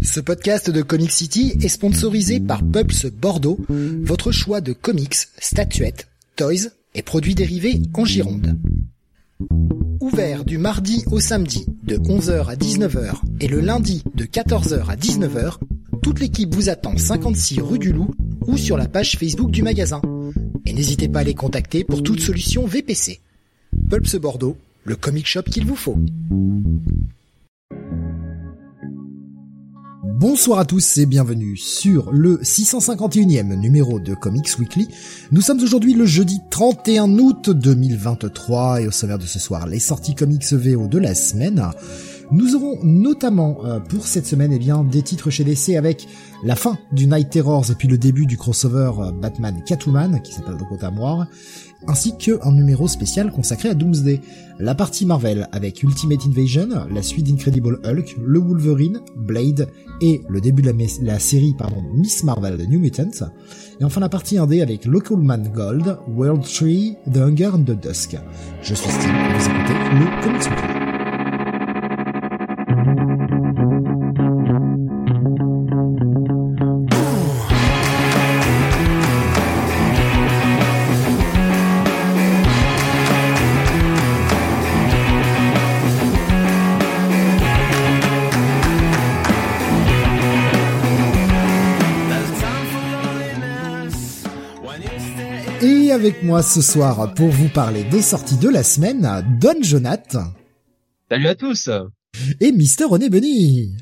Ce podcast de Comic City est sponsorisé par Pulps Bordeaux, votre choix de comics, statuettes, toys et produits dérivés en Gironde. Ouvert du mardi au samedi de 11h à 19h et le lundi de 14h à 19h, toute l'équipe vous attend 56 rue du Loup ou sur la page Facebook du magasin. Et n'hésitez pas à les contacter pour toute solution VPC. Pulps Bordeaux, le comic shop qu'il vous faut. Bonsoir à tous et bienvenue sur le 651e numéro de Comics Weekly. Nous sommes aujourd'hui le jeudi 31 août 2023 et au sommaire de ce soir, les sorties comics VO de la semaine. Nous aurons notamment euh, pour cette semaine eh bien des titres chez DC avec la fin du Night Terrors et puis le début du crossover euh, Batman Catwoman qui s'appelle Dakota Moire ainsi qu'un numéro spécial consacré à Doomsday, la partie Marvel avec Ultimate Invasion, la suite d'Incredible Hulk, le Wolverine, Blade et le début de la, série pardon, Miss Marvel The New Mutants, et enfin la partie 1D avec Local Man Gold, World Tree, The Hunger and the Dusk. Je suis Steve vous écoutez le Comics moi ce soir pour vous parler des sorties de la semaine, Don Jonath. Salut à tous. Et Mister René Benny.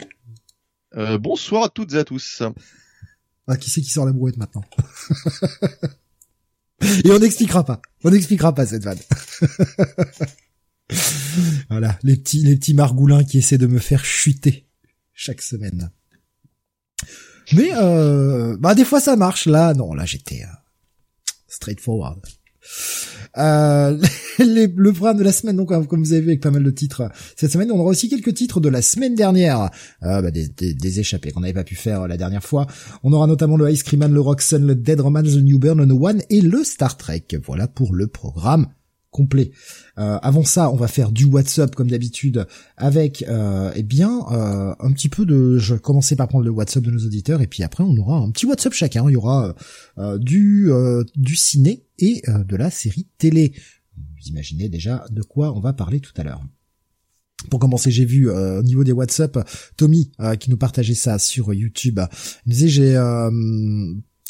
Euh, bonsoir à toutes et à tous. Ah, qui c'est qui sort la brouette maintenant Et on n'expliquera pas. On n'expliquera pas cette vanne. voilà, les petits, les petits margoulins qui essaient de me faire chuter chaque semaine. Mais euh, bah des fois ça marche. Là, non, là j'étais, euh, straightforward. Euh, le programme de la semaine, donc comme vous avez vu avec pas mal de titres cette semaine, on aura aussi quelques titres de la semaine dernière, euh, bah, des, des, échappés qu'on n'avait pas pu faire la dernière fois. On aura notamment le Ice Cream Man, le Roxanne, le Dead Romance, le New Burn, le No One et le Star Trek. Voilà pour le programme complet. Euh, avant ça, on va faire du WhatsApp comme d'habitude avec euh, eh bien euh, un petit peu de je vais commencer par prendre le WhatsApp de nos auditeurs et puis après on aura un petit WhatsApp chacun, il y aura euh, du du ciné et de la série télé. Vous imaginez déjà de quoi on va parler tout à l'heure. Pour commencer, j'ai vu au niveau des WhatsApp Tommy qui nous partageait ça sur YouTube. Il disait j'ai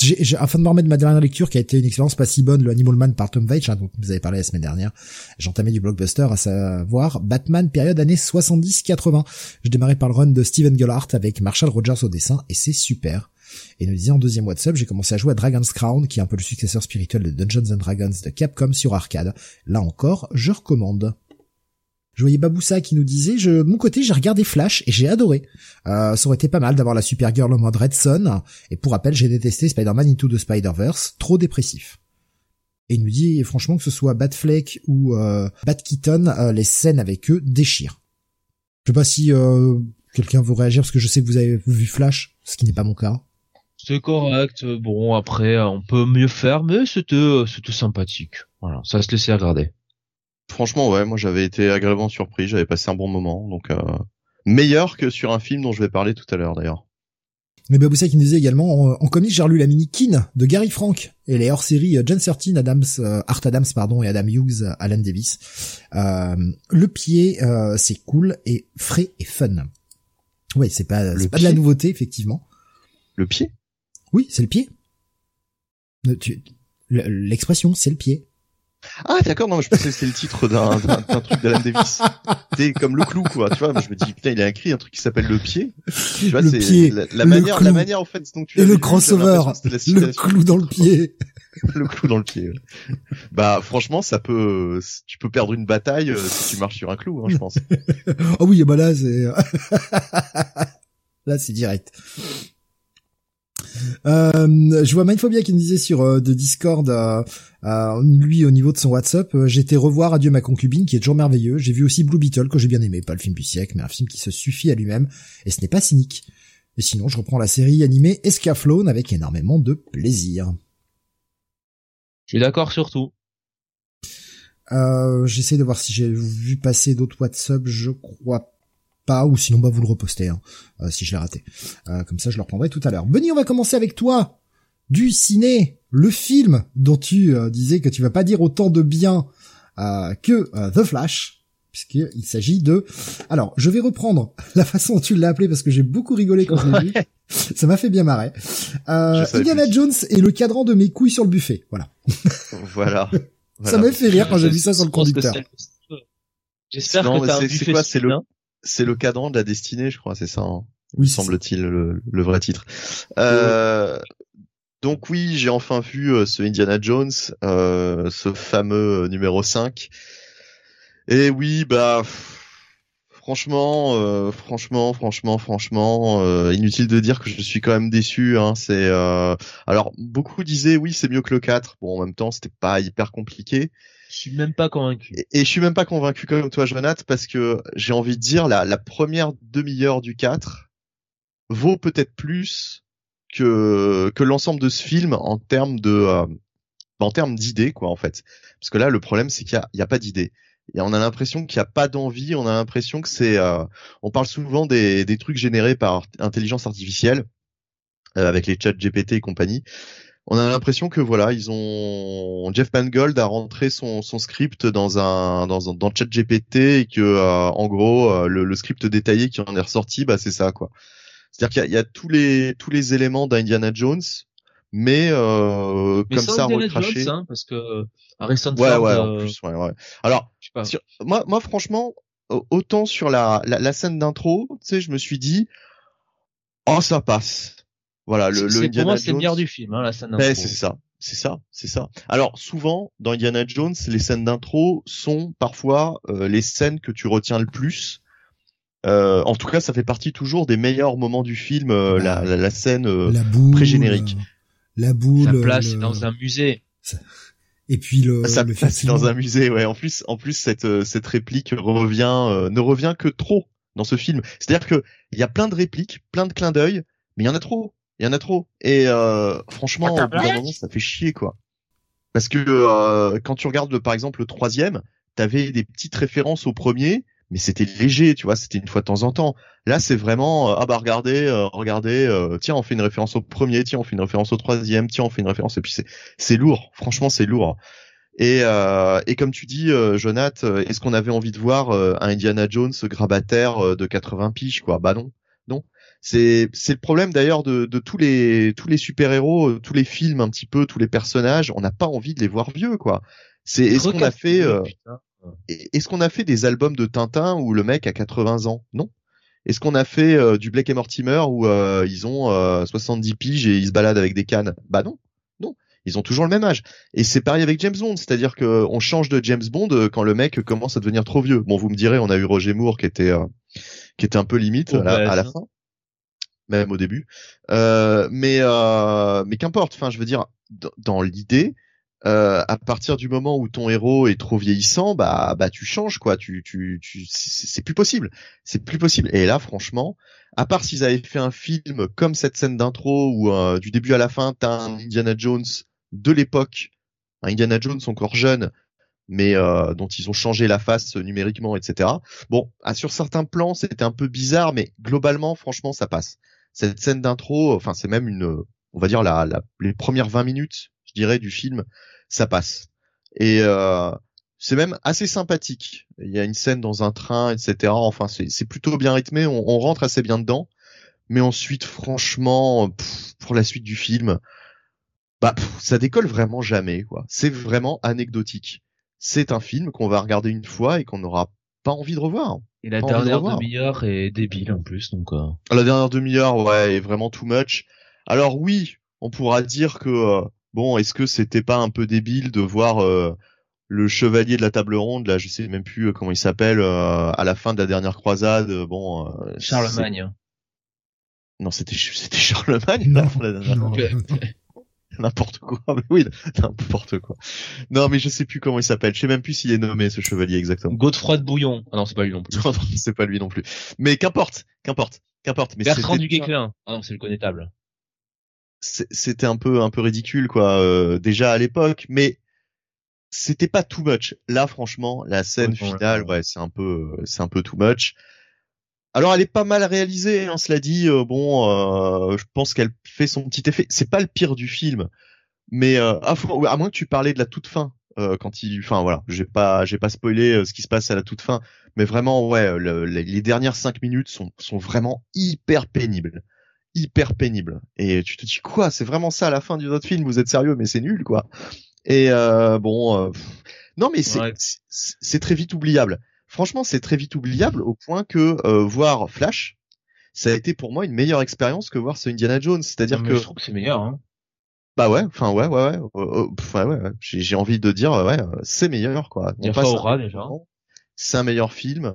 j'ai, afin de me remettre de ma dernière lecture qui a été une expérience pas si bonne, le Animal Man par Tom Veitch, hein, dont vous avez parlé la semaine dernière, j'entamais du blockbuster, à savoir Batman période années 70-80. Je démarrais par le run de Steven Gellhart avec Marshall Rogers au dessin, et c'est super. Et nous disait en deuxième WhatsApp, j'ai commencé à jouer à Dragon's Crown, qui est un peu le successeur spirituel de Dungeons and Dragons de Capcom sur arcade. Là encore, je recommande. Je voyais Baboussa qui nous disait, je, mon côté, j'ai regardé Flash et j'ai adoré. Euh, ça aurait été pas mal d'avoir la Supergirl en mode Red Son. Et pour rappel, j'ai détesté Spider-Man Into the Spider-Verse, trop dépressif. Et il nous dit, franchement, que ce soit Batfleck ou euh, Bat euh, les scènes avec eux déchirent. Je sais pas si euh, quelqu'un veut réagir parce que je sais que vous avez vu Flash, ce qui n'est pas mon cas. C'est correct. Bon, après, on peut mieux faire, mais c'était, c'était sympathique. Voilà, ça se laissait regarder. Franchement, ouais, moi j'avais été agréablement surpris, j'avais passé un bon moment, donc euh, meilleur que sur un film dont je vais parler tout à l'heure d'ailleurs. Mais Baboussa qui nous disait également, en, comics j'ai relu la mini Kin de Gary Frank et les hors-séries euh, John Certain, Adams, euh, Art Adams pardon et Adam Hughes, Alan Davis. le pied c'est cool et frais et fun. Ouais, c'est pas c'est pas de la nouveauté effectivement. Le pied? Oui, c'est le pied. L'expression, c'est le pied. Ah d'accord, non, je pensais que c'était le titre d'un truc d'Alan Davis. C'est comme le clou, quoi. Tu vois, je me dis putain, il a écrit un truc qui s'appelle le pied. Tu vois, c'est la, manière, la manière en fait dont tu. Et le crossover, le clou dans le pied. le clou dans le pied. Bah franchement, ça peut, tu peux perdre une bataille euh, si tu marches sur un clou, hein, je pense. oh oui, bah là c'est, là c'est direct. Euh, je vois Mindphobia qui me disait sur euh, de Discord, euh, euh, lui au niveau de son WhatsApp, j'étais revoir Adieu ma concubine qui est toujours merveilleux. J'ai vu aussi Blue Beetle que j'ai bien aimé, pas le film du siècle, mais un film qui se suffit à lui-même et ce n'est pas cynique. Et sinon, je reprends la série animée Escaflowne avec énormément de plaisir. Je suis d'accord sur tout. Euh, J'essaie de voir si j'ai vu passer d'autres WhatsApp, je crois pas, ou sinon bah vous le repostez hein, euh, si je l'ai raté. Euh, comme ça je le reprendrai tout à l'heure. Benny, on va commencer avec toi. Du ciné, le film dont tu euh, disais que tu vas pas dire autant de bien que The Flash, puisqu'il s'agit de... Alors, je vais reprendre la façon dont tu l'as appelé parce que j'ai beaucoup rigolé quand je l'ai vu. Ça m'a fait bien marrer. Indiana Jones et le cadran de mes couilles sur le buffet. Voilà. voilà. Ça m'a fait rire quand j'ai vu ça sur le conducteur. J'espère que t'as un C'est quoi C'est le c'est le cadran de la destinée, je crois, c'est ça. Hein oui, semble-t-il le, le, vrai titre. Euh, donc oui, j'ai enfin vu euh, ce Indiana Jones, euh, ce fameux euh, numéro 5. Et oui, bah franchement, euh, franchement, franchement, franchement, euh, inutile de dire que je suis quand même déçu. Hein, c'est alors beaucoup disaient oui, c'est mieux que le 4. Bon, en même temps, c'était pas hyper compliqué. Je suis même pas convaincu. Et, je suis même pas convaincu comme toi, Jonathan, parce que j'ai envie de dire la, la première demi-heure du 4 vaut peut-être plus que que l'ensemble de ce film en termes de euh, en termes d'idées quoi en fait. Parce que là, le problème c'est qu'il y a, a pas d'idées. Et on a l'impression qu'il n'y a pas d'envie, on a l'impression que c'est, euh, on parle souvent des, des trucs générés par intelligence artificielle, euh, avec les chats GPT et compagnie on a l'impression que voilà, ils ont Jeff Mangold a rentré son, son script dans un dans dans ChatGPT et que euh, en gros euh, le, script détaillé qui en est ressorti, bah c'est ça quoi. C'est-à-dire qu'il y, a tous les tous les éléments d'Indiana Jones, mais, euh, comme ça recraché. Jones, hein, parce que Harrison ouais, Ford. Ouais, en plus, ouais, ouais. Alors, moi, moi, franchement, autant sur la, la, la scène d'intro, tu sais, je me suis dit, oh, ça passe voilà, le, le Indiana pour moi, c'est le meilleur du film, hein, la scène d'intro. c'est ça, c'est ça, c'est ça. Alors souvent dans Indiana Jones, les scènes d'intro sont parfois euh, les scènes que tu retiens le plus. Euh, en tout cas, ça fait partie toujours des meilleurs moments du film, euh, la, la, la, scène euh, pré-générique. La boule. Sa place dans un musée. Et puis le. Sa le place dans un musée, ouais. En plus, en plus cette cette réplique revient ne revient que trop dans ce film. C'est-à-dire que il y a plein de répliques, plein de clins d'œil, mais il y en a trop il y en a trop. Et euh, franchement, au bout d'un moment, ça fait chier, quoi. Parce que euh, quand tu regardes, par exemple, le troisième, t'avais des petites références au premier, mais c'était léger, tu vois, c'était une fois de temps en temps. Là, c'est vraiment, euh, ah bah regardez, euh, regardez, euh, tiens, on fait une référence au premier, tiens, on fait une référence au troisième, tiens, on fait une référence, et puis c'est c'est lourd, franchement, c'est lourd. Et, et comme tu dis, Jonath, est-ce qu'on avait envie de voir un Indiana Jones grabataire de 80 piges, quoi? Bah non. C'est c'est le problème d'ailleurs de, de tous les tous les super héros, euh, tous les films un petit peu, tous les personnages. On n'a pas envie de les voir vieux quoi. C'est est-ce qu'on a fait euh, est-ce qu'on a fait des albums de Tintin où le mec a 80 ans? Non. Est-ce qu'on a fait euh, du Blake et Mortimer où ils ont 70 piges et ils se baladent avec des cannes? Bah non, non. Ils ont toujours le même âge. Et c'est pareil avec James Bond, c'est-à-dire que on change de James Bond quand le mec commence à devenir trop vieux. Bon, vous me direz, on a eu Roger Moore qui était qui était un peu limite à la, à la fin même au début. Euh, mais euh, mais qu'importe. Enfin, je veux dire, dans, l'idée, euh, à partir du moment où ton héros est trop vieillissant, bah bah tu changes quoi. Tu tu tu c'est plus possible. C'est plus possible. Et là, franchement, à part s'ils avaient fait un film comme cette scène d'intro où euh, du début à la fin t'as un Indiana Jones de l'époque, un Indiana Jones encore jeune mais euh, dont ils ont changé la face numériquement, etc. Bon, sur certains plans, c'était un peu bizarre, mais globalement, franchement, ça passe cette scène d'intro, enfin c'est même une, on va dire la, la, les premières 20 minutes, je dirais, du film, ça passe. Et euh, c'est même assez sympathique. Il y a une scène dans un train, etc. Enfin, c'est plutôt bien rythmé. On, on, rentre assez bien dedans. Mais ensuite, franchement, pour la suite du film, bah, ça décolle vraiment jamais. C'est vraiment anecdotique. C'est un film qu'on va regarder une fois et qu'on n'aura pas envie de revoir. Et la dernière demi-heure est débile en plus, donc. Euh... La dernière demi-heure, ouais, est vraiment too much. Alors oui, on pourra dire que euh, bon, est-ce que c'était pas un peu débile de voir euh, le chevalier de la table ronde, là, je sais même plus comment il s'appelle, à la fin de la dernière croisade, bon. Charlemagne. Non, c'était c'était Charlemagne. Non, la dernière n'importe quoi. Mais oui, n'importe quoi. Non, mais je sais plus comment il s'appelle. Je sais même plus s'il est nommé ce chevalier exactement. Godefroy de Bouillon. Ah non, c'est pas lui non plus. non, c'est pas lui non plus. Mais qu'importe, qu'importe, qu'importe. Mais Bertrand du Guesclin. Ah non, c'est le connétable. C'était un peu un peu ridicule quoi. Euh, déjà à l'époque, mais c'était pas too much. Là, franchement, la scène finale, ouais, c'est un peu c'est un peu too much. Alors elle est pas mal réalisée, hein, cela dit. euh, bon, euh, je pense qu'elle fait son petit effet. C'est pas le pire du film, mais euh, à, moins que tu parlais de la toute fin, euh, quand il, enfin voilà, j'ai pas, j'ai pas spoilé euh, ce qui se passe à la toute fin, mais vraiment ouais, le- le- les dernières cinq minutes sont sont vraiment hyper pénibles, hyper pénibles. Et tu te dis quoi C'est vraiment ça à la fin du autre film Vous êtes sérieux Mais c'est nul quoi. Et euh, bon, euh, non mais c'est Ouais. c'est- c'est très vite oubliable. Franchement, c'est très vite oubliable au point que euh, voir Flash, ça a été pour moi une meilleure expérience que voir ce Indiana Jones. C'est-à-dire que je trouve que c'est meilleur. Hein. bah ouais, enfin ouais, ouais, ouais, euh, euh, pff, ouais, ouais, ouais. J'ai, envie de dire, ouais, c'est meilleur quoi. Il y a On passe Faora, un- déjà. C'est un meilleur film.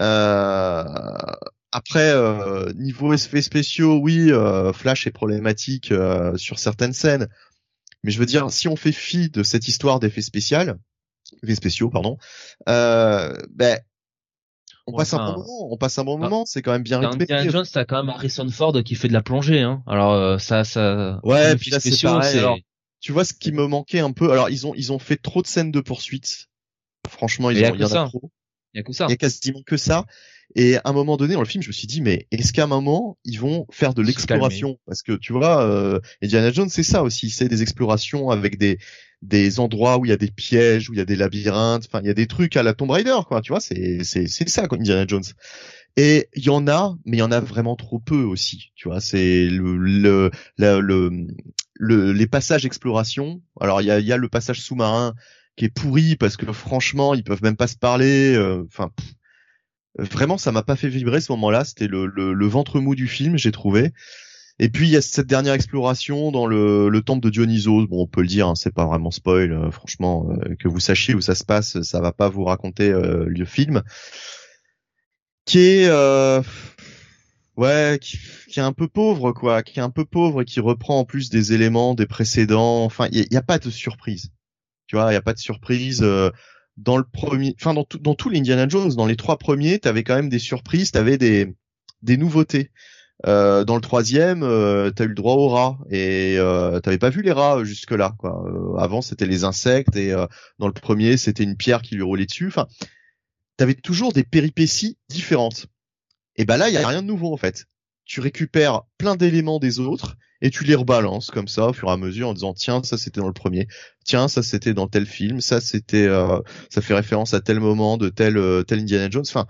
Euh, après, euh, niveau effets spéciaux, oui, euh, Flash est problématique euh, sur certaines scènes, mais je veux dire, si on fait fi de cette histoire d'effets spéciaux, effets spéciaux, pardon, euh, ben on Ouais, passe un bon moment. On passe un bon dans- moment. C'est quand même bien rythmé. Indiana Jones, t'as quand même Harrison Ford qui fait de la plongée. Hein. Alors euh, ça, ça. Ouais, puis là, c'est spéciaux, pareil, alors, tu vois ce qui me manquait un peu? Alors ils ont ils ont fait trop de scènes de poursuite. Franchement, ils ont que il y en ça. a trop. Il y a que ça. Il y a quasiment que ça. Et à un moment donné dans le film, je me suis dit mais est-ce qu'à un moment ils vont faire de l'exploration Parce que tu vois, euh, Indiana Jones c'est ça aussi, c'est des explorations avec des des endroits où il y a des pièges, où il y a des labyrinthes. Enfin, il y a des trucs à la Tomb Raider quoi. Tu vois, c'est c'est c'est ça quoi, Indiana Jones. Et il y en a, mais il y en a vraiment trop peu aussi. Tu vois, c'est le le, la- le le les passages exploration. Alors il y a il y a le passage sous-marin qui est pourri parce que franchement ils peuvent même pas se parler. euh, Enfin, pff, vraiment ça m'a pas fait vibrer ce moment-là. C'était le, le le ventre mou du film, j'ai trouvé. Et puis il y a cette dernière exploration dans le, le temple de Dionysos. Bon, on peut le dire, hein, c'est pas vraiment spoil. euh, franchement, euh, que vous sachiez où ça se passe, ça va pas vous raconter euh, le film. Qui est, euh, ouais, qui, qui est un peu pauvre, quoi, qui est un peu pauvre et qui reprend en plus des éléments des précédents. Enfin, il y, a- a pas de surprise. Tu vois, il y a pas de surprise. Euh, dans le premier, enfin dans, tout- dans tous les Indiana Jones, dans les trois premiers, t'avais quand même des surprises, t'avais des des nouveautés. Euh, dans le troisième, euh, t'as eu le droit aux rats et euh, t'avais pas vu les rats jusque là. Quoi. Euh, avant, c'était les insectes et euh, dans le premier, c'était une pierre qui lui roulait dessus. Enfin, t'avais toujours des péripéties différentes. Et ben là, il y a rien de nouveau en fait. Tu récupères plein d'éléments des autres et tu les rebalances comme ça au fur et à mesure en disant tiens ça c'était dans le premier, tiens ça c'était dans tel film, ça c'était euh, ça fait référence à tel moment de tel euh, tel Indiana Jones. Enfin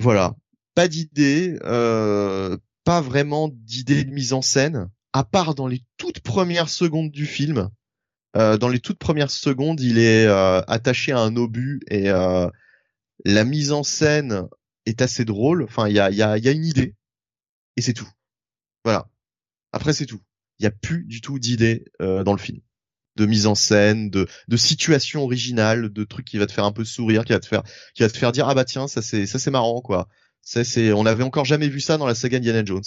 voilà, pas d'idée, euh, pas vraiment d'idée de mise en scène, à part dans les toutes premières secondes du film. Euh, dans les toutes premières secondes, il est euh, attaché à un obus et la mise en scène est assez drôle. Enfin, il y a, il y, a, y a une idée et c'est tout. Voilà. Après, c'est tout. Il y a plus du tout d'idée euh, dans le film, de mise en scène, de, de situation originale, de trucs qui va te faire un peu sourire, qui va te faire, qui va te faire dire ah bah tiens ça c'est ça c'est marrant quoi. Ça c'est, on n'avait encore jamais vu ça dans la saga Indiana Jones.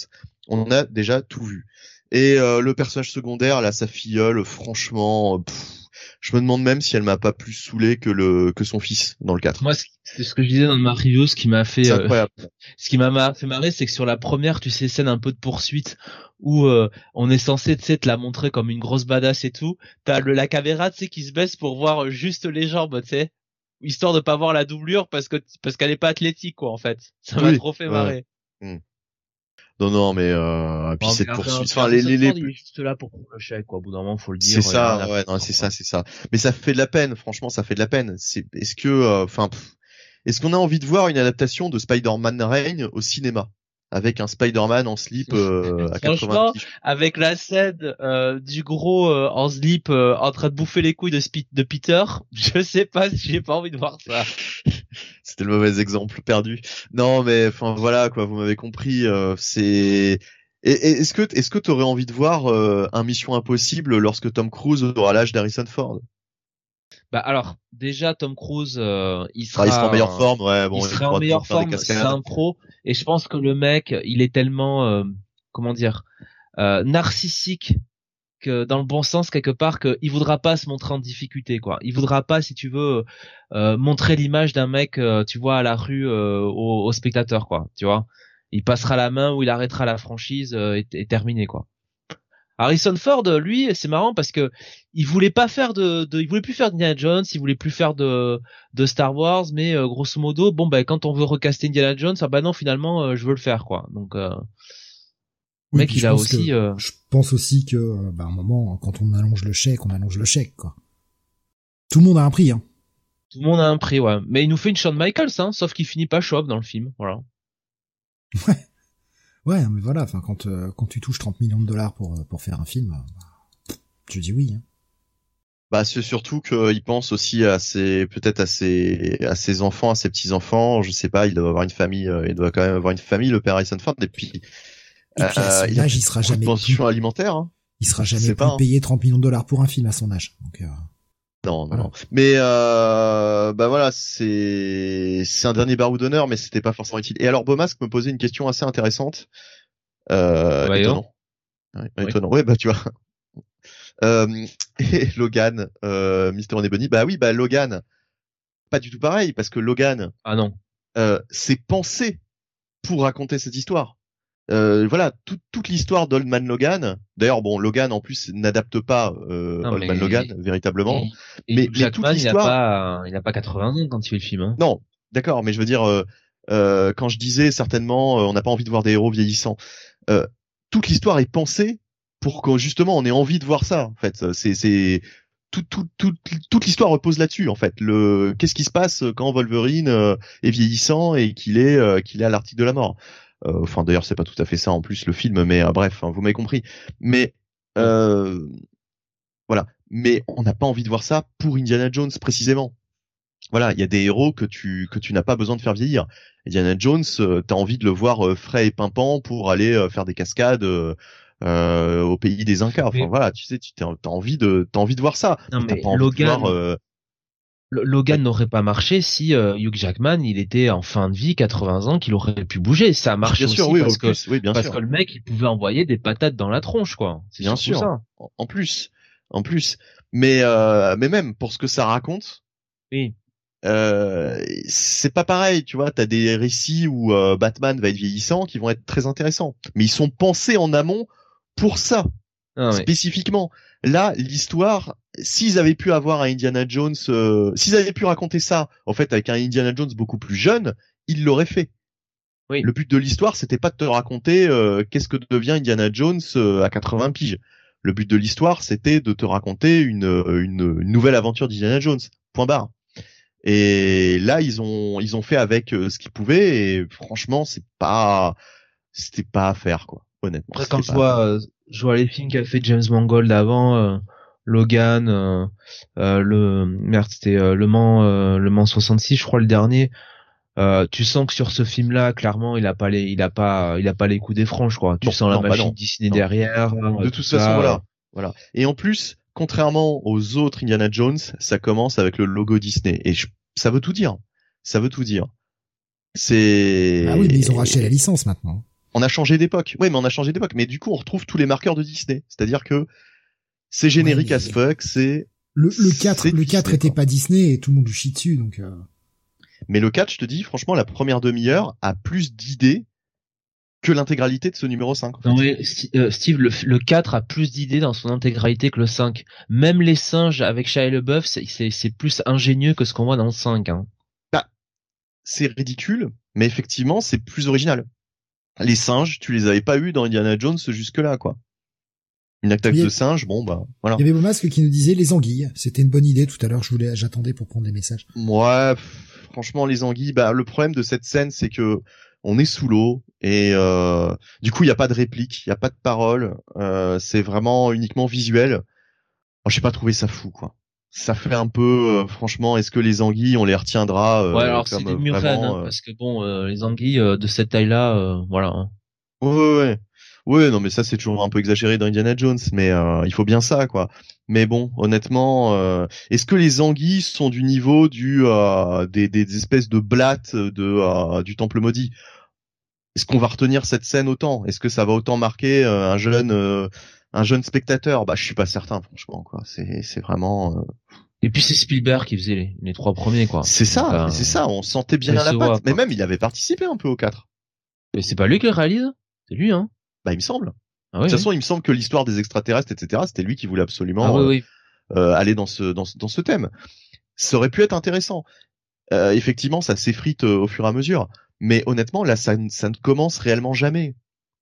On a déjà tout vu. Et euh, le personnage secondaire, là, sa filleule, franchement, je me demande même si elle m'a pas plus saoulé que le que son fils dans le 4. Moi, c'est ce que je disais dans ma review, ce qui m'a fait, euh, ce qui m'a fait marrer, c'est que sur la première, tu sais, scène un peu de poursuite où euh, on est censé, tu sais, te la montrer comme une grosse badass et tout. T'as le la caméra, tu sais, qui se baisse pour voir juste les jambes, tu sais, histoire de pas voir la doublure parce que parce qu'elle est pas athlétique, quoi, en fait. Ça m'a Oui, trop fait ouais. marrer. Non non mais euh, puis Bon, cette poursuite, enfin les les, les est juste là pour prendre le chèque, quoi. Au bout d'un moment, faut le dire. C'est rien ça, ouais, non, c'est ça, c'est ça. Mais ça fait de la peine, franchement, ça fait de la peine. C'est, est-ce que, euh, enfin, pff, est-ce qu'on a envie de voir une adaptation de Spider-Man Reign au cinéma? Avec un Spider-Man en slip euh, à 80 Franchement, avec la scène euh, du gros euh, en slip euh, en train de bouffer les couilles de, Peter, je sais pas si j'ai pas envie de voir ça. C'était le mauvais exemple perdu. Non, mais enfin voilà quoi, vous m'avez compris. euh, c'est est-ce que est-ce que t'aurais envie de voir euh, un Mission Impossible lorsque Tom Cruise aura l'âge d'Harrison Ford? Bah alors déjà Tom Cruise, euh, il sera, il sera en meilleure forme, ouais. Bon, il il sera en meilleure forme, c'est un pro et je pense que le mec, il est tellement euh, comment dire euh, narcissique que dans le bon sens quelque part qu'il voudra pas se montrer en difficulté quoi. Il voudra pas si tu veux euh, montrer l'image d'un mec tu vois à la rue au, au spectateur quoi, tu vois. Il passera la main ou il arrêtera la franchise et, et terminé quoi. Harrison Ford, lui, c'est marrant parce que il voulait pas faire de, de il voulait plus faire d'Indiana Jones, il voulait plus faire de de Star Wars, mais euh, grosso modo, bon bah quand on veut recaster Indiana Jones, ah bah non finalement euh, je veux le faire quoi. Donc euh, Oui, mec il a aussi que- euh, Je pense aussi que, bah, à un moment, quand on allonge le chèque, on allonge le chèque, quoi. Tout le monde a un prix, hein. tout le monde a un prix ouais. Mais il nous fait une Shawn Michaels hein, sauf qu'il finit pas chauve dans le film, voilà. Ouais, mais voilà, enfin, quand, euh, quand tu touches 30 millions de dollars pour, euh, pour faire un film, euh, bah, tu dis oui, hein. Bah c'est surtout qu'il pense aussi à ses peut-être à ses à ses enfants, à ses petits enfants. Je sais pas, il doit avoir une famille, euh, il doit quand même avoir une famille, le père Harrison Ford. Et puis, Et puis, à euh, son il a âge, il sera beaucoup de jamais pension plus, alimentaire. Hein. il sera jamais sais plus pas, hein. payé 30 millions de dollars pour un film à son âge. Donc, euh, Non, non, Voilà. non. Mais euh, bah voilà, c'est c'est un dernier barou d'honneur, mais c'était pas forcément utile. Et alors Bomasque me posait une question assez intéressante. Euh, Voyons. étonnant. Ouais, Oui. étonnant. Ouais, bah tu vois. Euh, et Logan, euh, Mister Bonnie, bah oui, bah Logan, pas du tout pareil, parce que Logan, Ah non. euh, c'est pensé pour raconter cette histoire. Euh, voilà, tout- toute l'histoire d'Old Man Logan. D'ailleurs, bon, Logan en plus n'adapte pas euh, Non, Old Man Logan véritablement. Et, et Mais- mais toute l'histoire- pas il a pas 80 ans quand il fait le film hein. Non, d'accord, mais je veux dire, euh, euh, quand je disais certainement, euh, on n'a pas envie de voir des héros vieillissants. Euh, toute l'histoire est pensée pour que justement on ait envie de voir ça. En fait, c'est c'est tout, tout, tout- toute l'histoire repose là-dessus. En fait, le qu'est-ce qui se passe quand Wolverine euh, est vieillissant et qu'il est euh, qu'il est à l'article de la mort? Euh, enfin, d'ailleurs, c'est pas tout à fait ça en plus le film, mais euh, bref, hein, vous m'avez compris. Mais euh, voilà, mais on n'a pas envie de voir ça pour Indiana Jones précisément voilà, il y a des héros que tu que tu n'as pas besoin de faire vieillir. Indiana Jones, euh, t'as envie de le voir euh, frais et pimpant pour aller euh, faire des cascades au pays des Incas. Enfin voilà, tu sais, tu t'as envie de t'as envie de voir ça. Non, T'as mais pas envie Logan- de voir. Logan n'aurait pas marché si euh, Hugh Jackman il était en fin de vie, 80 ans, qu'il aurait pu bouger. Ça marche bien aussi sûr, oui, parce que oui, bien parce sûr. que le mec il pouvait envoyer des patates dans la tronche quoi. C'est Bien sûr. ça. En- plus, en plus. Mais euh, mais même pour ce que ça raconte, Oui. euh, c'est pas pareil, tu vois. T'as des récits où euh, Batman va être vieillissant qui vont être très intéressants, mais ils sont pensés en amont pour ça. Ah, spécifiquement. Là, l'histoire, s'ils avaient pu avoir un Indiana Jones, euh, s'ils avaient pu raconter ça, en fait, avec un Indiana Jones beaucoup plus jeune, ils l'auraient fait. Oui. Le but de l'histoire, c'était pas de te raconter euh, qu'est-ce que devient Indiana Jones euh, à 80 piges. Le but de l'histoire, c'était de te raconter une, euh, une, une nouvelle aventure d'Indiana Jones. Point barre. Et là, ils ont ils ont fait avec euh, ce qu'ils pouvaient et franchement, c'est pas c'était pas à faire quoi. Honnêtement. Après, quand je vois, euh, je vois les films qu'a fait James Mangold avant, euh, Logan, euh, euh, le merde, c'était euh, Le Mans, euh, Le Mans 66, je crois le dernier. Euh, tu sens que sur ce film-là, clairement, il a pas les, il a pas, il a pas les coups des franches, quoi. Tu sens la non, bah machine non. Disney Non. derrière. de tout toute façon, voilà. Voilà. Et en plus, contrairement aux autres Indiana Jones, ça commence avec le logo Disney. Et je- ça veut tout dire. Ça veut tout dire. C'est. Ah oui, mais ils ont racheté la licence maintenant. On a changé d'époque. Oui, mais on a changé d'époque. Mais du coup, on retrouve tous les marqueurs de Disney. C'est-à-dire que c'est générique Ouais, as fuck, c'est. Le, le 4, C'est le 4 Disney, était pas Disney et tout le monde lui chie dessus, donc, euh, Mais le 4, je te dis, franchement, la première demi-heure a plus d'idées que l'intégralité de ce numéro 5. en fait. Non mais euh, Steve, le, le 4 a plus d'idées dans son intégralité que le 5. Même les singes avec Shia LeBeouf, c'est- c'est c'est plus ingénieux que ce qu'on voit dans le 5. Hein. c'est ridicule, mais effectivement, c'est plus original. Les singes, tu les avais pas eu dans Indiana Jones jusque-là, quoi. Une attaque Oui. de singes, bon bah voilà. il y avait Beaumasque qui nous disait les anguilles. C'était une bonne idée tout à l'heure. Je voulais, j'attendais pour prendre les messages. Ouais, pff, franchement, les anguilles, bah le problème de cette scène, c'est que on est sous l'eau et euh, du coup, il y a pas de réplique, il y a pas de parole. euh, c'est vraiment uniquement visuel. Moi, j'ai pas trouvé ça fou, quoi. Ça fait un peu, euh, franchement, est-ce que les anguilles, on les retiendra euh, ouais, alors c'est des murènes, vraiment, hein, euh, parce que bon, euh, les anguilles euh, de cette taille-là, euh, voilà. hein. Ouais, ouais, ouais. Ouais, non, mais ça c'est toujours un peu exagéré dans Indiana Jones, mais euh, il faut bien ça, quoi. Mais bon, honnêtement, euh, est-ce que les anguilles sont du niveau du euh, des, des espèces de blattes de euh, du Temple maudit? Est-ce qu'on va retenir cette scène autant? Est-ce que ça va autant marquer euh, un jeune euh, un jeune spectateur? Bah, je suis pas certain, franchement, quoi. C'est c'est vraiment euh, Et puis c'est Spielberg qui faisait les, les trois premiers, quoi. c'est ça, c'est ça. On sentait bien à la patte. voit, mais même il avait participé un peu au 4 Mais c'est pas lui qui le réalise? C'est lui, hein Bah, il me semble. Ah de toute oui. façon, il me semble que l'histoire des extraterrestres, etc., c'était lui qui voulait absolument Ah oui, euh, euh, aller dans ce dans ce dans ce thème. Ça aurait pu être intéressant. Euh, effectivement, ça s'effrite au fur et à mesure, mais honnêtement, là, ça, ne- ça ne commence réellement jamais.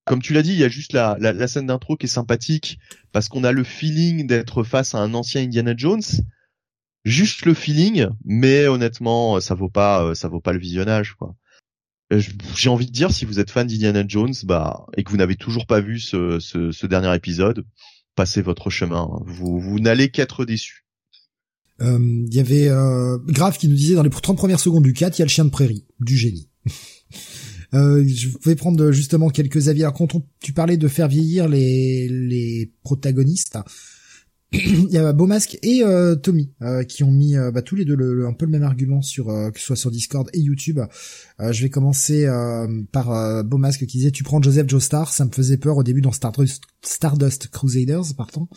Comme tu l'as dit, il y a juste la, la, la scène d'intro qui est sympathique parce qu'on a le feeling d'être face à un ancien Indiana Jones. Juste le feeling, mais honnêtement, ça vaut pas, ça vaut pas le visionnage, quoi. Euh, J'ai envie de dire, si vous êtes fan d'Indiana Jones, bah, et que vous n'avez toujours pas vu ce, ce, ce dernier épisode, passez votre chemin. Vous, vous n'allez qu'être déçus. Euh, Il y avait euh, Grave qui nous disait dans les 30 premières secondes du 4, il y a le chien de prairie, du génie. Euh, je vais prendre justement quelques avis. Alors, quand on- tu parlais de faire vieillir les, les protagonistes, il y a Beaumasque et euh, Tommy euh, qui ont mis euh, bah, tous les deux le, le- un peu le même argument sur euh, que ce soit sur Discord et YouTube. Euh, je vais commencer euh, par euh, Beaumasque qui disait tu prends Joseph Joestar, ça me faisait peur au début dans Stardust, Stardust Crusaders, pardon.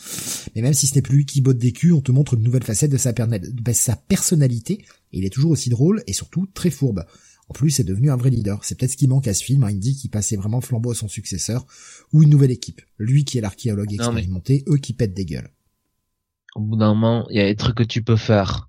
Mais même si ce n'est plus lui qui botte des culs, on te montre une nouvelle facette de sa, perna- de sa personnalité. Et il est toujours aussi drôle et surtout très fourbe. En plus, c'est devenu un vrai leader. C'est peut-être ce qui manque à ce film, un indie qui passait vraiment flambeau à son successeur, ou une nouvelle équipe. Lui qui est l'archéologue mais- expérimenté, eux qui pètent des gueules. Au bout d'un moment, il y a des trucs que tu peux faire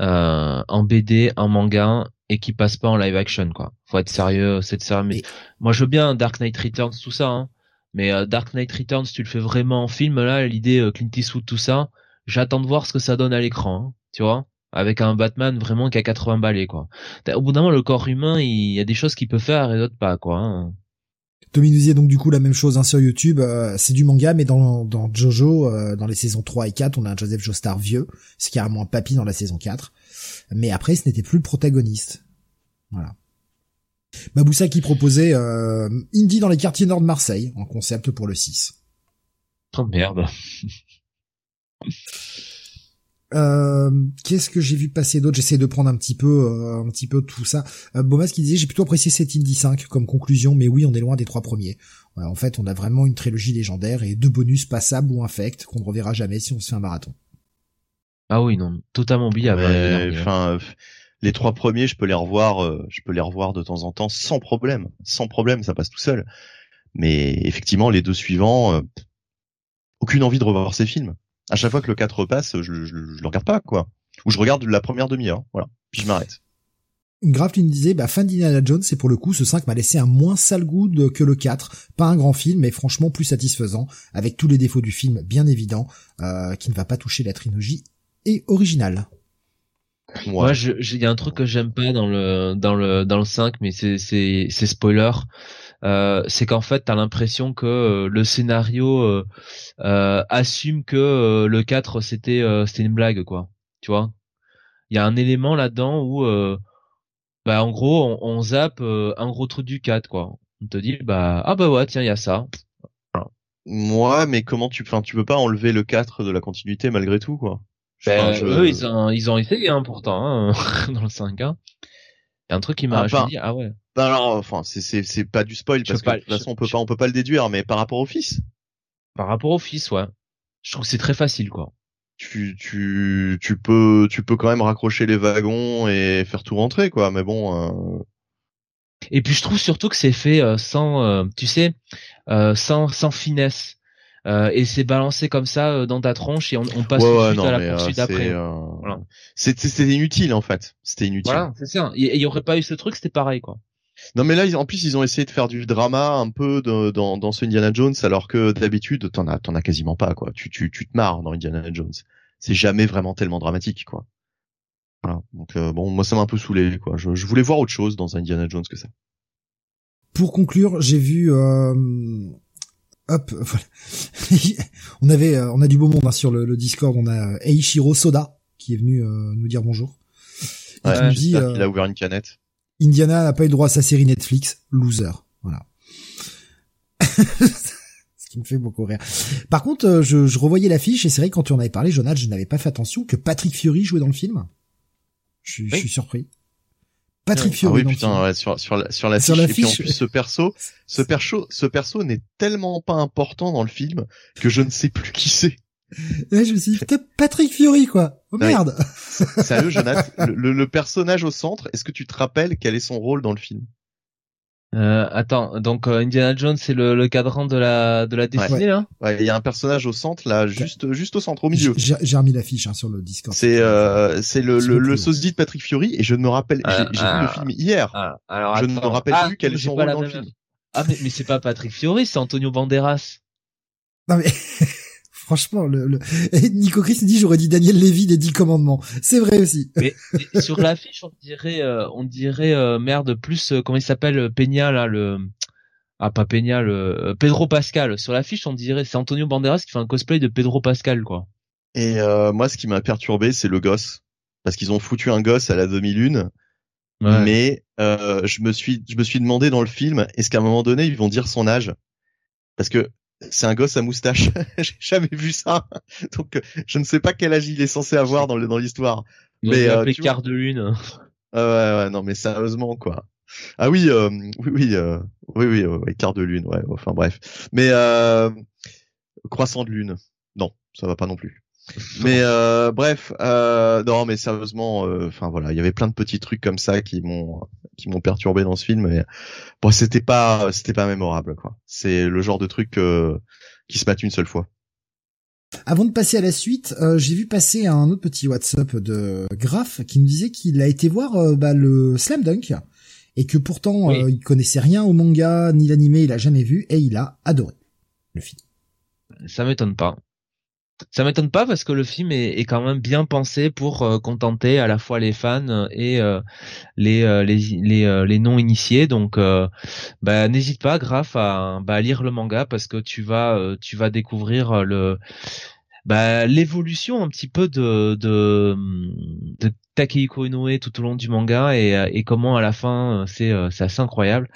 euh, en BD, en manga, et qui passent pas en live action, quoi. Faut être sérieux, c'est sérieux. Mais Et- moi, je veux bien Dark Knight Returns, tout ça, hein. Mais euh, Dark Knight Returns, tu le fais vraiment en film, là, l'idée euh, Clint Eastwood, tout ça, j'attends de voir ce que ça donne à l'écran, hein, tu vois avec un Batman vraiment qui a 80 balais quoi. Au bout d'un moment le corps humain il y a des choses qu'il peut faire et d'autres pas quoi. hein. Tommy nous disait donc du coup la même chose hein, sur YouTube, euh, c'est du manga, mais dans, Jojo, euh, dans les saisons 3 et 4, on a un Joseph Joestar vieux, c'est carrément un papy dans la saison 4. Mais après, ce n'était plus le protagoniste. Voilà. Maboussa qui proposait euh, Indie dans les quartiers nord de Marseille, en concept pour le 6. Oh merde. Euh, Qu'est-ce que j'ai vu passer d'autre? J'essaie de prendre un petit peu, euh, un petit peu tout ça. Euh, Bomas qui disait j'ai plutôt apprécié cet Indie 5 comme conclusion, mais oui, on est loin des trois premiers. Ouais, en fait, on a vraiment une trilogie légendaire et deux bonus passables ou infects qu'on ne reverra jamais si on se fait un marathon. Ah oui non, totalement oubliable. hein, derniers. Enfin, euh, les trois premiers, je peux les revoir, euh, je peux les revoir de temps en temps sans problème, sans problème, ça passe tout seul. Mais effectivement, les deux suivants, euh, aucune envie de revoir ces films. À chaque fois que le 4 repasse, je, je, je le regarde pas, quoi. Ou je regarde la première demi-heure, voilà. Puis je m'arrête. Graf qui nous disait bah fin d'Indiana Jones et pour le coup ce 5 m'a laissé un moins sale goût que le 4. Pas un grand film mais franchement plus satisfaisant avec tous les défauts du film bien évidents euh, qui ne va pas toucher la trilogie et originale. Moi, il y a un truc que j'aime pas dans le dans le dans le 5, mais c'est c'est c'est spoiler. Euh, c'est qu'en fait, t'as l'impression que euh, le scénario euh, assume que le 4 c'était euh, c'était une blague, quoi. Tu vois? Il y a un élément là-dedans où, euh, bah, en gros, on, on zappe un gros truc du 4, quoi. On te dit, bah, ah bah ouais, tiens, il y a ça. moi, mais comment tu, enfin, tu peux pas enlever le 4 de la continuité malgré tout, quoi. Ben, je- eux, ils ont, ils ont essayé, hein, pourtant, hein, dans le 5. Hein. Il y a un truc qui m'a, Ah, ah ouais. Ben alors, enfin, c'est c'est c'est pas du spoil parce que de toute façon, on peut je- pas, on peut pas le déduire, mais par rapport au fils, Par rapport au fils, ouais. Je trouve que c'est très facile, quoi. tu tu tu peux tu peux quand même raccrocher les wagons et faire tout rentrer, quoi. Mais bon, euh, Et puis je trouve surtout que c'est fait euh, sans, euh, tu sais, euh, sans sans finesse. Euh, et c'est balancé comme ça euh, dans ta tronche et on, on passe ouais, tout ouais, suite non, à la poursuite après. Voilà. c'était inutile en fait. C'était inutile. Voilà, c'est ça. Et il y aurait pas eu ce truc, c'était pareil, quoi. Non mais là, ils- en plus, ils ont essayé de faire du drama un peu de- dans, dans ce Indiana Jones, alors que d'habitude, t'en as, t'en as quasiment pas, quoi. Tu, tu, tu te marres dans Indiana Jones. C'est jamais vraiment tellement dramatique, quoi. Voilà. Donc euh, bon, moi ça m'a un peu saoulé, quoi. Je, je voulais voir autre chose dans un Indiana Jones que ça. Pour conclure, j'ai vu euh, hop, voilà. on avait euh, on a du beau monde hein, sur le, le Discord, on a euh, Eiichiro Soda qui est venu euh, nous dire bonjour. Ouais, nous dit j'espère euh, a ouvert une canette. Indiana n'a pas eu droit à sa série Netflix, loser. Voilà. Ce qui me fait beaucoup rire. Par contre, euh, je, je revoyais l'affiche et c'est vrai que quand tu en avais parlé, Jonathan, je n'avais pas fait attention que Patrick Fury jouait dans le film. Je, suis- je Oui. suis surpris. Patrick Ah Fury oui, dans le putain, ouais, sur, sur la, sur la Sur fiche. la Et puis en fiche. plus, ce perso, ce perso, ce perso n'est tellement pas important dans le film que je ne sais plus qui c'est. Et je me suis dit, putain, Patrick Fury, quoi. Oh Ouais. merde. Sérieux, Jonathan, le, le- personnage au centre, est-ce que tu te rappelles quel est son rôle dans le film? Euh, attends, donc euh, Indiana Jones c'est le, le cadran de la de la dessinée là? Ouais, il y a un personnage au centre là, juste juste au centre, au milieu. J'ai j'ai remis l'affiche hein, sur le Discord. C'est euh, c'est le le, le sosie de Patrick Fury et je ne me rappelle, j'ai Ah, j'ai vu ah. le film hier. Ah, alors je ne me rappelle Ah, plus quel est son rôle dans le film. Ah mais, mais c'est pas Patrick Fiori, c'est Antonio Banderas. Non mais franchement, le, le... et Nico Chris dit j'aurais dit Daniel Lévy des Dix Commandements. C'est vrai aussi. Mais mais sur l'affiche, on dirait, euh, on dirait euh, merde plus euh, comment il s'appelle Peña là le ah pas Peña le Pedro Pascal. Sur l'affiche, on dirait c'est Antonio Banderas qui fait un cosplay de Pedro Pascal quoi. Et euh, moi, ce qui m'a perturbé, c'est le gosse, parce qu'ils ont foutu un gosse à la demi-lune. Ouais. Mais euh, je me suis je me suis demandé dans le film, est-ce qu'à un moment donné ils vont dire son âge? Parce que c'est un gosse à moustache. J'ai jamais vu ça. Donc euh, je ne sais pas quel âge il est censé avoir dans l'histoire. Mais, euh, vois- de lune. Ah ouais, ouais, non mais sérieusement quoi. Ah oui, euh, oui, oui, euh, oui, oui, ouais, quart de lune, ouais. Enfin bref. Mais euh, croissant de lune, non, ça va pas non plus. Mais euh, bref, euh, non, mais sérieusement, euh, enfin voilà, il y avait plein de petits trucs comme ça qui m'ont qui m'ont perturbé dans ce film. Mais bon, c'était pas c'était pas mémorable quoi. C'est le genre de truc euh, qui se passe une seule fois. Avant de passer à la suite, euh, j'ai vu passer un autre petit WhatsApp de Graf qui nous disait qu'il a été voir euh, bah, le Slam Dunk et que pourtant Oui. euh, il connaissait rien au manga ni l'animé, il a jamais vu et il a adoré le film. Ça m'étonne pas. Ça m'étonne pas parce que le film est, est quand même bien pensé pour euh, contenter à la fois les fans et euh, les euh, les les, euh, les non initiés. Donc, euh, bah, n'hésite pas, Graf, à, bah, lire le manga parce que tu vas euh, tu vas découvrir le bah, l'évolution un petit peu de de, de Takehiko Inoue tout au long du manga et, et comment à la fin c'est assez incroyable.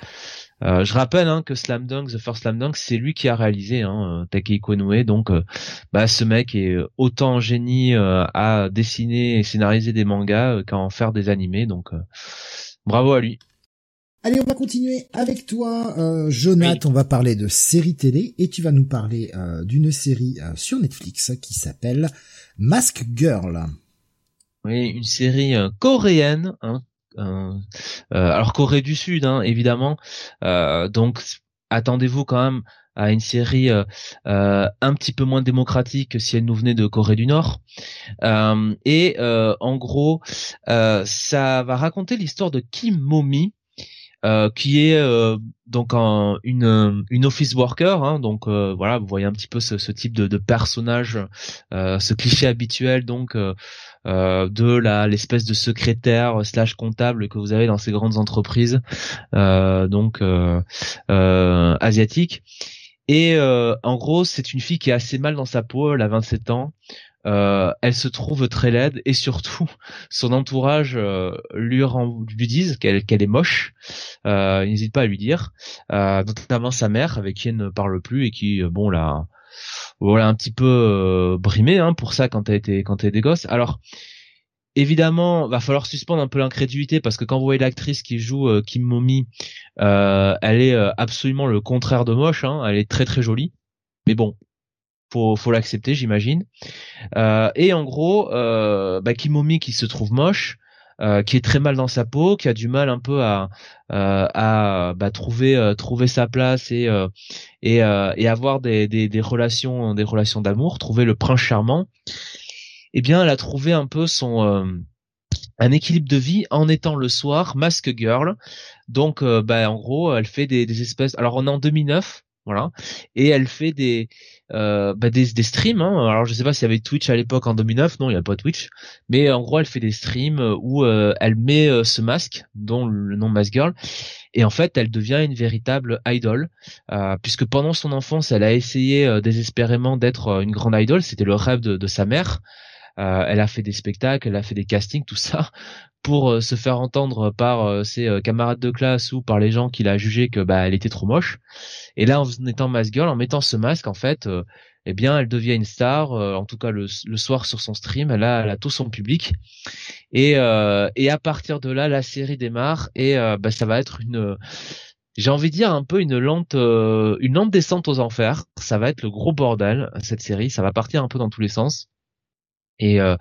Euh, je rappelle hein, que Slam Dunk, The First Slam Dunk, c'est lui qui a réalisé hein, euh, Takehiko Inoue. Donc, euh, bah, ce mec est autant un génie euh, à dessiner et scénariser des mangas euh, qu'à en faire des animés. Donc, euh, bravo à lui. Allez, on va continuer avec toi, euh, Jonathan. On va parler de séries télé et tu vas nous parler euh, d'une série euh, sur Netflix qui s'appelle Mask Girl. Oui, une série euh, coréenne. Hein, euh, euh, alors Corée du Sud, hein, évidemment. Euh, donc attendez-vous quand même à une série un petit peu moins démocratique que si elle nous venait de Corée du Nord. Et en gros, ça va raconter l'histoire de Kim Momi. Euh, qui est euh, donc un- une une office worker hein, donc euh, voilà vous voyez un petit peu ce, ce type de, de personnage euh, ce cliché habituel donc euh, de la l'espèce de secrétaire slash comptable que vous avez dans ces grandes entreprises donc asiatiques. Et en gros c'est une fille qui est assez mal dans sa peau elle a 27 ans euh, elle se trouve très laide et surtout son entourage euh, lui, rend- lui disent qu'elle qu'elle est moche. Euh, il n'hésite pas à lui dire. Euh, notamment sa mère avec qui elle ne parle plus et qui euh, bon là voilà un petit peu euh, brimée hein, pour ça quand elle était quand elle était gosse. Alors évidemment va falloir suspendre un peu l'incrédulité parce que quand vous voyez l'actrice qui joue Kim Momi elle est absolument le contraire de moche hein, elle est très très jolie. Mais bon faut faut l'accepter j'imagine euh, et en gros euh, bah, Kim Momi qui se trouve moche euh, qui est très mal dans sa peau, qui a du mal un peu à euh, à bah, trouver euh, trouver sa place et euh, et, et avoir des, des des relations des relations d'amour, trouver le prince charmant. Eh bien, elle a trouvé un peu son un équilibre de vie en étant le soir masque girl. Donc, bah, en gros, elle fait des, des espèces. Alors, on est en 2009, voilà, et elle fait des euh, bah, des, des streams. Hein. Alors, je sais pas s'il y avait Twitch à l'époque en 2009. Non, il y a pas Twitch. Mais en gros, elle fait des streams où euh, elle met euh, ce masque, dont le nom Mask Girl, et en fait, elle devient une véritable idole, euh, puisque pendant son enfance, elle a essayé euh, désespérément d'être euh, une grande idole. C'était le rêve de, de sa mère. Euh, elle a fait des spectacles, elle a fait des castings, tout ça, pour euh, se faire entendre par euh, ses camarades de classe ou par les gens qui l'a jugé que bah elle était trop moche. Et là, en étant Mask Girl, en mettant ce masque, en fait, eh bien, elle devient une star. en tout cas, le, soir sur son stream, elle a, elle a tout son public. Et, euh, et à partir de là, la série démarre et bah, ça va être une, j'ai envie de dire un peu une lente, une lente descente aux enfers. Ça va être le gros bordel cette série. Ça va partir un peu dans tous les sens. Et euh,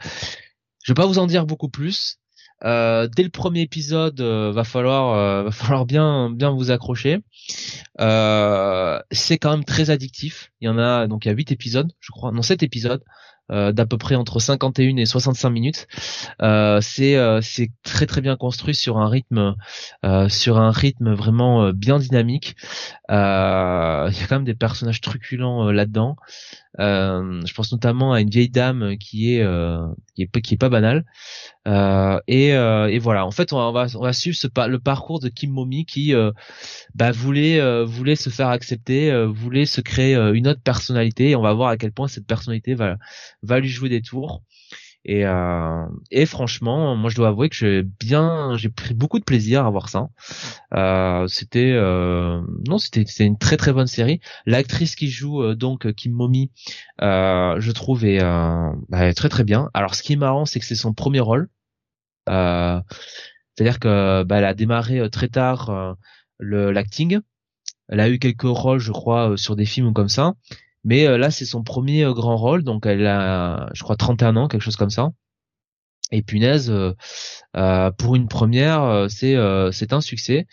je vais pas vous en dire beaucoup plus. Euh, dès le premier épisode, euh, va falloir euh, va falloir bien bien vous accrocher. c'est quand même très addictif. Il y en a donc il y a 8 épisodes, je crois, non 7 épisodes. d'à peu près entre 51 et 65 minutes. c'est c'est très très bien construit sur un rythme sur un rythme vraiment bien dynamique. Il y a quand même des personnages truculents là-dedans. Euh, je pense notamment à une vieille dame qui est euh, qui est qui est pas banale. Euh, et, et voilà. En fait, on va on va suivre ce, le parcours de Kim Momi qui bah, voulait voulait se faire accepter, voulait se créer une autre personnalité. Et on va voir à quel point cette personnalité va va lui jouer des tours. Et, euh, et franchement, moi je dois avouer que j'ai bien, j'ai pris beaucoup de plaisir à voir ça. Euh, c'était, euh, non, c'était, c'était une très très bonne série. L'actrice qui joue euh, donc Kim Momi, euh, je trouve est bah, très très bien. Alors ce qui est marrant, c'est que c'est son premier rôle. c'est-à-dire que bah, elle a démarré très tard le l'acting. Elle a eu quelques rôles, je crois, sur des films comme ça. Mais euh, là, c'est son premier euh, grand rôle, donc elle a, je crois, 31 ans, quelque chose comme ça. Et punaise, euh, pour une première, c'est c'est un succès.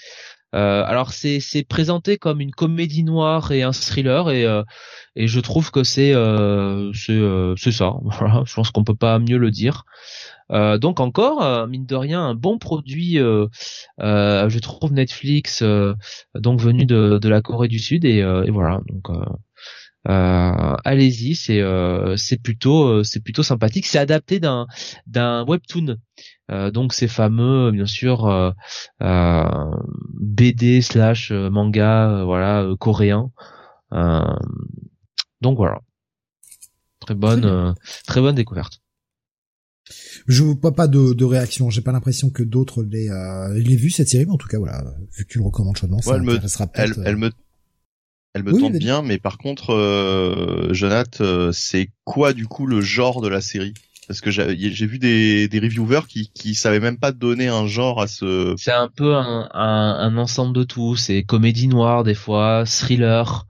alors c'est c'est présenté comme une comédie noire et un thriller et et je trouve que c'est c'est c'est ça. Je pense qu'on peut pas mieux le dire. donc encore mine de rien un bon produit, je trouve Netflix donc venu de de la Corée du Sud et, et voilà donc euh, allez-y, c'est euh, c'est plutôt euh, c'est plutôt sympathique. C'est adapté d'un d'un webtoon, donc c'est fameux bien sûr BD slash manga voilà coréen. donc voilà, très bonne très bonne découverte. Je vois pas de, de réaction. J'ai pas l'impression que d'autres l'aient euh, vu cette série, mais en tout cas voilà, vu que tu le recommandes chaudement, ça elle, me, elle, elle, me elle me tente bien, mais par contre, euh, Jonathan, euh, c'est quoi du coup le genre de la série? Parce que j'ai vu des, des reviewers qui qui savaient même pas donner un genre à ce. C'est un peu un, un, ensemble de tout. C'est comédie noire des fois, thriller.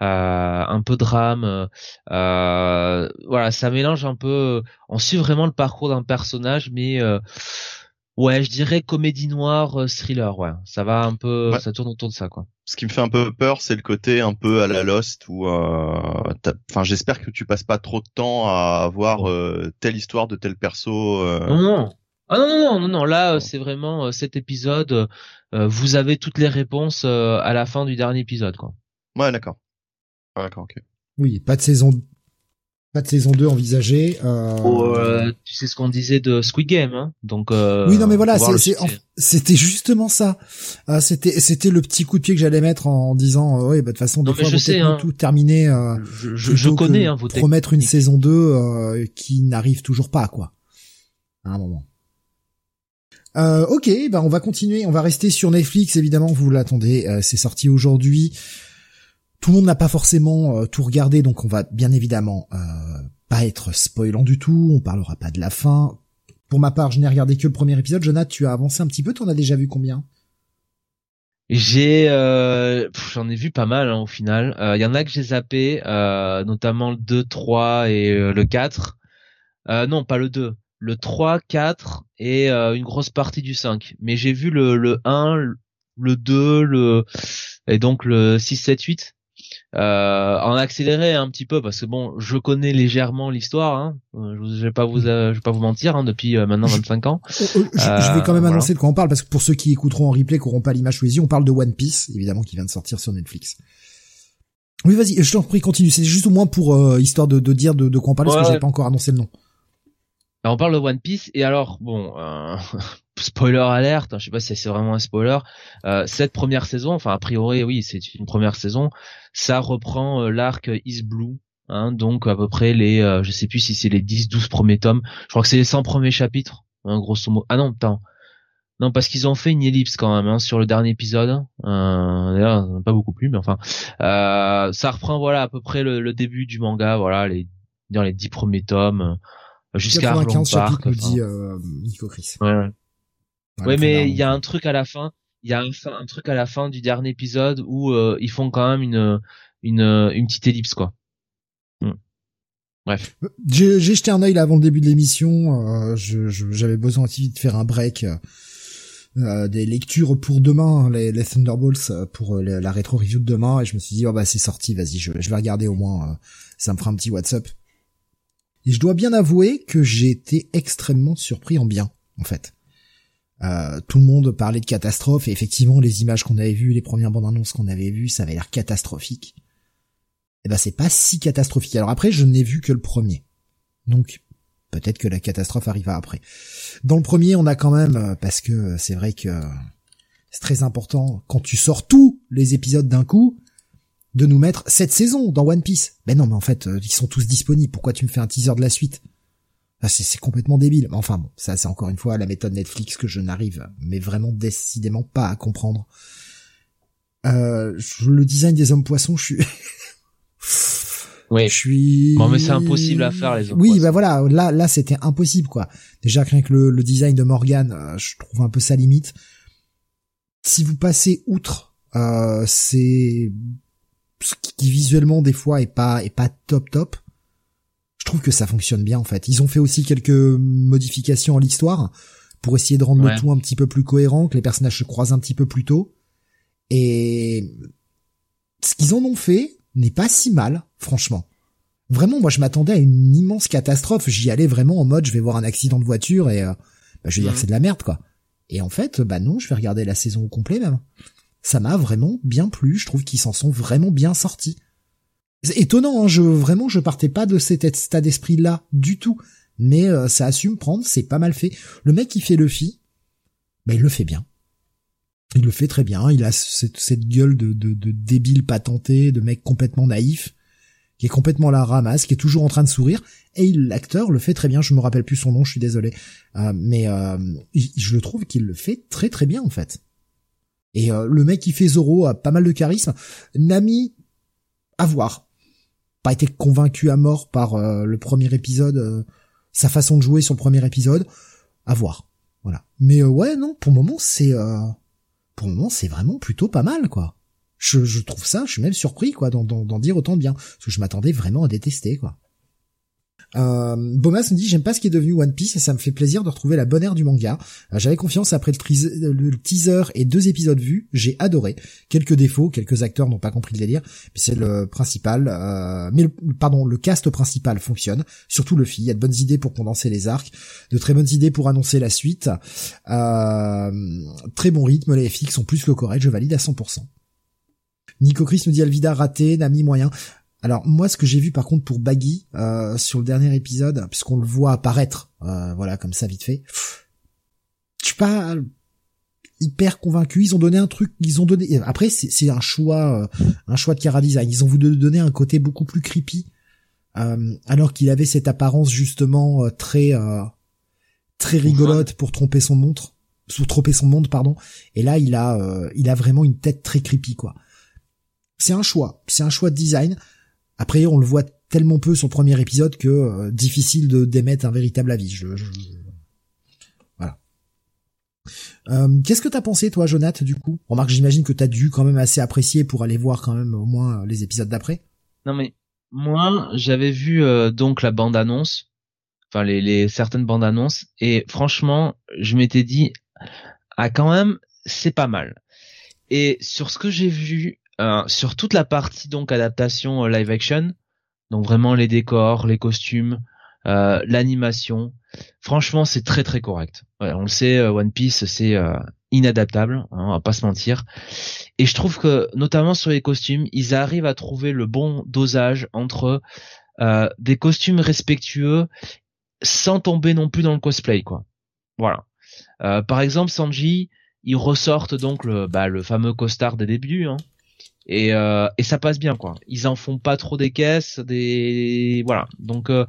Euh, un peu drame, euh, voilà, ça mélange un peu. On suit vraiment le parcours d'un personnage, mais euh, Ouais, je dirais comédie noire, euh, thriller, ouais. Ça va un peu, ça tourne autour de ça, quoi. Ce qui me fait un peu peur, c'est le côté un peu à la Lost où, euh, enfin, j'espère que tu passes pas trop de temps à voir euh, telle histoire de tel perso. Euh... Non, non. Ah non, non, non, non, là, c'est vraiment cet épisode. vous avez toutes les réponses à la fin du dernier épisode, quoi. Ouais, d'accord. d'accord, ok. Oui, pas de saison pas de saison 2 envisagée. Euh... Oh, euh, tu sais ce qu'on disait de Squid Game, hein Donc. Euh, oui, non, mais voilà, c'était justement ça. Euh, c'était c'était le petit coup de pied que j'allais mettre en, disant, euh, ouais, bah de toute façon, des fois, je sais, hein. tout terminer. je, je, je connais hein, vos promettre une saison 2 qui n'arrive toujours pas, quoi. À un moment. ok, ben on va continuer, on va rester sur Netflix évidemment. Vous l'attendez, c'est sorti aujourd'hui. Tout le monde n'a pas forcément euh, tout regardé, donc on va bien évidemment euh, pas être spoilant du tout, on parlera pas de la fin. Pour ma part, je n'ai regardé que le premier épisode. Jonathan, tu as avancé un petit peu, tu en as déjà vu combien? J'ai, euh, j'en ai vu pas mal hein, au final. Il y en a que j'ai zappé, notamment le 2, 3 et le 4. non, pas le 2. Le 3, 4 et une grosse partie du 5. Mais j'ai vu le, le 1, le 2, le et donc le 6, 7, 8 euh, en accéléré un petit peu parce que bon, je connais légèrement l'histoire. Hein. Euh, je vais pas vous, euh, je vais pas vous mentir hein, depuis euh, maintenant 25 ans. je, vais quand même annoncer de quoi on parle parce que pour ceux qui écouteront en replay, qui n'auront pas l'image sous les yeux, on parle de One Piece, évidemment, qui vient de sortir sur Netflix. Oui, vas-y, je t'en prie, continue. C'est juste au moins pour histoire de, de, dire de, de quoi on parle parce que j'avais pas encore annoncé le nom. on parle de One Piece et alors bon, spoiler alerte, hein, je sais pas si c'est vraiment un spoiler. Euh, cette première saison, enfin a priori oui, c'est une première saison. Ça reprend euh, l'arc Is Blue, hein, donc à peu près les, euh, je sais plus si c'est les 10-12 premiers tomes. Je crois que c'est les 100 premiers chapitres, hein, grosso modo. Ah non, putain. Non, parce qu'ils ont fait une ellipse quand même hein, sur le dernier épisode. Euh, D'ailleurs, pas beaucoup plus, mais enfin, euh, ça reprend voilà à peu près le, début du manga, voilà les dans les 10 premiers tomes jusqu'à Arlong Park. Nous dit Nico Chris. Ouais, Ouais, mais il y a un truc à la fin. Il y a un, truc à la fin du dernier épisode où euh, ils font quand même une, une, une petite ellipse quoi. Hmm. Bref. J'ai jeté un œil avant le début de l'émission. j'avais besoin aussi de faire un break. des lectures pour demain, les, les Thunderbolts pour la rétro review de demain, et je me suis dit oh bah c'est sorti, vas-y, je, je, vais regarder au moins, ça me fera un petit WhatsApp. Et je dois bien avouer que j'ai été extrêmement surpris en bien, en fait. Euh, tout le monde parlait de catastrophe et effectivement les images qu'on avait vues, les premières bandes annonces qu'on avait vues, ça avait l'air catastrophique. Et eh ben c'est pas si catastrophique. Alors après je n'ai vu que le premier. Donc peut-être que la catastrophe arrivera après. Dans le premier on a quand même, euh, parce que c'est vrai que c'est très important, quand tu sors tous les épisodes d'un coup, de nous mettre cette saison dans One Piece. Ben non mais en fait euh, ils sont tous disponibles, pourquoi tu me fais un teaser de la suite? C'est complètement débile. Enfin bon, ça c'est encore une fois la méthode Netflix que je n'arrive, mais vraiment décidément pas à comprendre. Euh, le design des hommes poissons, je suis. oui. Je suis. Bon, mais c'est impossible à faire les hommes. Oui, bah voilà, là, là, c'était impossible quoi. Déjà rien que le, design de Morgan, euh, je trouve un peu sa limite. Si vous passez outre, euh, c'est ce qui visuellement des fois est pas est pas top top je trouve que ça fonctionne bien en fait. Ils ont fait aussi quelques modifications à l'histoire pour essayer de rendre le tout un petit peu plus cohérent, que les personnages se croisent un petit peu plus tôt. Et ce qu'ils en ont fait n'est pas si mal, franchement. Vraiment, moi je m'attendais à une immense catastrophe. J'y allais vraiment en mode je vais voir un accident de voiture et euh, bah, je vais dire que mhm. c'est de la merde quoi. Et en fait, bah non, je vais regarder la saison au complet même. Ça m'a vraiment bien plu. Je trouve qu'ils s'en sont vraiment bien sortis. Étonnant, hein, je vraiment je partais pas de cet état d'esprit là du tout, mais euh, ça assume prendre, c'est pas mal fait. Le mec qui fait Luffy, bah il le fait bien. Il le fait très bien, il a cette, cette gueule de, de, de, débile patenté, de mec complètement naïf, qui est complètement la ramasse, qui est toujours en train de sourire, et l'acteur le fait très bien, je me rappelle plus son nom, je suis désolé, euh, mais euh, je le trouve qu'il le fait très très bien en fait. Et le mec qui fait Zoro a pas mal de charisme. Nami, à voir pas été convaincu à mort par euh, le premier épisode, euh, sa façon de jouer le premier épisode, à voir. Voilà. Mais euh, ouais, non, pour le moment, c'est pour le moment, c'est vraiment plutôt pas mal, quoi. Je, je trouve ça, je suis même surpris, quoi, d'en dire autant de bien, parce que je m'attendais vraiment à détester, quoi. Euh, Bomas me dit j'aime pas ce qui est devenu One Piece et ça me fait plaisir de retrouver la bonne ère du manga. Euh, j'avais confiance après le, teaser et deux épisodes vus, j'ai adoré. Quelques défauts, quelques acteurs n'ont pas compris le délire, mais c'est le principal. Euh, mais pardon, le cast principal fonctionne, surtout le. Il y a de bonnes idées pour condenser les arcs, de très bonnes idées pour annoncer la suite. Euh, très bon rythme, les FX sont plus que corrects, je valide à 100%. Nico Chris me dit Alvida raté, Nami moyen. Alors moi, ce que j'ai vu par contre pour Baggy euh, sur le dernier épisode, puisqu'on le voit apparaître, euh, voilà comme ça vite fait, je suis pas hyper convaincu. Ils ont donné un truc, ils ont donné. Après, c'est un choix, euh, un choix de Cara Design. Ils ont voulu donner un côté beaucoup plus creepy, alors qu'il avait cette apparence justement très très rigolote pour tromper son montre, pour tromper son monde, pardon. Et là, il a il a vraiment une tête très creepy quoi. C'est un choix, c'est un choix de design. Après, on le voit tellement peu son premier épisode que euh, difficile de d'émettre un véritable avis. Je, Voilà. Euh, Qu'est-ce que t'as pensé, toi, Jonath, du coup? Remarque, j'imagine que t'as dû quand même assez apprécier pour aller voir quand même au moins les épisodes d'après. Non mais moi, j'avais vu euh, donc la bande annonce, enfin les certaines bandes annonces, et franchement, je m'étais dit, ah quand même, c'est pas mal. Et sur ce que j'ai vu, euh, sur toute la partie donc adaptation euh, live action, donc vraiment les décors, les costumes, euh, l'animation, franchement c'est très très correct. on le sait, One Piece c'est inadaptable, hein, on va pas se mentir. Et je trouve que notamment sur les costumes, ils arrivent à trouver le bon dosage entre des costumes respectueux sans tomber non plus dans le cosplay quoi. Voilà. par exemple Sanji, ils ressortent donc le, bah, le fameux costard des débuts, hein, et, euh, et ça passe bien quoi. Ils en font pas trop des caisses, des voilà. Donc euh,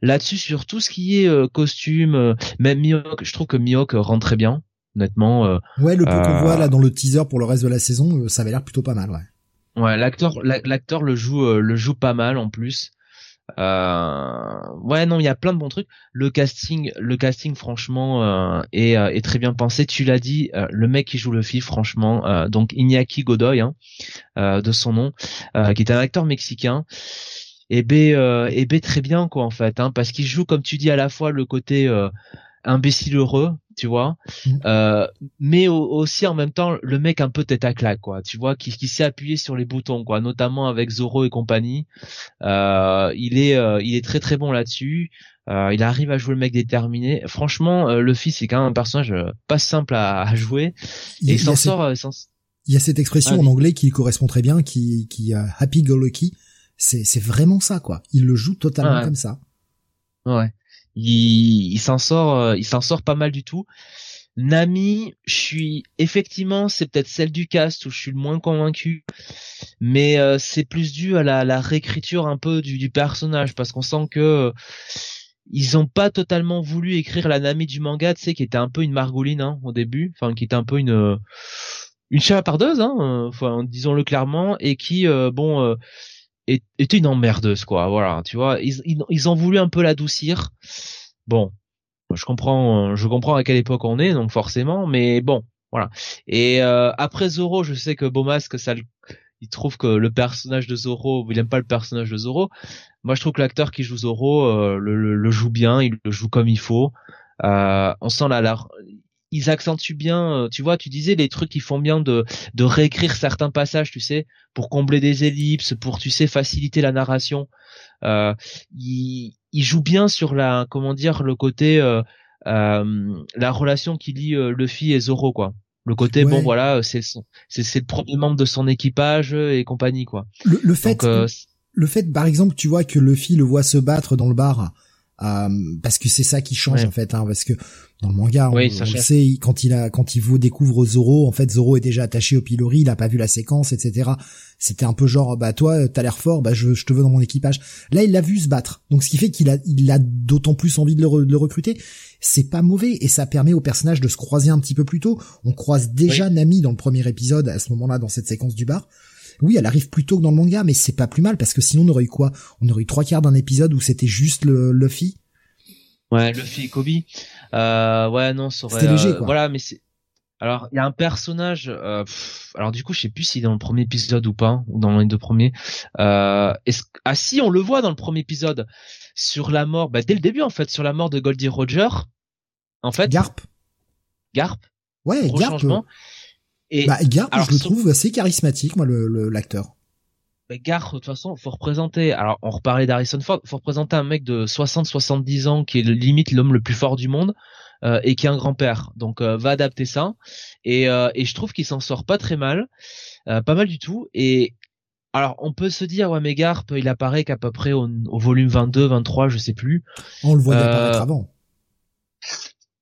là-dessus sur tout ce qui est euh, costume, euh, même Mihawk, je trouve que Mihawk rentre très bien, honnêtement. ouais, le peu qu'on voit là dans le teaser pour le reste de la saison, ça avait l'air plutôt pas mal, ouais. Ouais, l'acteur l'acteur le joue le joue pas mal en plus. Euh, ouais, non, il y a plein de bons trucs. Le casting, le casting, franchement, euh, est, euh, est, très bien pensé. Tu l'as dit, euh, le mec qui joue le fils, franchement, donc Iñaki Godoy, hein, de son nom, qui est un acteur mexicain. et B et B très bien quoi en fait hein, parce qu'il joue comme tu dis à la fois le côté imbécile heureux tu vois. Mm. euh, mais aussi en même temps le mec un peu tête à claque quoi tu vois qui, qui sait appuyer sur les boutons quoi notamment avec Zoro et compagnie. Euh, il est euh, il est très très bon là-dessus. Euh, il arrive à jouer le mec déterminé. Franchement euh, le fils c'est quand même un personnage pas simple à, à jouer. Et il s'en sort il y a cette expression en anglais qui correspond très bien qui qui happy go lucky c'est c'est vraiment ça quoi. Il le joue totalement comme ça. Ouais il, s'en sort, euh, il s'en sort pas mal du tout. Nami, je suis effectivement, c'est peut-être celle du cast où je suis le moins convaincu, mais euh, c'est plus dû à la, réécriture un peu du, personnage parce qu'on sent que ils ont pas totalement voulu écrire la Nami du manga, tu sais, qui était un peu une margouline hein, au début, enfin qui était un peu une une chapardeuse, hein, enfin disons-le clairement, et qui bon était une emmerdeuse quoi voilà tu vois. Ils, ils, ont voulu un peu l'adoucir. Bon je comprends je comprends à quelle époque on est donc forcément mais bon voilà. Et euh, après Zoro je sais que Beaumasque ça il trouve que le personnage de Zoro il aime pas le personnage de Zoro moi je trouve que l'acteur qui joue Zoro euh, le, le, joue bien il le joue comme il faut. Euh, on sent la, la ils accentuent bien, euh, tu vois, tu disais les trucs qui font bien de, de réécrire certains passages, tu sais, pour combler des ellipses, pour, tu sais, faciliter la narration. Euh, ils, ils jouent bien sur la, comment dire, le côté, euh, euh la relation qui lie Luffy et Zoro, quoi. Le côté, bon, voilà, c'est le premier membre de son équipage et compagnie, quoi. Le, le fait, le fait, par exemple, tu vois que Luffy le voit se battre dans le bar euh, parce que c'est ça qui change en fait, hein, parce que dans le manga, on, le sait, quand il a, quand il vous découvre Zoro, en fait, Zoro est déjà attaché au pilori, il a pas vu la séquence, etc. C'était un peu genre, bah toi, t'as l'air fort, bah je, je, te veux dans mon équipage. Là, il l'a vu se battre, donc ce qui fait qu'il a, il a d'autant plus envie de le, recruter. C'est pas mauvais et ça permet au personnage de se croiser un petit peu plus tôt. On croise déjà Nami dans le premier épisode à ce moment-là, dans cette séquence du bar. Oui, elle arrive plus tôt que dans le manga, mais c'est pas plus mal parce que sinon on aurait eu quoi? On aurait eu trois quarts d'un épisode où c'était juste le Luffy? Ouais, Luffy et Kobe. Euh, ouais, non, ça aurait. Léger, euh, quoi. Voilà, mais c'est. Alors, il y a un personnage. Euh, alors du coup, je sais plus s'il est dans le premier épisode ou pas, ou dans les deux premiers. Euh, ah si, on le voit dans le premier épisode sur la mort. Bah dès le début en fait, sur la mort de Goldie Roger. En fait. Garp? Garp? Ouais, Garp. Et bah, Garp, je le trouve assez charismatique, moi, le l'acteur. Mais Garp, de toute façon, faut représenter. Alors, on reparlait d'Harrison Ford. Faut représenter un mec de 60-70 ans qui est limite l'homme le plus fort du monde euh, et qui est un grand-père. Donc, euh, va adapter ça. Et, euh, et je trouve qu'il s'en sort pas très mal, pas mal du tout. Et alors, on peut se dire, ouais, mais Garp, il apparaît qu'à peu près au, au, volume 22, 23, je sais plus. On le voit apparaître avant.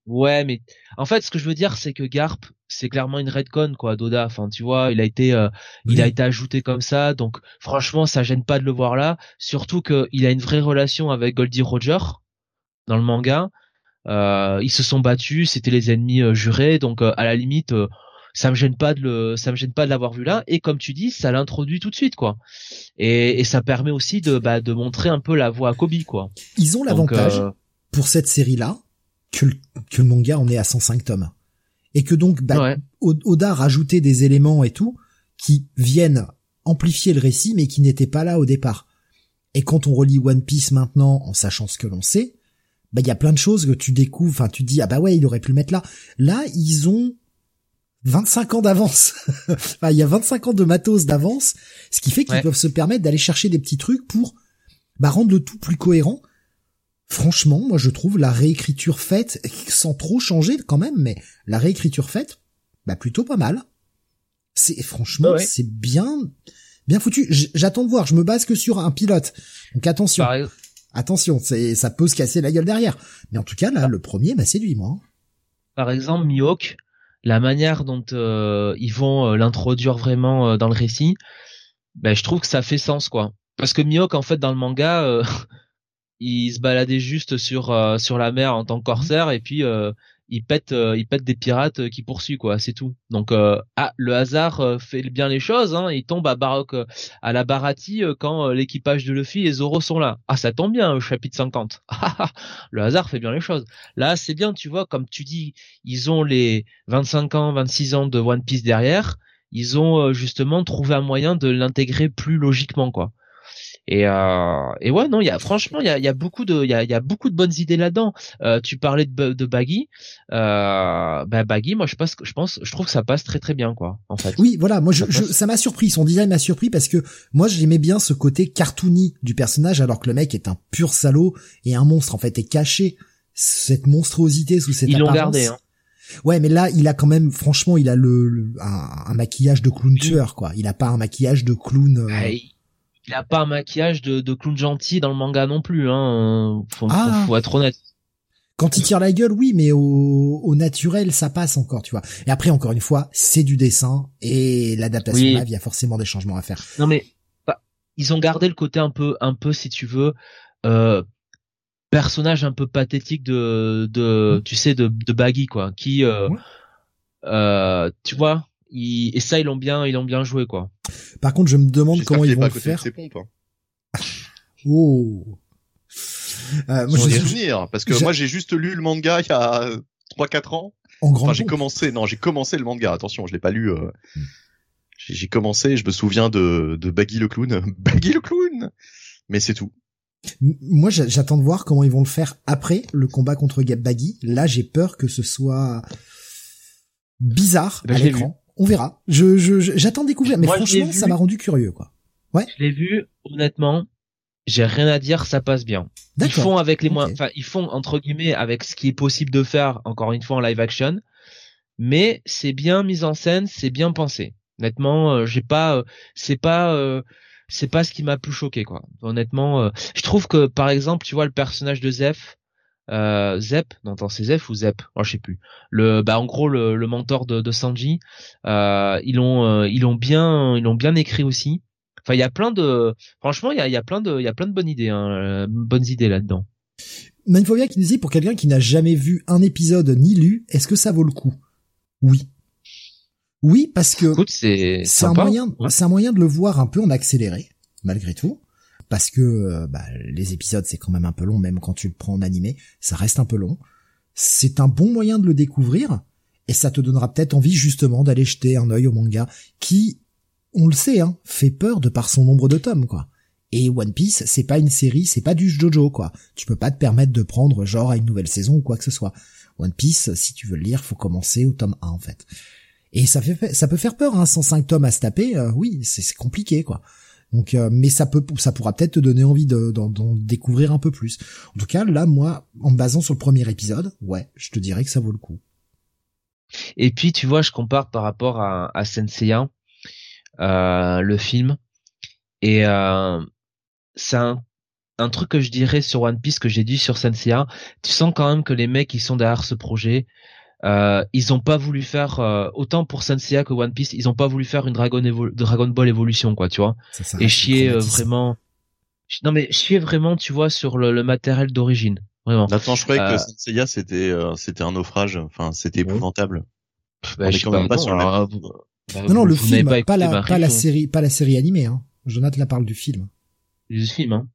Ouais, mais en fait, ce que je veux dire, c'est que Garp, c'est clairement une redcon quoi Doda. Enfin tu vois il a été euh, il a été ajouté comme ça. Donc franchement ça gêne pas de le voir là. Surtout que il a une vraie relation avec Goldie Roger dans le manga. Euh, ils se sont battus. C'était les ennemis euh, jurés. Donc à la limite ça me gêne pas de le ça me gêne pas de l'avoir vu là. Et comme tu dis ça l'introduit tout de suite quoi. Et, et ça permet aussi de bah, de montrer un peu la voix à Kobe quoi. Ils ont l'avantage pour cette série là que le, que le manga en est à 105 tomes et que donc bah, Oda rajoutait des éléments et tout qui viennent amplifier le récit mais qui n'étaient pas là au départ. Et quand on relit One Piece maintenant en sachant ce que l'on sait, bah il y a plein de choses que tu découvres, enfin tu dis ah bah ouais il aurait pu le mettre là. Là ils ont 25 ans d'avance. enfin, il y a 25 ans de matos d'avance, ce qui fait qu'ils peuvent se permettre d'aller chercher des petits trucs pour bah, rendre le tout plus cohérent Franchement, moi je trouve la réécriture faite, sans trop changer quand même, mais la réécriture faite, bah plutôt pas mal. C'est franchement, c'est bien, bien foutu. J'attends de voir. Je me base que sur un pilote. Donc attention, attention, c'est ça peut se casser la gueule derrière. Mais en tout cas là, le premier m'a séduit moi. Par exemple, Mihawk, la manière dont euh, ils vont euh, l'introduire vraiment euh, dans le récit, ben je trouve que ça fait sens quoi. Parce que Mihawk en fait dans le manga il se baladait juste sur euh, sur la mer en tant que corsaire et puis euh, il pète euh, il pète des pirates qui poursuivent quoi c'est tout. Donc ah le hasard fait bien les choses hein, il tombe à Baroque à la Barati quand l'équipage de Luffy et Zoro sont là. Ah ça tombe bien au chapitre 50 le hasard fait bien les choses. Là c'est bien tu vois comme tu dis ils ont les 25 ans 26 ans de One Piece derrière. Ils ont justement trouvé un moyen de l'intégrer plus logiquement quoi Et, euh, et ouais, non, il y a franchement, il y a, y a beaucoup de, il y a, y a beaucoup de bonnes idées là-dedans. Euh, tu parlais de, de Baggy, euh, bah Baggy, moi je pense, je pense, je trouve que ça passe très très bien, quoi, en fait. Oui, voilà, moi je, ça, je, ça m'a surpris, son design m'a surpris parce que moi j'aimais bien ce côté cartoony du personnage, alors que le mec est un pur salaud et un monstre en fait est caché cette monstruosité sous cette Ils l'ont apparence. gardé, hein. Ouais, mais là, il a quand même, franchement, il a le, le- un, un maquillage de clown tueur, quoi. Il a pas un maquillage de clown. euh, il a pas un maquillage de, de clown gentil dans le manga non plus, hein. Faut, Ah. faut être honnête. Quand il tire la gueule, oui, mais au, au naturel, ça passe encore, tu vois. Et après, encore une fois, c'est du dessin et l'adaptation Oui. live, il y a forcément des changements à faire. Non mais bah, ils ont gardé le côté un peu un peu si tu veux euh, personnage un peu pathétique de de tu sais de de Baggy quoi qui euh, Ouais. euh, tu vois ils, et ça ils l'ont bien ils l'ont bien joué quoi. Par contre, je me demande comment ils vont pas le côté de faire. ses pompes. hein. Oh. Euh, moi, je, souvenirs, parce que moi j'ai juste lu le manga il y a 3-4 ans. en grande Enfin j'ai commencé, non j'ai commencé le manga, attention je l'ai pas lu. euh, Hmm. J'ai j'ai commencé, je me souviens de, de Baggy le clown. Baggy le clown Mais c'est tout. Moi, j'a- j'attends de voir comment ils vont le faire après le combat contre Baggy. Là, j'ai peur que ce soit bizarre Ben, à l'écran. On verra. Je, j'attends de découvrir, mais Moi, franchement, ça m'a rendu curieux, quoi. Je l'ai vu honnêtement j'ai rien à dire ça passe bien. Ils font avec les moins enfin ils font entre guillemets avec ce qui est possible de faire encore une fois en live action. Mais c'est bien mis en scène c'est bien pensé. Honnêtement euh, j'ai pas euh, c'est pas euh, c'est pas ce qui m'a plus choqué quoi. Honnêtement euh, je trouve que par exemple tu vois le personnage de Zef euh, Zep non attends c'est Zef ou Zep? Oh, je sais plus le bah en gros le, le mentor de, de Sanji euh, ils l'ont euh, ils l'ont bien ils l'ont bien écrit aussi enfin il y a plein de franchement il y a, il y a plein de il y a plein de bonnes idées hein, euh, bonnes idées là dedans Manifovia qui nous dit, pour quelqu'un qui n'a jamais vu un épisode ni lu, est-ce que ça vaut le coup? Oui. Oui, parce que c'est c'est un sympa. moyen, Ouais. c'est un moyen de le voir un peu en accéléré, malgré tout. Parce que euh, bah, les épisodes c'est quand même un peu long, même quand tu le prends en animé, ça reste un peu long. C'est un bon moyen de le découvrir, et ça te donnera peut-être envie justement d'aller jeter un œil au manga, qui, on le sait, hein, fait peur de par son nombre de tomes, quoi. Et One Piece, c'est pas une série, c'est pas du Jojo, quoi. Tu peux pas te permettre de prendre genre à une nouvelle saison ou quoi que ce soit. One Piece, si tu veux le lire, faut commencer au tome 1, en fait. Et ça peut faire peur, hein, 105 tomes à se taper, euh, oui, c'est compliqué, quoi. Donc, euh, mais ça peut, ça pourra peut-être te donner envie de- d'en d'en découvrir un peu plus. En tout cas, là, moi, en me basant sur le premier épisode, ouais, je te dirais que ça vaut le coup. Et puis tu vois, je compare par rapport à, à Senseiya, euh, le film, et euh, c'est un, un truc que je dirais sur One Piece que j'ai dit sur Senseiya. Tu sens quand même que les mecs qui sont derrière ce projet, euh, ils ont pas voulu faire euh, autant pour Senseiya que One Piece, ils ont pas voulu faire une Dragon, Evo- Dragon Ball Evolution quoi, tu vois, Ça, ça et chier euh, vraiment. Non mais chier vraiment, tu vois, sur le, le matériel d'origine, vraiment. Attends, je croyais Euh, que Senseiya c'était euh, c'était un naufrage. Enfin, c'était épouvantable. Bah, on je est même pas non, sur vous- bah, Non, non, le vous film, pas, la, pas la série, pas la série animée, hein. Jonathan la parle du film. du film hein.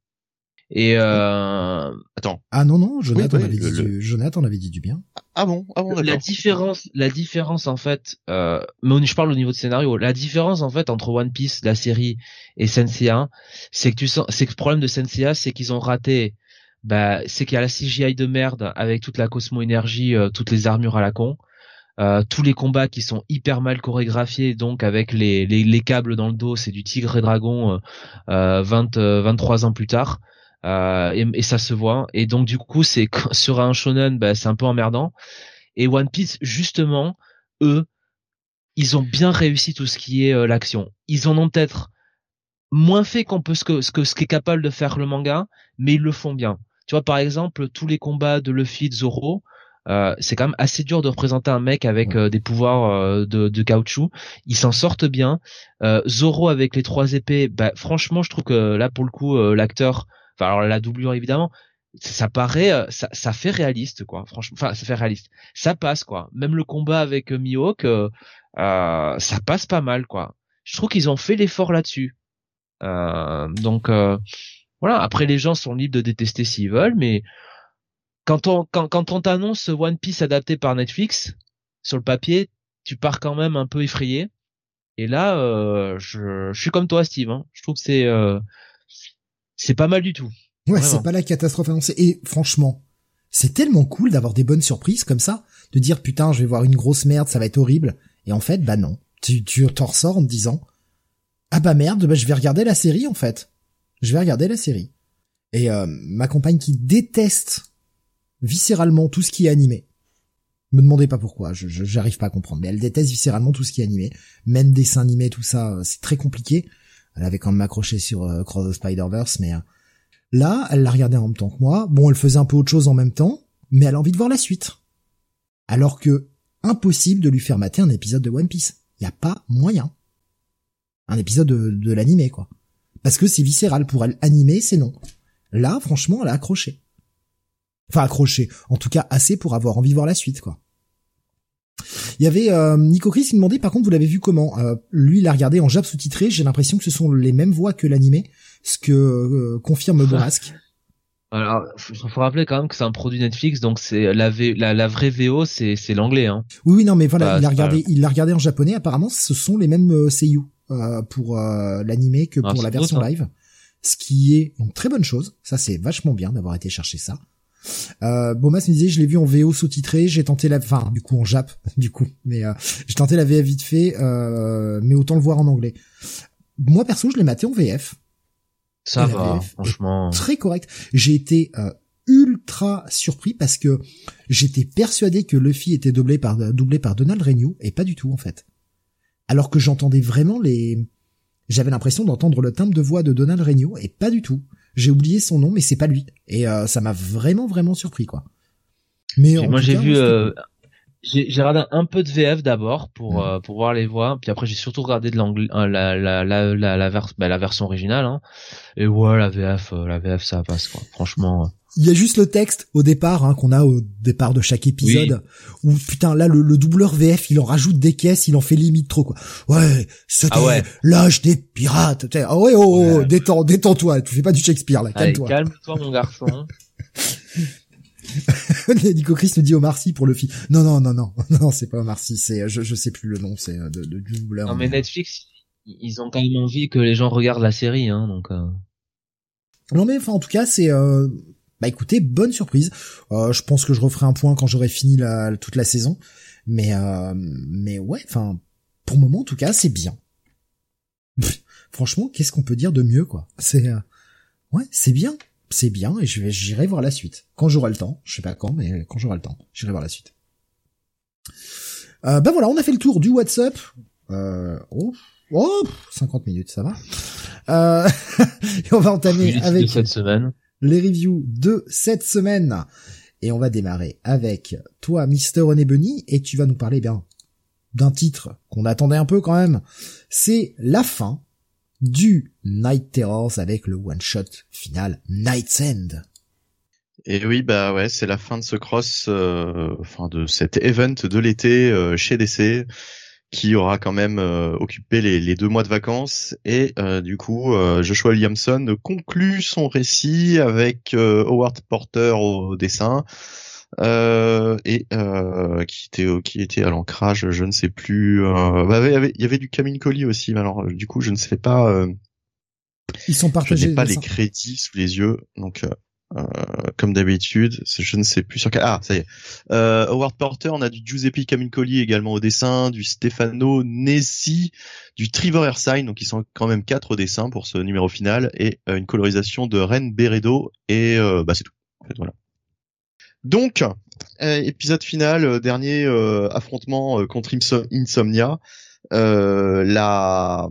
Et euh, Attends. Ah non, non, Jonathan Oui, avait oui, dit le- du, Jonathan avait dit du bien. Ah bon, ah bon, la différence, la différence en fait, euh, mais je parle au niveau de scénario. La différence en fait entre One Piece, la série, et Senseiya, c'est que tu sens, c'est que le problème de Senseiya, c'est qu'ils ont raté. Bah, c'est qu'il y a la CGI de merde avec toute la Cosmo énergie, euh, toutes les armures à la con. Euh, tous les combats qui sont hyper mal chorégraphiés, donc avec les, les, les câbles dans le dos, c'est du tigre et dragon euh, euh, 20, euh, 23 ans plus tard. Euh, et, et ça se voit. Et donc du coup, c'est sur un shonen, bah, c'est un peu emmerdant. Et One Piece, justement, eux, ils ont bien réussi tout ce qui est euh, l'action. Ils en ont peut-être moins fait qu'on peut ce que ce que ce qu'est capable de faire le manga, mais ils le font bien. Tu vois, par exemple, tous les combats de Luffy, de Zoro, euh, c'est quand même assez dur de représenter un mec avec euh, des pouvoirs euh, de, de caoutchouc. Ils s'en sortent bien. Zoro avec les trois épées, bah, franchement, je trouve que là, pour le coup, l'acteur, enfin alors la doublure évidemment, ça, paraît, euh, ça, ça fait réaliste quoi. Franchement, enfin ça fait réaliste. Ça passe quoi. Même le combat avec euh, Mihawk, euh, euh, ça passe pas mal quoi. Je trouve qu'ils ont fait l'effort là-dessus. Donc voilà. Après les gens sont libres de détester s'ils veulent, mais quand on quand, quand on t'annonce One Piece adapté par Netflix sur le papier, tu pars quand même un peu effrayé. Et là, euh, je, je suis comme toi, Steve. Hein. Je trouve que c'est euh, c'est pas mal du tout. Ouais, c'est pas la catastrophe annoncée. Et franchement, c'est tellement cool d'avoir des bonnes surprises comme ça, de dire putain, je vais voir une grosse merde, ça va être horrible. Et en fait, bah non. Tu, tu t'en ressors en te disant, ah bah merde, bah je vais regarder la série en fait. Je vais regarder la série. Et euh, ma compagne qui déteste viscéralement tout ce qui est animé. Me demandez pas pourquoi, je je- j'arrive pas à comprendre, mais elle déteste viscéralement tout ce qui est animé, même dessin animé, tout ça, euh, c'est très compliqué. Elle avait quand même accroché sur euh, Cross the Spider-Verse, mais euh, là, elle l'a regardé en même temps que moi. Bon, elle faisait un peu autre chose en même temps, mais elle a envie de voir la suite. Alors que impossible de lui faire mater un épisode de One Piece. Y a pas moyen. Un épisode de, de l'animé, quoi. Parce que c'est viscéral pour elle. Animé, c'est non. Là, franchement, elle a accroché. Enfin, accroché. En tout cas, assez pour avoir envie de voir la suite, quoi. Il y avait euh, Nico Chris qui demandait, par contre, vous l'avez vu comment? Euh, Lui, il a regardé en jab sous-titré. J'ai l'impression que ce sont les mêmes voix que l'animé, ce que euh, confirme Borasque. Alors, faut, faut rappeler quand même que c'est un produit Netflix, donc c'est la, la, la vraie VO, c'est l'anglais. Hein. Oui, oui, non, mais voilà, Bah, il a c'est regardé, il l'a regardé en japonais. Apparemment, ce sont les mêmes seiyuu pour l'animé que Ah, pour la version live, ce qui est une très bonne chose. Ça, c'est vachement bien d'avoir été chercher ça. Euh, Bomas me disait, je l'ai vu en VO sous-titré, j'ai tenté la, enfin, du coup en jap, du coup, mais euh, j'ai tenté la VF vite fait, euh, mais autant le voir en anglais. Moi perso, je l'ai maté en VF, Ça va, VF franchement. très correct. J'ai été euh, ultra surpris parce que j'étais persuadé que Luffy était doublé par doublé par Donald Renew et pas du tout en fait. Alors que j'entendais vraiment les j'avais l'impression d'entendre le timbre de voix de Donald Renew et pas du tout. J'ai oublié son nom mais c'est pas lui et euh, ça m'a vraiment vraiment surpris quoi. Mais moi j'ai vu, euh, j'ai regardé un peu de VF d'abord pour euh, pour voir les voix, puis après j'ai surtout regardé de l'anglais, la la la la la, vers- bah, la version originale. Hein. Et ouais, la VF, la VF ça passe quoi. Franchement. Il y a juste le texte au départ hein, qu'on a au départ de chaque épisode où putain là le, le doubleur VF il en rajoute des caisses, il en fait limite trop quoi. Ouais, c'était Ah ouais. l'âge des pirates. Ah ouais, oh, oh, Ouais. détends, détends-toi, tu fais pas du Shakespeare là, calme-toi. calme-toi mon garçon. Nico Chris nous dit Omar Sy pour le film. Non non non non non, c'est pas Omar Sy, c'est je je sais plus le nom, c'est euh, de, de du doubleur. non mais Netflix, ils ont quand même envie que les gens regardent la série, hein. Donc. euh. Non mais enfin en tout cas c'est euh, bah écoutez bonne surprise. Euh, je pense que je referai un point quand j'aurai fini la, toute la saison. Mais euh, mais ouais enfin pour le moment en tout cas c'est bien. Pff, franchement qu'est-ce qu'on peut dire de mieux quoi? C'est euh, ouais c'est bien c'est bien et je vais j'irai voir la suite quand j'aurai le temps. Je sais pas quand mais quand j'aurai le temps j'irai voir la suite. Euh, bah voilà on a fait le tour du WhatsApp. Euh, oh oh 50 minutes ça va. Euh, et on va entamer avec de cette semaine. Les reviews de cette semaine. Et on va démarrer avec toi, Mister René Bunny, et tu vas nous parler bien d'un titre qu'on attendait un peu quand même. C'est la fin du Night Terrors avec le one-shot final Night's End. Et oui, bah ouais, c'est la fin de ce cross, euh, enfin de cet event de l'été euh, chez DC, qui aura quand même euh, occupé les, les deux mois de vacances. Et euh, du coup, euh, Joshua Williamson conclut son récit avec euh, Howard Porter au dessin. Euh, et euh, qui était qui était à l'ancrage, je ne sais plus. Euh, bah, il y avait il y avait du Camille Colli aussi, mais alors du coup je ne sais pas. Euh, Ils sont je partagés. n'ai pas les crédits sous les yeux, donc euh, comme d'habitude, je ne sais plus sur quel. Ah, ça y est. Euh, Howard Porter, on a du Giuseppe Camincoli également au dessin, du Stefano Nessi, du Trevor Ersine, donc ils sont quand même quatre au dessin pour ce numéro final, et euh, une colorisation de Ren Beredo, et euh, bah c'est tout. En fait, voilà. Donc, épisode final, dernier affrontement contre Inso- Insomnia. La,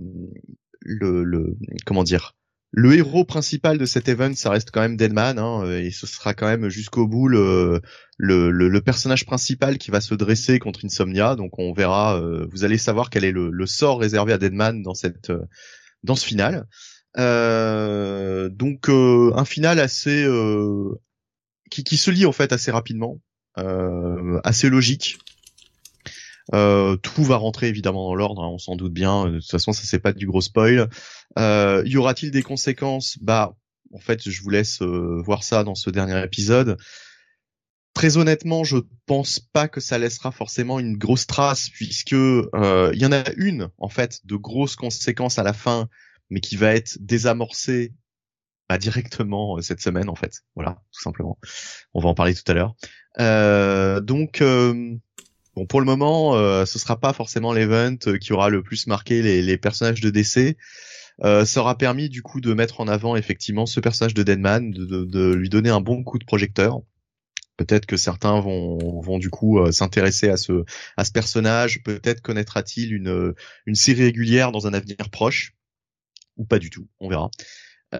le, le, comment dire, le héros principal de cet event, ça reste quand même Deadman, hein, euh, et ce sera quand même jusqu'au bout le, le, le, le personnage principal qui va se dresser contre Insomnia. Donc on verra, euh, vous allez savoir quel est le, le sort réservé à Deadman dans cette, euh, dans ce final. Euh, donc euh, un final assez, euh, qui, qui se lit en fait assez rapidement, assez logique. Euh, tout va rentrer évidemment dans l'ordre, hein, on s'en doute bien. De toute façon, ça c'est pas du gros spoil. Euh, y aura-t-il des conséquences? Bah, en fait, je vous laisse euh, voir ça dans ce dernier épisode. Très honnêtement, je pense pas que ça laissera forcément une grosse trace, puisque euh, il y en a une en fait de grosses conséquences à la fin, mais qui va être désamorcée bah, directement cette semaine en fait. Voilà, tout simplement. On va en parler tout à l'heure. Euh, donc bon pour le moment, euh, ce sera pas forcément l'event qui aura le plus marqué les, les personnages de DC. Euh, ça aura permis du coup de mettre en avant effectivement ce personnage de Deadman, de, de, de lui donner un bon coup de projecteur. Peut-être que certains vont, vont du coup euh, s'intéresser à ce, à ce personnage. Peut-être connaîtra-t-il une, une série régulière dans un avenir proche, ou pas du tout. On verra.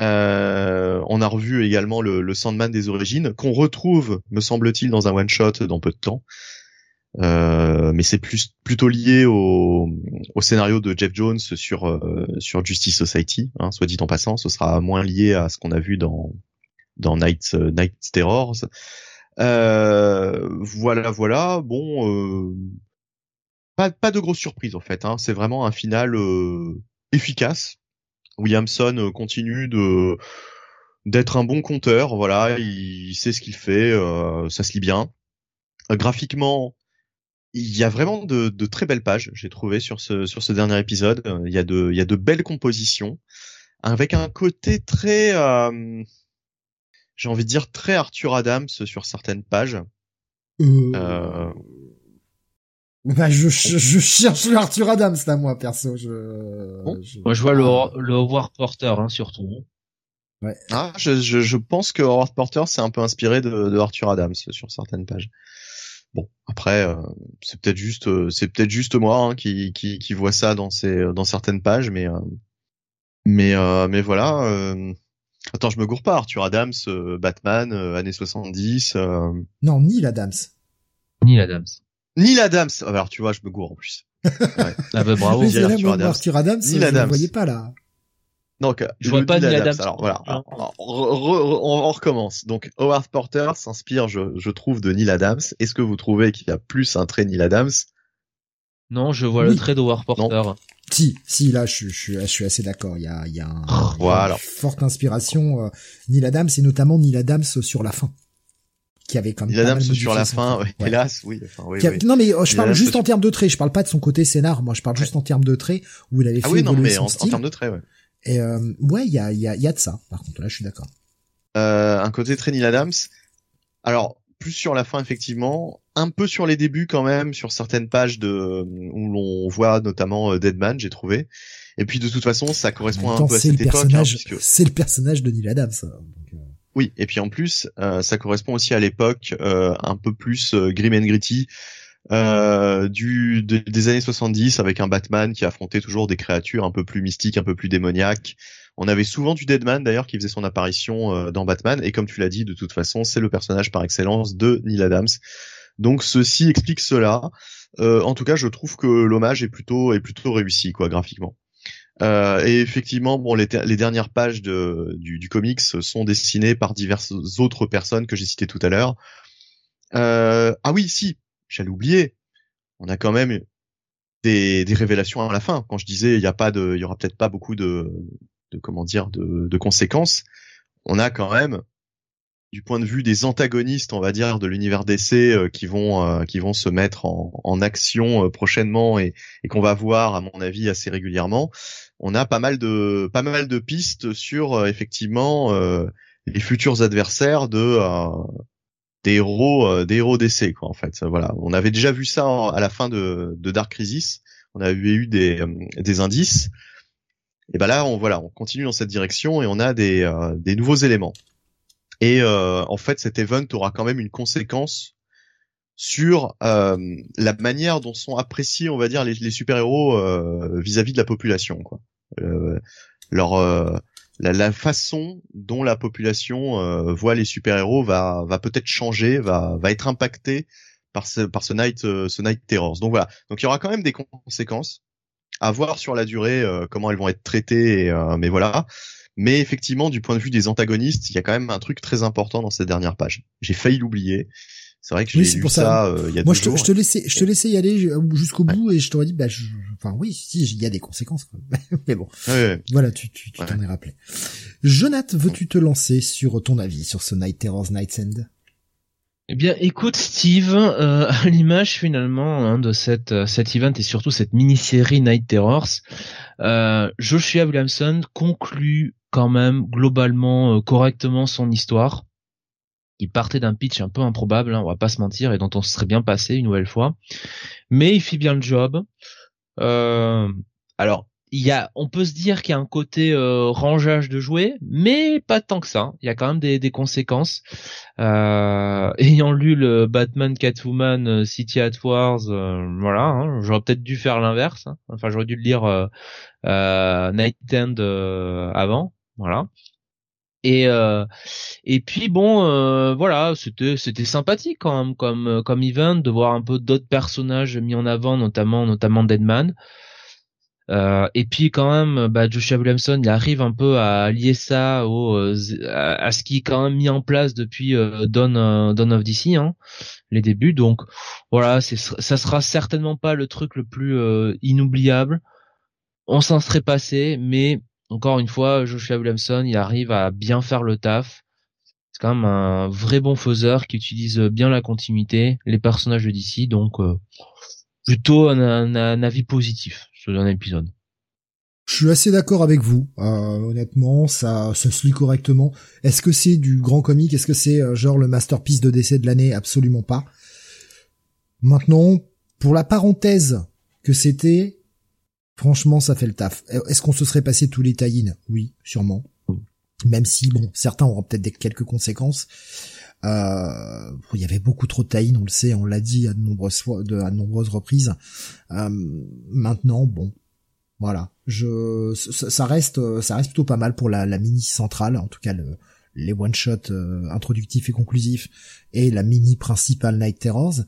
Euh, on a revu également le, le Sandman des origines, qu'on retrouve, me semble-t-il, dans un one shot dans peu de temps. Euh, mais c'est plus plutôt lié au, au, scénario de Jeff Jones sur euh, sur Justice Society, hein, soit dit en passant, ce sera moins lié à ce qu'on a vu dans dans Night euh, Night Terrors. Euh, voilà, voilà. Bon, pas pas de grosses surprises en fait. Hein, c'est vraiment un final efficace. Williamson continue de d'être un bon compteur. Voilà, il, sait ce qu'il fait, ça se lit bien. graphiquement, il y a vraiment de, de très belles pages, j'ai trouvé sur ce sur ce dernier épisode. Il y a de il y a de belles compositions avec un côté très euh, j'ai envie de dire très Arthur Adams sur certaines pages. Euh... euh... Bah, je, je, cherche le Arthur Adams là moi perso. Je, Moi je vois le, le Howard Porter hein, surtout. Ouais. Ah, je, je, je pense que Howard Porter s'est un peu inspiré de, de Arthur Adams sur certaines pages. Bon, après, euh, c'est peut-être juste, euh, c'est peut-être juste moi hein, qui, qui, qui voit ça dans ces, dans certaines pages, mais, euh, mais, mais voilà. Attends, je me gourre pas. Arthur Adams, Batman, années 70. Non, Neil Adams. Neil Adams. Neil Adams. Ah, alors tu vois, je me gourre en plus. Ouais. ah bah bravo. Arthur, Adams. Arthur Adams. Neil Adams. Je ne voyais pas là. Donc, je vois pas Neil Adams. Alors voilà, on, recommence. Donc, Howard Porter s'inspire, je, je, trouve, de Neil Adams. Est-ce que vous trouvez qu'il y a plus un trait Neil Adams? Non, je vois le trait d'Howard Porter. Si, si, là, je, je, je suis assez d'accord. Il y a, il y a, un, voilà. une forte inspiration. Euh, Neil Adams, et notamment Neil Adams sur la fin qui avait quand même Neil Adams sur la fin, hélas, oui. Enfin, oui, oui. Non mais euh, je parle juste en termes de traits, je parle pas de son côté scénar, moi je parle juste en termes de traits où il avait ah fait ah oui, non, mais en, en termes de traits, ouais. Et euh, ouais, il y a, y, a, y a de ça. Par contre, là, je suis d'accord. Euh, un côté très Neil Adams. Alors, plus sur la fin, effectivement. Un peu sur les débuts, quand même, sur certaines pages de où l'on voit notamment euh, Deadman, j'ai trouvé. Et puis, de toute façon, ça correspond un peu à cette époque. Hein, puisque... C'est le personnage de Neil Adams. Donc, euh. Oui, et puis en plus, euh, ça correspond aussi à l'époque un peu plus grim and gritty, euh, du des années 70 avec un Batman qui affrontait toujours des créatures un peu plus mystiques, un peu plus démoniaques. On avait souvent du Deadman d'ailleurs qui faisait son apparition euh, dans Batman et comme tu l'as dit de toute façon c'est le personnage par excellence de Neil Adams. Donc ceci explique cela. Euh, en tout cas je trouve que l'hommage est plutôt est plutôt réussi quoi graphiquement. Euh, et effectivement, bon, les, les dernières pages de, du, du, comics sont dessinées par diverses autres personnes que j'ai citées tout à l'heure. Euh, ah oui, si, j'allais oublier. On a quand même des, des, révélations à la fin. Quand je disais il y a pas de, il y aura peut-être pas beaucoup de, de comment dire, de, de, conséquences. On a quand même, du point de vue des antagonistes, on va dire, de l'univers d'essai euh, qui vont euh, qui vont se mettre en, en action euh, prochainement et, et qu'on va voir, à mon avis, assez régulièrement. On a pas mal de pas mal de pistes sur effectivement les futurs adversaires de des héros euh, des héros d'essai quoi en fait. Voilà. On avait déjà vu ça à la fin de, de Dark Crisis. On avait eu des, euh, des indices. Et ben là on voilà on continue dans cette direction et on a des, euh, des nouveaux éléments. Et en fait cet event aura quand même une conséquence sur la manière dont sont appréciés on va dire les, les super héros vis-à-vis de la population quoi. Leur la, la, façon dont la population euh, voit les super-héros va, va peut-être changer, va, va être impactée par ce, par ce Night, euh, ce Night Terrors. Donc voilà. Donc il y aura quand même des conséquences à voir sur la durée euh, comment elles vont être traitées. mais voilà. Mais effectivement, du point de vue des antagonistes, il y a quand même un truc très important dans cette dernière page. J'ai failli l'oublier. C'est vrai que j'ai lu ça, euh, il y a Moi, je te, je te laissais, je te laissais y aller jusqu'au bout et je t'aurais dit, bah, je, enfin, oui, si, il y a des conséquences, mais bon. Voilà, tu, tu, tu t'en es rappelé. Jonathan, veux-tu te lancer sur ton avis sur ce Night Terrors Night's End? Eh bien, écoute, Steve, euh, à l'image finalement hein, de cette euh, cet event et surtout cette mini-série Night Terrors, euh, Joshua Williamson conclut quand même globalement correctement son histoire. Il partait d'un pitch un peu improbable, hein, on va pas se mentir, et dont on se serait bien passé une nouvelle fois. Mais il fait bien le job. Euh, alors, il y a, on peut se dire qu'il y a un côté euh, rangeage de jouets, mais pas tant que ça. Il y a quand même des, des conséquences. Euh, ayant lu le Batman Catwoman euh, City at Wars, euh, voilà, hein, j'aurais peut-être dû faire l'inverse. Hein. Enfin, j'aurais dû le lire Night End avant, voilà. Et et puis bon, voilà, c'était c'était sympathique quand même comme comme event de voir un peu d'autres personnages mis en avant, notamment notamment Deadman. Euh, et puis quand même, bah, Joshua Williamson, il arrive un peu à lier ça au, euh, à, ce qui est quand même mis en place depuis euh, Dawn, euh, Dawn of DC, hein, les débuts. Donc voilà, c'est, ça sera certainement pas le truc le plus inoubliable. On s'en serait passé, mais encore une fois, Joshua Williamson, il arrive à bien faire le taf. C'est quand même un vrai bon faiseur qui utilise bien la continuité, les personnages DC, donc plutôt un, avis positif un épisode. Je suis assez d'accord avec vous. Euh, honnêtement, ça, ça se lit correctement. Est-ce que c'est du grand comique? Est-ce que c'est euh, genre le masterpiece de décès de l'année? Absolument pas. Maintenant, pour la parenthèse que c'était, franchement, ça fait le taf. Est-ce qu'on se serait passé tous les tie Oui, sûrement. Même si, bon, certains auront peut-être quelques conséquences. Euh, il y avait beaucoup trop de tie on le sait, on l'a dit à de nombreuses fois, de, à de nombreuses reprises. Euh, maintenant, bon, voilà, je, ça, reste, ça reste plutôt pas mal pour la, la mini centrale, en tout cas le, les one shot euh, introductifs et conclusifs et la mini principale Night Terrors.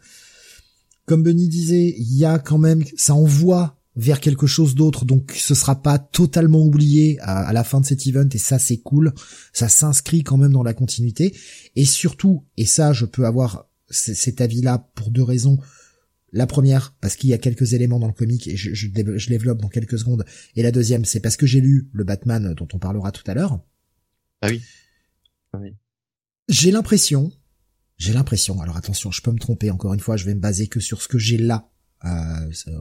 Comme Benny disait, il y a quand même, ça envoie vers quelque chose d'autre, donc ce sera pas totalement oublié à, la fin de cet event, et ça c'est cool, ça s'inscrit quand même dans la continuité, et surtout, et ça je peux avoir cet avis-là pour deux raisons, la première, parce qu'il y a quelques éléments dans le comic, et je, je, développe dans quelques secondes, et la deuxième, c'est parce que j'ai lu le Batman dont on parlera tout à l'heure. Ah oui. Ah oui. J'ai l'impression, j'ai l'impression, alors attention, je peux me tromper, encore une fois, je vais me baser que sur ce que j'ai là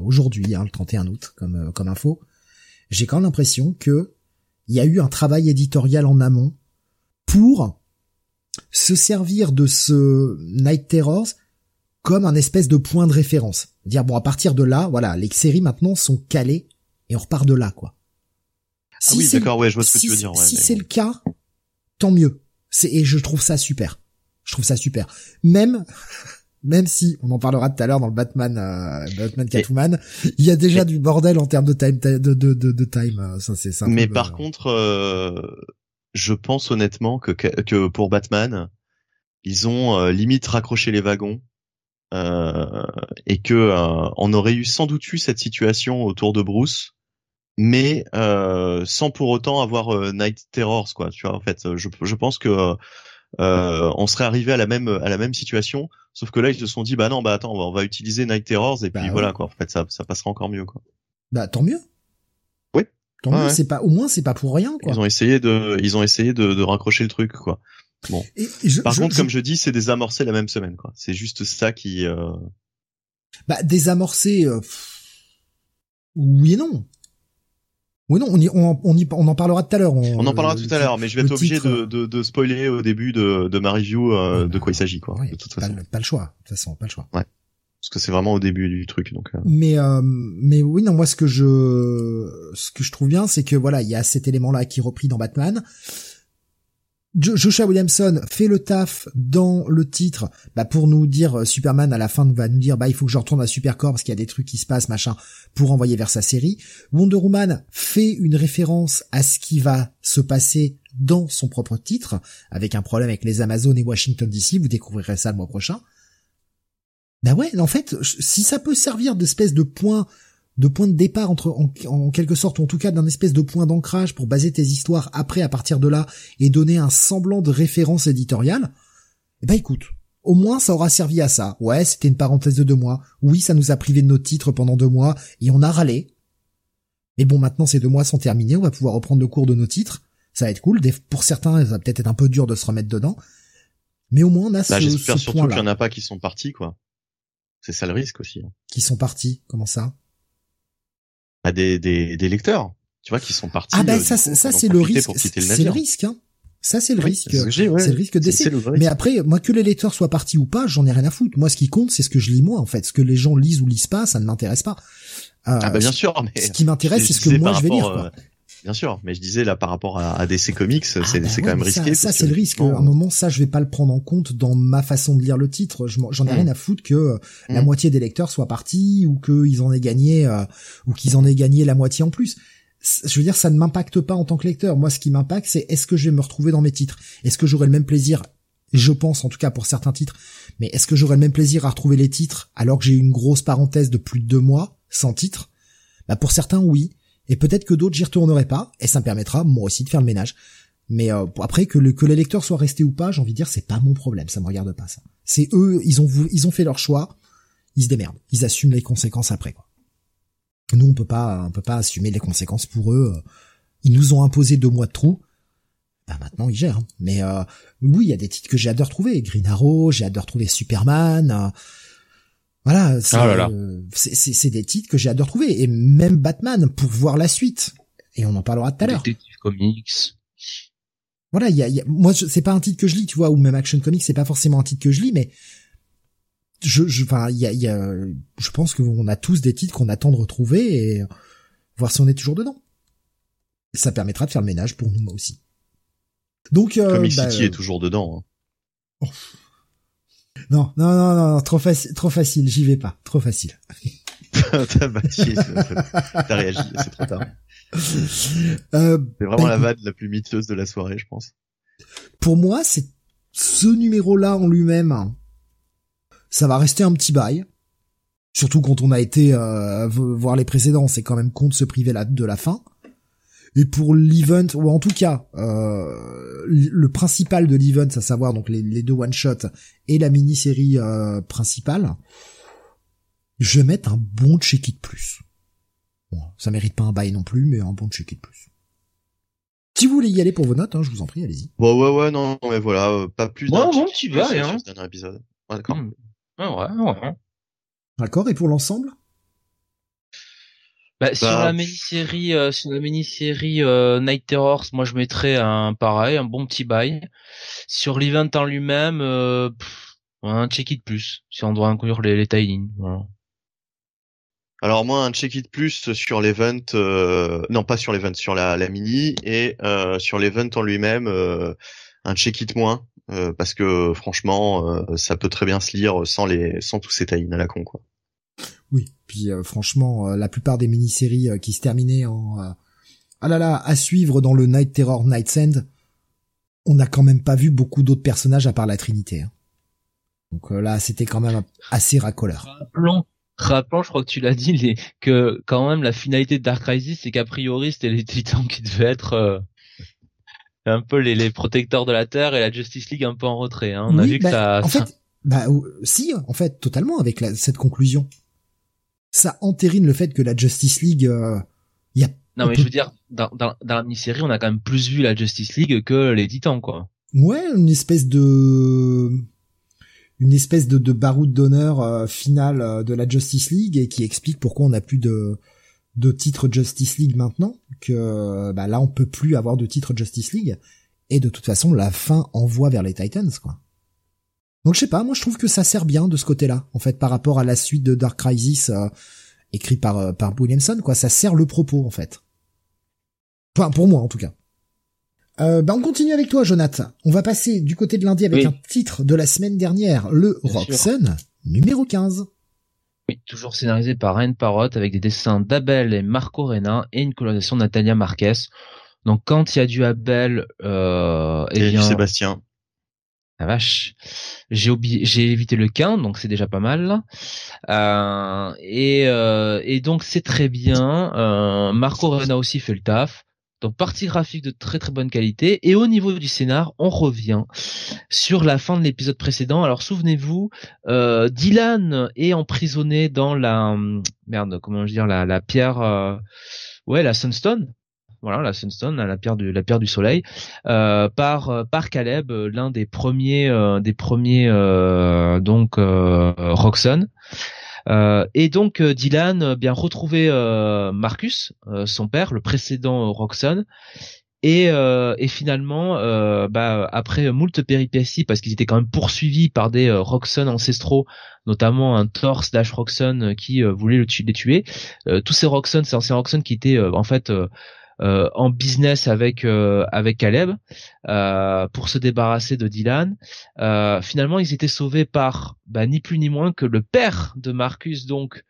aujourd'hui, hein, le 31 août, comme euh, comme info, j'ai quand même l'impression que il y a eu un travail éditorial en amont pour se servir de ce Night Terrors comme un espèce de point de référence. Dire bon à partir de là, voilà, les séries maintenant sont calées et on repart de là quoi. Ah si oui, d'accord, ouais, je vois ce que tu veux dire. si c'est le cas, tant mieux. C'est et je trouve ça super. Je trouve ça super. Même même si on en parlera tout à l'heure dans le Batman euh, Batman Catwoman, il y a déjà du bordel en termes de time de de de, de time. Euh, ça c'est ça. Mais par contre, euh, je pense honnêtement que que pour Batman, ils ont limite raccroché les wagons et que on aurait eu sans doute eu cette situation autour de Bruce mais sans pour autant avoir Night Terrors quoi tu vois en fait je, je pense que euh, on serait arrivé à la même à la même situation sauf que là ils se sont dit bah non bah attends on va, utiliser Night Terrors et bah puis voilà quoi. En fait ça ça passera encore mieux quoi. Bah tant mieux. Oui. Tant mieux c'est pas au moins c'est pas pour rien quoi. Ils ont essayé de ils ont essayé de, de raccrocher le truc quoi. Bon. Par contre comme je dis c'est désamorcer la même semaine quoi. C'est juste ça qui euh... bah désamorcer euh... oui et non oui non, on, y, on, on, y, on en parlera tout à l'heure. On, en parlera tout à l'heure, mais je vais être obligé de, de, de, spoiler au début de, de ma review euh, de quoi il s'agit, quoi. de toute façon. Pas, le choix, de toute façon, pas le choix. Ouais. Parce que c'est vraiment au début du truc, donc. Euh. Mais euh, mais oui, non, moi ce que je ce que je trouve bien, c'est que voilà, il y a cet élément-là qui est repris dans Batman. Joshua Williamson fait le taf dans le titre bah, pour nous dire euh, Superman à la fin va nous dire bah il faut que je retourne à Supercorp parce qu'il y a des trucs qui se passent machin pour envoyer vers sa série. Wonder Woman fait une référence à ce qui va se passer dans son propre titre avec un problème avec les Amazones et Washington DC. Vous découvrirez ça le mois prochain. Bah ouais, en fait, si ça peut servir d'espèce de point de point de départ entre en, quelque sorte, en tout cas d'un espèce de point d'ancrage pour baser tes histoires après à partir de là et donner un semblant de référence éditoriale, eh ben écoute, au moins ça aura servi à ça. Ouais, c'était une parenthèse de deux mois. Oui, ça nous a privé de nos titres pendant deux mois et on a râlé. Mais bon, maintenant ces deux mois sont terminés, on va pouvoir reprendre le cours de nos titres. Ça va être cool. Pour certains, ça va peut-être être un peu dur de se remettre dedans. Mais au moins on a bah, ce, J'espère surtout qu'il y en a pas qui sont partis, quoi. C'est ça le risque aussi. Hein. Qui sont partis Comment ça? Des, des, des lecteurs. tu vois, qui sont partis. Ah ben euh, ça, coup, ça c'est le risque. C'est le risque. Hein. Ça c'est le Oui, risque. c'est ouais. Le risque Mais après, moi que les lecteurs soient partis ou pas, j'en ai rien à foutre. Moi, ce qui compte, c'est ce que je lis moi, en fait. Ce que les gens lisent ou lisent pas, ça ne m'intéresse pas. Euh, Ah bah bien sûr, mais Ce qui m'intéresse, c'est ce que moi je vais lire. Quoi. Bien sûr, mais je disais là par rapport à, à DC Comics, c'est Ah, c'est bah quand ouais, même ça- risqué. Ça, c'est le risque. À un moment, ça, je vais pas le prendre en compte dans ma façon de lire le titre. Je J'en ai Mm. rien à foutre que euh, la Mm. moitié des lecteurs soient partis ou qu'ils en aient gagné euh, ou qu'ils en aient gagné la moitié en plus. Je veux dire, ça ne m'impacte pas en tant que lecteur. Moi, ce qui m'impacte, c'est est-ce que je vais me retrouver dans mes titres? Est-ce que j'aurai le même plaisir? Je pense, en tout cas pour certains titres. Mais est-ce que j'aurai le même plaisir à retrouver les titres alors que j'ai eu une grosse parenthèse de plus de deux mois sans titre Bah pour certains, oui. Et peut-être que d'autres, j'y retournerai pas. Et ça me permettra, moi aussi, de faire le ménage. Mais euh, après que, le, que les lecteurs soient restés ou pas, j'ai envie de dire c'est pas mon problème, ça me regarde pas ça. C'est eux, ils ont ils ont fait leur choix, ils se démerdent, ils assument les conséquences après quoi. Nous on peut pas on peut pas assumer les conséquences pour eux. euh, Ils nous ont imposé deux mois de trou. Bah maintenant ils gèrent. Mais euh, oui, il y a des titres que j'ai hâte de retrouver, Green Arrow, j'ai hâte de retrouver Superman. euh, voilà, c'est Ah euh, c'est- c'est c'est des titres que j'ai hâte de retrouver et même Batman pour voir la suite. Et on en parlera tout à l'heure. Detective Comics. voilà, il y a, il y a- moi c'est pas un titre que je lis, tu vois, ou même Action Comics, c'est pas forcément un titre que je lis, mais je, je, enfin, il y a, il y a, je pense que on a tous des titres qu'on attend de retrouver et voir si on est toujours dedans. Ça permettra de faire le ménage pour nous moi aussi. Donc, euh, Comic bah, City est toujours dedans. hein. Non, non, non, non, trop facile, trop facile, j'y vais pas, trop facile. T'as bâti, t'as réagi, c'est trop tard. Euh, C'est vraiment la écoute. vanne la plus miteuse de la soirée, je pense. pour moi, c'est ce numéro-là en lui-même, hein, ça va rester un petit bail. Surtout quand on a été euh, voir les précédents, c'est quand même con de se priver la- de la fin. Et pour l'event, ou en tout cas, euh, le principal de l'event, à savoir donc les, les deux one-shots et la mini-série euh, principale, je vais mettre un bon check-it plus. Bon, ça mérite pas un bail non plus, mais un bon check-it plus. Si vous voulez y aller pour vos notes, hein, je vous en prie, allez-y. Bon, ouais, ouais, non, mais voilà, euh, pas plus Ouais, d'un bon, check bail, euh, hein. dernier épisode. Ouais, d'accord. Hmm. Ouais, ouais, ouais. D'accord, et pour l'ensemble? Bah, sur Bah, la mini-série, euh, sur la mini-série euh, Night Terrors, moi je mettrais un pareil, un bon petit bail. Sur l'event en lui-même, euh, pff, un check it plus, si on doit inclure les, les tie-in. Voilà. Alors moi, un check-it plus sur l'event, euh, non pas sur l'event, sur la, la mini, et euh, sur l'event en lui-même, euh, un check-it moins, euh, parce que franchement, euh, ça peut très bien se lire sans les, sans tous ces tie à la con, quoi. Oui. Puis euh, franchement, euh, la plupart des mini-séries euh, qui se terminaient en ah là là à suivre dans le Night Terror Night's End, on n'a quand même pas vu beaucoup d'autres personnages à part la Trinité. hein. Donc là, c'était quand même assez racoleur. Rappelons, rappelons, je crois que tu l'as dit, les, que quand même la finalité de Dark Crisis, c'est qu'a priori c'était les Titans qui devaient être euh, un peu les, les protecteurs de la Terre et la Justice League un peu en retrait. Hein. On a vu que bah, ça. En fait, bah si, en fait, totalement avec la- cette conclusion. Ça entérine le fait que la Justice League, euh, y a non on mais je veux dire, dans, dans, dans la mini-série, on a quand même plus vu la Justice League que les Titans, quoi. Ouais, une espèce de une espèce de, de baroud d'honneur euh, finale euh, de la Justice League et qui explique pourquoi on n'a plus de de titre Justice League maintenant que bah là on peut plus avoir de titre Justice League et de toute façon la fin envoie vers les Titans quoi. Donc je sais pas, moi je trouve que ça sert bien de ce côté-là en fait par rapport à la suite de Dark Crisis euh, écrit par euh, par Williamson quoi, ça sert le propos en fait. Enfin pour moi en tout cas. Euh, bah on continue avec toi, Jonathan. On va passer du côté de lundi avec Oui. un titre de la semaine dernière, le Bien Roxanne, numéro 15. Oui, toujours scénarisé par Ryan Parrott avec des dessins d'Abel et Marco Rena et une colorisation de Natalia Marquez. Donc quand il y a du Abel, euh, eh Et bien, du Sébastien. La vache, j'ai oublié, j'ai évité le 15, donc c'est déjà pas mal. Euh, et, euh, et donc c'est très bien. Euh, Marco Rena aussi fait le taf. Donc partie graphique de très très bonne qualité. Et au niveau du scénar, on revient sur la fin de l'épisode précédent. Alors souvenez-vous, euh, Dylan est emprisonné dans la hum, merde, comment je dire la, la pierre, euh, ouais la Sunstone. Voilà la Sunstone, la pierre du la pierre du soleil, euh, par euh, par Caleb, euh, l'un des premiers des premiers donc Roxanne. et donc Dylan bien retrouver Marcus, son père, le précédent Roxon, et, et finalement, bah, après moult péripéties, parce qu'ils étaient quand même poursuivis par des euh, Roxon ancestraux, notamment un Thor slash Roxon qui voulait le les tuer. tous ces Roxon, ces anciens Roxon qui étaient en fait en business avec avec Caleb pour se débarrasser de Dylan. finalement, ils étaient sauvés par bah, ni plus ni moins que le père de Marcus, donc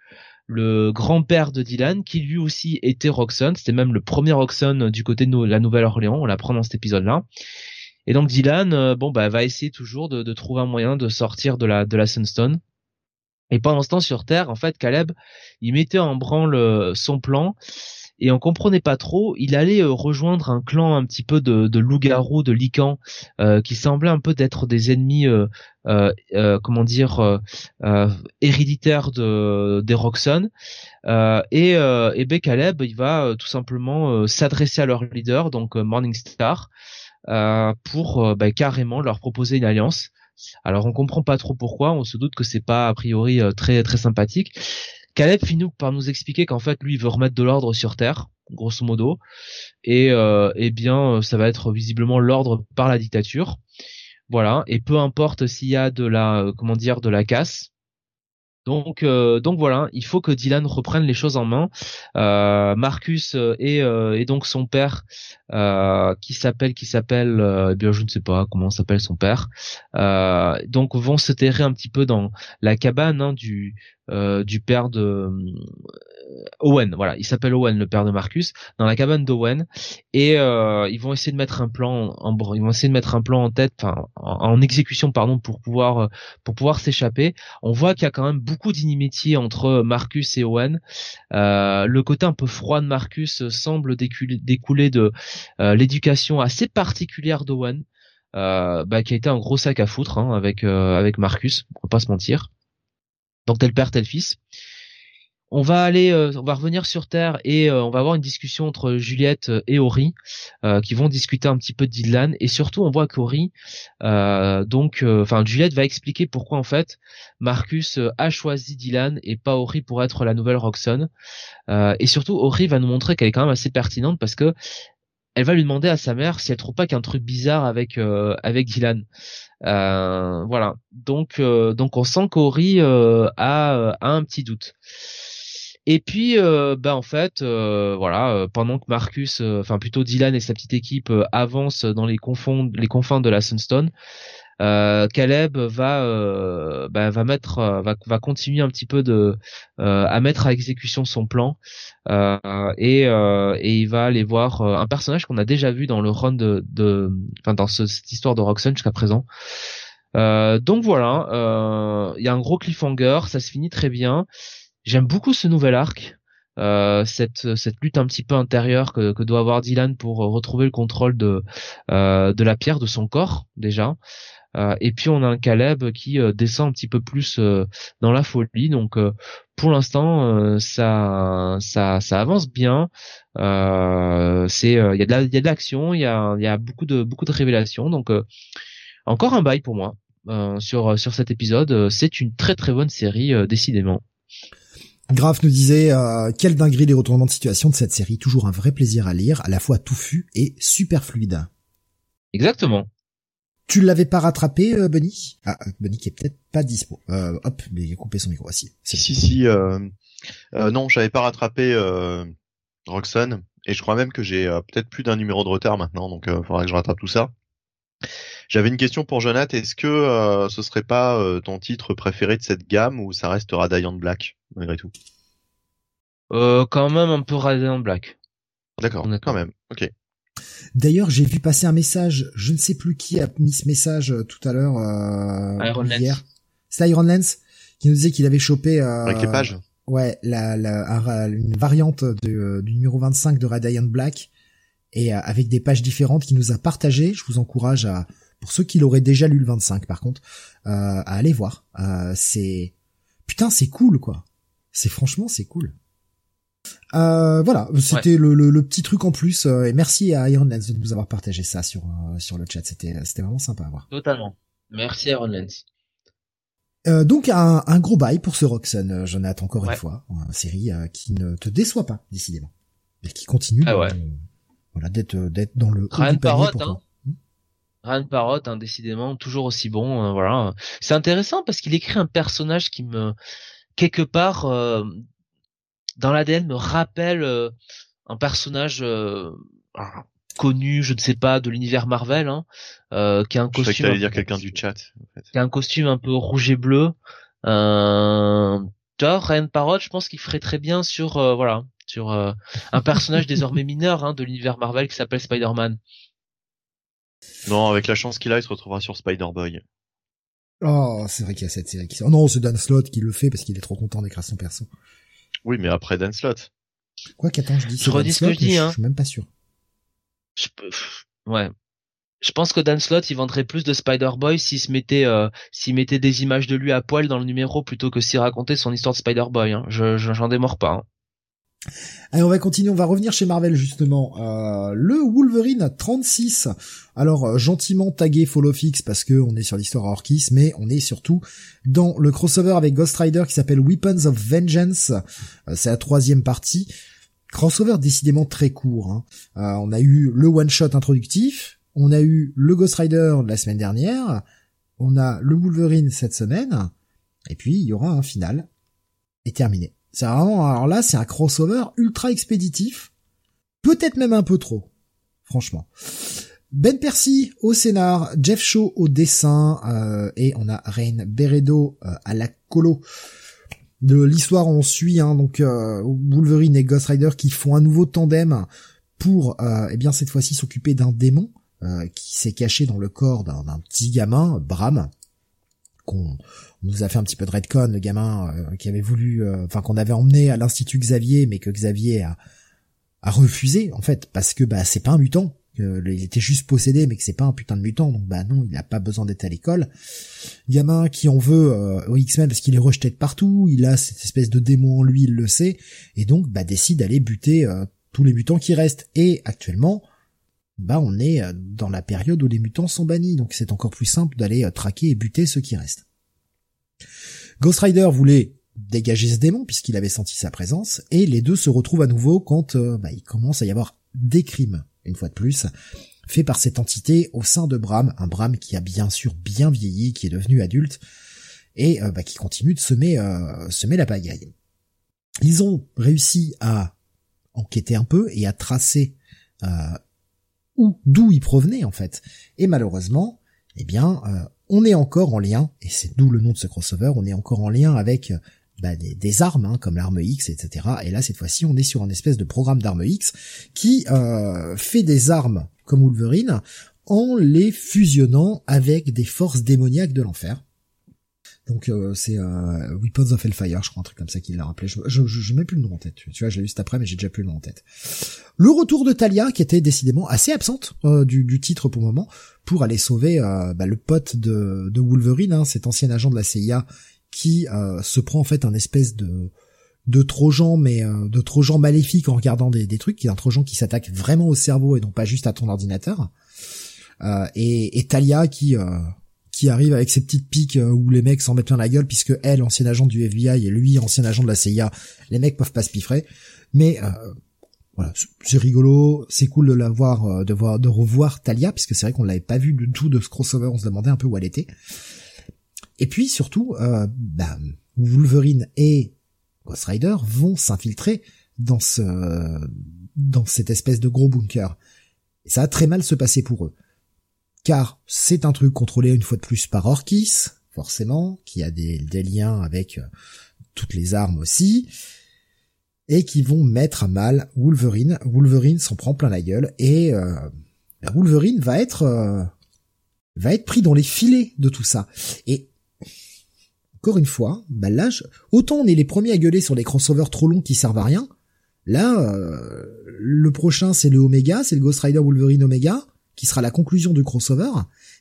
le grand-père de Dylan, qui lui aussi était Roxon. C'était même le premier Roxon du côté de la Nouvelle-Orléans. On l'apprend dans cet épisode-là. Et donc Dylan, euh, bon bah va essayer toujours de, trouver un moyen de sortir de la de la Sunstone. Et pendant ce temps sur Terre, en fait, Caleb, il mettait en branle euh, son plan et on comprenait pas trop. Il allait euh, rejoindre un clan un petit peu de, de loups-garous, de licans, euh, qui semblait un peu d'être des ennemis, euh, comment dire, héréditaires de des Roxon. et et Becaleb, il va tout simplement s'adresser à leur leader, donc Morningstar, pour bah, carrément leur proposer une alliance. Alors on comprend pas trop pourquoi, on se doute que c'est pas a priori très très sympathique. Caleb finit par nous expliquer qu'en fait lui il veut remettre de l'ordre sur Terre, grosso modo, et euh, eh bien ça va être visiblement l'ordre par la dictature. Voilà, et peu importe s'il y a de la euh, comment dire de la casse, donc, euh, donc voilà, il faut que Dylan reprenne les choses en main. Euh, Marcus et, donc son père, qui s'appelle, qui s'appelle, eh bien je ne sais pas comment s'appelle son père. donc vont se terrer un petit peu dans la cabane hein, du euh, du père de euh, Owen. Voilà, il s'appelle Owen, le père de Marcus, dans la cabane d'Owen, et euh, ils vont essayer de mettre un plan, en, ils vont essayer de mettre un plan en tête, enfin en, exécution, pardon, pour pouvoir pour pouvoir s'échapper. On voit qu'il y a quand même beaucoup d'inimitié entre Marcus et Owen. le côté un peu froid de Marcus semble découler, de l'éducation assez particulière d'Owen. bah, qui a été un gros sac à foutre hein, avec avec Marcus, on va pas se mentir. Donc tel père, tel fils. On va aller, euh, on va revenir sur Terre et euh, on va avoir une discussion entre Juliette euh, et Ori qui vont discuter un petit peu de Dylan et surtout on voit qu'Ori, donc, enfin Juliette va expliquer pourquoi en fait Marcus a choisi Dylan et pas Ori pour être la nouvelle Roxanne et surtout Ori va nous montrer qu'elle est quand même assez pertinente parce que elle va lui demander à sa mère si elle trouve pas qu'un truc bizarre avec avec Dylan. Euh, voilà. Donc, euh, donc on sent qu'Ori euh, a, a, un petit doute. Et puis, bah en fait, voilà, pendant que Marcus, enfin plutôt Dylan et sa petite équipe avancent dans les les confins de la Sunstone, Caleb va bah, va mettre va, va continuer un petit peu de à mettre à exécution son plan et et il va aller voir un personnage qu'on a déjà vu dans le run de de enfin dans cette histoire de Roxanne jusqu'à présent euh, donc voilà, euh, il y a un gros cliffhanger, ça se finit très bien. J'aime beaucoup ce nouvel arc. Euh, cette cette lutte un petit peu intérieure que, que doit avoir Dylan pour retrouver le contrôle de de la pierre de son corps déjà et puis on a un Caleb qui descend un petit peu plus dans la folie donc pour l'instant ça ça ça avance bien c'est il y a de il y a de l'action il y a il y a beaucoup de beaucoup de révélations donc encore un bail pour moi. Euh, sur euh, sur cet épisode. Euh, c'est une très très bonne série, décidément. Graf nous disait quelle dinguerie des retournements de situation de cette série, toujours un vrai plaisir à lire, à la fois touffu et super fluide. Exactement. Tu l'avais pas rattrapé, Bunny? Ah, Bunny qui est peut-être pas dispo. hop, mais il a coupé son micro. Si, si, si. si euh, non, j'avais pas rattrapé Roxanne, et je crois même que j'ai peut-être plus d'un numéro de retard maintenant, donc il faudra que je rattrape tout ça. J'avais une question pour Jonathan. Est-ce que euh, ce serait pas euh, ton titre préféré de cette gamme ou ça restera Radiant Black malgré tout? Euh, Quand même un peu Radiant Black. D'accord. Quand même. Ok. D'ailleurs, j'ai vu passer un message. Je ne sais plus qui a mis ce message euh, tout à l'heure hier. C'est Iron Lens qui nous disait qu'il avait chopé. L'équipage. Ouais, la, la, une variante de, du numéro 25 de Radiant Black et avec des pages différentes qui nous a partagé. Je vous encourage à pour ceux qui l'auraient déjà lu le 25 par contre, euh, à aller voir. Euh, c'est putain, c'est cool quoi. C'est franchement c'est cool. Euh, voilà, c'était le, le, petit truc en plus. et merci à Iron Lens de nous avoir partagé ça sur sur le chat. C'était c'était vraiment sympa à voir. Totalement. Merci Iron Lens. Euh, donc un, un, gros bail pour ce Roxanne, euh, Jonathan, encore Ouais. une fois, une série euh, qui ne te déçoit pas décidément, et qui continue Ah ouais. de- voilà d'être d'être dans le Ryan pour hein. toi. Ryan Parrott, hein, décidément, toujours aussi bon. euh, voilà, c'est intéressant parce qu'il écrit un personnage qui me quelque part euh, dans l'ADN me rappelle euh, un personnage euh, connu, je ne sais pas, de l'univers Marvel, hein, euh, qui a un Je que costume, t'allais un dire peu- quelqu'un du chat. En fait. qui a un costume un peu rouge et bleu. Euh, Ryan Parrott, je pense qu'il ferait très bien sur euh, voilà, sur euh, un personnage désormais mineur hein, de l'univers Marvel qui s'appelle Spider-Man. Non, avec la chance qu'il a, il se retrouvera sur Spider-Boy. Oh, c'est vrai qu'il y a cette série qui sort. Non, c'est Dan Slott qui le fait parce qu'il est trop content d'écrire son perso. Oui, mais après Dan Slott. Quoi qu'attends, je dis. Je redis ce que je dis, hein. Je suis même pas sûr. Je peux- ouais. Je pense que Dan Slott, il vendrait plus de Spider-Boy s'il se mettait, euh, s'il mettait des images de lui à poil dans le numéro plutôt que s'il racontait son histoire de Spider-Boy. Hein. Je, je- j'en démords pas. hein. Allez, on va continuer, on va revenir chez Marvel justement. Euh, le Wolverine 36. Alors euh, gentiment tagué Follow Fix parce que on est sur l'histoire à Orkis, mais on est surtout dans le crossover avec Ghost Rider qui s'appelle Weapons of Vengeance. Euh, c'est la troisième partie. Crossover décidément très court. hein. On a eu le one shot introductif, on a eu le Ghost Rider de la semaine dernière, on a le Wolverine cette semaine, et puis il y aura un final et terminé. C'est vraiment, alors là, c'est un crossover ultra expéditif. Peut-être même un peu trop. Franchement. Ben Percy au scénar, Jeff Shaw au dessin, euh, et on a Rain Beredo euh, à la colo. De l'histoire, on suit hein, donc euh, Wolverine et Ghost Rider qui font un nouveau tandem pour, euh, eh bien cette fois-ci s'occuper d'un démon qui s'est caché dans le corps d'un d'un petit gamin, Bram, qu'on nous a fait un petit peu de redcon, le gamin euh, qui avait voulu, euh, enfin qu'on avait emmené à l'institut Xavier, mais que Xavier a, refusé en fait parce que bah c'est pas un mutant, que il était juste possédé, mais que c'est pas un putain de mutant, donc bah non, il a pas besoin d'être à l'école. Gamin qui en veut euh, aux X-Men parce qu'il est rejeté de partout, il a cette espèce de démon en lui, il le sait, et donc bah décide d'aller buter euh, tous les mutants qui restent. Et actuellement, bah on est euh, dans la période où les mutants sont bannis, donc c'est encore plus simple d'aller euh, traquer et buter ceux qui restent. Ghost Rider voulait dégager ce démon puisqu'il avait senti sa présence, et les deux se retrouvent à nouveau quand euh, bah, il commence à y avoir des crimes, une fois de plus, faits par cette entité au sein de Bram, un Bram qui a bien sûr bien vieilli, qui est devenu adulte, et euh, bah, qui continue de semer, euh, semer la pagaille. Ils ont réussi à enquêter un peu et à tracer euh, où, d'où il provenait en fait. Et malheureusement, eh bien, euh, on est encore en lien, et c'est d'où le nom de ce crossover, on est encore en lien avec euh, bah, des, armes, hein, comme l'arme X, etc. Et là, cette fois-ci, on est sur un espèce de programme d'arme X qui euh, fait des armes comme Wolverine en les fusionnant avec des forces démoniaques de l'enfer. Donc euh, c'est euh, Weapons of Hellfire, je crois, un truc comme ça qu'il l'a rappelé. Je, je, je, mets plus le nom en tête. Tu vois, je l'ai eu juste après, mais j'ai déjà plus le nom en tête. Le retour de Talia, qui était décidément assez absente euh, du, du titre pour le moment, pour aller sauver euh, bah, le pote de, de Wolverine, hein, cet ancien agent de la CIA, qui euh, se prend en fait un espèce de de trojan, mais euh, de trojan maléfique en regardant des, des trucs, qui est un trojan qui s'attaque vraiment au cerveau et non pas juste à ton ordinateur. Euh, et, et Talia qui qui arrive avec ses petites piques euh, où les mecs s'en mettent plein la gueule puisque elle, ancien agent du FBI et lui, ancien agent de la CIA, les mecs peuvent pas se piffrer. Mais euh, voilà, c'est- rigolo, c'est cool de la voir, euh, de voir, de revoir Talia puisque c'est vrai qu'on l'avait pas vu du tout de ce crossover, on se demandait un peu où elle était. Et puis surtout, euh, bah, Wolverine et Ghost Rider vont s'infiltrer dans ce, dans cette espèce de gros bunker. Et ça va très mal se passer pour eux car c'est un truc contrôlé une fois de plus par Orkis, forcément, qui a des, liens avec euh, toutes les armes aussi, et qui vont mettre à mal Wolverine. Wolverine s'en prend plein la gueule, et euh, Wolverine va être euh, va être pris dans les filets de tout ça. Et encore une fois, bah là, autant on est les premiers à gueuler sur les crossovers trop longs qui servent à rien. Là, euh, le prochain c'est le Omega, c'est le Ghost Rider Wolverine Omega qui sera la conclusion du crossover,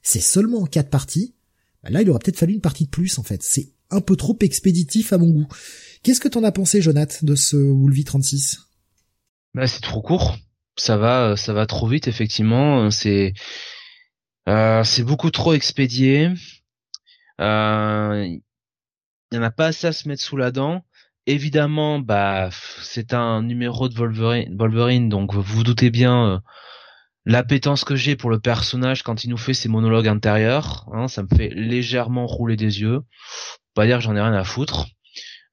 c'est seulement en quatre parties. Bah là, il aurait peut-être fallu une partie de plus, en fait. C'est un peu trop expéditif à mon goût. Qu'est-ce que t'en as pensé, Jonath, de ce Wolvie 36 Bah, c'est trop court. Ça va, euh, ça va trop vite effectivement. C'est, euh, c'est beaucoup trop expédié. Euh, il y en a pas assez à se mettre sous la dent. Évidemment, bah c'est un numéro de Wolverine, donc vous vous doutez bien euh, l'appétence que j'ai pour le personnage quand il nous fait ses monologues intérieurs. Hein, ça me fait légèrement rouler des yeux. Pas dire que j'en ai rien à foutre.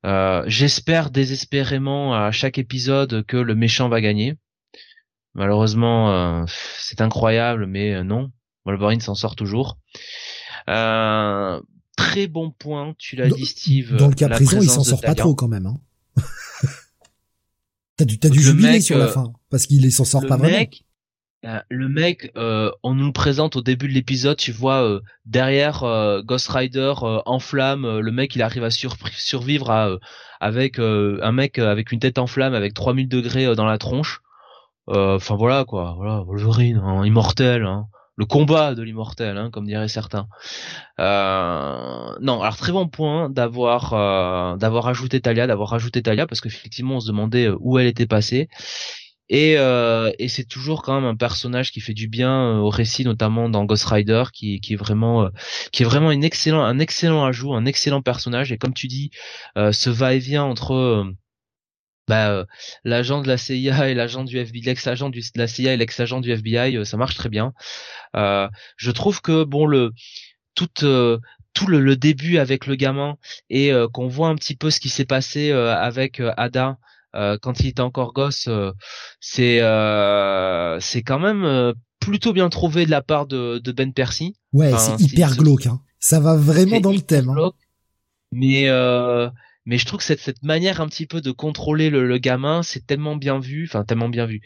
Euh, J'espère désespérément à chaque épisode que le méchant va gagner. Malheureusement, euh, c'est incroyable, mais euh, non. Wolverine s'en sort toujours. Euh, très bon point, tu l'as dit Steve. Dans le cas présent, il s'en sort pas trop quand même. Hein. t'as dû, t'as dû jubiler sur la fin, parce qu'il s'en sort pas vraiment. Euh, le mec, euh, on nous le présente au début de l'épisode, tu vois euh, derrière Ghost Rider en flamme, le mec il arrive à survivre avec un mec avec une tête en flamme avec 3000 degrés dans la tronche. Enfin voilà quoi, voilà Wolverine, hein, immortel, hein. le combat de l'immortel, hein, comme diraient certains. non, alors très bon point d'avoir d'avoir ajouté Talia, d'avoir ajouté Talia parce qu'effectivement on se demandait où elle était passée et, euh, et c'est toujours quand même un personnage qui fait du bien euh, au récit, notamment dans Ghost Rider, qui, qui est vraiment, euh, qui est vraiment une excellent, un excellent ajout, un excellent personnage. Et comme tu dis, ce va-et-vient entre bah, l'agent de la CIA et l'agent du FBI, l'ex-agent de la CIA et l'ex-agent du FBI, ça marche très bien. je trouve que bon le tout tout le, le, début avec le gamin et qu'on voit un petit peu ce qui s'est passé avec Ada euh, quand il était encore gosse, euh, c'est euh, c'est quand même plutôt bien trouvé de la part de, de Ben Percy. Ouais, c'est hyper glauque. Hein. Ça va vraiment dans le thème. Hein. Mais mais je trouve que cette cette manière un petit peu de contrôler le, le gamin, c'est tellement bien vu, enfin tellement bien vu.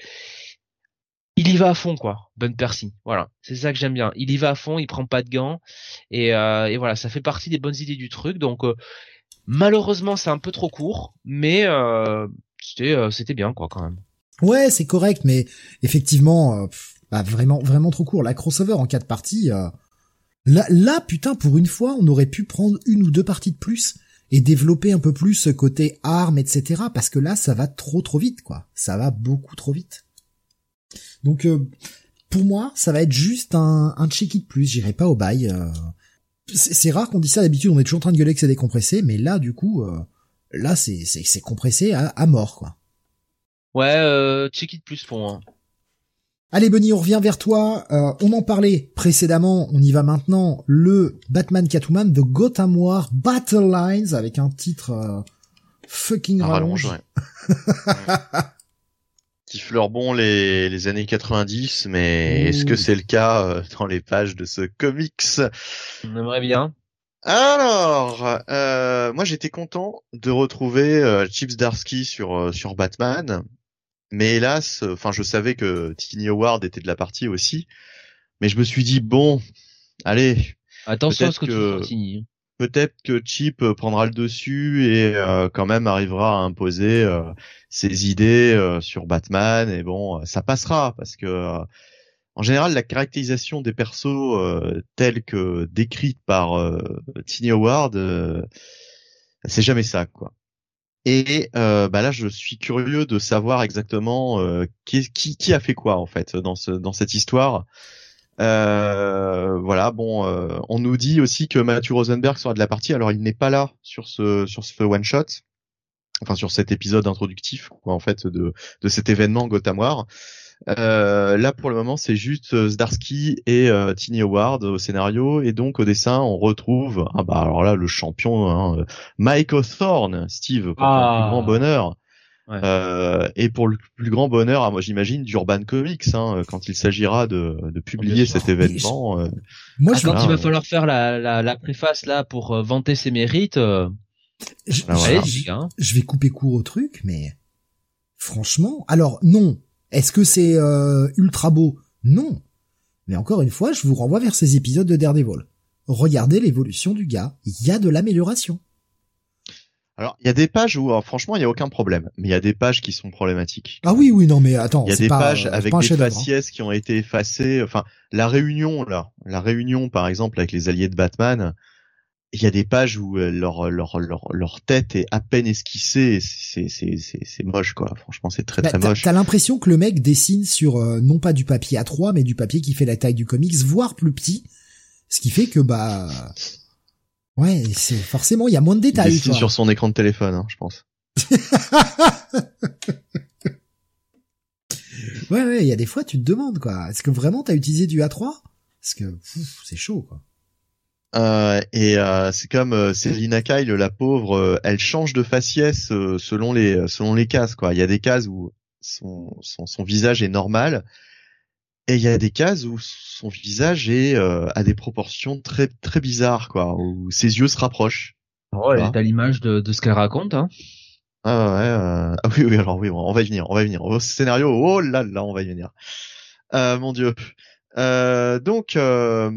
Il y va à fond quoi, Ben Percy. Voilà, c'est ça que j'aime bien. Il y va à fond, il prend pas de gants et, et voilà, ça fait partie des bonnes idées du truc. Donc malheureusement, c'est un peu trop court, mais euh, c'était bien quoi quand même. Ouais, c'est correct, mais effectivement, euh, bah, vraiment vraiment trop court. La crossover en quatre parties, euh, là, là putain pour une fois, on aurait pu prendre une ou deux parties de plus et développer un peu plus ce côté armes, etc. Parce que là, ça va trop trop vite, quoi. Ça va beaucoup trop vite. Donc, pour moi, ça va être juste un, un check-it de plus. J'irai pas au bail. C'est rare qu'on dise ça. D'habitude, on est toujours en train de gueuler que c'est décompressé, mais là, du coup, Là, c'est c'est compressé à, à, mort, quoi. Ouais, euh, check it plus pour moi. Allez Bunny, on revient vers toi. Euh, on en parlait précédemment, on y va maintenant. Le Batman Catwoman de Gotham War Battle Lines avec un titre euh, fucking rallonge. Qui fleure bon les, les années 90, mais est-ce que c'est le cas euh, dans les pages de ce comics? On aimerait bien. Alors, euh, moi j'étais content de retrouver euh, Chips Darsky sur euh, sur Batman, mais hélas, enfin je savais que Tiny Howard était de la partie aussi, mais je me suis dit bon, allez, attention à ce que, que tu hein. Peut-être que Chip prendra le dessus et quand même arrivera à imposer ses idées sur Batman. Et bon, ça passera parce que en général, la caractérisation des persos euh, tels que décrite par euh, Tiny Howard, euh, c'est jamais ça, quoi. Et euh, bah là, je suis curieux de savoir exactement qui, qui, qui, a fait quoi en fait dans ce dans cette histoire. voilà, bon, on nous dit aussi que Matthew Rosenberg sera de la partie. Alors, il n'est pas là sur ce sur ce one shot, enfin sur cet épisode introductif, quoi, en fait, de de cet événement Gotham. Euh, là pour le moment c'est juste euh, Zdarsky et euh, Tiny Howard au scénario. Et donc au dessin on retrouve ah bah alors là le champion hein, Mike Thorne Steve pour le plus grand ah. bonheur euh, et pour le plus grand bonheur ah, moi j'imagine d'Urban Comics hein, quand il s'agira de, de publier cet événement moi je quand il va falloir faire la, la, la préface là pour vanter ses mérites je, ah, je vais couper court au truc mais franchement alors non est-ce que c'est euh, ultra beau? Non. Mais encore une fois, je vous renvoie vers ces épisodes de Daredevil. Regardez l'évolution du gars, il y a de l'amélioration. Alors, il y a des pages où, franchement, il y a aucun problème, mais il y a des pages qui sont problématiques. Ah oui, oui, non, mais attends, il y a des pages avec des hein. faciès qui ont été effacées. Enfin, la réunion là, la réunion, par exemple, avec les alliés de Batman, il y a des pages où euh, leur leur leur leur tête est à peine esquissée c'est c'est c'est c'est moche quoi franchement c'est très bah, très moche t'as l'impression que le mec dessine sur euh, non pas du papier A3 mais du papier qui fait la taille du comics voire plus petit ce qui fait que bah Ouais, c'est forcément il y a moins de Il détails. dessine quoi. sur son écran de téléphone, hein, je pense. ouais, ouais, il y a des fois tu te demandes quoi. Est-ce que vraiment t'as utilisé du A3 Parce que c'est chaud quoi. Euh, et euh, c'est comme euh, Selina Kyle, la pauvre, euh, elle change de faciès selon les selon les cases quoi. Il y a des cases où son son, son visage est normal et il y a des cases où son visage est à des proportions très très bizarres quoi, où ses yeux se rapprochent. Oh, elle est à l'image de, de ce qu'elle raconte. Hein. Ah ouais, ah oui oui alors oui on va y venir, on va y venir. Au scénario, oh là là, on va y venir. Mon dieu. Euh, donc euh,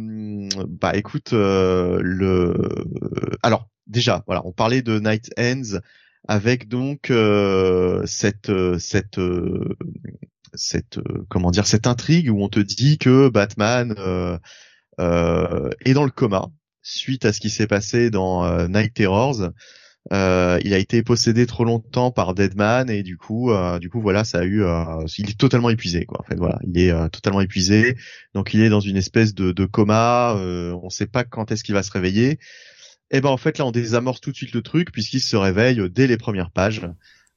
bah écoute euh, le alors déjà voilà on parlait de Night Ends avec donc euh, cette euh, cette cette comment dire cette intrigue où on te dit que Batman est dans le coma suite à ce qui s'est passé dans Night Terrors. Euh, il a été possédé trop longtemps par Deadman et du coup, euh, du coup voilà, ça a eu, euh, il est totalement épuisé quoi. En fait, voilà, il est euh, totalement épuisé. Donc il est dans une espèce de, de coma. Euh, on sait pas quand est-ce qu'il va se réveiller. Et ben en fait là, on désamorce tout de suite le truc puisqu'il se réveille dès les premières pages.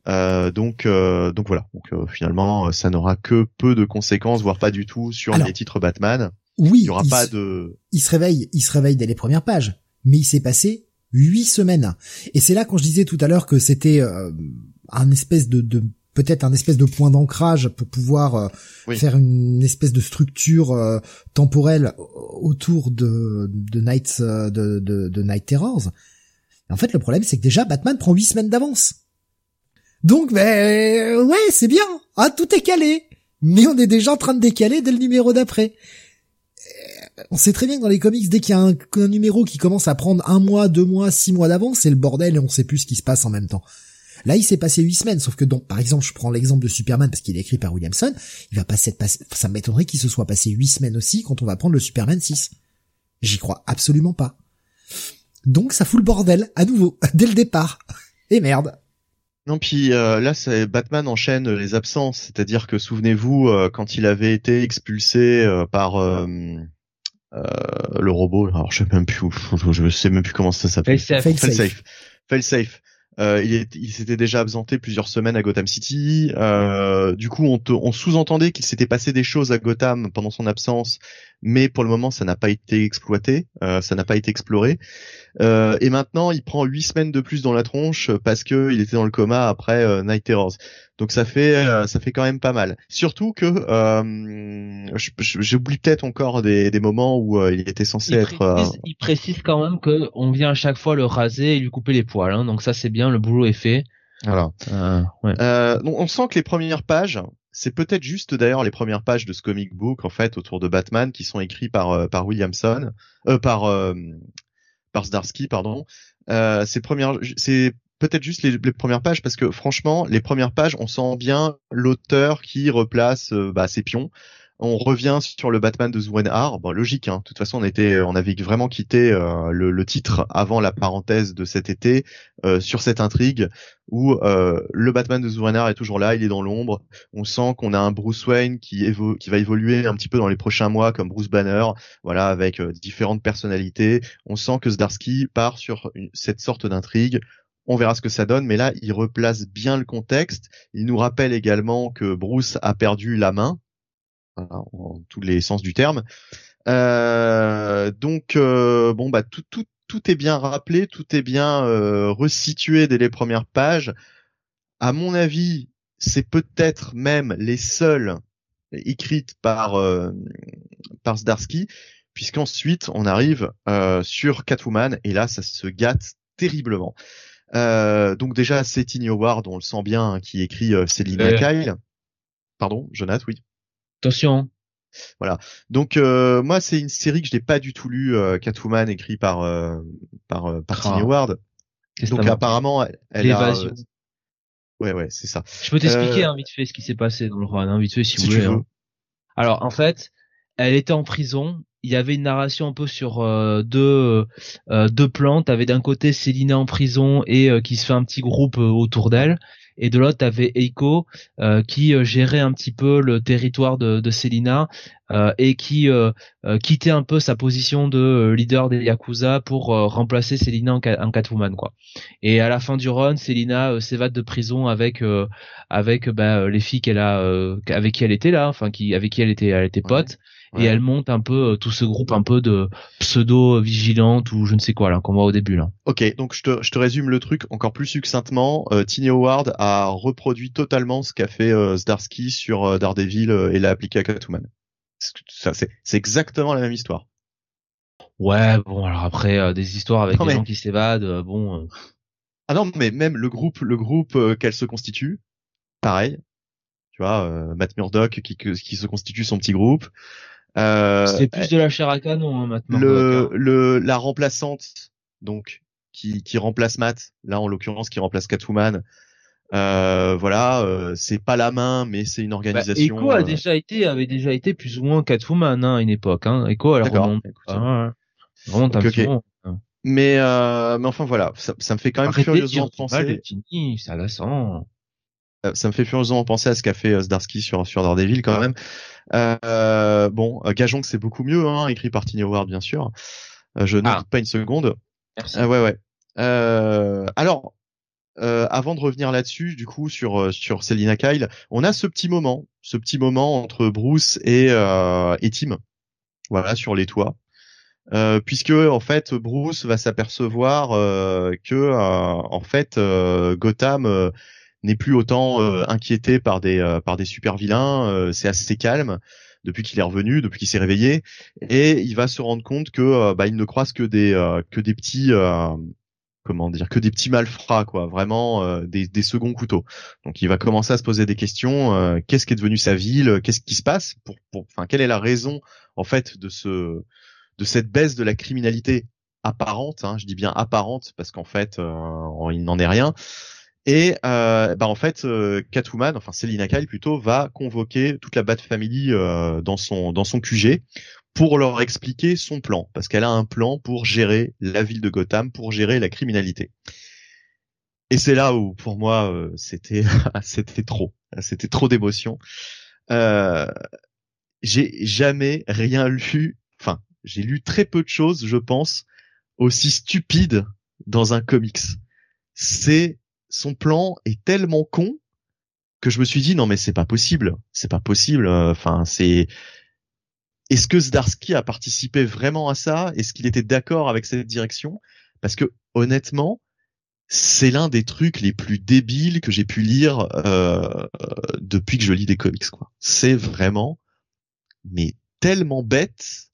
Euh, donc, euh, donc voilà. Donc euh, finalement, ça n'aura que peu de conséquences, voire pas du tout sur Alors, les titres Batman. Oui, Il y aura il pas de. il se réveille, il se réveille dès les premières pages, mais il s'est passé huit semaines. Et c'est là quand je disais tout à l'heure que c'était euh, un espèce de, de peut-être un espèce de point d'ancrage pour pouvoir euh, Oui. faire une espèce de structure euh, temporelle autour de de Night euh, de, de, de Night Terrors. En fait, le problème c'est que déjà Batman prend huit semaines d'avance. Donc, ben ouais, c'est bien. Ah, tout est calé. Mais on est déjà en train de décaler dès le numéro d'après on sait très bien que dans les comics, dès qu'il y a un, numéro qui commence à prendre un mois, deux mois, six mois d'avance, c'est le bordel et on sait plus ce qui se passe en même temps. Là, il s'est passé huit semaines, sauf que donc, par exemple, je prends l'exemple de Superman parce qu'il est écrit par Williamson, il va passer, ça m'étonnerait qu'il se soit passé huit semaines aussi quand on va prendre le Superman 6. J'y crois absolument pas. Donc, ça fout le bordel, à nouveau, dès le départ. Et merde. Non, puis euh, là, c'est Batman enchaîne les absences, c'est-à-dire que souvenez-vous euh, quand il avait été expulsé euh, par le robot, alors je sais même plus, où- je, sais même plus comment ça s'appelle. Failsafe. Fail- Failsafe. Failsafe. Euh, il, est- il s'était déjà absenté plusieurs semaines à Gotham City. Euh, du coup, on, te- on sous-entendait qu'il s'était passé des choses à Gotham pendant son absence, mais pour le moment, ça n'a pas été exploité, euh, ça n'a pas été exploré. Euh, et maintenant, il prend huit semaines de plus dans la tronche parce que il était dans le coma après euh, Night Terrors. Donc ça fait euh, ça fait quand même pas mal. Surtout que euh, j'oublie peut-être encore des, des moments où il était censé Il être. euh, précise, il précise quand même que on vient à chaque fois le raser et lui couper les poils. Hein, donc ça c'est bien, le boulot est fait. voilà. Euh, ouais. Euh, donc on sent que les premières pages, c'est peut-être juste d'ailleurs les premières pages de ce comic book en fait autour de Batman qui sont écrits par euh, par Williamson, euh, par par Zdarsky pardon. C'est premières, c'est peut-être juste les, les premières pages parce que franchement les premières pages on sent bien l'auteur qui replace bah, ses pions. On revient sur le Batman de Zwenhar. Bon, logique. Hein. De toute façon, on on avait vraiment quitté euh, le, titre avant la parenthèse de cet été euh, sur cette intrigue où euh, le Batman de Zwenhar est toujours là, il est dans l'ombre. On sent qu'on a un Bruce Wayne qui, va évoluer un petit peu dans les prochains mois comme Bruce Banner, voilà, avec euh, différentes personnalités. On sent que Zdarsky part sur cette sorte d'intrigue. On verra ce que ça donne, mais là, il replace bien le contexte. Il nous rappelle également que Bruce a perdu la main, voilà, en tous les sens du terme. Euh, donc, euh, bon, bah, tout, tout, tout est bien rappelé, tout est bien euh, resitué dès les premières pages. À mon avis, c'est peut-être même les seules écrites par par Zdarsky, puisqu'ensuite on arrive sur Catwoman et là ça se gâte terriblement. Donc déjà c'est Tiny Howard, on le sent bien, hein, qui écrit Ouais. Kyle. Pardon, Jonathan, oui. Attention. Donc euh, moi c'est une série que je n'ai pas du tout lu, euh, Catwoman écrit par euh, par euh, par Ah. Que Donc apparemment elle, elle a ouais ouais c'est ça. Je peux t'expliquer Euh, hein, vite fait ce qui s'est passé dans le run, hein, vite fait si, Si vous voulez. hein. Alors en fait, elle était en prison. Il y avait une narration un peu sur euh, deux euh, deux plans. T'avais d'un côté Célina en prison et euh, qui se fait un petit groupe autour d'elle, et de l'autre t'avais Eiko euh, qui euh, gérait un petit peu le territoire de, de Célina euh, et qui euh, quittait un peu sa position de leader des yakuza pour remplacer Selina en, en, Catwoman quoi. Et à la fin du run, Selina s'évade de prison avec avec bah, les filles qu'elle a avec qui elle était là, enfin qui avec qui elle était elle était pote et elle monte un peu euh, tout ce groupe un peu de pseudo vigilante ou je ne sais quoi là qu'on voit au début là. Ok, donc je te, je te résume le truc encore plus succinctement. Euh, Tiny Howard a reproduit totalement ce qu'a fait euh, Zdarsky sur euh, Daredevil et l'a appliqué à Catwoman. Ça c'est c'est exactement la même histoire. Ouais, bon alors après des histoires avec des gens qui s'évadent, bon. Ah non, mais même le groupe le groupe qu'elle se constitue, pareil. Tu vois, Matt Murdock qui, qui se constitue son petit groupe. Euh, c'est plus de la chair à canon hein, maintenant. Le, le, la remplaçante, donc qui, qui remplace Matt, là en l'occurrence qui remplace Catwoman. Euh, voilà, euh, c'est pas la main, mais c'est une bah, organisation. Echo a euh, déjà été, avait déjà été plus ou moins Catwoman hein, à une époque. Hein. Echo, elle remonte, ah, remonte un petit hein. Mais, euh, mais enfin voilà, ça, ça me fait quand même furieusement penser. ça la sent. Euh, ça me fait furieusement penser à ce qu'a fait Zdarsky sur sur Daredevil quand même. Euh, bon, euh, gageons que c'est beaucoup mieux, hein, écrit par Tiny Howard bien sûr. Euh, je ne ah. doute pas une seconde. Merci. ouais ouais. alors, avant de revenir là-dessus, du coup sur sur Selina Kyle, on a ce petit moment, ce petit moment entre Bruce et et Tim, voilà sur les toits. Euh, puisque en fait Bruce va s'apercevoir euh, que en fait Gotham n'est plus autant euh, inquiété par des euh, par des super vilains. Euh, c'est assez calme depuis qu'il est revenu, depuis qu'il s'est réveillé, et il va se rendre compte que bah, il ne croise que des que des petits comment dire que des petits malfrats quoi, vraiment des, des seconds couteaux. Donc il va commencer à se poser des questions. qu'est-ce qui est devenu sa ville Qu'est-ce qui se passe Pour, enfin, quelle est la raison en fait de ce de cette baisse de la criminalité apparente hein, Je dis bien apparente parce qu'en fait il n'en est rien. Et euh, bah en fait, euh, Catwoman, enfin Selina Kyle plutôt, va convoquer toute la Bat Family euh, dans son dans son QG pour leur expliquer son plan, parce qu'elle a un plan pour gérer la ville de Gotham, pour gérer la criminalité. Et c'est là où, pour moi, euh, c'était c'était trop, c'était trop d'émotion. Euh, j'ai jamais rien lu, enfin, j'ai lu très peu de choses, je pense, aussi stupides dans un comics. C'est son plan est tellement con que je me suis dit non mais c'est pas possible, c'est pas possible. Enfin c'est est-ce que Zdarsky a participé vraiment à ça? Est-ce qu'il était d'accord avec cette direction? Parce que honnêtement, c'est l'un des trucs les plus débiles que j'ai pu lire euh, depuis que je lis des comics. quoi. C'est vraiment mais tellement bête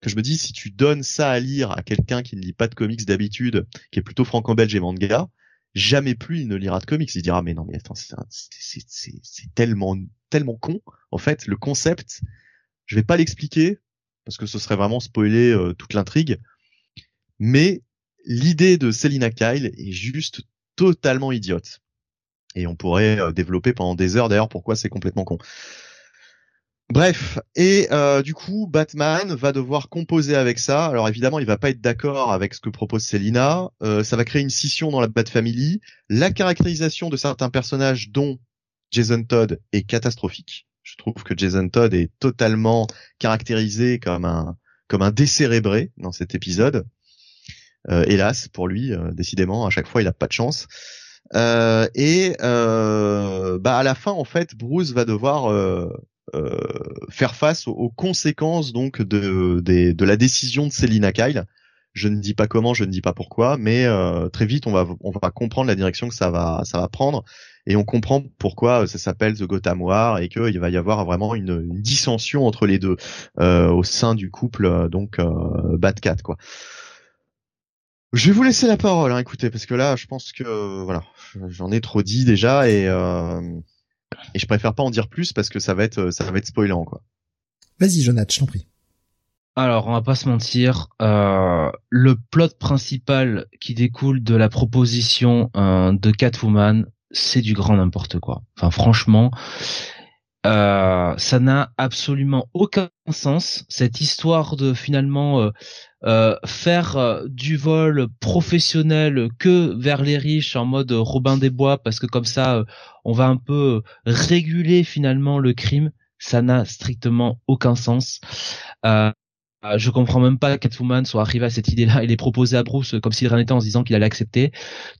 que je me dis si tu donnes ça à lire à quelqu'un qui ne lit pas de comics d'habitude, qui est plutôt franco-belge et manga, jamais plus il ne lira de comics. Il dira mais non mais attends c'est tellement tellement con en fait le concept. Je vais pas l'expliquer parce que ce serait vraiment spoiler euh, toute l'intrigue. Mais l'idée de Selina Kyle est juste totalement idiote. Et on pourrait euh, développer pendant des heures d'ailleurs pourquoi c'est complètement con. Bref, et euh, du coup, Batman va devoir composer avec ça. Alors évidemment, il va pas être d'accord avec ce que propose Selina. Euh, ça va créer une scission dans la Bat Family. La caractérisation de certains personnages, dont Jason Todd, est catastrophique. Je trouve que Jason Todd est totalement caractérisé comme un comme un décérébré dans cet épisode. Euh, hélas pour lui, décidément, à chaque fois, il a pas de chance. et bah à la fin, en fait, Bruce va devoir euh, faire face aux, conséquences donc de, de, la décision de Selina Kyle. Je ne dis pas comment, je ne dis pas pourquoi, mais euh, très vite on va on va comprendre la direction que ça va ça va prendre et on comprend pourquoi ça s'appelle The Gotham War et qu'il va y avoir vraiment une, une dissension entre les deux euh, au sein du couple donc euh, quoi. Je vais vous laisser la parole, hein, écoutez, parce que là, je pense que voilà, j'en ai trop dit déjà et euh, et je préfère pas en dire plus parce que ça va être ça va être spoilant quoi. Vas-y Jonathan, je t'en prie. Alors, on va pas se mentir, euh, le plot principal qui découle de la proposition euh, de Catwoman, c'est du grand n'importe quoi. Enfin, franchement, euh, ça n'a absolument aucun sens. Cette histoire de finalement euh, euh, faire du vol professionnel que vers les riches en mode Robin des Bois, parce que comme ça, on va un peu réguler finalement le crime. Ça n'a strictement aucun sens. Euh, euh, je comprends même pas que Catwoman soit arrivé à cette idée-là et les proposer à Bruce comme s'il rien en se disant qu'il allait accepter.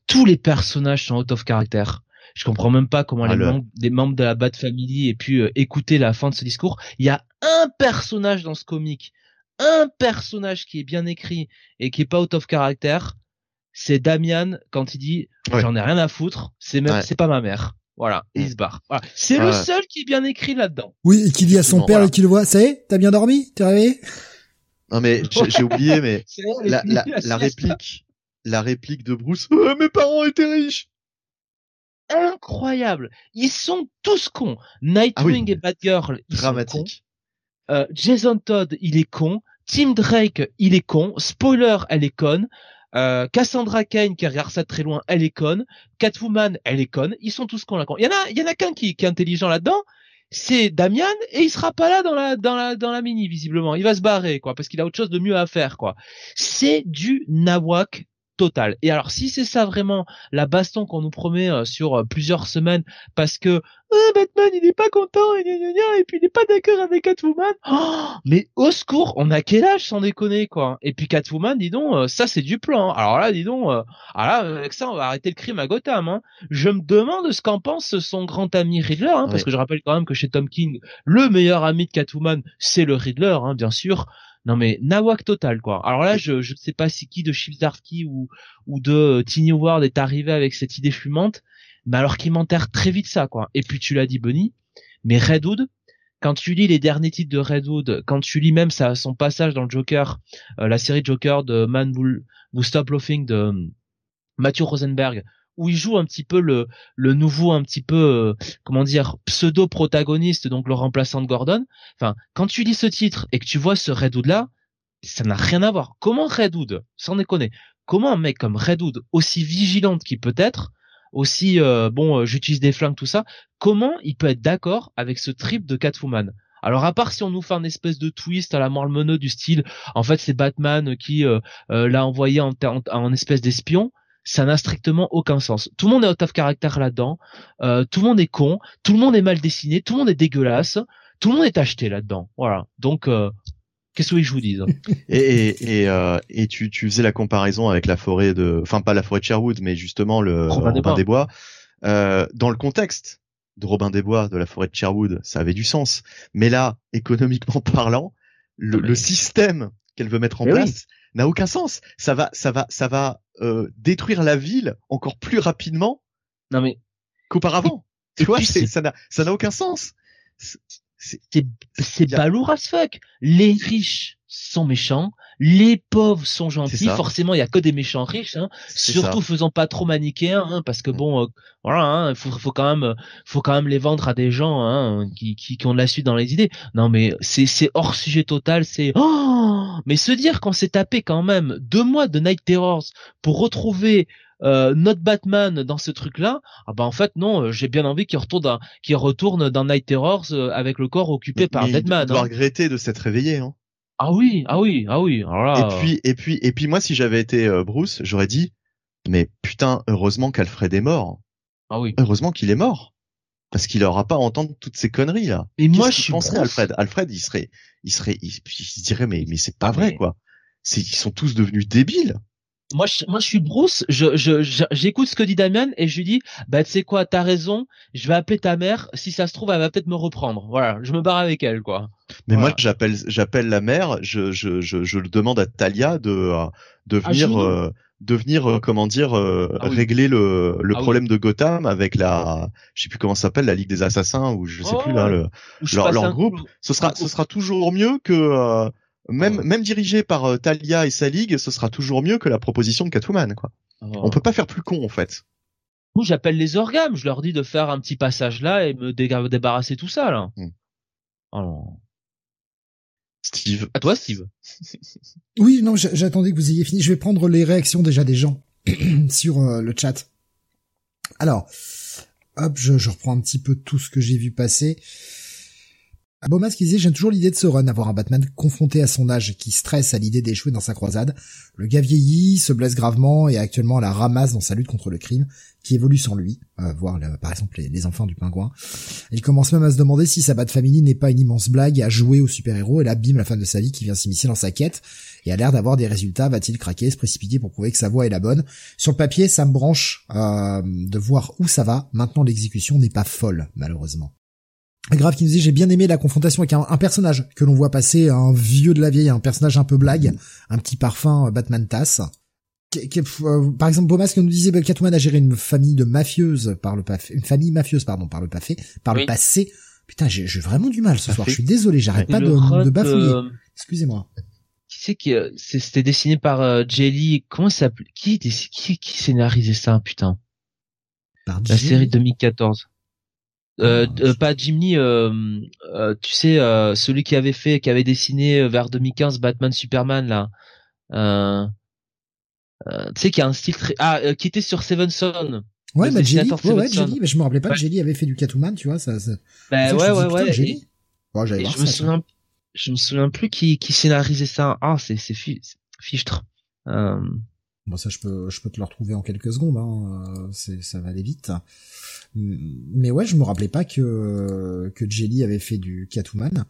Tous les personnages sont out of character. Je comprends même pas comment Ah, les, le- membres, les membres de la Bat Family aient pu euh, écouter la fin de ce discours. Il y a un personnage dans ce comic, un personnage qui est bien écrit et qui est pas out of character. C'est Damian quand il dit Ouais. j'en ai rien à foutre, c'est même Ouais. c'est pas ma mère. Voilà, Mm. il se barre. Voilà. C'est Ouais. le seul qui est bien écrit là-dedans. Oui, et qui dit à son père voilà. et qui le voit, ça y est, t'as bien dormi, t'es réveillé? Non mais j'ai oublié, mais la, la, la réplique, la réplique de Bruce. Euh, mes parents étaient riches. Incroyable. Ils sont tous cons. Nightwing Ah oui. et Batgirl, ils sont cons. Dramatique. Euh, Jason Todd, il est con. Tim Drake, il est con. Spoiler, elle est conne. Euh, Cassandra Kane, qui regarde ça de très loin, elle est conne. Catwoman, elle est conne. Ils sont tous cons là. con. Il y en a, il y en a qu'un qui, qui est intelligent là-dedans. C'est Damian et il sera pas là dans la dans la dans la mini visiblement. Il va se barrer quoi parce qu'il a autre chose de mieux à faire quoi. C'est du nawak total. Et alors si c'est ça vraiment la baston qu'on nous promet euh, sur euh, plusieurs semaines parce que ah, Batman il est pas content et, gna, gna, gna, et puis il est pas d'accord avec Catwoman. Oh, mais au secours, on a quel âge sans déconner quoi. Et puis Catwoman, dis donc, euh, ça c'est du plan. Alors là, dis donc, euh, ah là avec ça on va arrêter le crime à Gotham. Hein. Je me demande ce qu'en pense son grand ami Riddler, hein, parce que je rappelle quand même que chez Tom King, le meilleur ami de Catwoman, c'est le Riddler, hein, bien sûr. Non mais nawak total quoi. Alors là, je je ne sais pas si qui de Chibzarski ou ou de euh, Tiny Ward est arrivé avec cette idée fumante, mais alors qu'il m'enterre très vite ça quoi. Et puis tu l'as dit Bunny, mais Redwood, quand tu lis les derniers titres de Redwood, quand tu lis même sa, son passage dans le Joker, euh, la série Joker de Man Who, Who Stop Laughing de euh, Matthew Rosenberg, où il joue un petit peu le, nouveau, un petit peu, euh, comment dire, pseudo-protagoniste, donc le remplaçant de Gordon. Enfin, quand tu lis ce titre et que tu vois ce Redwood-là, ça n'a rien à voir. Comment Redwood, sans déconner, comment un mec comme Redwood, aussi vigilante qu'il peut être, aussi, euh, bon, euh, j'utilise des flingues, tout ça, comment il peut être d'accord avec ce trip de Catwoman? Alors à part si on nous fait un espèce de twist à la morle du style, en fait c'est Batman qui l'a envoyé en, en, en espèce d'espion, ça n'a strictement aucun sens. Tout le monde est out of character là-dedans, euh, tout le monde est con, tout le monde est mal dessiné, tout le monde est dégueulasse, tout le monde est acheté là-dedans. Voilà. Donc euh, qu'est-ce que je vous dise? Et et et, euh, et tu tu faisais la comparaison avec la forêt de, enfin pas la forêt de Sherwood, mais justement le Robin des Bois. des Bois. Dans le contexte de Robin des Bois, de la forêt de Sherwood, ça avait du sens. Mais là, économiquement parlant, le, mais- le système qu'elle veut mettre en Mais oui. N'a aucun sens. Ça va, ça va, ça va euh, détruire la ville encore plus rapidement Non mais qu'auparavant. Tu vois, c'est- ça n'a, ça n'a aucun sens. C'est- c'est- a- balourd as fuck. Les riches sont méchants, les pauvres sont gentils. Forcément, il y a que des méchants riches. Hein. Surtout ça. faisant pas trop manichéen, hein, parce que Mm. bon, euh, voilà, hein, faut, faut quand même, faut quand même les vendre à des gens hein, qui, qui, qui ont de la suite dans les idées. Non, mais c'est, c'est hors sujet total. C'est, oh mais se dire qu'on s'est tapé quand même deux mois de Night Terrors pour retrouver euh, notre Batman dans ce truc-là, ah bah en fait non, euh, j'ai bien envie qu'il retourne, dans, qu'il retourne dans Night Terrors euh, avec le corps occupé par Mais il doit hein. regretter de s'être réveillé. Hein. Ah oui, ah oui, ah oui. Alors là, Et puis, et puis, et puis, moi, si j'avais été Bruce, j'aurais dit, mais putain, heureusement qu'Alfred est mort. ah oui. Heureusement qu'il est mort. Parce qu'il aura pas à entendre toutes ces conneries, là. Mais moi, je Bruce. Alfred? Alfred, il serait, il serait, il, il se dirait, mais, mais c'est pas Ah, vrai, mais- quoi. C'est, ils sont tous devenus débiles. moi je, moi je suis Bruce, je je- je- j'écoute ce que dit Damien et je lui dis bah tu sais quoi, t'as raison, je vais appeler ta mère, si ça se trouve elle va peut-être me reprendre. Voilà, je me barre avec elle quoi. Mais Voilà. moi, j'appelle, j'appelle la mère, je, je, je, je le demande à Talia de, euh, de À venir. Euh, de venir, euh, comment dire, euh, Ah oui. régler le, le Ah oui. problème de Gotham avec la, je sais plus comment ça s'appelle, la Ligue des Assassins, ou je sais Oh, plus, là, le, leur, leur groupe, ce sera, ce sera toujours mieux que, euh, même, même dirigé par euh, Talia et sa ligue, ce sera toujours mieux que la proposition de Catwoman, quoi. Oh. On peut pas faire plus con, en fait. Moi j'appelle les orgames, je leur dis de faire un petit passage là et me déga- débarrasser tout ça là. Hmm. Steve. à toi Steve. Oui, non, j'a- j'attendais que vous ayez fini. Je vais prendre les réactions déjà des gens sur euh, le chat. Alors, hop, je reprends un petit peu tout ce que j'ai vu passer. Bomas qui disait, j'aime toujours l'idée de ce run, avoir un Batman confronté à son âge qui stresse à l'idée d'échouer dans sa croisade. Le gars vieillit, se blesse gravement et actuellement la ramasse dans sa lutte contre le crime, qui évolue sans lui, euh, voir par exemple les, enfants du pingouin. Il commence même à se demander si sa Bat Family n'est pas une immense blague à jouer au super-héros et là, bim, la fin de sa vie qui vient s'immiscer dans sa quête et a l'air d'avoir des résultats, va-t-il craquer, se précipiter pour prouver que sa voix est la bonne? Sur le papier, ça me branche euh, de voir où ça va. Maintenant, l'exécution n'est pas folle, malheureusement. Grave qui nous dit j'ai bien aimé la confrontation avec un, personnage que l'on voit passer, un vieux de la vieille, un personnage un peu blague, un petit parfum euh, Batman tasse. Euh, par exemple, Bomas qui nous disait bah, Catwoman a géré une famille de mafieuses par le passé, une famille mafieuse pardon par le passé, par le passé. Putain, j'ai vraiment du mal ce soir. Je suis désolé, j'arrête pas de, de, bafouiller. Euh, Excusez-moi. Qui c'est qui c'était dessiné par Jelly Comment ça s'appelle? Qui qui qui scénarisait ça putain? Par La série 2014. Euh, ah, euh, pas Jimmy, euh, euh, tu sais, euh, celui qui avait fait, qui avait dessiné vers 2015 Batman Superman là. tu sais, qui a un style très, ah, qui était sur Seven Son. Ouais, bah Jelly, ouais, ouais, Jelly, mais je me rappelais pas que Jelly avait fait du Catwoman, tu vois, ça. ça... Bah ouais, ouais, ouais. Jelly. Bon, je me souviens, je me souviens plus qui, qui scénarisait ça. Ah, c'est, c'est fichtre. Euh... Bon, ça, je peux, je peux te le retrouver en quelques secondes. Hein. C'est, ça va aller vite. Mais ouais, je me rappelais pas que que Jelly avait fait du Catwoman.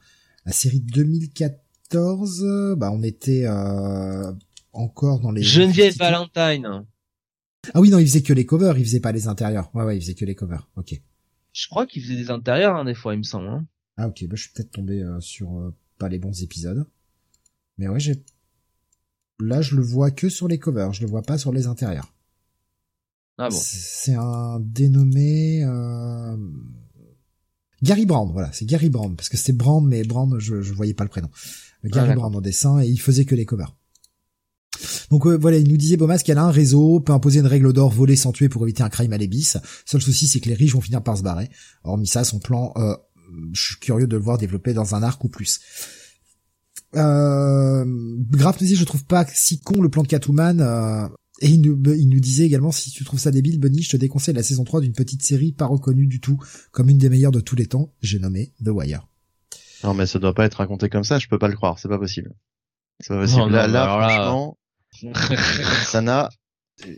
La série 2014, bah on était euh, encore dans les. Geneviève Valentine. Ah oui, non, il faisait que les covers, il faisait pas les intérieurs. Ouais, ouais, il faisait que les covers. Ok. Je crois qu'il faisait des intérieurs hein, des fois, il me semble. Hein. Ah ok, bah je suis peut-être tombé euh, sur euh, pas les bons épisodes. Mais ouais, j'ai Là, je le vois que sur les covers, je le vois pas sur les intérieurs. Ah bon. C'est un dénommé euh... Gary Brand, voilà, c'est Gary Brand parce que c'était Brand, mais Brand, je, je voyais pas le prénom. Gary ah, Brand en dessin et il faisait que les covers. Donc euh, voilà, il nous disait Bomas qu'elle a un réseau, peut imposer une règle d'or, voler sans tuer pour éviter un crime à l'ébis. Seul souci, c'est que les riches vont finir par se barrer. Hormis ça, son plan, euh, je suis curieux de le voir développer dans un arc ou plus. Euh, Graf nous dit je trouve pas si con le plan de Catwoman. Euh, et il nous, il nous, disait également si tu trouves ça débile, Bunny, je te déconseille la saison 3 d'une petite série pas reconnue du tout comme une des meilleures de tous les temps. J'ai nommé The Wire. Non mais ça doit pas être raconté comme ça, je peux pas le croire, c'est pas possible. C'est pas possible. là, là, franchement, ça n'a.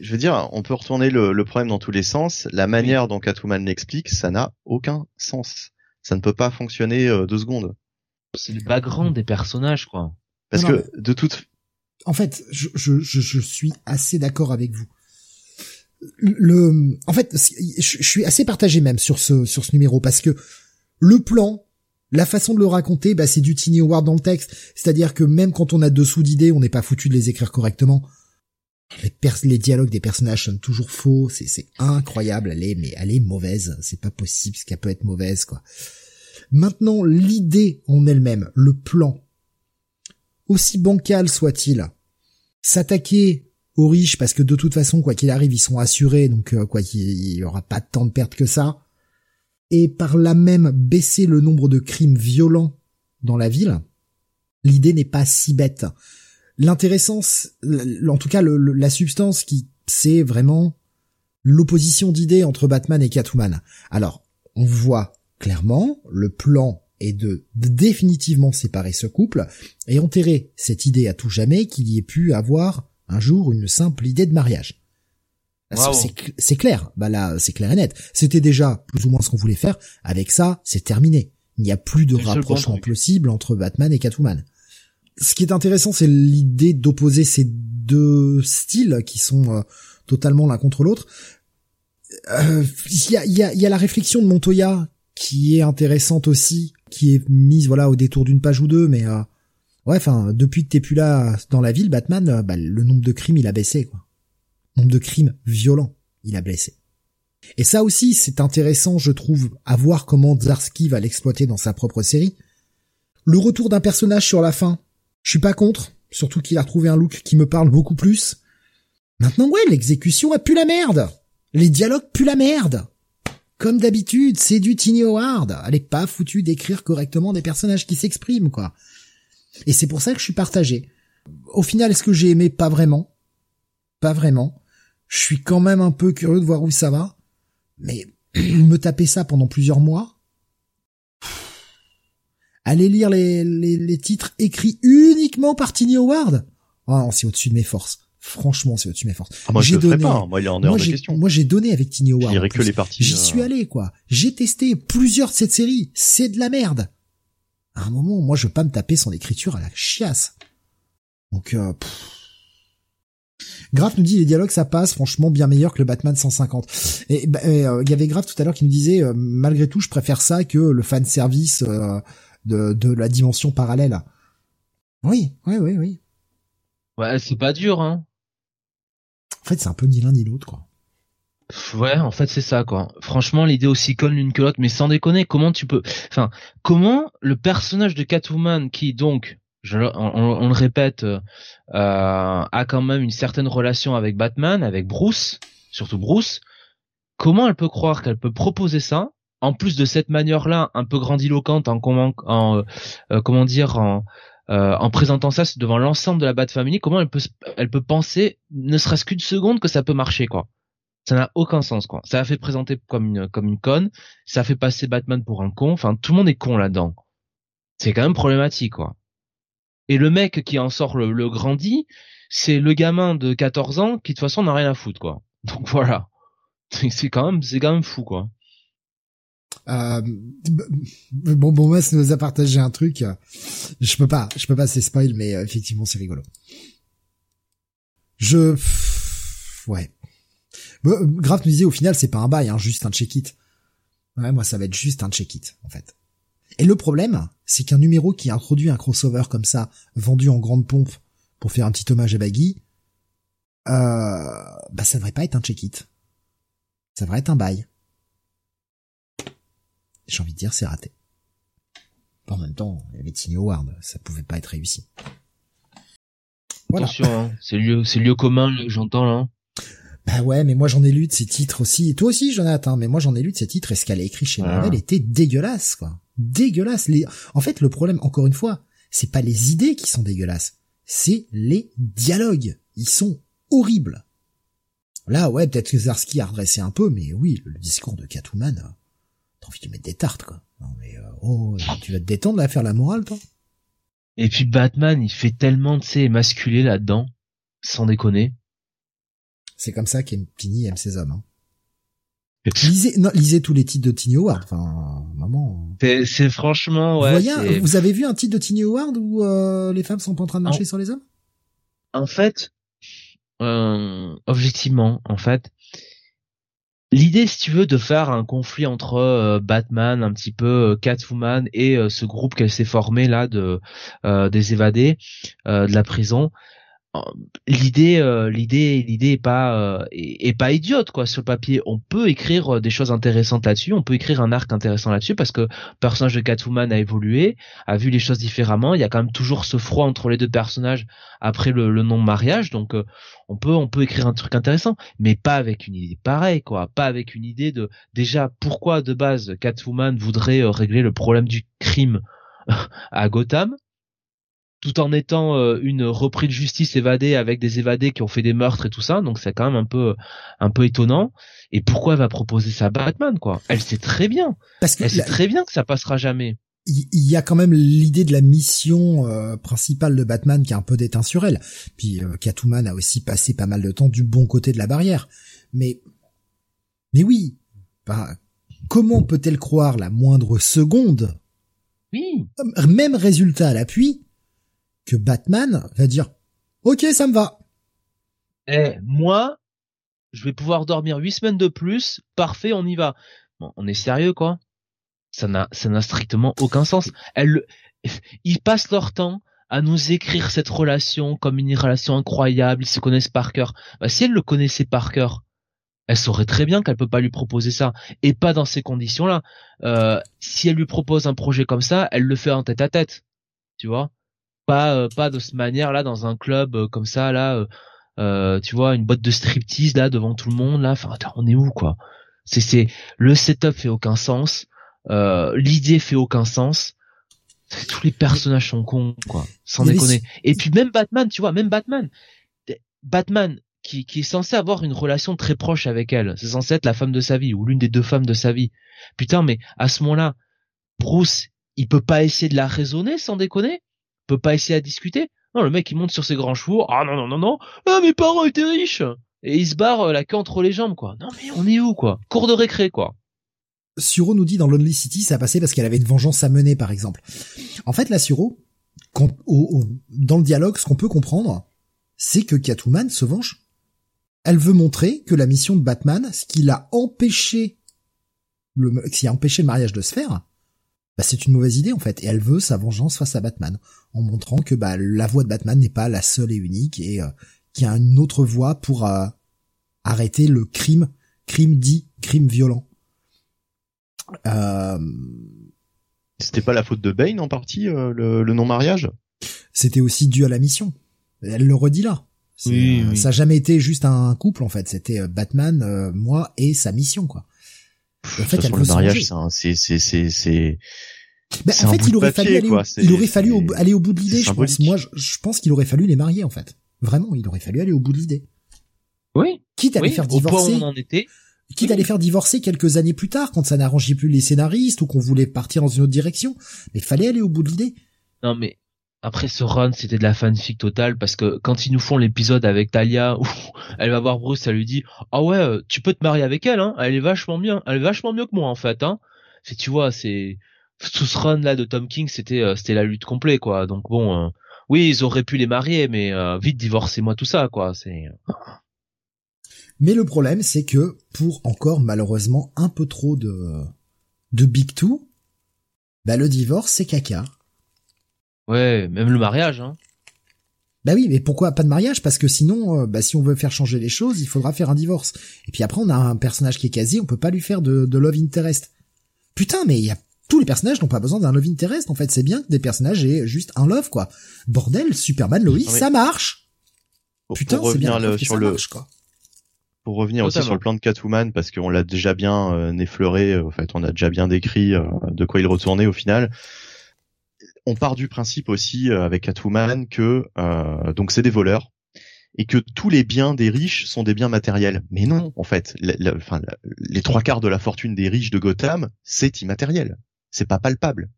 Je veux dire, on peut retourner le, le, problème dans tous les sens. La manière dont Catwoman l'explique, ça n'a aucun sens. Ça ne peut pas fonctionner euh, deux secondes. C'est le background des personnages, quoi. Parce que de toute. En fait, je, je, je, suis assez d'accord avec vous. Le, en fait, je, suis assez partagé même sur ce sur ce numéro parce que le plan, la façon de le raconter, bah c'est du Tiny Howard dans le texte. C'est-à-dire que même quand on a dessous d'idées, on n'est pas foutu de les écrire correctement. Les, les dialogues des personnages sont toujours faux. C'est c'est incroyable. Elle est mais elle est mauvaise. C'est pas possible ce qu'elle peut être mauvaise quoi. Maintenant, l'idée en elle-même, le plan, aussi bancal soit-il, s'attaquer aux riches parce que de toute façon, quoi qu'il arrive, ils sont assurés, donc euh, quoi qu'il y aura pas tant de pertes que ça, et par là même baisser le nombre de crimes violents dans la ville, l'idée n'est pas si bête. L'intéressant, en tout cas la substance qui c'est vraiment l'opposition d'idées entre Batman et Catwoman. Alors, on voit Clairement, le plan est de définitivement séparer ce couple et enterrer cette idée à tout jamais qu'il y ait pu avoir un jour une simple idée de mariage. C'est clair, bah là c'est clair et net. C'était déjà plus ou moins ce qu'on voulait faire. Avec ça, c'est terminé. Il n'y a plus de rapprochement possible entre Batman et Catwoman. Ce qui est intéressant, c'est l'idée d'opposer ces deux styles qui sont euh, totalement l'un contre l'autre. Euh, il y, a, y, a, y, a, la réflexion de Montoya qui est intéressante aussi, qui est mise voilà au détour d'une page ou deux, mais euh, ouais, enfin depuis que t'es plus là dans la ville, Batman, euh, bah, le nombre de crimes il a baissé quoi. Nombre de crimes violents il a baissé. Et ça aussi c'est intéressant je trouve à voir comment Zarski va l'exploiter dans sa propre série. Le retour d'un personnage sur la fin, je suis pas contre, surtout qu'il a retrouvé un look qui me parle beaucoup plus. Maintenant ouais, l'exécution a pu la merde. Les dialogues puent la merde. Comme d'habitude, c'est du Tiny Howard. Elle est pas foutue d'écrire correctement des personnages qui s'expriment, quoi. Et c'est pour ça que je suis partagé. Au final, est-ce que j'ai aimé? Pas vraiment. Pas vraiment. Je suis quand même un peu curieux de voir où ça va. Mais me taper ça pendant plusieurs mois. Allez lire les, titres écrits uniquement par Tiny Howard? Non, c'est au-dessus de mes forces. Franchement, c'est au-dessus de mes forces. Ah, moi, J'ai donné- pas. hein. Moi, il est en Moi de question. moi j'ai donné avec Tiny Howard. lirai en que les parties. J'y euh, suis allé, quoi. J'ai testé plusieurs de cette série. C'est de la merde. À un moment, moi, je veux pas me taper son écriture à la chiasse. Donc, euh, pff. Graf nous dit les dialogues ça passe franchement bien meilleur que le Batman 150. Et bah, euh, il y avait Graf tout à l'heure qui nous disait euh, malgré tout je préfère ça que le fan service euh, de, de la dimension parallèle. Oui, oui, oui, oui. Ouais, c'est pas dur, hein. En fait c'est un peu ni l'un ni l'autre quoi. Ouais, en fait, c'est ça, quoi. Franchement, l'idée aussi conne l'une que l'autre, mais sans déconner, comment tu peux, enfin, comment le personnage de Catwoman, qui donc, on, le répète, euh, euh, a quand même une certaine relation avec Batman, avec Bruce, surtout Bruce, comment elle peut croire qu'elle peut proposer ça, en plus de cette manière-là, un peu grandiloquente, en comment, en, euh, comment dire, en, euh, en présentant ça devant l'ensemble de la Bat Family, comment elle peut, elle peut penser, ne serait-ce qu'une seconde, que ça peut marcher, quoi? Ça n'a aucun sens, quoi. Ça a fait présenter comme une, comme une conne. Ça a fait passer Batman pour un con. Enfin, tout le monde est con là-dedans. C'est quand même problématique, quoi. Et le mec qui en sort le, le grandi, c'est le gamin de 14 ans qui, de toute façon, n'a rien à foutre, quoi. Donc voilà. C'est quand même, c'est quand même fou, quoi. Euh, bon, bon, moi, ça nous a partagé un truc. Je peux pas, je peux pas, c'est spoil, mais euh, effectivement, c'est rigolo. Je, ouais. Euh, Graf nous disait au final, c'est pas un bail, hein, juste un check-it. Ouais, moi, ça va être juste un check-it, en fait. Et le problème, c'est qu'un numéro qui introduit un crossover comme ça, vendu en grande pompe pour faire un petit hommage à Baggy, euh, bah, ça devrait pas être un check-it. Ça devrait être un bail. J'ai envie de dire, c'est raté. En même temps, il y avait Tiny Howard, ça pouvait pas être réussi. Voilà. Attention, hein. c'est lieu, c'est lieu commun, j'entends, là. Bah ouais, mais moi j'en ai lu de ces titres aussi. Et toi aussi, Jonathan, mais moi j'en ai lu de ces titres et ce qu'elle a écrit chez. Marvel était dégueulasse, quoi. Dégueulasse. Les... En fait, le problème, encore une fois, c'est pas les idées qui sont dégueulasses, c'est les dialogues. Ils sont horribles. Là, ouais, peut-être que Zarski a redressé un peu, mais oui, le, le discours de Catwoman, euh, t'as envie de lui mettre des tartes, quoi. Non mais, euh, oh, tu vas te détendre à faire la morale, toi Et puis Batman, il fait tellement, tu sais, émasculé là-dedans. Sans déconner. C'est comme ça qu'Tini aime ses hommes. Hein. Lisez, non, lisez tous les titres de Tiny Howard. Enfin, maman. C'est, franchement, ouais. vous, voyez, c'est- vous avez vu un titre de Tiny Howard où euh, les femmes sont pas en train de marcher sur les hommes? En fait, euh, objectivement, en fait, l'idée, si tu veux, de faire un conflit entre euh, Batman, un petit peu euh, Catwoman et euh, ce groupe qu'elle s'est formé là de des évadés de la prison. L'idée, euh, l'idée, l'idée est pas euh, est, pas idiote quoi sur le papier. On peut écrire euh, des choses intéressantes là-dessus. On peut écrire un arc intéressant là-dessus parce que le personnage de Catwoman a évolué, a vu les choses différemment. Il y a quand même toujours ce froid entre les deux personnages après le, non mariage donc euh, on peut on peut écrire un truc intéressant mais pas avec une idée pareille quoi pas avec une idée de déjà pourquoi de base Catwoman voudrait régler le problème du crime à Gotham tout en étant euh, une reprise de justice évadée avec des évadés qui ont fait des meurtres et tout ça. Donc c'est quand même un peu un peu étonnant. Et pourquoi elle va proposer ça à Batman quoi? Elle sait très bien. Parce que elle sait très bien que ça passera jamais. Il y a quand même l'idée de la mission euh, principale de Batman qui est un peu déteint sur elle. Puis euh, Catwoman a aussi passé pas mal de temps du bon côté de la barrière. Mais mais oui, bah, comment peut-elle croire la moindre seconde, oui. Même résultat à l'appui, que Batman va dire OK, ça me va. Eh, moi, je vais pouvoir dormir huit semaines de plus. Parfait, on y va. Bon, on est sérieux, quoi. Ça n'a, ça n'a strictement aucun sens. Elle, ils passent leur temps à nous écrire cette relation comme une relation incroyable. Ils se connaissent par cœur. Bah, si elle le connaissait par cœur, elle saurait très bien qu'elle peut pas lui proposer ça et pas dans ces conditions-là. Euh, si elle lui propose un projet comme ça, elle le fait en tête à tête. Tu vois? Pas, euh, pas de cette manière-là dans un club euh, comme ça là. euh, euh, tu vois, une boîte de striptease là devant tout le monde là. Enfin, attends, on est où quoi? C'est c'est le setup fait aucun sens, euh, l'idée fait aucun sens. Tous les personnages sont cons quoi, sans déconner. Et puis même Batman, tu vois, même Batman, Batman qui qui est censé avoir une relation très proche avec elle, c'est censé être la femme de sa vie ou l'une des deux femmes de sa vie. Putain, mais à ce moment-là, Bruce, il peut pas essayer de la raisonner sans déconner? Peut pas essayer à discuter Non, le mec il monte sur ses grands chevaux. Ah non non non non. Ah mes parents étaient riches. Et il se barre euh, la queue entre les jambes quoi. Non mais on est où quoi? Cours de récré quoi. Suro nous dit dans Lonely City, ça a passé parce qu'elle avait une vengeance à mener, par exemple. En fait, la Suro, dans le dialogue, ce qu'on peut comprendre, c'est que Catwoman se venge. Elle veut montrer que la mission de Batman, ce qui l'a empêché, qui a empêché le mariage de se faire, bah, c'est une mauvaise idée en fait. Et elle veut sa vengeance face à Batman, en montrant que bah, la voix de Batman n'est pas la seule et unique et euh, qu'il y a une autre voie pour euh, arrêter le crime, crime dit crime violent. Euh... C'était pas la faute de Bane en partie euh, le, le non-mariage? C'était aussi dû à la mission. Elle le redit là. Oui, euh, oui. Ça a jamais été juste un couple en fait. C'était Batman, euh, moi et sa mission quoi. En fait, le mariage, venger. c'est Ben, en fait, il aurait papier, fallu aller, au, C'est- il aurait fallu au- c'est- aller au bout de l'idée, je pense. Moi, je, je pense qu'il aurait fallu les marier, en fait. Vraiment, il aurait fallu aller au bout de l'idée. Oui. Quitte à les Oui, faire au point où divorcer, on en était. quitte à les faire divorcer quelques années plus tard, quand ça n'arrangeait plus les scénaristes ou qu'on voulait partir dans une autre direction. Mais fallait aller au bout de l'idée. Non mais après ce run c'était de la fanfic totale parce que quand ils nous font l'épisode avec Talia où elle va voir Bruce, elle lui dit ah ouais euh, tu peux te marier avec elle hein, elle est vachement bien, elle est vachement mieux que moi en fait hein. C'est tu vois c'est tout ce run là de Tom King c'était euh, c'était la lutte complète quoi donc bon euh, oui ils auraient pu les marier mais euh, vite divorcez-moi tout ça quoi c'est Mais le problème, c'est que pour encore malheureusement un peu trop de de Big Two, bah le divorce c'est caca. Ouais même le mariage hein. Bah oui, mais pourquoi pas de mariage? Parce que sinon, euh, bah si on veut faire changer les choses, il faudra faire un divorce. Et puis après, on a un personnage qui est quasi, on peut pas lui faire de, de love interest. Putain, mais il y a tous les personnages n'ont pas besoin d'un love interest. En fait, c'est bien que des personnages aient juste un love, quoi. Bordel, Superman, Lois, Oui. ça marche. pour, Putain, pour c'est bien le- sur ça le marche, quoi. pour revenir aussi sur le plan de Catwoman parce qu'on l'a déjà bien euh, effleuré en fait on a déjà bien décrit euh, de quoi il retournait au final on part du principe aussi euh, avec Catwoman que euh, donc c'est des voleurs et que tous les biens des riches sont des biens matériels. Mais non en fait la- la- enfin, la- les trois quarts de la fortune des riches de Gotham c'est immatériel. C'est pas palpable.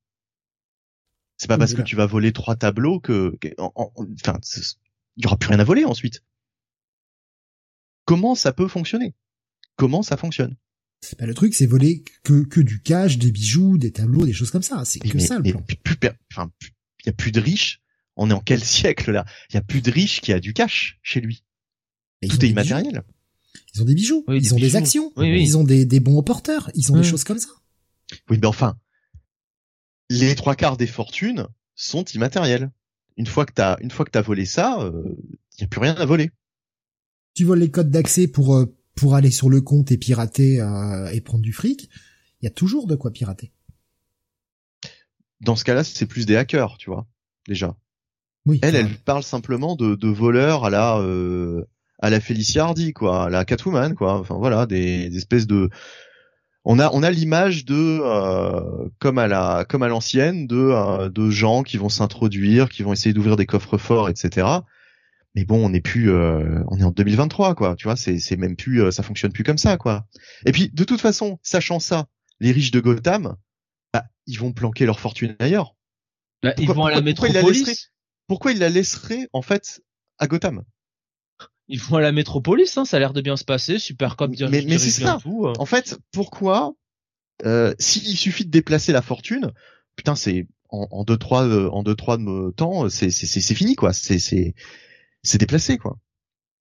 C'est pas Oui, parce que tu vas voler trois tableaux que, que- en- en- enfin, il y aura plus rien à voler ensuite. Comment ça peut fonctionner? Comment ça fonctionne? Bah, le truc, c'est voler que, que du cash, des bijoux, des tableaux, des choses comme ça. C'est Mais- que mais- ça, le mais plan. plus- enfin, il y a plus de riches. On est en quel siècle là? Il y a plus de riches qui a du cash chez lui. Et ils Tout est immatériel. bijoux. Ils ont des bijoux. Oui, ils des ont des actions. Oui, oui. Ils ont des, des bons au porteurs. Ils ont des choses comme ça. Oui, mais enfin, les trois quarts des fortunes sont immatérielles. Une fois que t'as, une fois que t'as volé ça, il y a plus rien à voler. tu voles les codes d'accès pour euh, pour aller sur le compte et pirater euh, et prendre du fric, il y a toujours de quoi pirater. Dans ce cas-là, c'est plus des hackers, tu vois, déjà. Oui. Elle, elle parle simplement de, de voleurs à la euh, à la Felicia Hardy, quoi, à la Catwoman, quoi. Enfin voilà, des, des espèces de. On a on a l'image de euh, comme à la comme à l'ancienne de euh, de gens qui vont s'introduire, qui vont essayer d'ouvrir des coffres forts, etc. Mais bon, on n'est plus, euh, on est en 2023, quoi. Tu vois, c'est c'est même plus, euh, ça fonctionne plus comme ça, quoi. Et puis de toute façon, sachant ça, les riches de Gotham, bah, ils vont planquer leur fortune ailleurs. Bah, ils Pourquoi- vont à la pourquoi- pourquoi il la métropolis. pourquoi il la laisserait en fait à Gotham? Ils vont à la métropolis, hein, ça a l'air de bien se passer, super cop bien Mais- mais c'est ça. tout. euh. En fait, pourquoi euh, s'il suffit de déplacer la fortune, putain, c'est en, en deux trois euh, en deux trois de temps, c'est c'est c'est c'est fini quoi. C'est c'est c'est déplacé quoi.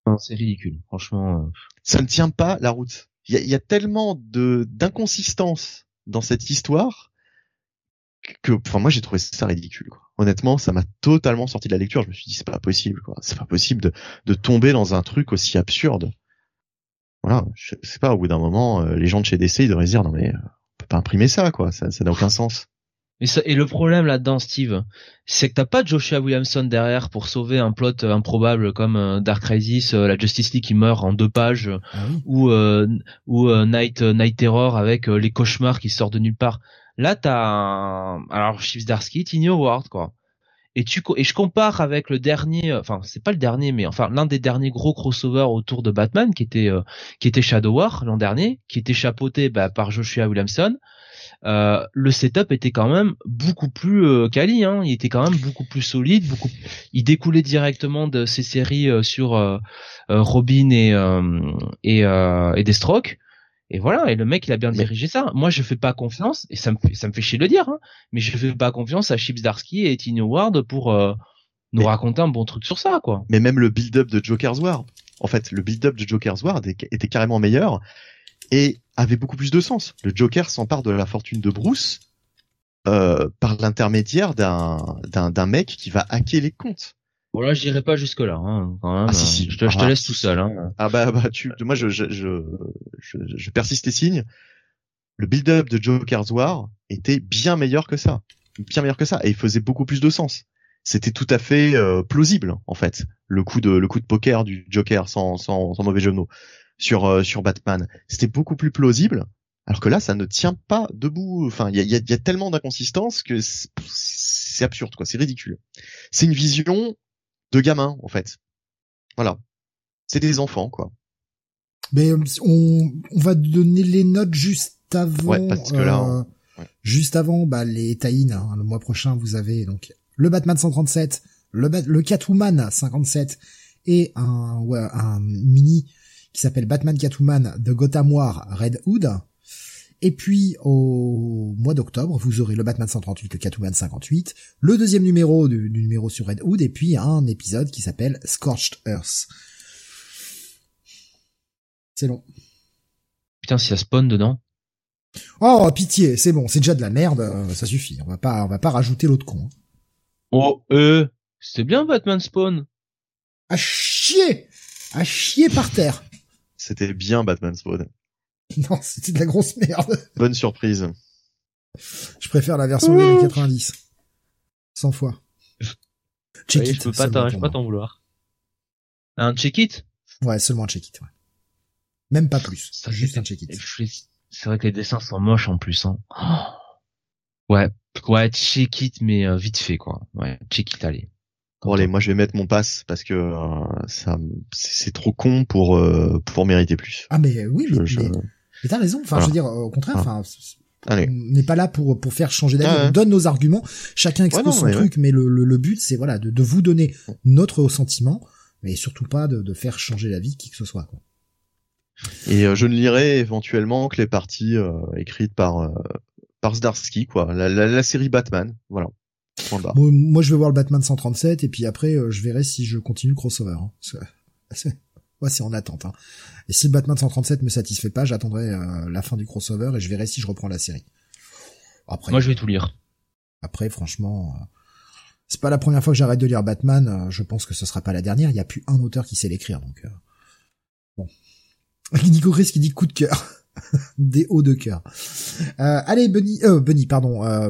Non, C'est ridicule, franchement. euh. Ça ne tient pas la route. Il y a, y a tellement de d'inconsistance dans cette histoire que, enfin, moi j'ai trouvé ça ridicule. Quoi. Honnêtement, ça m'a totalement sorti de la lecture. Je me suis dit c'est pas possible quoi. C'est pas possible de de tomber dans un truc aussi absurde. Voilà, je sais pas. Au bout d'un moment, euh, les gens de chez DC ils devraient se dire non mais euh, on peut pas imprimer ça quoi. Ça ça n'a aucun sens. Et, ça- et le problème là-dedans, Steve, c'est que t'as pas Joshua Williamson derrière pour sauver un plot euh, improbable comme euh, Dark Crisis, euh, la Justice League qui meurt en deux pages, ah oui. ou euh, ou euh, Night Night Terror avec les cauchemars qui sortent de nulle part. Là, t'as un... alors Chief Darsky, Tiny Howard quoi. Et tu et je compare avec le dernier, enfin c'est pas le dernier, mais enfin l'un des derniers gros crossovers autour de Batman qui était euh, qui était Shadow War l'an dernier, qui était chapeauté bah, par Joshua Williamson. Euh, le setup était quand même beaucoup plus euh, quali. Hein. Il était quand même beaucoup plus solide. Beaucoup, il découlait directement de ces séries euh, sur Robin et et, et Deathstroke. Et voilà, et le mec il a bien dirigé ça. Moi je fais pas confiance, et ça me fait, ça me fait chier de le dire, hein, mais je fais pas confiance à Chips Darsky et Tiny Ward pour nous raconter un bon truc sur ça, quoi. Mais même le build-up de Joker's War, en fait, le build-up de Joker's War était carrément meilleur et avait beaucoup plus de sens. Le Joker s'empare de la fortune de Bruce euh, par l'intermédiaire d'un d'un mec qui va hacker les comptes. Voilà, je dirais pas jusque là. Hein, quand même. Ah, si, si. Je, te, je te ah, laisse tout seul. Hein. Ah bah bah tu, moi je je, je je je persiste les signes. Le build-up de Joker's War était bien meilleur que ça, bien meilleur que ça, et il faisait beaucoup plus de sens c'était tout à fait euh, plausible en fait le coup de le coup de poker du Joker sans sans, sans mauvais jeu de mots sur euh, sur Batman. C'était beaucoup plus plausible alors que là ça ne tient pas debout. Enfin il y a, y, a, y a tellement d'inconsistances que c'est absurde quoi. C'est ridicule. C'est une vision de gamin en fait. Voilà. C'est des enfants quoi. Mais euh, on, on va donner les notes juste avant ouais, parce que là, juste avant bah les tie hein. le mois prochain vous avez donc le Batman 137, le, le Catwoman 57 et un, un mini qui s'appelle Batman Catwoman de Gotham War Red Hood. Et puis au mois d'octobre, vous aurez le Batman 138, le Catwoman 58, le deuxième numéro du, numéro sur Red Hood, et puis un épisode qui s'appelle Scorched Earth. C'est long. Putain, s'il y a Spawn dedans. Oh pitié, c'est bon, c'est déjà de la merde, euh, ça suffit. On va pas, on va pas rajouter l'autre con. Hein. Oh, euh, c'est bien Batman Spawn. À chier À chier par terre C'était bien Batman Spawn. Non, c'était de la grosse merde. Bonne surprise. Je préfère la version des années 90. 100 fois. Check it. Je peux pas t'en vouloir. Un check it? Ouais, seulement un check it, ouais. Même pas plus. Ça, juste un check it. C'est vrai que les dessins sont moches en plus, hein. Ouais, Ouais, check it, mais euh, vite fait, quoi. Ouais, check it, allez. Bon, allez, moi je vais mettre mon pass parce que euh, ça, c'est trop con pour euh, pour mériter plus. Ah mais oui, mais, mais, t'as raison. Enfin, je veux dire, au contraire, enfin, on n'est pas là pour pour faire changer d'avis. On donne nos arguments, chacun expose son truc, mais le, le, but c'est voilà de, de vous donner notre sentiment, mais surtout pas de, de faire changer la vie qui que ce soit. Quoi. Et je ne lirai éventuellement que les parties écrites par par Zdarsky, quoi. La, la, série Batman, voilà. Moi, je vais voir le Batman 137 et puis après, euh, je verrai si je continue le crossover. Hein. Moi, c'est en attente. Hein. Et si le Batman 137 me satisfait pas, j'attendrai euh, la fin du crossover et je verrai si je reprends la série. Après, moi, je vais tout lire. Après, franchement, euh, c'est pas la première fois que j'arrête de lire Batman. je pense que ce sera pas la dernière. Il y a plus un auteur qui sait l'écrire, donc bon. Nico Chris qui dit coup de cœur. des hauts de cœur. Euh, allez, Bunny, euh, Bunny, pardon, euh,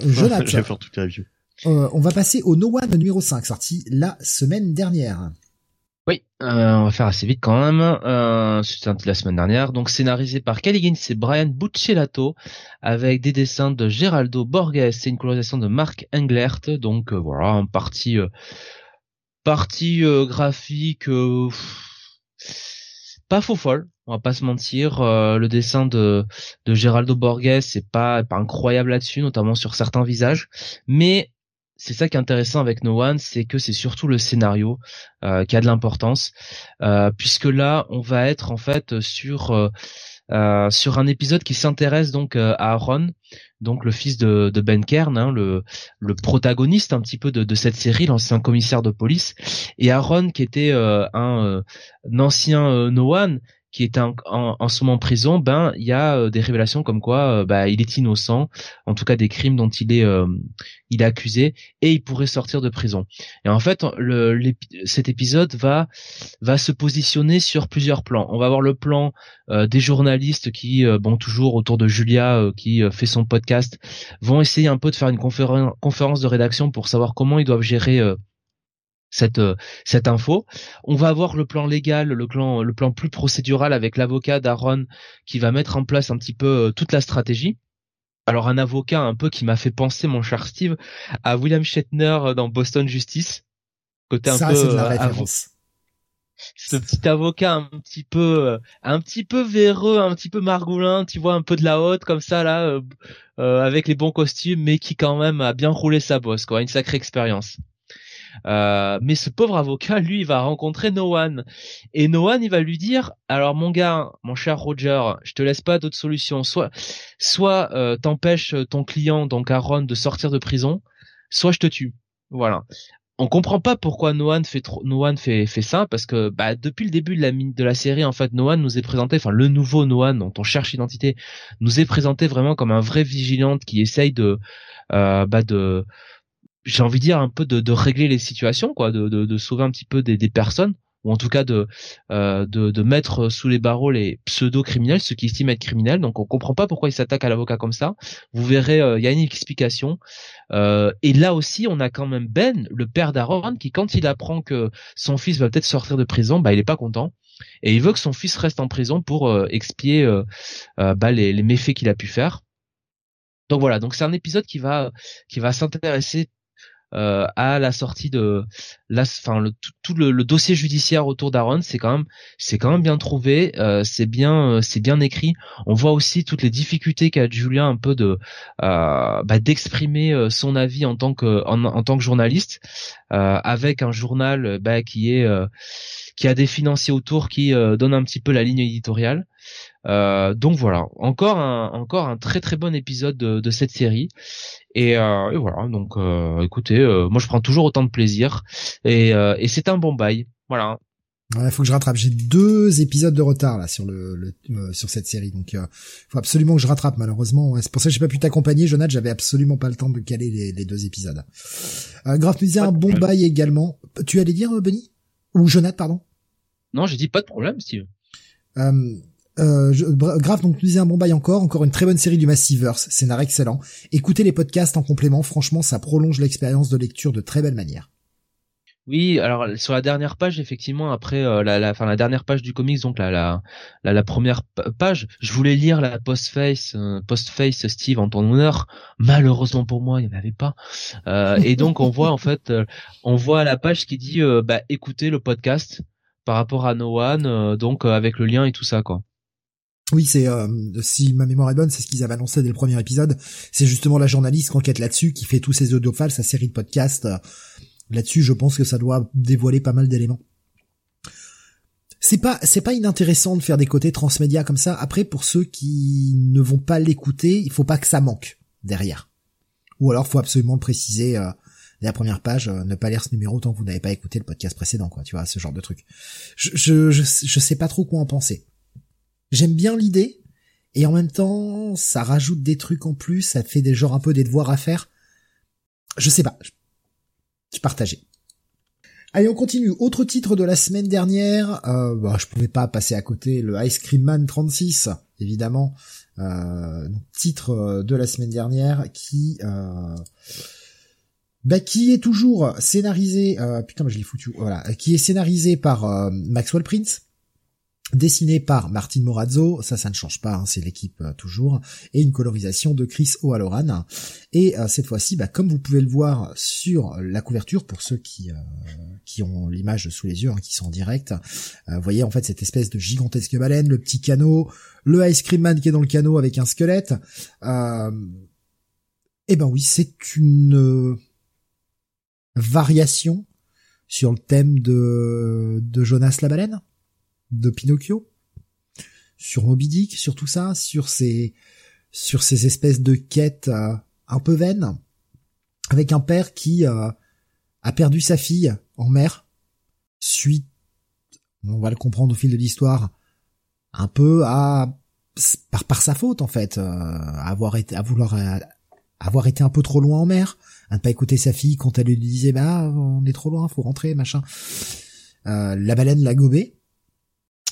Jonathan. Je vais faire toute la review. Euh, on va passer au No One numéro 5, sorti la semaine dernière. Oui, euh, on va faire assez vite quand même. Euh, C'était la semaine dernière. Donc scénarisé par Kelly Gins et Brian Buccellato, avec des dessins de Geraldo Borges et une colorisation de Mark Englert. Donc euh, voilà, un parti, partie graphique pas faux folle on va pas se mentir. Euh, le dessin de, de Geraldo Borges, c'est pas, incroyable là-dessus, notamment sur certains visages. Mais c'est ça qui est intéressant avec No c'est que c'est surtout le scénario euh, qui a de l'importance, euh, puisque là, on va être en fait sur sur un épisode qui s'intéresse donc à Aaron, donc le fils de, Ben Kern, hein, le, le protagoniste un petit peu de, cette série, l'ancien commissaire de police, et Aaron qui était un, un, ancien No qui est en, en, ce moment en prison, ben il y a euh, des révélations comme quoi euh, bah, il est innocent, en tout cas des crimes dont il est euh, il est accusé et il pourrait sortir de prison. Et en fait, le, cet épisode va va se positionner sur plusieurs plans. On va avoir le plan des journalistes qui, bon toujours autour de Julia qui fait son podcast, vont essayer un peu de faire une conférence de rédaction pour savoir comment ils doivent gérer cette euh, cette info. On va avoir le plan légal, le plan le plan plus procédural avec l'avocat d'Aaron qui va mettre en place un petit peu euh, toute la stratégie. Alors un avocat un peu qui m'a fait penser mon cher Steve à William Shatner dans Boston Justice. Côté un peu c'est de la euh, référence. ce petit avocat un petit peu, euh, un petit peu véreux, un petit peu margoulin, tu vois, un peu de la haute comme ça là, euh, euh, avec les bons costumes, mais qui quand même a bien roulé sa bosse, quoi, une sacrée expérience. Euh, mais ce pauvre avocat, lui, il va rencontrer Noan. Et Noan, il va lui dire, alors mon gars, mon cher Roger, je te laisse pas d'autre solution. Soit, soit euh, t'empêches ton client, donc Aaron, de sortir de prison, soit je te tue. Voilà. On comprend pas pourquoi Noan fait Noan fait fait ça parce que bah depuis le début de la de la série en fait Noan nous est présenté enfin le nouveau Noan dont on cherche l'identité nous est présenté vraiment comme un vrai vigilante qui essaye de euh, bah de j'ai envie de dire un peu de, de régler les situations, quoi, de, de, de sauver un petit peu des, des, personnes ou en tout cas de, euh, de, de mettre sous les barreaux les pseudo criminels, ceux qui estiment être criminels. Donc on comprend pas pourquoi il s'attaque à l'avocat comme ça. Vous verrez, euh, il y a une explication. Euh, et là aussi, on a quand même Ben, le père d'Aaron, qui quand il apprend que son fils va peut-être sortir de prison, bah il est pas content et il veut que son fils reste en prison pour euh, expier euh, euh, bah, les, les méfaits qu'il a pu faire. Donc voilà, donc c'est un épisode qui va qui va s'intéresser euh, à la sortie de la, enfin le, tout, le, le, dossier judiciaire autour d'Aaron, c'est quand même c'est quand même bien trouvé, euh, c'est bien euh, c'est bien écrit. On voit aussi toutes les difficultés qu'a Julien un peu de euh, bah, d'exprimer euh, son avis en tant que en, en tant que journaliste avec un journal bah, qui est qui a des financiers autour qui donnent un petit peu la ligne éditoriale. Euh, donc voilà, encore un encore un très très bon épisode de, de cette série. Et, euh, et voilà, donc euh, écoutez, moi je prends toujours autant de plaisir et, et c'est un bon bail. Voilà. Il faut que je rattrape. J'ai deux épisodes de retard là sur le, le sur cette série, donc il faut absolument que je rattrape. Malheureusement, c'est pour ça que j'ai pas pu t'accompagner, Jonathan. J'avais absolument pas le temps de caler les, les deux épisodes. Euh, Graf disait un bon bail également. Tu allais dire Benny? Ou Jonathan, pardon? Non, j'ai dit pas de problème, Steve. Euh, euh, je, Grave donc nous disait un bon bail encore, encore une très bonne série du Massiverse, scénar excellent. Écoutez les podcasts en complément, franchement ça prolonge l'expérience de lecture de très belle manière. Oui, alors sur la dernière page, effectivement, après euh, la, la, fin, la dernière page du comics, donc la, la, première page, je voulais lire la post-face, euh, post-face Steve en ton honneur. Malheureusement pour moi, il n'y en avait pas. Euh, et donc on voit en fait, euh, on voit la page qui dit, euh, bah écoutez le podcast par rapport à No One, donc avec le lien et tout ça, quoi. Oui, c'est euh, si ma mémoire est bonne, c'est ce qu'ils avaient annoncé dès le premier épisode. C'est justement la journaliste qui enquête là-dessus, qui fait tous ses audiophiles, sa série de podcasts. Là-dessus, je pense que ça doit dévoiler pas mal d'éléments. C'est pas c'est pas inintéressant de faire des côtés transmédia comme ça. Après, pour ceux qui ne vont pas l'écouter, il faut pas que ça manque derrière. Ou alors, faut absolument le préciser. Euh, la première page, euh, ne pas lire ce numéro tant que vous n'avez pas écouté le podcast précédent, quoi. Tu vois, ce genre de truc. Je, je, je, je sais pas trop quoi en penser j'aime bien l'idée, et en même temps, ça rajoute des trucs en plus, ça fait des genres un peu des devoirs à faire. Je sais pas. Je partagé. Allez, on continue. Autre titre de la semaine dernière, euh, bah, je pouvais pas passer à côté, le Ice Cream Man 36, évidemment. Euh, titre de la semaine dernière qui... Euh, bah, qui est toujours scénarisé, euh, putain, je l'ai foutu, voilà, qui est scénarisé par euh, Maxwell Prince, dessiné par Martin Morazzo, ça ça ne change pas, hein, c'est l'équipe euh, toujours, et une colorisation de Chris O'Halloran. Et euh, cette fois-ci, bah, comme vous pouvez le voir sur la couverture, pour ceux qui euh, qui ont l'image sous les yeux, hein, qui sont en direct, vous voyez en fait cette espèce de gigantesque baleine, le petit canot, le Ice Cream Man qui est dans le canot avec un squelette. et ben oui, c'est une variation sur le thème de Jonas la baleine de Pinocchio, sur Moby Dick, sur tout ça, sur ces sur ces espèces de quêtes euh, un peu vaines, avec un père qui euh, a perdu sa fille en mer, suite, on va le comprendre au fil de l'histoire, un peu à par, par sa faute en fait, euh, avoir été à vouloir avoir été un peu trop loin en mer, à ne pas écouter sa fille quand elle lui disait bah on est trop loin, faut rentrer machin. la baleine l'a gobé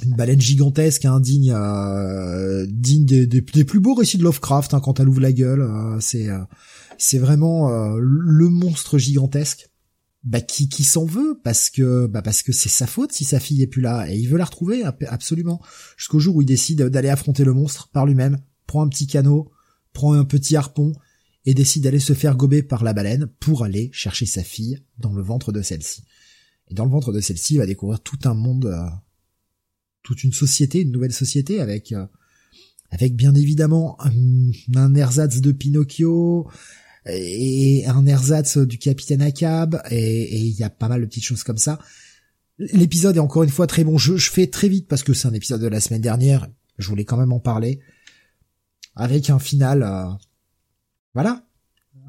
une baleine gigantesque, hein, digne, euh, digne des, des, plus beaux récits de Lovecraft hein, quand elle ouvre la gueule. Euh, c'est euh, c'est vraiment le monstre gigantesque. Bah, qui, qui s'en veut parce que bah parce que c'est sa faute si sa fille est plus là et il veut la retrouver absolument jusqu'au jour où il décide d'aller affronter le monstre par lui-même prend un petit canot prend un petit harpon et décide d'aller se faire gober par la baleine pour aller chercher sa fille dans le ventre de celle-ci et dans le ventre de celle-ci il va découvrir tout un monde toute une société, une nouvelle société avec avec bien évidemment un, un ersatz de Pinocchio et un ersatz du capitaine Akab et il y a pas mal de petites choses comme ça. L'épisode est encore une fois très bon. Je, je fais très vite parce que c'est un épisode de la semaine dernière. Je voulais quand même en parler avec un final, euh, voilà,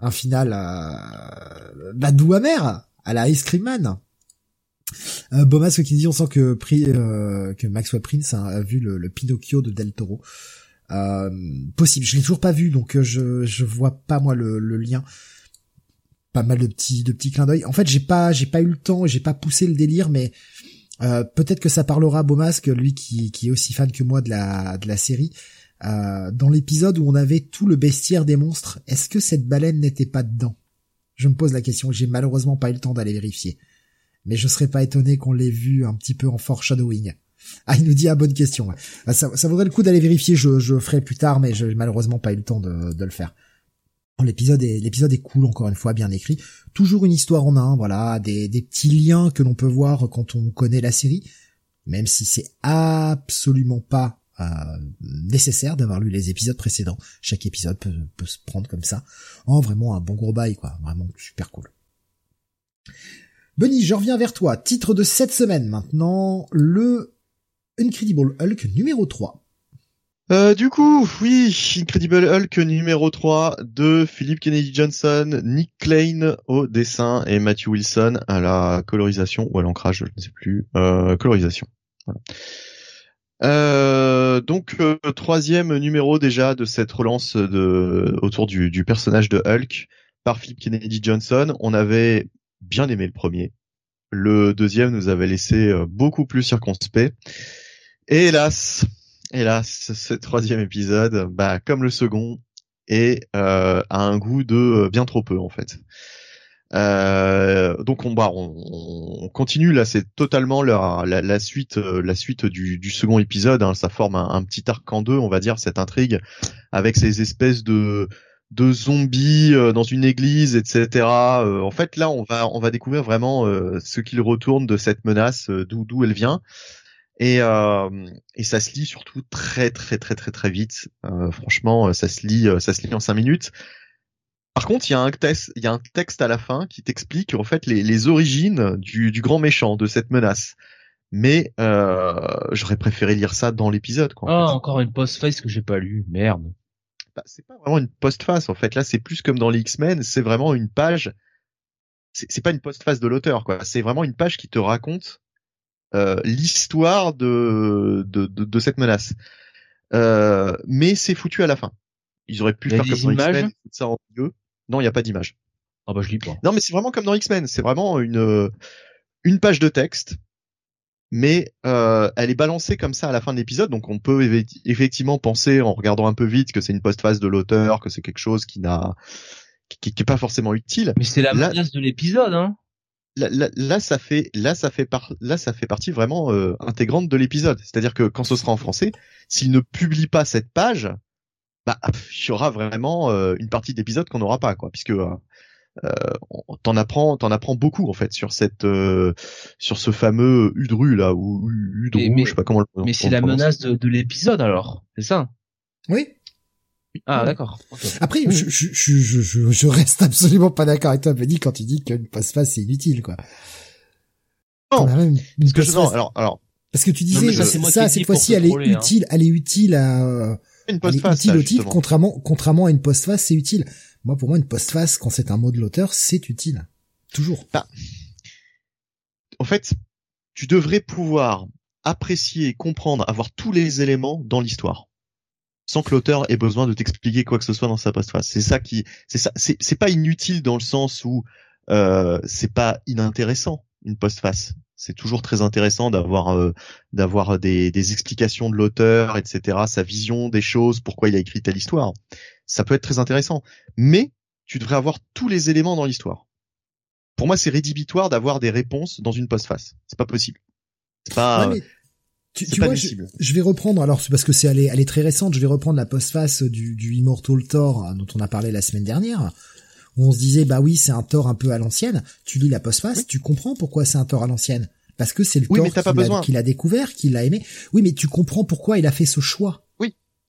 un final euh, bah, doux amer à la Ice Cream Man. Euh, Bomas qui dit on sent que euh, que Maxwell Prince a, vu le, le, Pinocchio de Del Toro. Euh, possible, je l'ai toujours pas vu donc euh, je je vois pas moi le, le lien. Pas mal de petits de petits clins d'œil. En fait j'ai pas j'ai pas eu le temps, j'ai pas poussé le délire mais euh, peut-être que ça parlera à Beaumasque, lui qui, qui est aussi fan que moi de la, de la série. Euh, dans l'épisode où on avait tout le bestiaire des monstres, est-ce que cette baleine n'était pas dedans? Je me pose la question, j'ai malheureusement pas eu le temps d'aller vérifier. Mais je serais pas étonné qu'on l'ait vu un petit peu en foreshadowing. Ah, il nous dit, ah, bonne question. Ah, ça, ça vaudrait le coup d'aller vérifier, je, je ferai plus tard, mais j'ai malheureusement pas eu le temps de, de le faire. L'épisode est l'épisode est cool encore une fois bien écrit, toujours une histoire en un, voilà, des, des petits liens que l'on peut voir quand on connaît la série, même si c'est absolument pas euh, nécessaire d'avoir lu les épisodes précédents. Chaque épisode peut, peut se prendre comme ça. Oh vraiment un bon gros bail quoi, vraiment super cool. Benny, je reviens vers toi. Titre de cette semaine maintenant, le Incredible Hulk numéro 3. Euh, du coup, oui, Incredible Hulk numéro 3 de Philip Kennedy Johnson, Nick Klein au dessin et Matthew Wilson à la colorisation ou à l'ancrage, je ne sais plus, euh, colorisation. Euh, donc euh, troisième numéro déjà de cette relance autour du, du personnage de Hulk par Philip Kennedy Johnson. On avait bien aimé le premier. Le deuxième nous avait laissé euh, beaucoup plus circonspect. Et hélas, hélas, ce troisième épisode, bah, comme le second, est euh, a un goût de euh, bien trop peu en fait. Euh, donc on, bah, on, on, continue là, c'est totalement la, suite, la suite du, second épisode. Hein, ça forme un, petit arc en deux, on va dire cette intrigue avec ces espèces de de zombies euh, dans une église, etc. Euh, en fait, là, on va on va découvrir vraiment ce qu'il retourne de cette menace, d'où d'où elle vient. Et, euh, et ça se lit surtout très très très très très vite. Euh, franchement, ça se lit ça se lit en cinq minutes. Par contre, il y a un texte, il y a un texte à la fin qui t'explique en fait les, les origines du, du, grand méchant de cette menace. Mais euh, j'aurais préféré lire ça dans l'épisode. Oh, encore une post-face que j'ai pas lu, merde. C'est pas vraiment une post-face en fait. Là, c'est plus comme dans les X-Men, c'est vraiment une page. C'est pas une post-face de l'auteur, quoi. C'est vraiment une page qui te raconte euh, l'histoire de, de, de, de, cette menace. Euh, mais c'est foutu à la fin. Ils auraient pu faire comme dans X-Men, ça en milieu. Non, il n'y a pas d'image. Ah bah je lis pas. Non, mais c'est vraiment comme dans X-Men. C'est vraiment une une page de texte, mais euh, elle est balancée comme ça à la fin de l'épisode. Donc on peut effectivement penser en regardant un peu vite que c'est une postface de l'auteur, que c'est quelque chose qui n'a qui, qui, est pas forcément utile. Mais c'est la menace de l'épisode, hein. Là, là, là, ça fait là ça fait par là ça fait partie vraiment euh, intégrante de l'épisode. C'est-à-dire que quand ce sera en français, s'il ne publie pas cette page, bah il y aura vraiment euh, une partie d'épisode qu'on n'aura pas quoi, puisque euh, t'en apprends t'en apprends beaucoup en fait sur cette euh, sur ce fameux Udru là ou Udru, mais, je sais pas comment le Mais c'est la menace de, de l'épisode alors, c'est ça? Oui. Ah d'accord. Okay. Après, je, je, je, je, je reste absolument pas d'accord avec toi, Benny, quand tu dis qu'une passe-face c'est inutile, quoi. Non. Une que je, non, alors, alors. Parce que tu disais, non, ça, ça cette fois-ci, elle est hein. utile, elle est utile à, une postface, utile au titre, contrairement, contrairement à une postface, c'est utile. Moi, pour moi, une postface, quand c'est un mot de l'auteur, c'est utile. Toujours. Bah, en fait, tu devrais pouvoir apprécier, comprendre, avoir tous les éléments dans l'histoire sans que l'auteur ait besoin de t'expliquer quoi que ce soit dans sa postface. C'est ça qui, c'est ça, c'est pas inutile dans le sens où euh, c'est pas inintéressant une postface. C'est toujours très intéressant d'avoir euh, d'avoir des, des explications de l'auteur, etc. Sa vision des choses, pourquoi il a écrit telle histoire. Ça peut être très intéressant, mais tu devrais avoir tous les éléments dans l'histoire. Pour moi, c'est rédhibitoire d'avoir des réponses dans une postface. C'est pas possible. C'est pas. Ouais, tu, tu vois, je, je, vais reprendre, alors c'est parce que c'est elle est, elle est très récente, je vais reprendre la postface du, du Immortal Thor hein, dont on a parlé la semaine dernière, où on se disait bah oui c'est un Thor un peu à l'ancienne. Tu lis la postface, oui. tu comprends pourquoi c'est un Thor à l'ancienne. parce que c'est le Oui, pas qu'il a- découvert, qu'il a aimé. Oui, mais tu comprends pourquoi il a fait ce choix.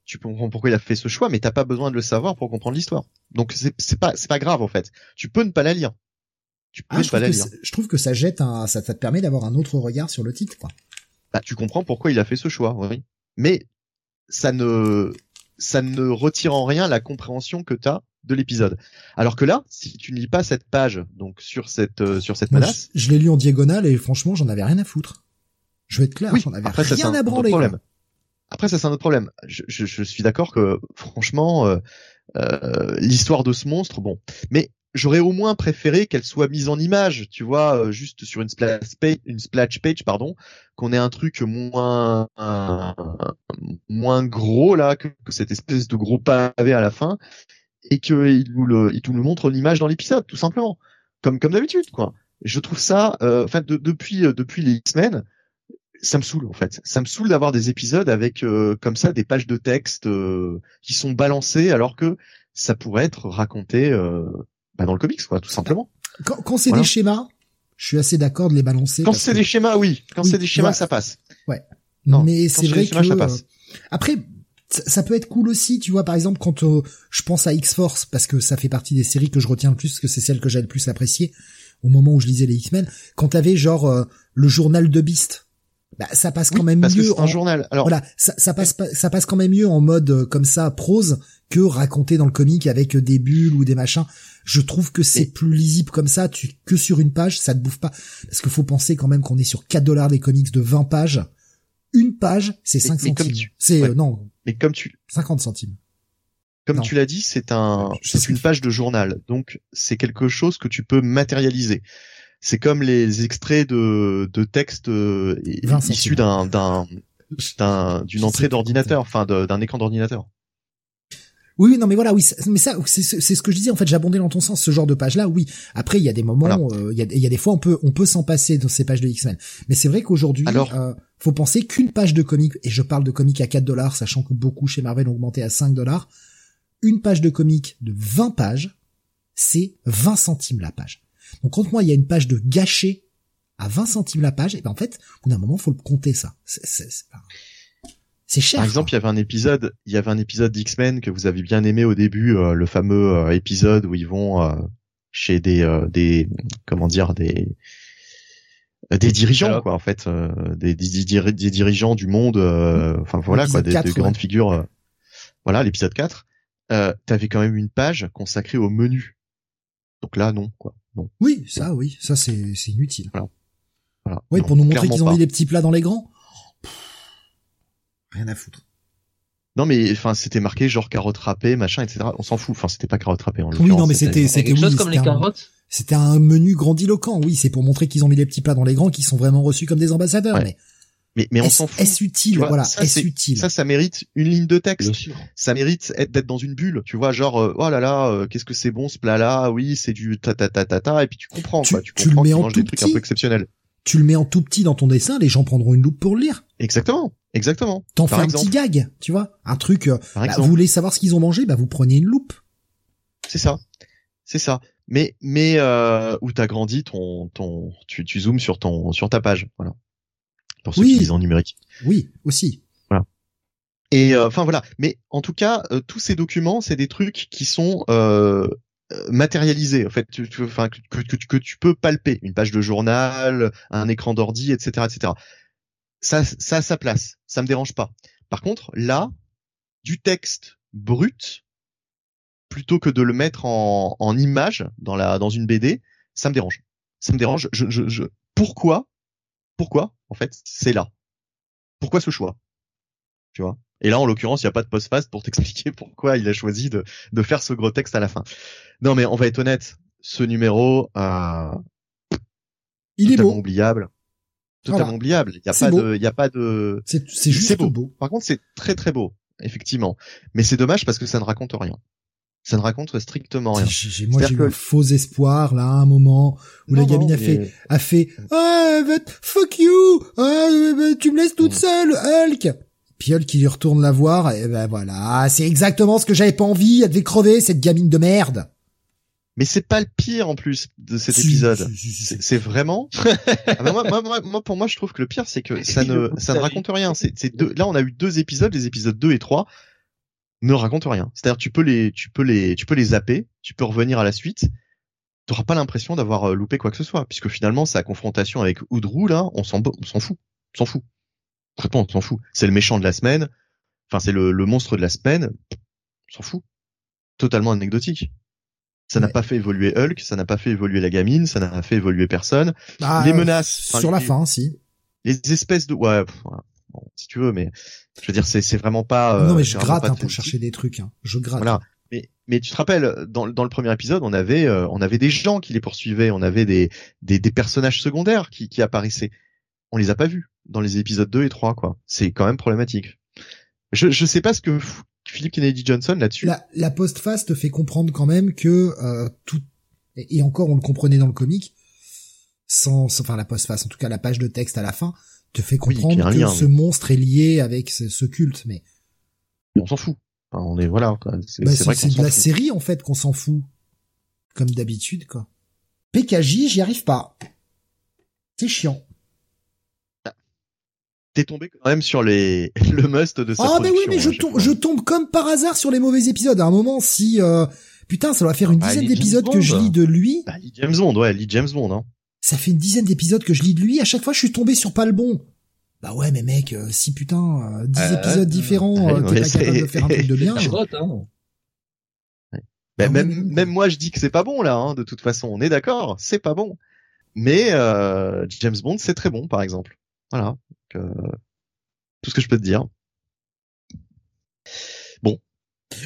Tu comprends pourquoi il a fait ce choix, mais t'as pas besoin de le savoir pour comprendre l'histoire. Donc c'est pas c'est pas grave en fait. Tu peux ne pas la lire. Tu peux Ah, ne je, pas trouve la que lire. je trouve que ça jette un, ça, ça te permet d'avoir un autre regard sur le titre, quoi. Bah, tu comprends pourquoi il a fait ce choix, oui. Mais ça ne ça ne retire en rien la compréhension que t'as de l'épisode. Alors que là, si tu ne lis pas cette page, donc sur cette euh, sur cette Moi, menace, je, je l'ai lu en diagonale et franchement, j'en avais rien à foutre. Je vais être clair, oui. j'en avais Après ça c'est rien un à autre branler. problème. Après ça c'est un autre problème. Je, je, je suis d'accord que franchement euh, euh, l'histoire de ce monstre, bon, mais j'aurais au moins préféré qu'elle soit mise en image, tu vois, euh, juste sur une splash page, une splash page, pardon, qu'on ait un truc moins un- moins gros là que, que cette espèce de gros pavé à la fin, et qu'il nous le, il nous montre l'image dans l'épisode, tout simplement, comme comme d'habitude, quoi. Je trouve ça, euh, enfin, de- depuis euh, depuis les X-Men, ça me saoule en fait. Ça me saoule d'avoir des épisodes avec euh, comme ça des pages de texte euh, qui sont balancées alors que ça pourrait être raconté euh, bah, dans le comics quoi, tout simplement. Quand, quand c'est Voilà. des schémas, je suis assez d'accord de les balancer. Quand c'est que- des schémas, oui. Quand Oui, c'est des schémas, ouais. ça passe. non, mais c'est vrai des schémas, que ça passe. après ça, ça peut être cool aussi, tu vois par exemple quand euh, je pense à X-Force parce que ça fait partie des séries que je retiens le plus parce que c'est celle que j'ai le plus appréciée au moment où je lisais les X-Men, quand t'avais genre euh, le journal de Beast. Bah ça passe quand Oui, même parce que mieux c'est un en- journal. Alors, voilà, ça, ça passe pas, ça passe quand même mieux en mode euh, comme ça prose que raconté dans le comic avec euh, des bulles ou des machins. Je trouve que c'est Et- plus lisible comme ça, tu que sur une page, ça te bouffe pas parce qu'il faut penser quand même qu'on est sur 4 dollars des comics de 20 pages. Une page, c'est 5 mais comme centimes. tu- C'est ouais. euh, non, mais comme tu 50 centimes. comme Non. tu l'as dit, c'est un c'est ce une page de journal. Donc c'est quelque chose que tu peux matérialiser. C'est comme les extraits de de textes euh, 20 issus d'un d'un d'un d'une entrée d'ordinateur, enfin d'un écran d'ordinateur. Oui, non, mais voilà, oui, mais ça, c'est ce que je disais. En fait, j'abondais dans ton sens. Ce genre de page-là, oui. Après, il y a des moments, euh, il y, a, y a des fois, on peut, on peut s'en passer dans ces pages de X-Men. Mais c'est vrai qu'aujourd'hui, Alors- euh, faut penser qu'une page de comic, et je parle de comic à 4 dollars, sachant que beaucoup chez Marvel ont augmenté à 5 dollars. Une page de comic de 20 pages, c'est 20 centimes la page. Donc, contre moi, il y a une page de gâché à 20 centimes la page, et ben en fait, au bout d'un moment, faut le compter ça. C'est- cher. Par exemple, il y avait un épisode, il y avait un épisode d'X-Men que vous avez bien aimé au début, euh, le fameux euh, épisode où ils vont euh, chez des des comment dire des des dirigeants Alors- quoi en fait euh, des, des, des dirigeants du monde euh, enfin voilà quoi des, 4, des ouais. grandes figures euh, voilà l'épisode 4 euh, t'avais quand même une page consacrée au menu donc là non quoi non Oui, ça, oui, ça c'est c'est inutile. voilà Oui, Non, pour nous montrer qu'ils ont pas. mis des petits plats dans les grands. Pff, Rien à foutre. non mais enfin c'était marqué genre carotte râpée machin etc on s'en fout enfin c'était pas carotte râpée en Oui, non, mais c'était, c'était, quelque chose comme les carottes? C'était un menu grandiloquent. Oui, c'est pour montrer qu'ils ont mis des petits plats dans les grands, qui sont vraiment reçus comme des ambassadeurs. Ouais. Mais, mais mais on est-ce, s'en fout est-ce utile? Tu vois, voilà, ça, est-ce utile? ça ça mérite une ligne de texte Bien sûr. ça mérite être- d'être dans une bulle, tu vois, genre euh, oh là là, euh, qu'est-ce que c'est bon ce plat-là, oui, c'est du ta ta ta ta ta, et puis tu comprends Tu- quoi, tu, tu le comprends mets qu'ils en mangent des tout trucs un petit. peu exceptionnels. Tu le mets en tout petit dans ton dessin, les gens prendront une loupe pour le lire. Exactement, exactement. T'en fais un exemple. petit gag, tu vois. Un truc, euh, Par bah, exemple, vous voulez savoir ce qu'ils ont mangé, bah, vous prenez une loupe. c'est ça, c'est ça. Mais mais euh, où t'as grandi ton ton, tu tu zoomes sur ton sur ta page, voilà. Pour ceux Oui. qui lisent en numérique. Oui, aussi. Et euh, enfin voilà. Mais en tout cas, euh, tous ces documents, c'est des trucs qui sont euh, euh, matérialisés. En fait, tu, tu- enfin que, que, que, tu- peux palper. Une page de journal, un écran d'ordi, etc., etc. Ça, ça a sa place. Ça me dérange pas. Par contre, là, du texte brut, plutôt que de le mettre en, en image dans la dans une BD, ça me dérange. Ça me dérange. Je, je, je... Pourquoi Pourquoi En fait, c'est là? Pourquoi ce choix? Tu vois? Et là, en l'occurrence, il n'y a pas de post-fast pour t'expliquer pourquoi il a choisi de, de faire ce gros texte à la fin. Non, mais on va être honnête, ce numéro, euh, Il est beau. oubliable. Totalement Voilà. oubliable. Il n'y a pas de, il y a pas de, C'est, juste beau. beau. par contre, c'est très très beau, effectivement. Mais c'est dommage parce que ça ne raconte rien. Ça ne raconte strictement rien. J'ai, j'ai- moi, j'ai eu un faux espoir, là, à un moment, où la gamine non, a fait, mais- a fait ah but fuck you bah, tu me laisses toute seule Hulk puis Hulk qui lui retourne la voir et ben voilà c'est exactement ce que j'avais pas envie elle devait crever cette gamine de merde Mais c'est pas le pire en plus de cet Si, épisode. si, si, si, C'est vraiment. Ah bah moi, moi, moi, moi, pour moi, je trouve que le pire, c'est que ça ne, ça ne raconte rien. C'est, c'est deux. Là, on a eu deux épisodes, les épisodes 2 et 3 ne racontent rien. C'est-à-dire, tu peux les, tu peux les, tu peux les zapper, tu peux revenir à la suite. T'auras pas l'impression d'avoir euh, loupé quoi que ce soit, puisque finalement, sa confrontation avec Oudrou, là, on s'en, on s'en fout, on s'en fout. Traitement, on s'en fout. C'est le méchant de la semaine. Enfin, c'est le, le monstre de la semaine. On s'en fout. Totalement anecdotique. Ça n'a Ouais. pas fait évoluer Hulk, ça n'a pas fait évoluer la gamine, ça n'a fait évoluer personne. Bah, les menaces. enfin, sur la les- fin, si. les espèces de ouais. Bon, si tu veux mais je veux dire c'est c'est vraiment pas euh, non mais je gratte hein, pour chercher des trucs. Hein. Je gratte. voilà mais mais tu te rappelles dans dans le premier épisode on avait euh, on avait des gens qui les poursuivaient on avait des des des personnages secondaires qui qui apparaissaient on les a pas vus dans les épisodes 2 et 3 quoi c'est quand même problématique je je sais pas ce que Philippe Kennedy Johnson là-dessus La, la postface te fait comprendre quand même que euh, tout et encore on le comprenait dans le comic sans sans- enfin la postface en tout cas la page de texte à la fin te fait Oui, comprendre que lien, ce oui. monstre est lié avec ce, ce culte mais on s'en fout Enfin, on est voilà c'est bah, c'est de la fout. série en fait qu'on s'en fout comme d'habitude quoi. PKJ j'y arrive pas. C'est chiant. t'es tombé quand même sur les le must de sa Ah mais oui production, mais hein, je chaque tombe je tombe comme par hasard sur les mauvais épisodes à un moment si euh, putain ça doit faire une Ah, dizaine d'épisodes que je lis de lui. bah, lit James Bond ouais lit James Bond hein ça fait une dizaine d'épisodes que je lis de lui, à chaque fois je suis tombé sur pas le bon. Bah ouais mais mec, euh, si putain, euh, 10 Euh, épisodes différents, euh, t'es ouais, pas capable c'est- de faire un truc de bien. Je vote, hein. Ben, Ah ouais, même, mais- même moi, je dis que c'est pas bon là. Hein, de toute façon, on est d'accord, c'est pas bon. Mais euh, James Bond, c'est très bon, par exemple. Voilà. Donc, euh, tout ce que je peux te dire.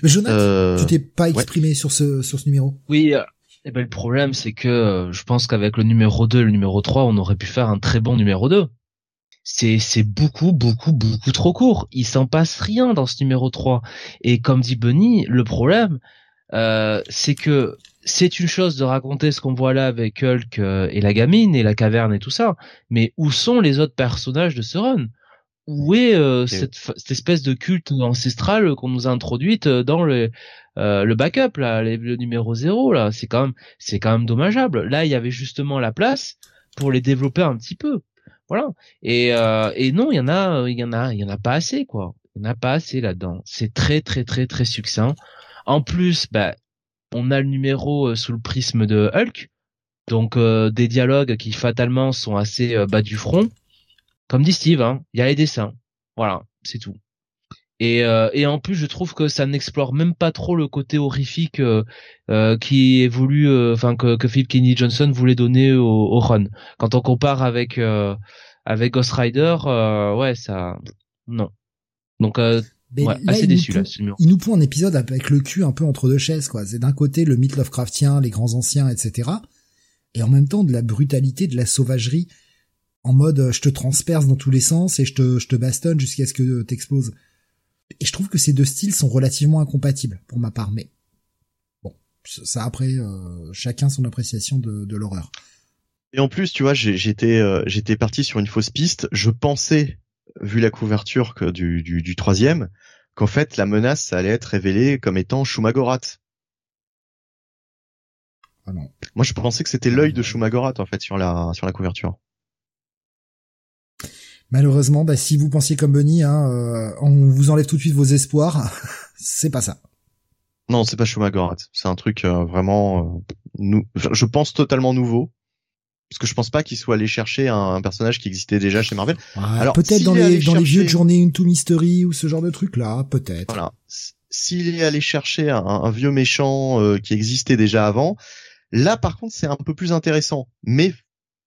Mais Jonathan, Euh, tu t'es pas exprimé sur ce sur ce numéro? Oui, euh, eh ben, le problème, c'est que euh, je pense qu'avec le numéro 2 et le numéro 3, on aurait pu faire un très bon numéro 2. C'est, c'est beaucoup, beaucoup, beaucoup trop court. Il s'en passe rien dans ce numéro 3. Et comme dit Bunny, le problème, euh, c'est que c'est une chose de raconter ce qu'on voit là avec Hulk euh, et la gamine et la caverne et tout ça. Mais où sont les autres personnages de ce run? Où est euh, cette, cette espèce de culte ancestral qu'on nous a introduite dans le, euh, le backup là, le numéro 0 là C'est quand même, c'est quand même dommageable. Là, il y avait justement la place pour les développer un petit peu. Voilà. Et, euh, et non, il y en a, il y en a, il y en a pas assez quoi. Il y en a pas assez là-dedans. C'est très très très très succinct. En plus, bah, on a le numéro euh, sous le prisme de Hulk, donc euh, des dialogues qui fatalement sont assez euh, bas du front. Comme dit Steve, hein, il y a les dessins. Voilà, c'est tout. Et, euh, et en plus, je trouve que ça n'explore même pas trop le côté horrifique euh, euh, qui évolue, euh, enfin que, que Philip Kennedy Johnson voulait donner au, au run. Quand on compare avec avec Ghost Rider, ouais, ça, non. Donc, Mais ouais, là, assez il nous déçu là, pond- numéro. Il nous pond un épisode avec le cul un peu entre deux chaises quoi. C'est d'un côté le mythe Lovecraftien, les grands anciens, etc. Et en même temps de la brutalité, de la sauvagerie, en mode je te transperce dans tous les sens et je te je te bastonne jusqu'à ce que t'exploses. Et je trouve que ces deux styles sont relativement incompatibles pour ma part, mais bon, ça après euh, chacun son appréciation de, de l'horreur. Et en plus, tu vois, j'étais euh, j'étais parti sur une fausse piste. Je pensais, vu la couverture que du, du, du troisième, qu'en fait la menace ça allait être révélée comme étant Shumagorat. Ah non. Moi, je pensais que c'était l'œil de Shumagorat en fait sur la sur la couverture. Malheureusement, bah, si vous pensiez comme Bunny, hein, euh, on vous enlève tout de suite vos espoirs. c'est pas ça. Non, c'est pas Shumagorat. C'est un truc euh, vraiment, euh, nou- je pense totalement nouveau. Parce que je pense pas qu'il soit allé chercher un, un personnage qui existait déjà chez Marvel. Alors, peut-être dans les dans les vieux de journée Into Mystery ou ce genre de truc là, peut-être. Voilà. S'il est allé chercher un, un vieux méchant euh, qui existait déjà avant, là par contre c'est un peu plus intéressant. Mais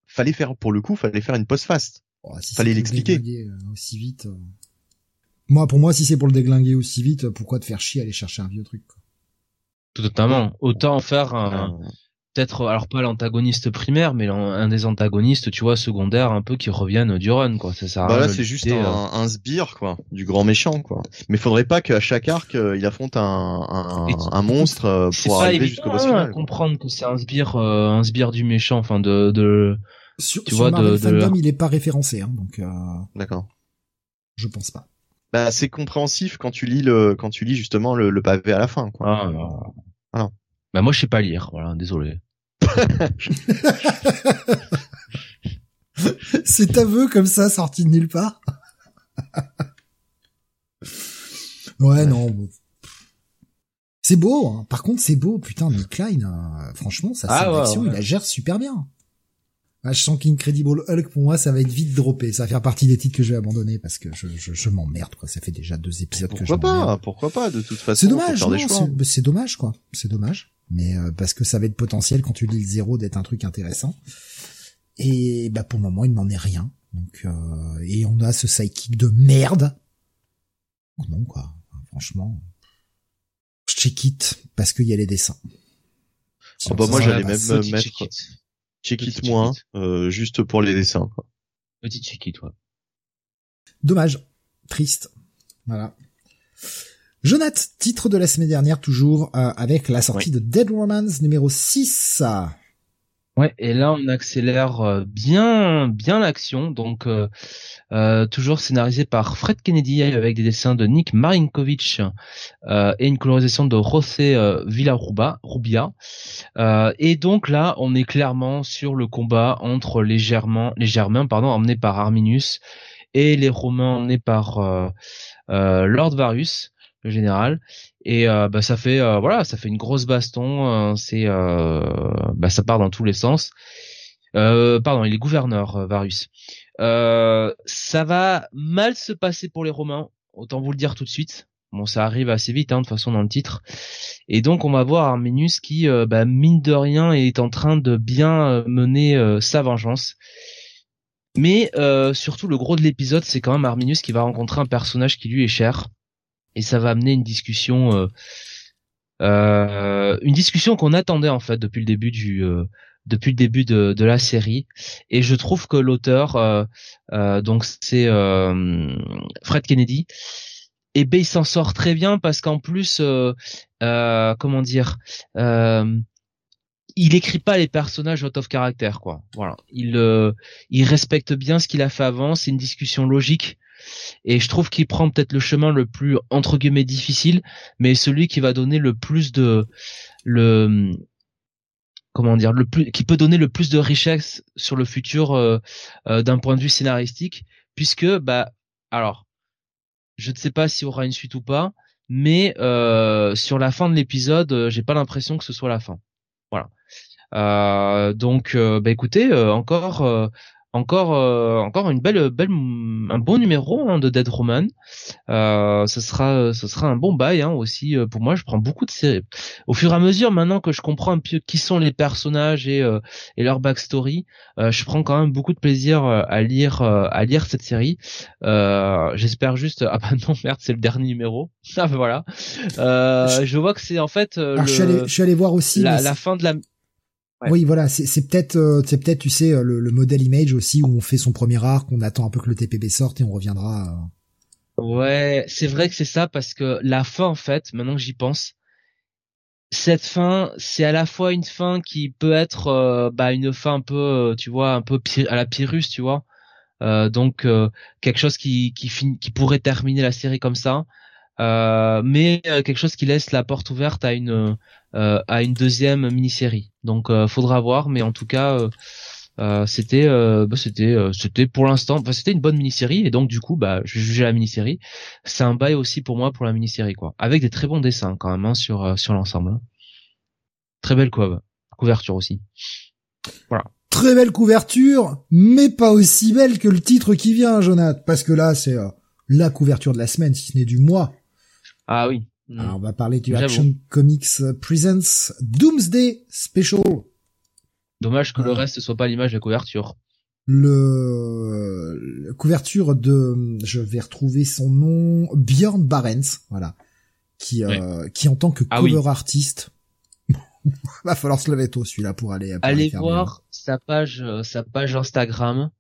fallait faire pour le coup, fallait faire une post-fast. Oh, si Fallait le l'expliquer. euh, aussi vite. euh. Moi, pour moi, si c'est pour le déglinguer aussi vite, euh, pourquoi te faire chier à aller chercher un vieux truc quoi? Totalement. Autant en faire un, Euh, peut-être alors pas l'antagoniste primaire mais un des antagonistes tu vois secondaires un peu qui reviennent du run quoi ça bah là c'est juste un, euh. un sbire quoi, du grand méchant quoi. Mais faudrait pas qu'à chaque arc il affronte un, un, Et- un monstre pour arriver jusqu'au boss final. comprendre que c'est un sbire euh, un sbire du méchant enfin de de Sur, Tu sur vois, de- Marvel de Fandom, il est pas référencé, hein, donc euh, D'accord. je pense pas. Bah c'est compréhensif quand tu lis le quand tu lis justement le, le pavé à la fin quoi. ah, euh, Bah moi je sais pas lire, voilà, désolé. C'est aveu comme ça, sorti de nulle part. ouais, non. C'est beau, hein. par contre c'est beau, putain, Nick Klein, euh, franchement, sa Ah, ouais, sélection, ouais. il la gère super bien. Ah, je sens qu'Incredible Hulk, pour moi, ça va être vite droppé. Ça va faire partie des titres que je vais abandonner parce que je, je, je m'emmerde, quoi. Ça fait déjà deux épisodes que je Pourquoi pas Pourquoi pas De toute façon, C'est dommage, c'est- dommage quoi. C'est dommage, mais euh, parce que ça va être potentiel quand tu lis le zéro d'être un truc intéressant. Et bah pour le moment il n'en est rien. Donc euh, et on a ce sidekick de merde. Donc non quoi, franchement, je check it parce qu'il y a les dessins. Ah bah moi j'allais même mettre check-it. check moins, check-it. euh, juste pour les dessins. quoi. Petit check-it, ouais. Dommage, triste. Voilà. Jonath, titre de la semaine dernière toujours euh, avec la sortie de Dead Romance numéro 6. Ouais, et là on accélère euh, bien bien l'action, donc euh, euh, toujours scénarisé par Fred Kennedy avec des dessins de Nick Marinkovic et une colorisation de José Villarruba, Rubia. Et donc là on est clairement sur le combat entre les Germains, les Germains pardon, emmenés par Arminius et les Romains emmenés par Lord Varus, le général. Et euh, bah, ça fait euh, voilà, ça fait une grosse baston. euh, c'est euh, bah, ça part dans tous les sens. Euh, pardon, il est gouverneur Varus. Ça va mal se passer pour les Romains. Autant vous le dire tout de suite. Bon, ça arrive assez vite, hein, de façon dans le titre. Et donc on va voir Arminius qui, bah, mine de rien, est en train de bien mener sa vengeance. Mais surtout le gros de l'épisode, c'est quand même Arminius qui va rencontrer un personnage qui lui est cher, et ça va amener une discussion, euh, euh, une discussion qu'on attendait en fait depuis le début du, euh, depuis le début de, de la série. Et je trouve que l'auteur, euh, euh, donc c'est euh, Fred Kennedy, et ben il s'en sort très bien parce qu'en plus, comment dire. Il écrit pas les personnages out of character quoi. Voilà, il il respecte bien ce qu'il a fait avant, c'est une discussion logique et je trouve qu'il prend peut-être le chemin le plus entre guillemets difficile, mais celui qui va donner le plus de comment dire le plus qui peut donner le plus de richesse sur le futur euh, euh, d'un point de vue scénaristique puisque bah alors je ne sais pas s'il y aura une suite ou pas mais euh, sur la fin de l'épisode j'ai pas l'impression que ce soit la fin. Voilà. Donc bah écoutez encore encore euh, encore une belle belle un bon numéro hein, de Dead Roman. Euh, ce sera ce sera un bon bail hein, aussi euh, pour moi je prends beaucoup de séries. Au fur et à mesure maintenant que je comprends un peu qui sont les personnages et euh, et leur backstory euh, je prends quand même beaucoup de plaisir euh, à lire euh, à lire cette série. Euh, j'espère juste ah bah non merde c'est le dernier numéro. Ah bah voilà. Euh, je vois que c'est en fait euh, le- je suis allé, je suis allé voir aussi. la, la fin de la Ouais. Oui, voilà, c'est peut-être, euh, c'est peut-être, tu sais, euh, le, le modèle image aussi où on fait son premier arc, on attend un peu que le TPB sorte et on reviendra. euh, Ouais, c'est vrai que c'est ça parce que la fin en fait, maintenant que j'y pense, cette fin, c'est à la fois une fin qui peut être euh, bah une fin un peu tu vois, un peu à la Pyrrhus, tu vois. Euh, donc euh, quelque chose qui qui qui pourrait terminer la série comme ça. Euh, mais euh, quelque chose qui laisse la porte ouverte à une euh, à une deuxième mini-série. Donc euh, faudra voir mais en tout cas euh, c'était bah, c'était c'était pour l'instant bah, c'était une bonne mini-série et donc du coup bah je jugeais la mini-série c'est un bail aussi pour moi pour la mini-série quoi avec des très bons dessins quand même hein, sur sur l'ensemble hein. très belle couve couverture aussi Très belle couverture, mais pas aussi belle que le titre qui vient, Jonathan, parce que là, c'est euh, la couverture de la semaine, si ce n'est du mois. Ah oui Mm. Alors, on va parler du. Action Comics Presents Doomsday Special. dommage que le reste soit pas l'image de la couverture Le la couverture de, je vais retrouver son nom, Björn Barents, voilà, qui euh, qui en tant que Ah oui. artiste, va falloir se lever tôt celui-là pour aller. pour allez aller voir sa page euh, sa page Instagram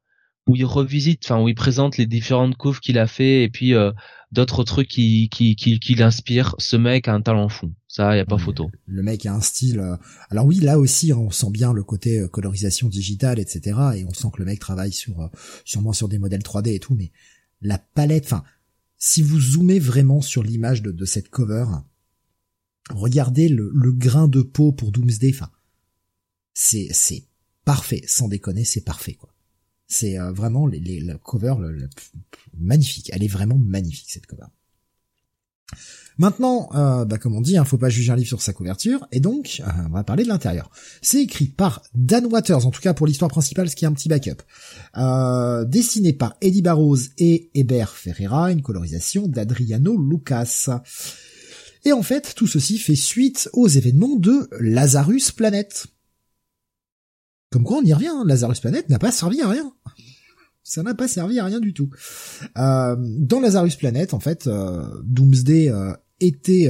où il revisite enfin où il présente les différentes couves qu'il a fait et puis euh, d'autres trucs qui qui qui, qui l'inspirent ce mec a un talent fou ça y a pas photo Le mec a un style. euh, Alors oui, là aussi, on sent bien le côté euh, colorisation digitale, etc. Et on sent que le mec travaille sur euh, sûrement sur des modèles 3D et tout. Mais la palette, enfin, si vous zoomez vraiment sur l'image de, de cette cover, regardez le, le grain de peau pour Doomsday. Enfin, c'est c'est parfait, sans déconner, c'est parfait quoi. C'est euh, vraiment les, la cover le, magnifique. Elle est vraiment magnifique cette cover. Maintenant, euh, bah, comme on dit, hein, faut pas juger un livre sur sa couverture, et donc euh, on va parler de l'intérieur. C'est écrit par Dan Waters, en tout cas pour l'histoire principale, ce qui est un petit backup. Euh, dessiné par Eddie Barrows et Hébert Ferreira, une colorisation d'Adriano Lucas. Et en fait, tout ceci fait suite aux événements de Lazarus Planet. Comme quoi on y revient, hein, Lazarus Planet n'a pas servi à rien. Ça n'a pas servi à rien du tout. Euh, dans Lazarus Planet, en fait, euh, Doomsday euh, était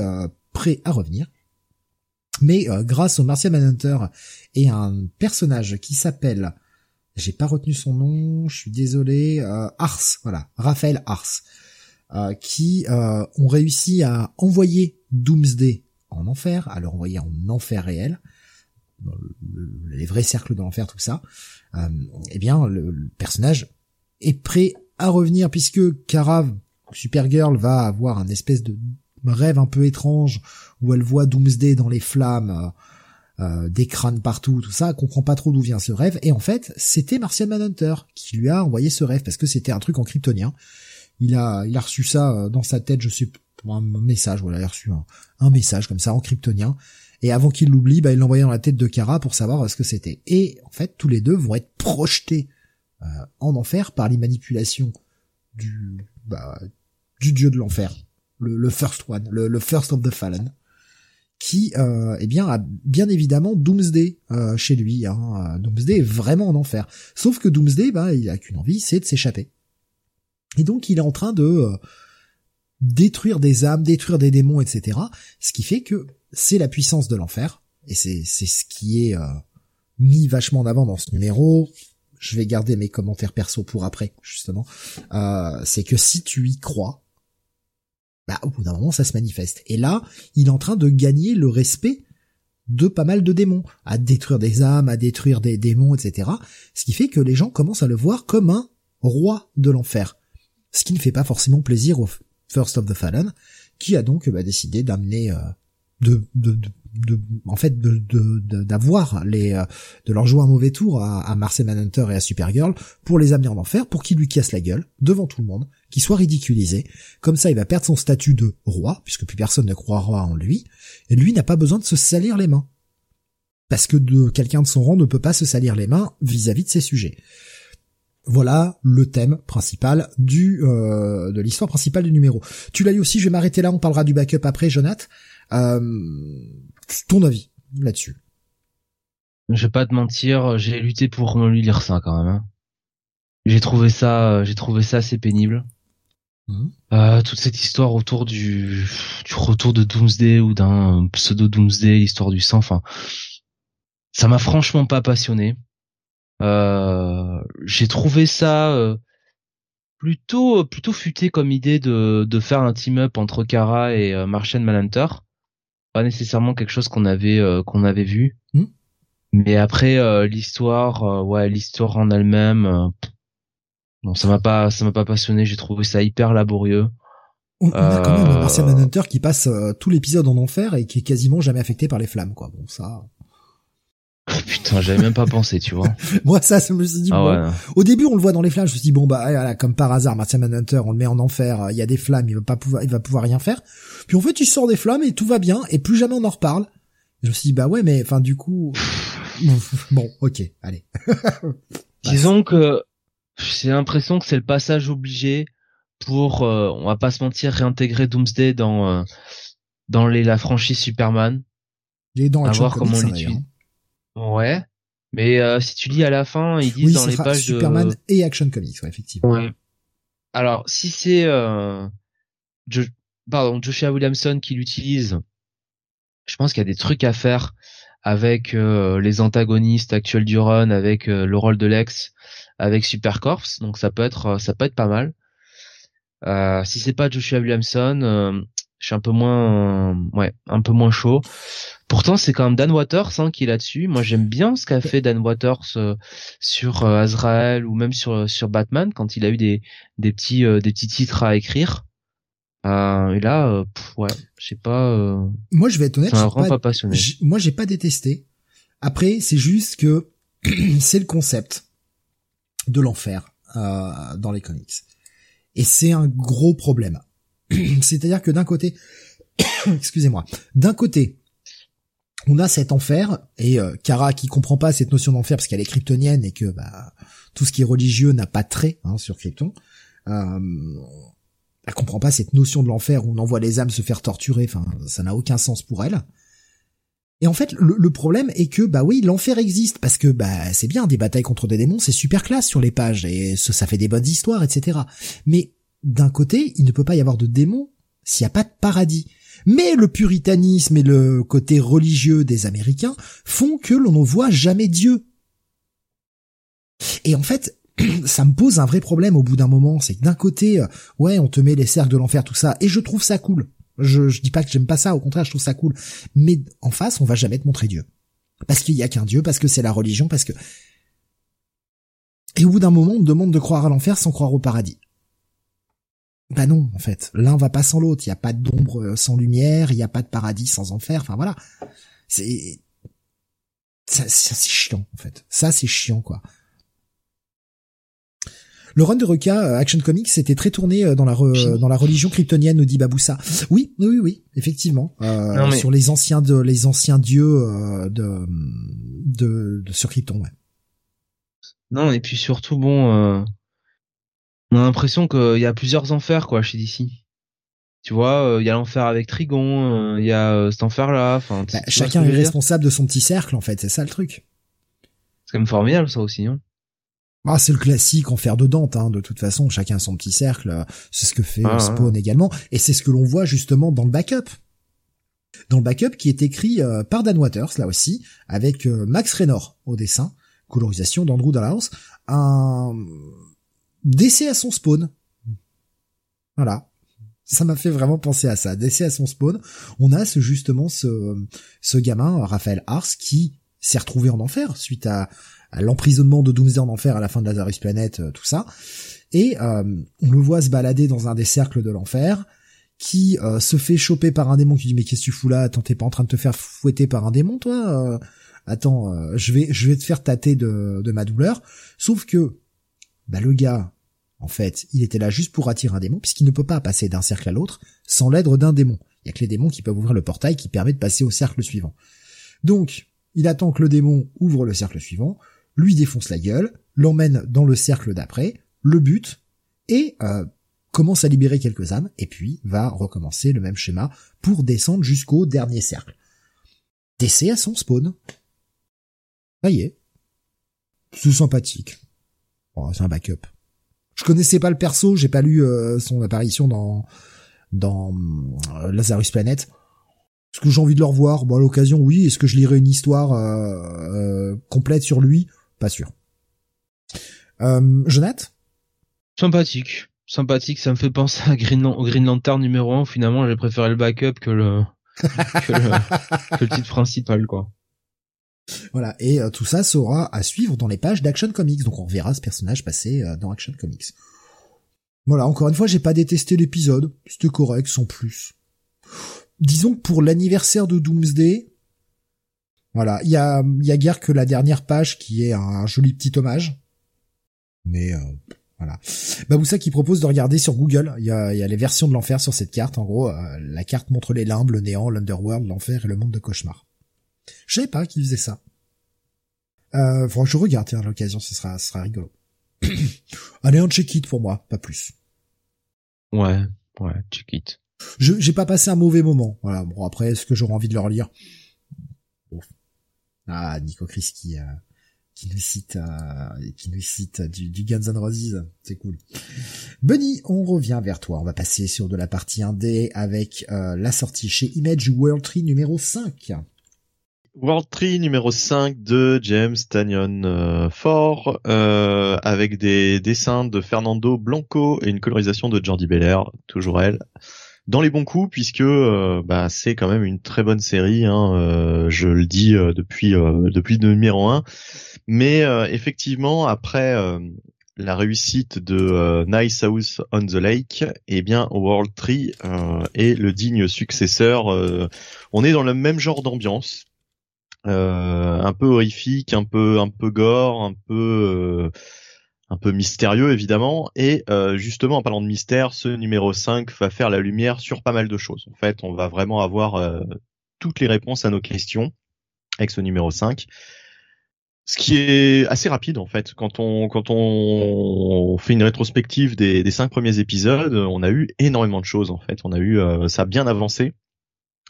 prêt à revenir. Mais grâce au Martian Manhunter et un personnage qui s'appelle, j'ai pas retenu son nom, je suis désolé, Ars, voilà, Raphaël Ars, qui ont réussi à envoyer Doomsday en enfer, à le renvoyer en enfer réel, les vrais cercles de l'enfer, tout ça, euh, eh bien, le, personnage est prêt à revenir puisque Kara, Supergirl, va avoir un espèce de rêve un peu étrange où elle voit Doomsday dans les flammes, euh, euh des crânes partout, tout ça, elle comprend pas trop d'où vient ce rêve, et en fait, c'était Martian Manhunter qui lui a envoyé ce rêve parce que c'était un truc en kryptonien. Il a, il a reçu ça dans sa tête, je sais, un message, voilà, il a reçu un message comme ça en kryptonien, et avant qu'il l'oublie, bah, il l'envoyait dans la tête de Kara pour savoir ce que c'était. Et en fait, tous les deux vont être projetés euh, en enfer par les manipulations du, bah, du dieu de l'enfer, le, first one, le, first of the fallen, qui, euh, eh bien, a bien évidemment Doomsday euh, chez lui. Hein. Doomsday est vraiment en enfer. Sauf que Doomsday, bah, il a qu'une envie, c'est de s'échapper. Et donc, il est en train de euh, détruire des âmes, détruire des démons, etc. Ce qui fait que c'est la puissance de l'enfer, et c'est c'est ce qui est euh, mis vachement en avant dans ce numéro. Je vais garder mes commentaires perso pour après, justement. Euh, c'est que si tu y crois, bah au bout d'un moment ça se manifeste. Et là, il est en train de gagner le respect de pas mal de démons, à détruire des âmes, à détruire des démons, etc. Ce qui fait que les gens commencent à le voir comme un roi de l'enfer. Ce qui ne fait pas forcément plaisir au First of the Fallen, qui a donc bah, décidé d'amener euh, de, en fait d'avoir euh, de leur jouer un mauvais tour à, à Marcel Manhunter et à Supergirl pour les amener en enfer pour qu'ils lui cassent la gueule devant tout le monde qu'il soit ridiculisé comme ça il va perdre son statut de roi puisque plus personne ne croira en lui et lui n'a pas besoin de se salir les mains parce que de quelqu'un de son rang ne peut pas se salir les mains vis-à-vis de ses sujets voilà le thème principal du euh, de l'histoire principale du numéro. Tu l'as eu aussi, je vais m'arrêter là, on parlera du backup après, Jonath. Euh, ton avis là-dessus Je vais pas te mentir, j'ai lutté pour me lire ça quand même. Hein. J'ai trouvé ça, j'ai trouvé ça assez pénible. Mmh. Euh, toute cette histoire autour du, du retour de Doomsday ou d'un pseudo Doomsday, l'histoire du sang, enfin, ça m'a franchement pas passionné. Euh, j'ai trouvé ça euh, plutôt plutôt futé comme idée de, de faire un team up entre Kara et euh, Martian Manhunter pas nécessairement quelque chose qu'on avait euh, qu'on avait vu. Hmm. Mais après euh, l'histoire, euh, ouais, l'histoire en elle-même, non, ça m'a pas ça m'a pas passionné. J'ai trouvé ça hyper laborieux. On, a quand même Martian Manhunter qui passe tout l'épisode en enfer et qui est quasiment jamais affecté par les flammes, quoi. Bon, ça. Putain, j'avais même pas pensé, tu vois. Moi, ça, ça me suis dit, ah au début, on le voit dans les flammes, je me suis dit, bon, bah, voilà, comme par hasard, Martian Manhunter, on le met en enfer, il y a des flammes, il va pas pouvoir, il va pouvoir rien faire. Puis en fait, il sort des flammes et tout va bien, et plus jamais on en reparle. Je me suis dit, bah ouais, mais, enfin, du coup, bon, ok, allez. Disons que j'ai l'impression que c'est le passage obligé pour, euh, on va pas se mentir, réintégrer Doomsday dans, euh, dans les, la franchise Superman. Et dans voir comment on l'utilise. Ouais. Mais euh, si tu lis à la fin, ils disent dans les pages Superman et Action Comics, ouais, effectivement. Ouais. Alors, si c'est euh, pardon, Joshua Williamson qui l'utilise, je pense qu'il y a des trucs à faire avec euh, les antagonistes actuels du run, avec euh, le rôle de Lex, avec Supercorps, donc ça peut être ça peut être pas mal. si c'est pas Joshua Williamson, je suis un peu moins ouais un peu moins chaud pourtant c'est quand même Dan Waters hein, qui est là-dessus moi j'aime bien ce qu'a fait Dan Waters euh, sur euh, Azrael ou même sur sur Batman quand il a eu des des petits euh, des petits titres à écrire Euh, et là, euh, pff, ouais, je sais pas. Euh, Moi, je vais être honnête, vraiment pas- pas passionné. Moi j'ai pas détesté. Après c'est juste que c'est le concept de l'enfer euh, dans les comics. Et c'est un gros problème. C'est-à-dire que d'un côté, excusez-moi, d'un côté, on a cet enfer et euh, Kara qui comprend pas cette notion d'enfer parce qu'elle est kryptonienne et que bah, tout ce qui est religieux n'a pas trait hein, sur Krypton. Euh, elle comprend pas cette notion de l'enfer où on envoie les âmes se faire torturer. Enfin, ça n'a aucun sens pour elle. Et en fait, le, le problème est que bah oui, l'enfer existe parce que bah c'est bien des batailles contre des démons, c'est super classe sur les pages et ça, ça fait des bonnes histoires, etc. Mais d'un côté, il ne peut pas y avoir de démons s'il n'y a pas de paradis. Mais le puritanisme et le côté religieux des Américains font que l'on ne voit jamais Dieu. Et en fait, ça me pose un vrai problème au bout d'un moment, c'est que d'un côté, euh, ouais, on te met les cercles de l'enfer, tout ça, et je trouve ça cool. Je, je dis pas que j'aime pas ça, au contraire, je trouve ça cool. Mais en face, on va jamais te montrer Dieu. Parce qu'il y a qu'un Dieu, parce que c'est la religion, parce que... Et au bout d'un moment, on te demande de croire à l'enfer sans croire au paradis. Bah non, en fait. L'un va pas sans l'autre. Il y a pas d'ombre euh, sans lumière, il y a pas de paradis sans enfer. Enfin voilà. C'est... Ça, ça, c'est chiant, en fait. Ça, c'est chiant, quoi. Le run de Reca euh, Action Comics c'était très tourné euh, dans la re- dans la religion kryptonienne, nous dit Baboussa. Oui, oui, oui, effectivement. Euh, mais- Sur les anciens de les anciens dieux de, de de sur Krypton. Ouais. Non, et puis surtout, bon, euh, on a l'impression qu'il y a plusieurs enfers, quoi, chez DC. Tu vois, euh, il y a l'enfer avec Trigon, euh, il y a euh, cet enfer-là, enfin, tu- Bah, chacun est responsable de son petit cercle en fait, c'est ça le truc. C'est quand même formidable, ça aussi, hein. Ah, c'est le classique en fer de Dante, hein, de toute façon, chacun a son petit cercle, c'est ce que fait Ah, Spawn également, et c'est ce que l'on voit justement dans le backup. Dans le backup qui est écrit par Dan Waters, là aussi, avec Max Raynor au dessin, colorisation d'Andrew Dalhouse, un décès à son spawn. Voilà. Ça m'a fait vraiment penser à ça. Décès à son spawn. On a ce, justement ce, ce gamin, Raphaël Ars, qui s'est retrouvé en enfer suite à, l'emprisonnement de Doomsday en enfer à la fin de Lazarus Planet, euh, tout ça. Et euh, on le voit se balader dans un des cercles de l'enfer, qui euh, se fait choper par un démon qui dit mais qu'est-ce que tu fous là? Attends, t'es pas en train de te faire fouetter par un démon, toi? Attends, je vais je vais te faire tâter de, de ma douleur. Sauf que bah le gars, en fait, il était là juste pour attirer un démon, puisqu'il ne peut pas passer d'un cercle à l'autre sans l'aide d'un démon. Il y a que les démons qui peuvent ouvrir le portail qui permet de passer au cercle suivant. Donc, il attend que le démon ouvre le cercle suivant, lui défonce la gueule, l'emmène dans le cercle d'après, le bute, et euh, commence à libérer quelques âmes, et puis va recommencer le même schéma pour descendre jusqu'au dernier cercle. Décès à son spawn. Ça y est. C'est sympathique. Bon, c'est un backup. Je connaissais pas le perso, j'ai pas lu euh, son apparition dans dans euh, Lazarus Planet. Est-ce que j'ai envie de le revoir? Bon, à l'occasion, oui. Est-ce que je lirai une histoire euh, euh, complète sur lui? Pas sûr. Euh, Jonath Sympathique. Sympathique, ça me fait penser à Green au Green Lantern numéro 1. Finalement, j'ai préféré le backup que le, que le, que le titre principal, quoi. Voilà, et euh, tout ça sera à suivre dans les pages d'Action Comics, donc on verra ce personnage passer euh, dans Action Comics. Voilà, encore une fois, j'ai pas détesté l'épisode, c'était correct, sans plus. Disons que pour l'anniversaire de Doomsday, voilà, il y a, y a guère que la dernière page qui est un joli petit hommage. Mais euh, voilà. Baboussa qui propose de regarder sur Google, il y a, y a les versions de l'enfer sur cette carte, en gros, euh, la carte montre les limbes, le néant, l'underworld, l'enfer et le monde de cauchemar. Je savais pas qu'il faisait ça. Euh, faudra que je regarde, tiens, à l'occasion, ce sera, ce sera rigolo. Allez, un check-it pour moi, pas plus. Ouais, ouais, check it. Je, j'ai pas passé un mauvais moment. Voilà. Bon, après, est-ce que j'aurai envie de le relire? Bon. Ah, Nico Chris qui, euh, qui nous cite, euh, qui nous cite du, du Guns N' Roses. C'est cool. Bunny, on revient vers toi. On va passer sur de la partie 1D avec, euh, la sortie chez Image World Tree numéro 5. World Tree numéro 5 de James Tanyon euh, Ford, euh, avec des dessins de Fernando Blanco et une colorisation de Jordi Belair, toujours elle, dans les bons coups puisque euh, bah, c'est quand même une très bonne série, hein, euh, je le dis euh, depuis depuis le numéro 1, mais effectivement après la réussite de Nice House on the Lake, eh bien World Tree est le digne successeur. on est dans le même genre d'ambiance, un peu horrifique, un peu un peu gore, un peu euh, un peu mystérieux évidemment. Et euh, justement en parlant de mystère, ce numéro 5 va faire la lumière sur pas mal de choses. En fait, on va vraiment avoir euh, toutes les réponses à nos questions avec ce numéro 5 ce qui est assez rapide en fait. Quand on quand on fait une rétrospective des, des cinq premiers épisodes, on a eu énormément de choses en fait. On a eu euh, ça a bien avancé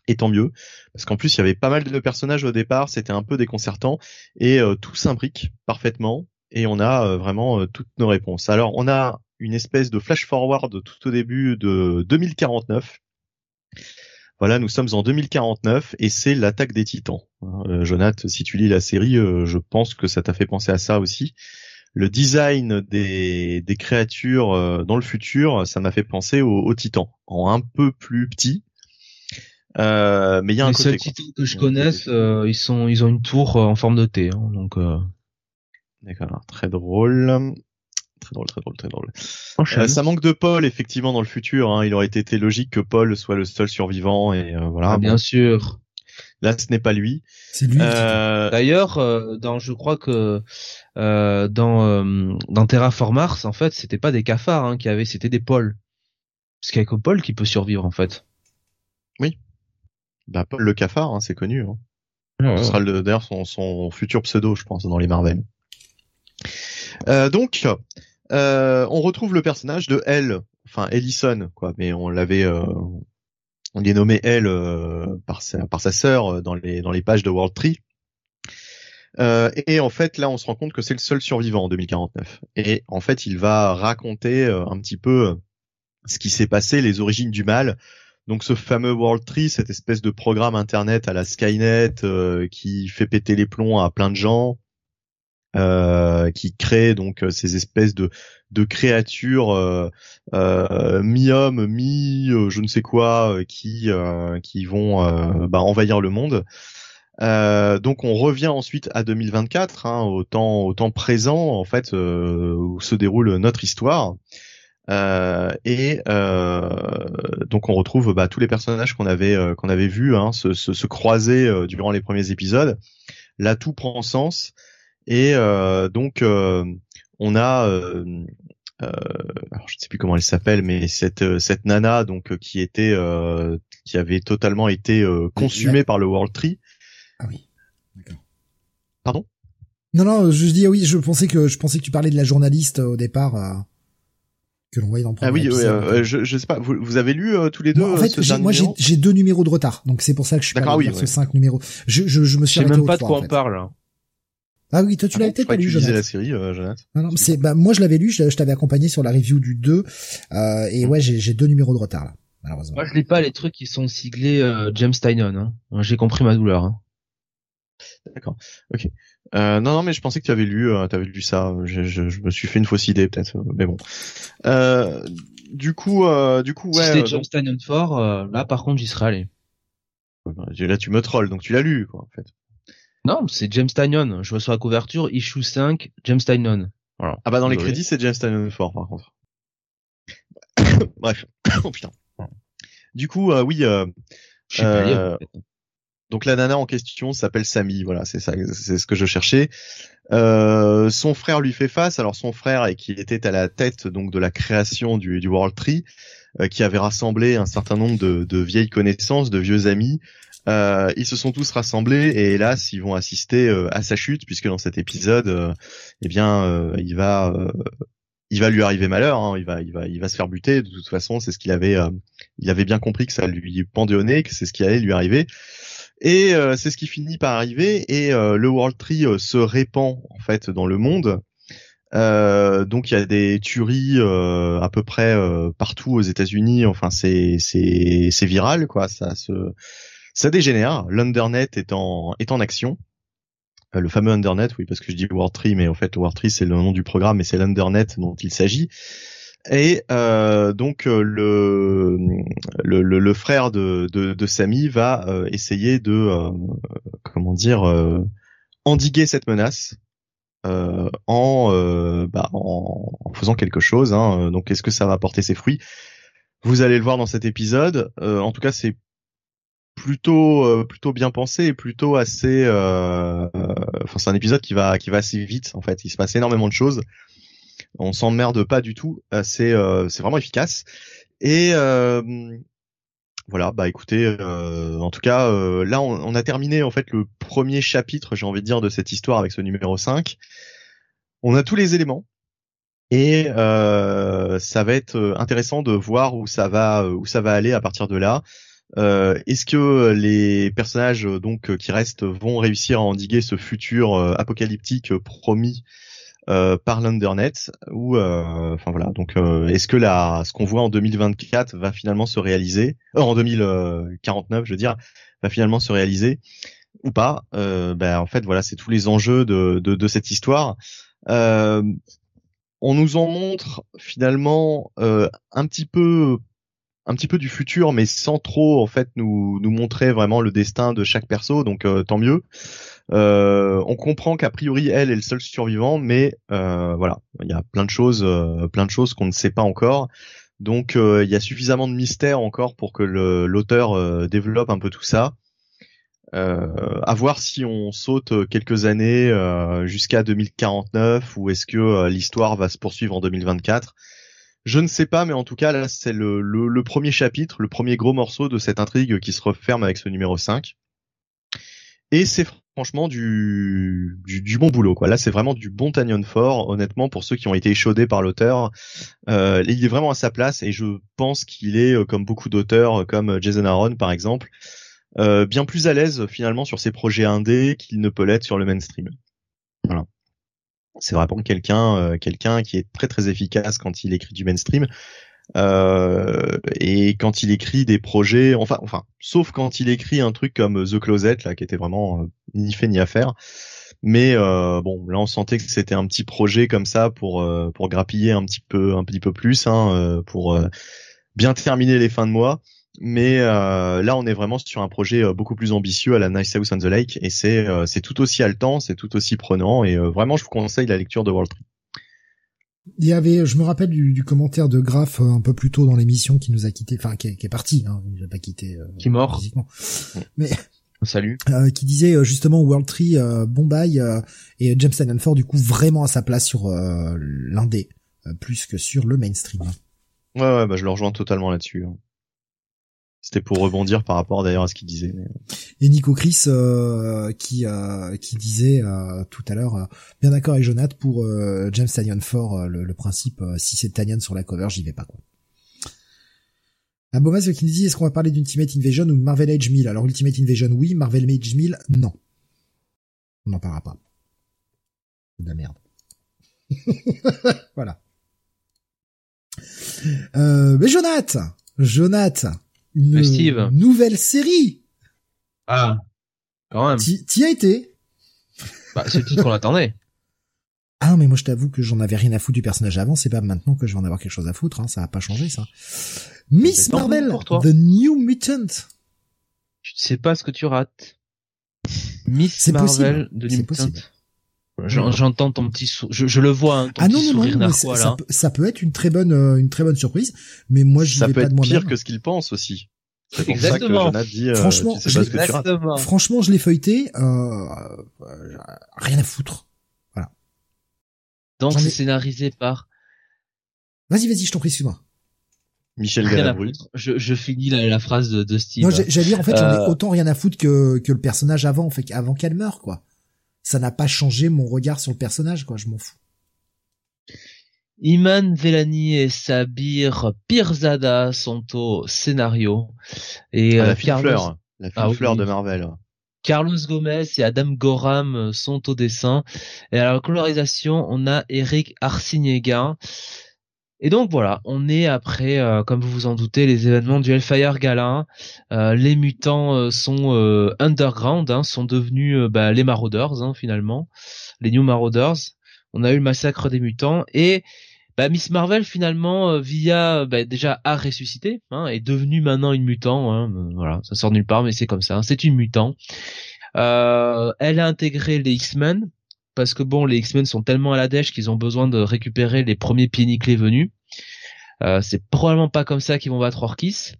et tant mieux parce qu'en plus il y avait pas mal de personnages au départ, c'était un peu déconcertant et euh, tout s'imbrique parfaitement et on a euh, vraiment euh, toutes nos réponses. Alors on a une espèce de flash forward tout au début de 2049 voilà, nous sommes en 2049 et c'est l'attaque des Titans. Euh, Jonath, si tu lis la série, je pense que ça t'a fait penser à ça aussi. Le design des, créatures dans le futur, ça m'a fait penser aux, aux Titans, en un peu plus petit. Euh, mais il y a un Les côté. seuls quoi. titans que je connaisse, euh, ils sont, ils ont une tour euh, en forme de T, hein, donc. Euh... D'accord, très drôle. Très drôle, très drôle, très drôle. Euh, ça manque de Paul effectivement dans le futur. Hein. Il aurait été logique que Paul soit le seul survivant et euh, voilà. Ah, bien Bon, sûr. là, ce n'est pas lui. C'est lui. Euh, D'ailleurs, euh, dans, je crois que euh, dans euh, dans Terraform Mars, en fait, c'était pas des cafards hein, qui avaient, c'était des pôles. Parce qu'il y a que Paul qui peut survivre en fait. Bah, Paul le cafard, hein, c'est connu. Hein. Ce sera le- d'ailleurs son, son futur pseudo, je pense, dans les Marvel. Euh, donc, euh, on retrouve le personnage de Elle, enfin Ellison, quoi, mais on l'avait, euh, on l'est nommé Elle euh, par sa par sa sœur dans les dans les pages de World Tree. Euh, et en fait, là, on se rend compte que c'est le seul survivant en 2049. Et en fait, il va raconter euh, un petit peu ce qui s'est passé, les origines du mal. Donc, ce fameux World Tree, cette espèce de programme internet à la Skynet euh, qui fait péter les plombs à plein de gens, euh, qui crée donc euh, ces espèces de de créatures euh, euh, mi-homme, mi euh, je ne sais quoi, qui qui vont bah, envahir le monde. Euh, donc on revient ensuite à 2024, hein, au temps au temps présent en fait où se déroule notre histoire. Euh, et euh, donc on retrouve bah, tous les personnages qu'on avait euh, qu'on avait vus hein, se, se, se croiser euh, durant les premiers épisodes. Là tout prend sens et euh, donc euh, on a euh, euh, alors je ne sais plus comment elle s'appelle mais cette cette nana donc qui était euh, qui avait totalement été euh, consumée par le World Tree. Ah oui. D'accord. Pardon? Non, non, je dis ah oui, je pensais que je pensais que tu parlais de la journaliste au départ que l'on voyait dans le premier Ah oui, ouais, euh, je, je sais pas. Vous, vous avez lu euh, tous les deux Moi, en euh, fait, ce j'ai- dernier moi j'ai deux numéros de retard, donc c'est pour ça que je suis pas oui, vers ouais. ce cinq numéros. Je, je, je me Je suis sais arrêté même pas de quoi en on parle. Ah oui, toi tu Ah l'avais peut-être pas lu, tu lisais Jonathan. la série, euh, Jonathan. Non, non, c'est bah moi je l'avais lu, je, je t'avais accompagné sur la review du 2 euh, et ouais, j'ai j'ai deux numéros de retard là, malheureusement. Moi, je lis pas les trucs qui sont siglés euh, James Tynion. Hein. J'ai compris ma douleur. Hein. D'accord. Ok. Euh, non, non, mais je pensais que tu avais lu, euh, t'avais lu ça. Je, je, je me suis fait une fausse idée peut-être, euh, mais bon. Euh, du coup, du coup, si ouais. c'était James fort, euh, là par contre j'y serais allé. donc, là, tu me trolls, donc tu l'as lu, quoi, en fait. Non, c'est James Tynion. Je vois sur la couverture, issue 5, James Tynion. Voilà. Ah bah dans les crédits, c'est James Tynion fort, par contre. Bref. oh putain. Du coup, oui. Je pas en fait. Donc la nana en question s'appelle Samy, voilà, c'est ça, c'est ce que je cherchais. Euh, son frère lui fait face. Alors son frère, et qui était à la tête donc de la création du, World Tree, euh, qui avait rassemblé un certain nombre de, vieilles connaissances, de vieux amis. Euh, ils se sont tous rassemblés et hélas, ils vont assister à sa chute puisque dans cet épisode, eh bien, il va, il va lui arriver malheur. hein, il va, il va, il va se faire buter. De toute façon, c'est ce qu'il avait, il avait bien compris que ça lui pendait que c'est ce qui allait lui arriver. Et euh, c'est ce qui finit par arriver et euh, le World Tree euh, se répand en fait dans le monde. Euh, donc il y a des tueries euh, à peu près euh, partout aux États-Unis. Enfin c'est c'est c'est viral quoi. Ça se ça dégénère. L'Undernet est en est en action. Le fameux Undernet, oui, parce que je dis World Tree, mais en fait World Tree c'est le nom du programme, mais c'est l'Undernet dont il s'agit. Et euh, donc euh, le, le, le frère de de, de Samy va euh, essayer de euh, comment dire euh, endiguer cette menace euh, en, bah, en, en faisant quelque chose. Hein. Donc est-ce que ça va porter ses fruits? Vous allez le voir dans cet épisode. En tout cas, c'est plutôt plutôt bien pensé et plutôt assez. Enfin, c'est un épisode qui va qui va assez vite. En fait, il se passe énormément de choses. On s'emmerde pas du tout. Euh, C'est euh, c'est vraiment efficace. Et euh, voilà, bah écoutez, en tout cas, là on, a terminé en fait le premier chapitre, j'ai envie de dire, de cette histoire avec ce numéro 5. On a tous les éléments et ça va être intéressant de voir où ça va où ça va aller à partir de là. Est-ce que les personnages donc qui restent vont réussir à endiguer ce futur apocalyptique promis euh, par l'Undernet ou euh, enfin voilà. Donc euh, est-ce que la ce qu'on voit en 2024 va finalement se réaliser euh, en 2049 je veux dire va finalement se réaliser ou pas? Ben en fait voilà c'est tous les enjeux de de, de cette histoire. On nous en montre finalement un petit peu un petit peu du futur mais sans trop en fait nous nous montrer vraiment le destin de chaque perso donc euh, tant mieux on comprend qu'a priori elle est le seul survivant, mais euh, voilà, il y a plein de choses, euh, plein de choses qu'on ne sait pas encore. Donc euh, il y a suffisamment de mystère encore pour que l'auteur euh, développe un peu tout ça. Euh, à voir si on saute quelques années euh, jusqu'à 2049 ou est-ce que euh, l'histoire va se poursuivre en 2024. Je ne sais pas, mais en tout cas là c'est le, le, le premier chapitre, le premier gros morceau de cette intrigue qui se referme avec ce numéro 5. Et c'est franchement du, bon boulot quoi. Là c'est vraiment du bon Tanyon fort honnêtement pour ceux qui ont été échaudés par l'auteur. Euh, il est vraiment à sa place et je pense qu'il est euh, comme beaucoup d'auteurs euh, comme Jason Aaron par exemple euh, bien plus à l'aise finalement sur ses projets indés qu'il ne peut l'être sur le mainstream. Voilà. C'est vraiment quelqu'un quelqu'un qui est très très efficace quand il écrit du mainstream. Euh, et quand il écrit des projets, enfin, enfin, sauf quand il écrit un truc comme The Closet là, qui était vraiment euh, ni fait ni à faire. Mais euh, bon, là on sentait que c'était un petit projet comme ça pour euh, pour grappiller un petit peu un petit peu plus, hein, euh, pour bien terminer les fins de mois. Mais là, on est vraiment sur un projet beaucoup plus ambitieux à la Nice House on the Lake, et c'est c'est tout aussi haletant, c'est tout aussi prenant, et vraiment, je vous conseille la lecture de World Tree. Il y avait, je me rappelle du, du commentaire de Graf euh, un peu plus tôt dans l'émission qui nous a quitté, enfin qui, est- qui est parti, hein, il n'a pas quitté euh, Qui est mort. physiquement, Salut. euh, qui disait euh, justement World Tree, euh, Bombay euh, et James Ford du coup vraiment à sa place sur euh, l'indé euh, plus que sur le mainstream. Ouais, ouais, bah je le rejoins totalement là-dessus. C'était pour rebondir par rapport d'ailleurs à ce qu'il disait. Et Nico Chris euh, qui euh, qui disait euh, tout à l'heure, euh, bien d'accord avec Jonathan pour euh, James Tanyan Ford, euh, le, le principe si c'est Tanyan sur la cover, j'y vais pas quoi. Un Bomas qui nous dit est-ce qu'on va parler d'Ultimate Invasion ou Marvel Age 1000 Alors Ultimate Invasion oui, Marvel Age 1000 non. On n'en parlera pas. De la merde. voilà. Euh, mais Jonathan, Jonathan, une Steve. nouvelle série Ah. Quand même. T'y as été Bah, c'est le titre qu'on attendait. Ah non, mais moi je t'avoue que j'en avais rien à foutre du personnage avant, c'est pas maintenant que je vais en avoir quelque chose à foutre, hein, ça a pas changé ça. Miss Marvel, mieux pour toi. The New Mutant. Tu ne sais pas ce que tu rates. Miss Marvel possible. de C'est Mutant. possible. J'en- J'entends ton petit sou... je, je le vois, hein, ton Ah non, petit non, sourire non, narquois, ça, là. ça peut, ça peut être une très bonne, euh, une très bonne surprise, mais moi je Ça vais peut pas de être moi-même. pire que ce qu'il pense aussi. C'est pour Exactement. ça que Jonathan dit, euh, Franchement, tu sais je pas ce que tu rates. Exactement. Franchement, je l'ai feuilleté, euh, euh, rien à foutre. Donc j'en ai- c'est scénarisé par Vas-y, vas-y, je t'en prie, excuse-moi. Michel Galabru. Je, je finis la, la phrase de, de Steve. Non, j'allais dire, en fait, j'en ai autant rien à foutre que, que le personnage avant, en fait, avant qu'elle meure, quoi. Ça n'a pas changé mon regard sur le personnage, quoi, je m'en fous. Iman Velani et Sabir Pirzada sont au scénario. Et Ah, euh, la fine Carlos, fleur. La fine Ah oui. fleur de Marvel. Carlos Gomez et Adam Gorham euh, sont au dessin. Et à la colorisation, on a Eric Arciniega. Et donc voilà, on est après, euh, comme vous vous en doutez, les événements du Hellfire Gala. Euh, les mutants euh, sont underground, hein, sont devenus bah, les Marauders hein, finalement, les New Marauders. On a eu le massacre des mutants et bah, Miss Marvel finalement via bah, déjà a ressuscité, hein, est devenue maintenant une mutant. Voilà, ça sort nulle part, mais c'est comme ça. c'est une mutant. Elle a intégré les X-Men parce que bon, les X-Men sont tellement à la dèche qu'ils ont besoin de récupérer les premiers pieds nickelés venus. Euh, c'est probablement pas comme ça qu'ils vont battre Orkis.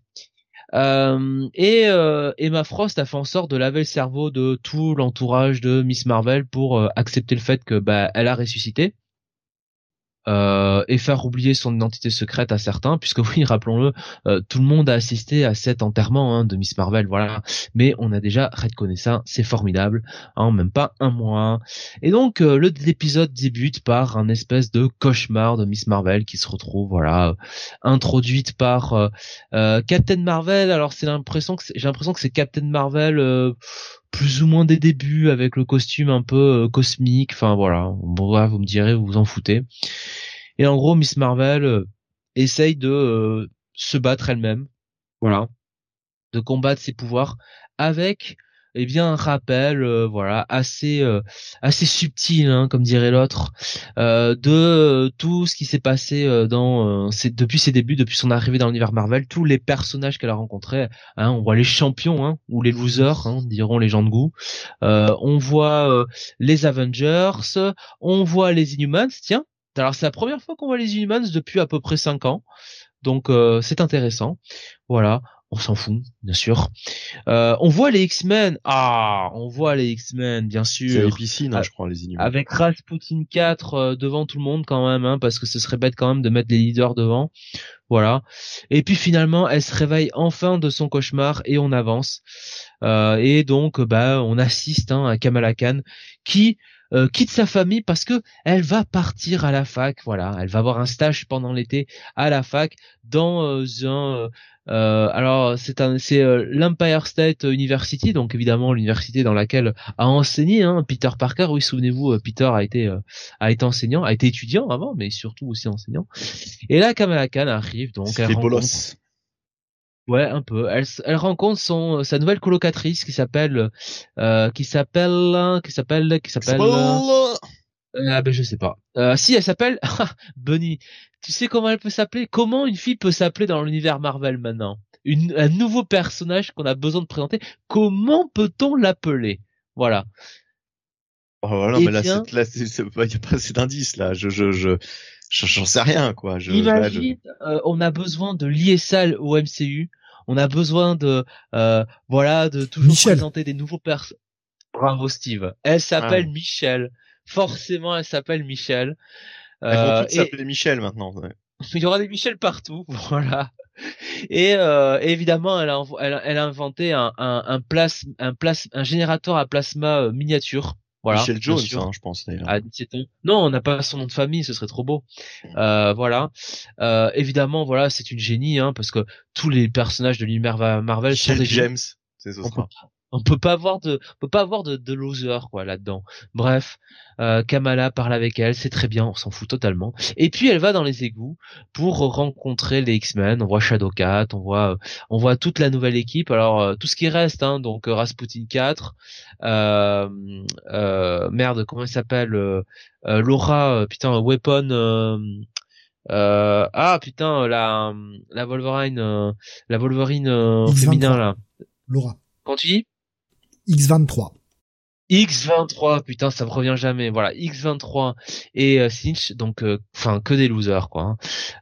Euh, et euh, Emma Frost a fait en sorte de laver le cerveau de tout l'entourage de Miss Marvel pour euh, accepter le fait que bah elle a ressuscité euh, et faire oublier son identité secrète à certains, puisque oui, rappelons-le, euh, tout le monde a assisté à cet enterrement hein, de Miss Marvel, voilà. Mais on a déjà reconnu ça, c'est formidable, hein, même pas un mois. Et donc euh, le l'épisode débute par un espèce de cauchemar de Miss Marvel qui se retrouve, voilà, introduite par Captain Marvel. Alors c'est l'impression que j'ai l'impression que c'est Captain Marvel plus ou moins des débuts avec le costume un peu cosmique. Enfin voilà, bon, vous me direz, vous vous en foutez. Et en gros, Miss Marvel euh, essaye de euh, se battre elle-même, voilà, de combattre ses pouvoirs avec eh bien un rappel euh, voilà assez assez subtil hein, comme dirait l'autre de tout ce qui s'est passé dans depuis ses débuts depuis son arrivée dans l'univers Marvel tous les personnages qu'elle a rencontrés hein, on voit les champions hein, ou les losers hein, diront les gens de goût on voit les Avengers on voit les Inhumans tiens alors c'est la première fois qu'on voit les Inhumans depuis à peu près 5 ans. Donc euh, c'est intéressant. Voilà, on s'en fout, bien sûr. Euh, on voit les X-Men. Ah, on voit les X-Men, bien sûr. C'est les piscines, hein, je crois, les Inhumans. Avec Rasputin 4 euh, devant tout le monde quand même, hein, parce que ce serait bête quand même de mettre les leaders devant. Voilà. Et puis finalement, elle se réveille enfin de son cauchemar et on avance. et donc, bah, on assiste hein, à Kamala Khan qui euh, quitte sa famille parce que elle va partir à la fac. Voilà, elle va avoir un stage pendant l'été à la fac dans euh, un euh, alors c'est un c'est l'Empire State University, donc évidemment l'université dans laquelle a enseigné hein, Peter Parker. Oui, souvenez-vous, Peter a été a été enseignant, a été étudiant avant, mais surtout aussi enseignant. Et là, Kamala Khan arrive donc. Elle rencontre, Ouais, un peu. Elle, elle rencontre son sa nouvelle colocatrice qui s'appelle euh, qui s'appelle qui s'appelle qui s'appelle euh, ah ben je sais pas. Euh, si elle s'appelle Bunny. Tu sais comment elle peut s'appeler? Comment une fille peut s'appeler dans l'univers Marvel maintenant? Une, Un nouveau personnage qu'on a besoin de présenter. Comment peut-on l'appeler? Voilà. Oh, voilà, mais là, il n'y a pas assez d'indices là. Je, je, je, j'en sais rien quoi. Je, Imagine, euh, on a besoin de lier ça au MCU. On a besoin de euh, voilà de toujours présenter des nouveaux personnages. Bravo Steve. Elle s'appelle Michel. Forcément, elle s'appelle Michel. Elle vont toutes s'appeler Michel maintenant. Il y aura des Michel partout, voilà. Et euh, évidemment, elle a, elle, elle a inventé un, un, un, place, un, un générateur à plasma euh, miniature voilà, Michel Jones, hein, je pense d'ailleurs. À 17 ans. Non, on n'a pas son nom de famille, ce serait trop beau. Euh, voilà. Euh, évidemment, voilà, c'est une génie, hein, parce que tous les personnages de l'univers Marvel sont des James. C'est ça on peut pas avoir de on peut pas avoir de, de loser quoi là-dedans. Bref, euh, Kamala parle avec elle, c'est très bien, on s'en fout totalement. Et puis elle va dans les égouts pour rencontrer les X-Men. On voit Shadowcat, on voit on voit toute la nouvelle équipe. Alors euh, tout ce qui reste, hein, donc Rasputin 4, euh, euh, merde, comment il s'appelle Laura, putain, Weapon. ah putain la la Wolverine la Wolverine féminin là. Laura. Quand tu dis? X23. X23, putain, ça me revient jamais. Voilà, X23 et euh, donc, euh, enfin, que des losers, quoi. Hein.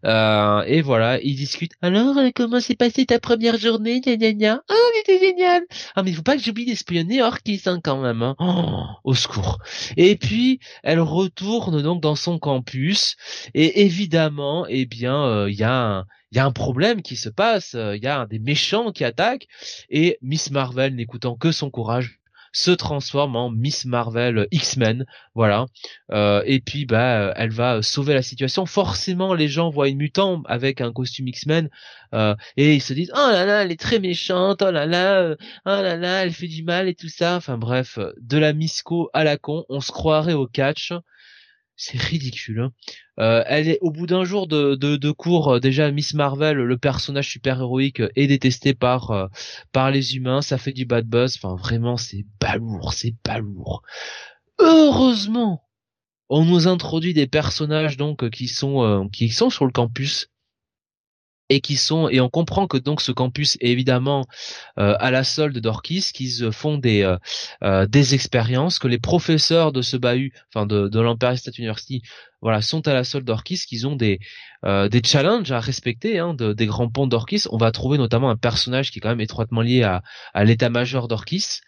Euh, et voilà, ils discutent. Alors, euh, comment s'est passée ta première journée, gna gna gna? Oh, c'était génial Ah, mais il faut pas que j'oublie d'espionner Orkis, hein, quand même. Hein. Oh, au secours. Et puis, elle retourne donc dans son campus, et évidemment, eh bien, il y a un il y a un problème qui se passe, il y a des méchants qui attaquent et Miss Marvel n'écoutant que son courage se transforme en Miss Marvel X-Men, voilà. Euh, et puis bah elle va sauver la situation. Forcément, les gens voient une mutant avec un costume X-Men euh, et ils se disent oh là là, elle est très méchante, oh là là, euh, oh là là, elle fait du mal et tout ça. Enfin bref, de la misco à la con, on se croirait au catch c'est ridicule. Hein. Euh, elle est au bout d'un jour de, de, cours euh, déjà Miss Marvel, le personnage super héroïque euh, est détesté par par les humains, ça fait du bad buzz. Enfin vraiment c'est balourd, c'est balourd. Heureusement, on nous introduit des personnages donc qui sont qui sont sur le campus et qui sont et on comprend que donc ce campus est évidemment euh, à la solde d'Orkis qu'ils font des euh, euh, des expériences que les professeurs de ce bahut enfin de, de l'Empire State University voilà sont à la solde d'Orkis qu'ils ont des des challenges à respecter hein, de, des grands ponts d'Orkis on va trouver notamment un personnage qui est quand même étroitement lié à à l'état-major d'Orkis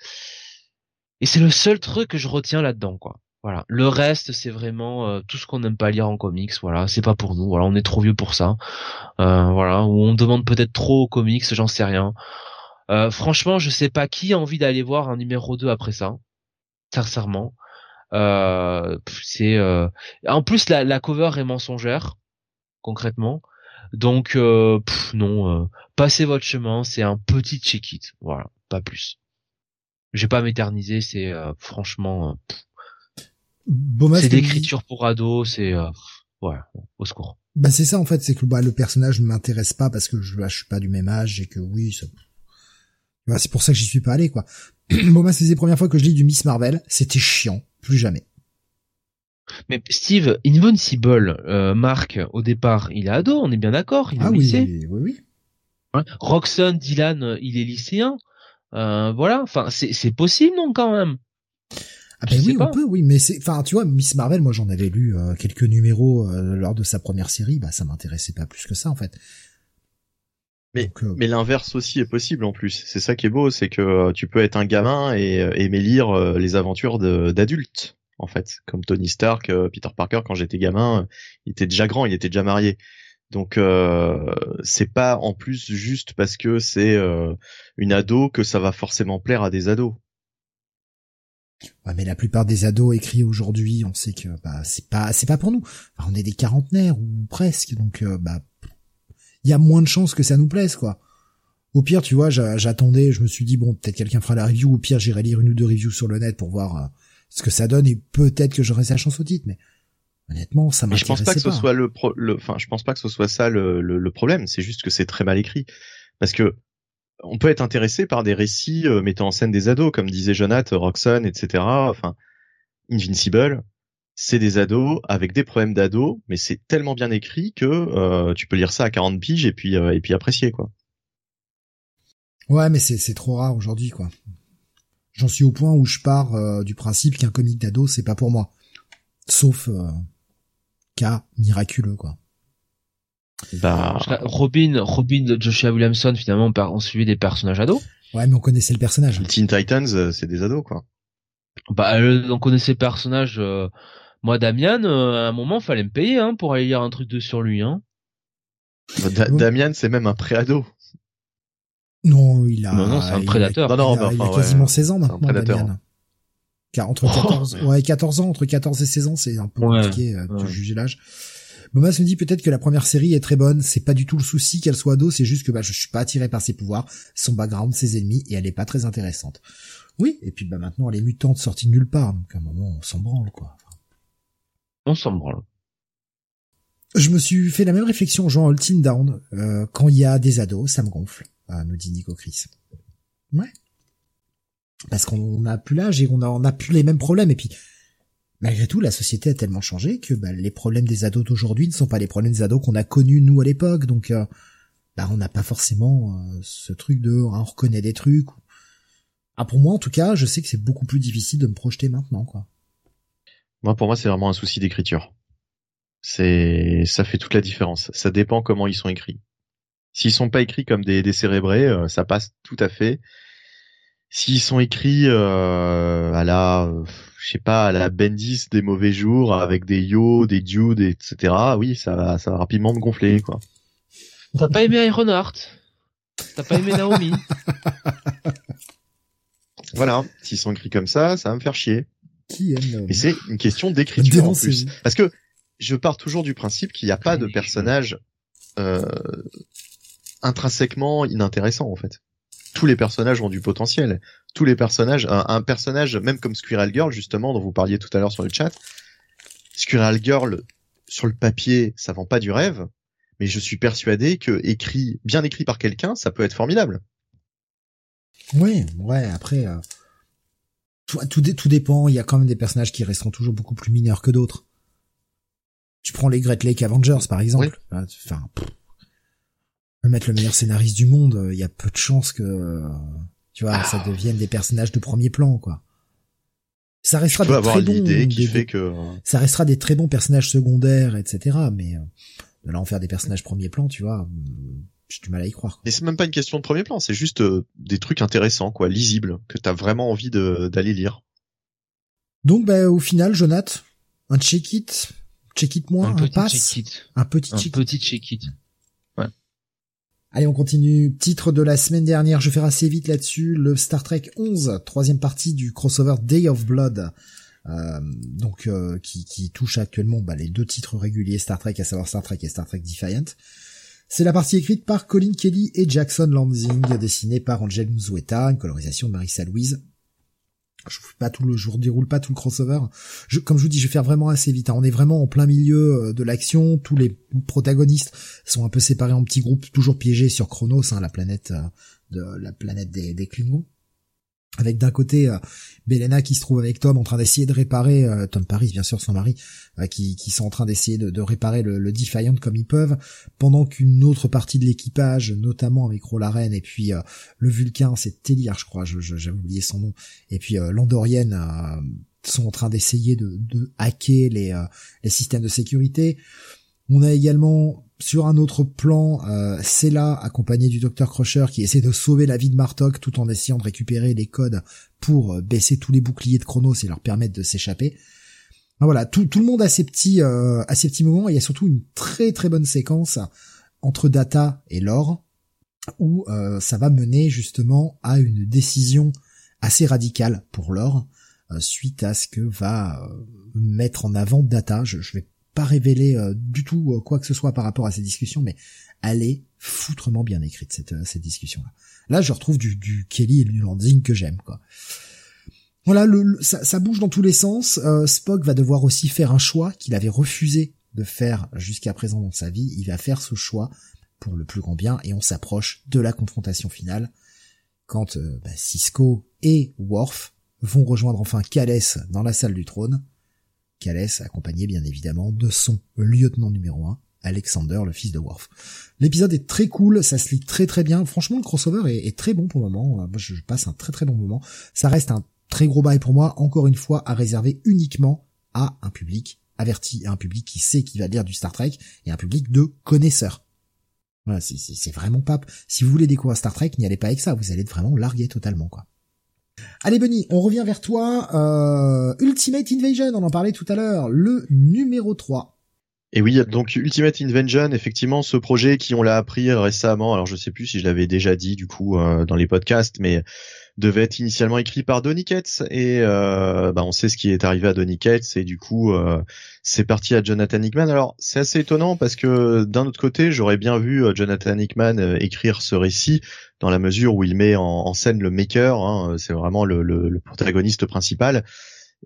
et c'est le seul truc que je retiens là-dedans quoi voilà. Le reste, c'est vraiment euh, tout ce qu'on n'aime pas lire en comics. Voilà, c'est pas pour nous. Voilà, on est trop vieux pour ça. Euh, voilà, ou on demande peut-être trop aux comics, j'en sais rien. Euh, franchement, je sais pas qui a envie d'aller voir un numéro 2 après ça. Sincèrement. c'est en plus la, la, cover est mensongère concrètement. Donc non, passez votre chemin, c'est un petit check it. Voilà, pas plus. Je vais pas m'éterniser, c'est franchement c'est d'écriture pour ados, c'est euh, ouais, au secours. Bah c'est ça en fait, c'est que bah, le personnage ne m'intéresse pas parce que je, bah, je suis pas du même âge et que oui, ça... bah, c'est pour ça que j'y suis pas allé quoi. bon bah c'est les premières fois que je lis du Miss Marvel, c'était chiant, plus jamais. Mais Steve, Invincible, euh, Marc, au départ, il est ado, on est bien d'accord, il est ah, oui, lycée. Oui, oui, oui. Roxon, Dylan, il est lycéen. Euh, voilà, enfin c'est possible non quand même? Ah ben oui, on peut, oui, mais c'est, enfin, tu vois, Miss Marvel, moi j'en avais lu euh, quelques numéros euh, lors de sa première série, bah ça m'intéressait pas plus que ça en fait. Mais, euh, mais l'inverse aussi est possible en plus. C'est ça qui est beau, c'est que tu peux être un gamin et aimer lire les aventures d'adultes, en fait, comme Tony Stark, Peter Parker. Quand j'étais gamin, il était déjà grand, il était déjà marié. Donc c'est pas en plus juste parce que c'est une ado que ça va forcément plaire à des ados. Ouais, mais la plupart des ados écrits aujourd'hui, on sait que bah c'est pas c'est pas pour nous. on est des quarantenaires ou presque, donc euh, bah il y a moins de chances que ça nous plaise quoi. Au pire, tu vois, j'attendais, je me suis dit bon, peut-être quelqu'un fera la review. Au pire, j'irai lire une ou deux reviews sur le net pour voir euh, ce que ça donne et peut-être que j'aurai sa chance au titre. Mais honnêtement, ça m'intéresse pas. Je pense pas que ce soit le, enfin, je pense pas que ce soit ça le, le problème. C'est juste que c'est très mal écrit parce que on peut être intéressé par des récits euh, mettant en scène des ados, comme disait Jonathan, Roxanne, etc. Enfin, Invincible, c'est des ados avec des problèmes d'ados, mais c'est tellement bien écrit que euh, tu peux lire ça à 40 piges et puis euh, et puis apprécier quoi. Ouais, mais c'est trop rare aujourd'hui quoi. J'en suis au point où je pars du principe qu'un comic d'ado c'est pas pour moi, sauf cas miraculeux quoi. Bah... Robin, Robin de Joshua Williamson, finalement, on suivait des personnages ados. Ouais, mais on connaissait le personnage. Les Teen Titans, euh, c'est des ados, quoi. Bah, euh, on connaissait le personnage. Euh, moi, Damian, à un moment, fallait me payer hein, pour aller lire un truc de sur lui. Hein. Bah, Damian, c'est même un pré-ado. Non, il a. Non, non, c'est un prédateur. Il a, non, non, il a, quasiment 16 ans maintenant, Damian. Entre 14, ouais, 14 ans, entre 14 et 16 ans, c'est un peu compliqué de juger l'âge. Bomas me dit peut-être que la première série est très bonne, c'est pas du tout le souci qu'elle soit ado, c'est juste que bah je suis pas attiré par ses pouvoirs, son background, ses ennemis, et elle est pas très intéressante. Oui, et puis bah maintenant elle est mutante sortie de nulle part, donc à un moment on s'en branle quoi. On s'en branle. Je me suis fait la même réflexion jouant All Down. Euh, quand il y a des ados, ça me gonfle, ah, nous dit Nico Chris. Ouais. Parce qu'on a plus l'âge et on a, on a plus les mêmes problèmes. Et puis, malgré tout, la société a tellement changé que bah, les problèmes des ados d'aujourd'hui ne sont pas les problèmes des ados qu'on a connus nous à l'époque. Donc, euh, bah, on n'a pas forcément euh, ce truc de hein, on reconnaît des trucs. Ah, pour moi, en tout cas, je sais que c'est beaucoup plus difficile de me projeter maintenant, quoi. Pour moi, c'est vraiment un souci d'écriture. Ça fait toute la différence. Ça dépend comment ils sont écrits. S'ils sont pas écrits comme des décérébrés, euh, ça passe tout à fait. S'ils sont écrits à la je sais pas, à la Bendis des mauvais jours avec des Yo, des Jude, etc. Oui, ça va, ça va rapidement me gonfler, quoi. T'as pas aimé Ironheart T'as pas aimé Naomi? Voilà, s'ils sont écrits comme ça, ça va me faire chier. Qui aime Naomi? Et c'est une question d'écriture en plus. Parce que je pars toujours du principe qu'il n'y a pas de personnage euh, intrinsèquement inintéressant en fait tous les personnages ont du potentiel. Tous les personnages, un, personnage même comme Squirrel Girl justement dont vous parliez tout à l'heure sur le chat, Squirrel Girl sur le papier ça vend pas du rêve, mais je suis persuadé que écrit bien écrit par quelqu'un ça peut être formidable. Oui, ouais. Après, euh, tout, tout, dépend. Il y a quand même des personnages qui resteront toujours beaucoup plus mineurs que d'autres. Tu prends les Great Lake Avengers par exemple. Enfin, Mettre le meilleur scénariste du monde, il y a peu de chances que tu vois, ça Ah. devienne des personnages de premier plan, quoi. Ça restera Tu peux des avoir très bons, l'idée qui des- fait que ça restera des très bons personnages secondaires, etc. Mais euh, de là en faire des personnages premier plan, tu vois, hum, j'ai du mal à y croire. quoi. Mais c'est même pas une question de premier plan, c'est juste euh, des trucs intéressants, quoi, lisibles, que t'as vraiment envie d'aller lire. Donc, bah, au final, Jonath, un check it, check it moins, un un, petit pass, check-it. un petit Un check petit check-it. Allez, on continue. Titre de la semaine dernière, je vais faire assez vite là-dessus. Le Star Trek 11, troisième partie du crossover Day of Blood. Euh, donc euh, qui, touche actuellement bah, les deux titres réguliers Star Trek, à savoir Star Trek et Star Trek Defiant. C'est la partie écrite par Colin Kelly et Jackson Lansing, dessinée par Angel Mzueta, une colorisation de Marissa Louise. Je vous pas tout le, je vous déroule pas tout le crossover. Je, comme je vous dis, je vais faire vraiment assez vite. hein. On est vraiment en plein milieu euh, de l'action. Tous les protagonistes sont un peu séparés en petits groupes, toujours piégés sur Chronos, hein, la planète euh, de la planète des, des Klingons. Avec d'un côté euh, Belena qui se trouve avec Tom en train d'essayer de réparer euh, Tom Paris bien sûr son mari euh, qui, qui sont en train d'essayer de, de réparer le, le Defiant comme ils peuvent pendant qu'une autre partie de l'équipage notamment avec Rolaren et puis euh, le Vulcain c'est Téliar je crois je- je- j'avais oublié son nom et puis euh, l'Andorienne euh, sont en train d'essayer de, de hacker les, les systèmes de sécurité. On a également sur un autre plan euh, Sela accompagné du docteur Crusher qui essaie de sauver la vie de Martok tout en essayant de récupérer les codes pour euh, baisser tous les boucliers de Chronos et leur permettre de s'échapper. Voilà, tout, le monde a ses petits euh, a ses petits moments et il y a surtout une très très bonne séquence entre Data et Lore où euh, ça va mener justement à une décision assez radicale pour Lore euh, suite à ce que va mettre en avant Data. Je vais pas révéler euh, du tout euh, quoi que ce soit par rapport à ces discussions, mais elle est foutrement bien écrite cette, euh, cette discussion-là. Là, je retrouve du, du Kelly et du Landing que j'aime, quoi. Voilà, le, ça, ça bouge dans tous les sens. Euh, Spock va devoir aussi faire un choix qu'il avait refusé de faire jusqu'à présent dans sa vie. Il va faire ce choix pour le plus grand bien et on s'approche de la confrontation finale quand bah, Cisco et Worf vont rejoindre enfin Calès dans la salle du trône. Calès accompagné bien évidemment de son lieutenant numéro 1, Alexander, le fils de Worf. L'épisode est très cool, ça se lit très très bien. Franchement, le crossover est, très bon pour le moment. Euh, je passe un très très bon moment. Ça reste un très gros bail pour moi, encore une fois, à réserver uniquement à un public averti, à un public qui sait qu'il va lire du Star Trek et un public de connaisseurs. Voilà, c'est- vraiment pas. Si vous voulez découvrir Star Trek, n'y allez pas avec ça. Vous allez vraiment largué totalement, quoi. Allez Bunny, on revient vers toi. Euh, Ultimate Invasion, on en parlait tout à l'heure, le numéro 3. Et oui, donc Ultimate Invention, effectivement, ce projet qui on l'a appris récemment, alors je sais plus si je l'avais déjà dit du coup euh, dans les podcasts, mais devait être initialement écrit par Donny Cates et euh, bah, on sait ce qui est arrivé à Donny Cates et du coup euh, c'est parti à Jonathan Hickman. Alors c'est assez étonnant parce que d'un autre côté j'aurais bien vu Jonathan Hickman écrire ce récit dans la mesure où il met en, scène le maker, hein, c'est vraiment le, le- le protagoniste principal.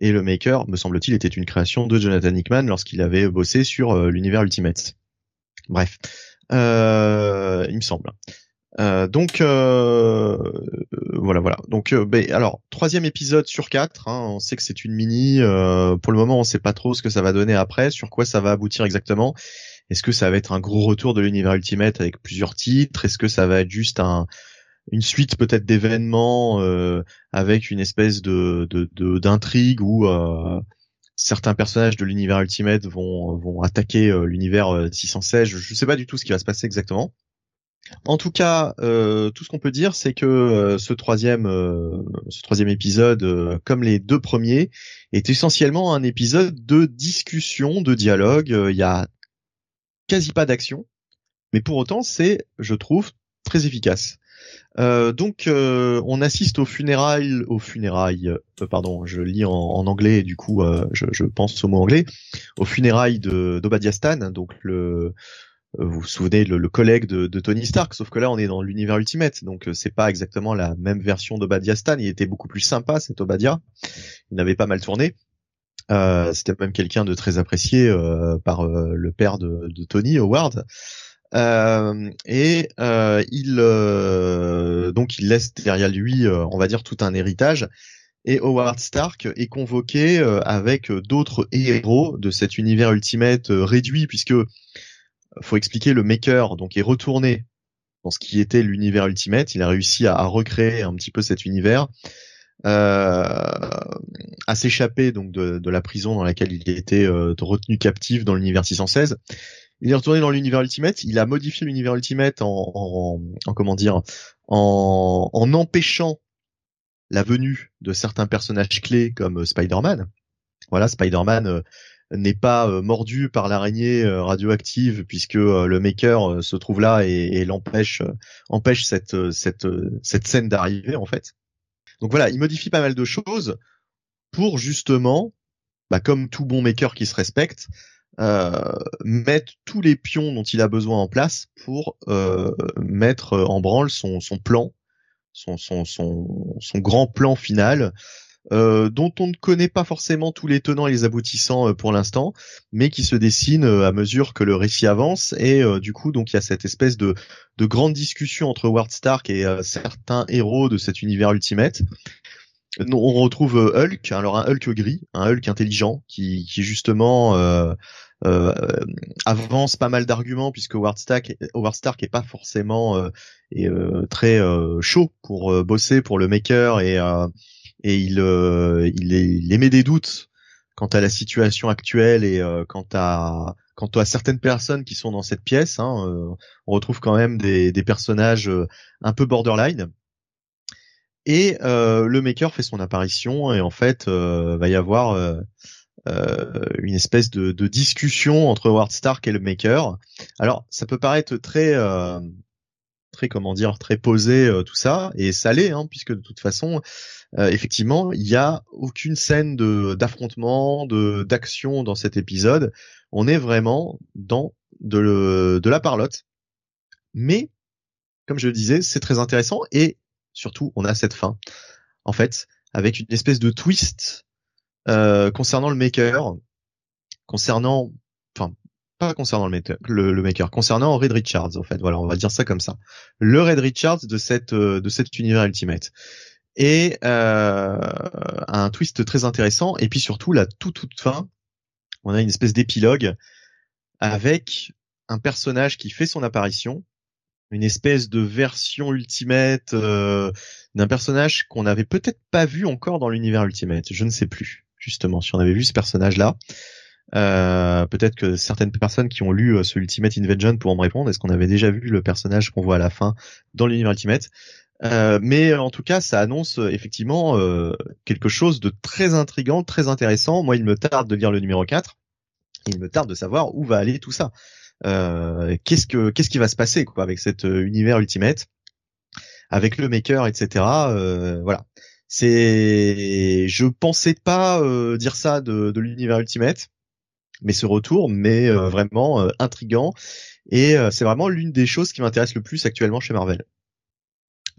Et le maker, me semble-t-il, était une création de Jonathan Hickman lorsqu'il avait bossé sur euh, l'univers Ultimate. Bref, euh, il me semble. Euh, donc euh, voilà, voilà. Donc euh, ben, alors troisième épisode sur quatre. hein, on sait que c'est une mini. euh, pour le moment, on sait pas trop ce que ça va donner après, sur quoi ça va aboutir exactement. Est-ce que ça va être un gros retour de l'univers Ultimate avec plusieurs titres? Est-ce que ça va être juste un une suite peut-être d'événements euh, avec une espèce de de- de- d'intrigue où euh, certains personnages de l'univers Ultimate vont vont attaquer euh, l'univers euh, 616. Je, je sais pas du tout ce qui va se passer exactement. En tout cas, euh, tout ce qu'on peut dire, c'est que euh, ce troisième, euh, ce troisième épisode, euh, comme les deux premiers, est essentiellement un épisode de discussion, de dialogue. Euh, Il y a quasi pas d'action, mais pour autant, c'est, je trouve, très efficace. Euh, donc, euh, on assiste aux funérailles, aux funérailles, euh, pardon, je lis en, anglais, du coup, je, pense au mot anglais, aux funérailles de d'Obadiah Stan, donc le vous vous souvenez le, collègue de, Tony Stark, sauf que là on est dans l'univers Ultimate, donc c'est pas exactement la même version d'Obadiah Stan. Il était beaucoup plus sympa cet Obadiah. Il n'avait pas mal tourné. Euh, C'était même quelqu'un de très apprécié euh, par euh, le père de, Tony Howard. Et il donc il laisse derrière lui, on va dire, tout un héritage. Et Howard Stark est convoqué avec d'autres héros de cet univers Ultimate réduit, puisque faut expliquer le maker donc est retourné dans ce qui était l'univers Ultimate. Il a réussi à, recréer un petit peu cet univers, à s'échapper donc de, de, la prison dans laquelle il était euh, retenu captif dans l'univers 616. Il est retourné dans l'univers Ultimate. Il a modifié l'univers Ultimate en, en, en, comment dire, en, en empêchant la venue de certains personnages clés comme Spider-Man. Voilà, Spider-Man euh, n'est pas euh, mordu par l'araignée euh, radioactive puisque le maker se trouve là et, l'empêche empêche cette cette cette scène d'arriver en fait. Donc voilà, il modifie pas mal de choses pour justement, bah, comme tout bon maker qui se respecte, euh, mettre tous les pions dont il a besoin en place pour euh, mettre en branle son, plan, son grand plan final euh, dont on ne connaît pas forcément tous les tenants et les aboutissants euh, pour l'instant, mais qui se dessine euh, à mesure que le récit avance. Et du coup, donc il y a cette espèce de, de grande discussion entre Ward Stark et certains héros de cet univers Ultimate. On retrouve Hulk, alors un Hulk gris, un Hulk intelligent qui, qui justement avance pas mal d'arguments puisque Howard Stark, Howard Stark est pas forcément très chaud pour bosser pour le maker et et il, euh, il, il, émet des doutes quant à la situation actuelle et euh, quant à quant à certaines personnes qui sont dans cette pièce. Hein, euh, on retrouve quand même des, des personnages un peu borderline. Et le maker fait son apparition et en fait va y avoir une espèce de, de, discussion entre Ward Stark et le maker. Alors ça peut paraître très très comment dire très posé tout ça et ça l'est hein, puisque de toute façon euh, effectivement, il n'y a aucune scène de d'affrontement, de d'action dans cet épisode. On est vraiment dans de, de la parlotte. Mais, comme je le disais, c'est très intéressant et surtout, on a cette fin. En fait, avec une espèce de twist euh, concernant le maker, concernant, enfin, pas concernant le maker, le, maker, concernant Red Richards, en fait. Voilà, on va dire ça comme ça. Le Red Richards de cette euh, de cet univers Ultimate et euh, un twist très intéressant. Et puis surtout, la toute toute fin, on a une espèce d'épilogue avec un personnage qui fait son apparition, une espèce de version ultimate euh, d'un personnage qu'on n'avait peut-être pas vu encore dans l'univers ultimate. Je ne sais plus justement si on avait vu ce personnage-là. Euh, peut-être que certaines personnes qui ont lu ce Ultimate Invasion pourront me répondre. Est-ce qu'on avait déjà vu le personnage qu'on voit à la fin dans l'univers Ultimate? Euh, mais en tout cas, ça annonce euh, effectivement euh, quelque chose de très intrigant, très intéressant. Moi, il me tarde de lire le numéro 4. Il me tarde de savoir où va aller tout ça. qu'est-ce que qu'est-ce qui va se passer quoi avec cet univers ultimate, avec le maker, etc. voilà. C'est, je pensais pas dire ça de, de l'univers ultimate, mais ce retour, mais vraiment intrigant. Et c'est vraiment l'une des choses qui m'intéresse le plus actuellement chez Marvel.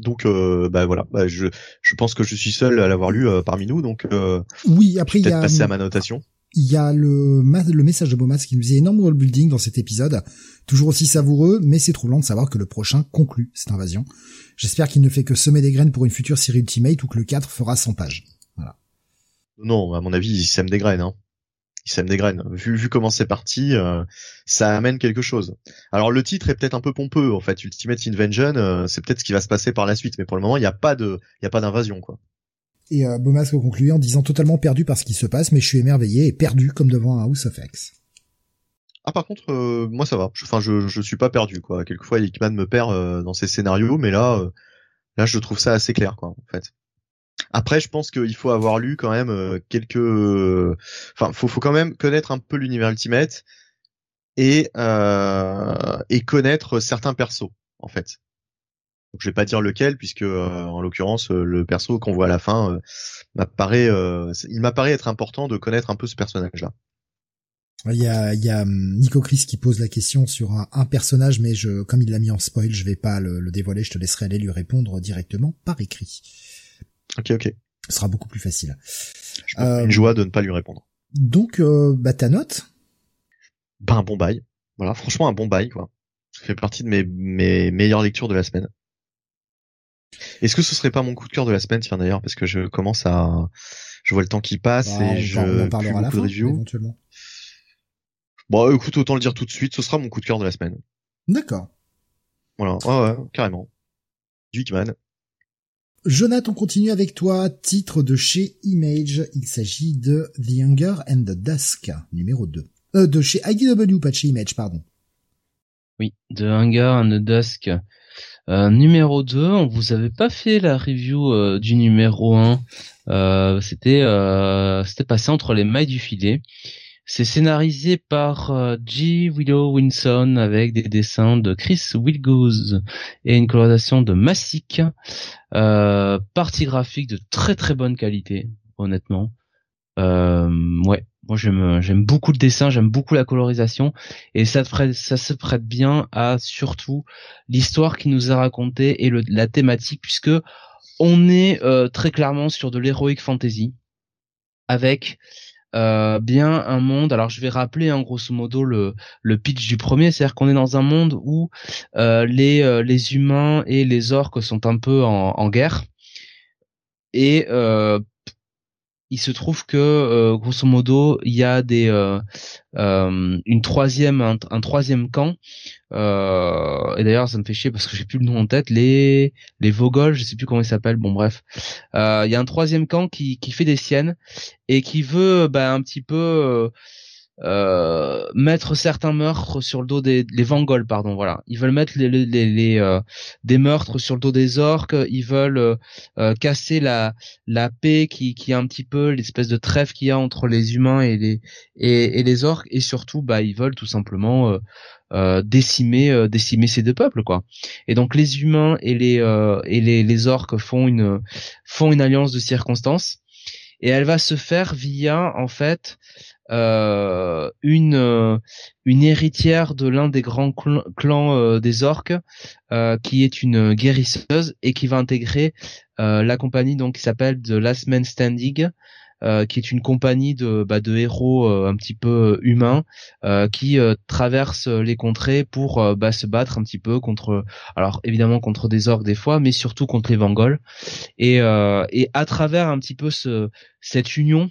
Donc euh, bah voilà, bah, je je pense que je suis seul à l'avoir lu euh, parmi nous, donc euh, oui. Après il y a passer à ma notation. Il y a le le message de Bomas qui nous dit énorme world building dans cet épisode, toujours aussi savoureux, mais c'est troublant de savoir que le prochain conclut cette invasion. J'espère qu'il ne fait que semer des graines pour une future série Ultimate ou que le 4 fera 100 pages. Voilà. Non, à mon avis, il sème des graines. Hein il sème des graines. Vu, vu comment c'est parti, euh, ça amène quelque chose. Alors le titre est peut-être un peu pompeux en fait. Ultimate Invasion, euh, c'est peut-être ce qui va se passer par la suite, mais pour le moment il n'y a pas de, il y a pas d'invasion quoi. Et euh, Bomasque conclut en disant totalement perdu par ce qui se passe, mais je suis émerveillé et perdu comme devant un House of X. Ah par contre, euh, moi ça va. Enfin je, je suis pas perdu quoi. Quelquefois Hickman me perd dans ses scénarios, mais là, là je trouve ça assez clair quoi en fait. Après, je pense qu'il faut avoir lu quand même euh, quelques, enfin, faut, faut quand même connaître un peu l'univers Ultimate et euh, et connaître certains persos en fait. Donc, je vais pas dire lequel puisque euh, en l'occurrence le perso qu'on voit à la fin m'apparaît, il m'apparaît être important de connaître un peu ce personnage-là. Il y a, il y a hum, Nico Chris qui pose la question sur un, personnage, mais je, comme il l'a mis en spoil, je vais pas le, le, dévoiler. Je te laisserai aller lui répondre directement par écrit. Ok, ok. Ce sera beaucoup plus facile. Euh, une joie de ne pas lui répondre. Donc, euh, bah ta note Bah un bon bail. Voilà, franchement un bon bail quoi. Ça fait partie de mes, mes meilleures lectures de la semaine. Est-ce que ce serait pas mon coup de cœur de la semaine, tiens d'ailleurs, parce que je commence à, je vois le temps qui passe bah, et je on en parlera à la fin, éventuellement. Bon, écoute, autant le dire tout de suite, ce sera mon coup de cœur de la semaine. D'accord. Voilà, ouais, ouais, carrément. Duikman. Jonathan, on continue avec toi. Titre de chez Image. Il s'agit de The Hunger and the Dusk, numéro 2. Euh, de chez IDW, pas chez Image, pardon. Oui, The Hunger and the Dusk. Euh, numéro 2, on vous avait pas fait la review euh, du numéro 1. Euh, c'était c'était passé entre les mailles du filet. C'est scénarisé par euh, G. Willow Winson avec des dessins de Chris Wilgoose et une colorisation de Massic. Euh, partie graphique de très très bonne qualité, honnêtement. Euh, ouais, moi j'aime j'aime beaucoup le dessin, j'aime beaucoup la colorisation et ça, se prête bien à surtout l'histoire qui nous a racontée et la thématique puisque on est euh, très clairement sur de l'heroic fantasy avec euh, bien un monde. Alors je vais rappeler en hein, grosso modo le, le pitch du premier, c'est-à-dire qu'on est dans un monde où euh, les euh, les humains et les orques sont un peu en, en guerre et euh, il se trouve que grosso modo il y a des une troisième un troisième camp et d'ailleurs ça me fait chier parce que j'ai plus le nom en tête. Les les Vogol je sais plus comment ils s'appellent. Bon bref. Il y a un troisième camp qui qui fait des siennes et qui veut bah, un petit peu euh, mettre certains meurtres sur le dos des les Vangols pardon voilà. Ils veulent mettre les, les, les, euh, des meurtres sur le dos des orques. Ils veulent euh, euh, casser la la paix qui qui est un petit peu l'espèce de trêve qu'il y a entre les humains et les et, et, les orques. Et surtout bah ils veulent tout simplement décimer décimer ces deux peuples quoi. Et donc les humains et les et les, les orques font une font une alliance de circonstances. Et elle va se faire via en fait euh, une euh, une héritière de l'un des grands clans euh, des orques qui est une guérisseuse et qui va intégrer la compagnie donc qui s'appelle The Last Man Standing qui est une compagnie de, bah, de héros un petit peu humains qui traversent les contrées pour bah, se battre un petit peu contre, alors évidemment contre des orques des fois, mais surtout contre les Vangols. Et, et à travers un petit peu ce, cette union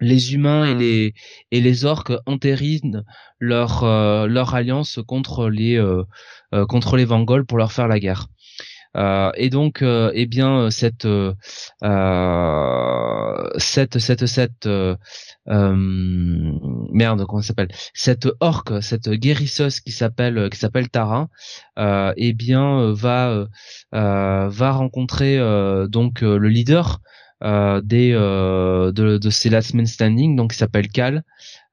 les humains et mmh. les et les orques entérinent leur euh, leur alliance contre les euh, euh, contre les Vangols pour leur faire la guerre. Et donc, eh bien, cette cette cette cette merde, comment s'appelle? Cette orque, cette guérisseuse qui s'appelle qui s'appelle Tara, eh bien, va va rencontrer donc le leader euh, des euh, de, de ces Last Men Standing, donc qui s'appelle Cal.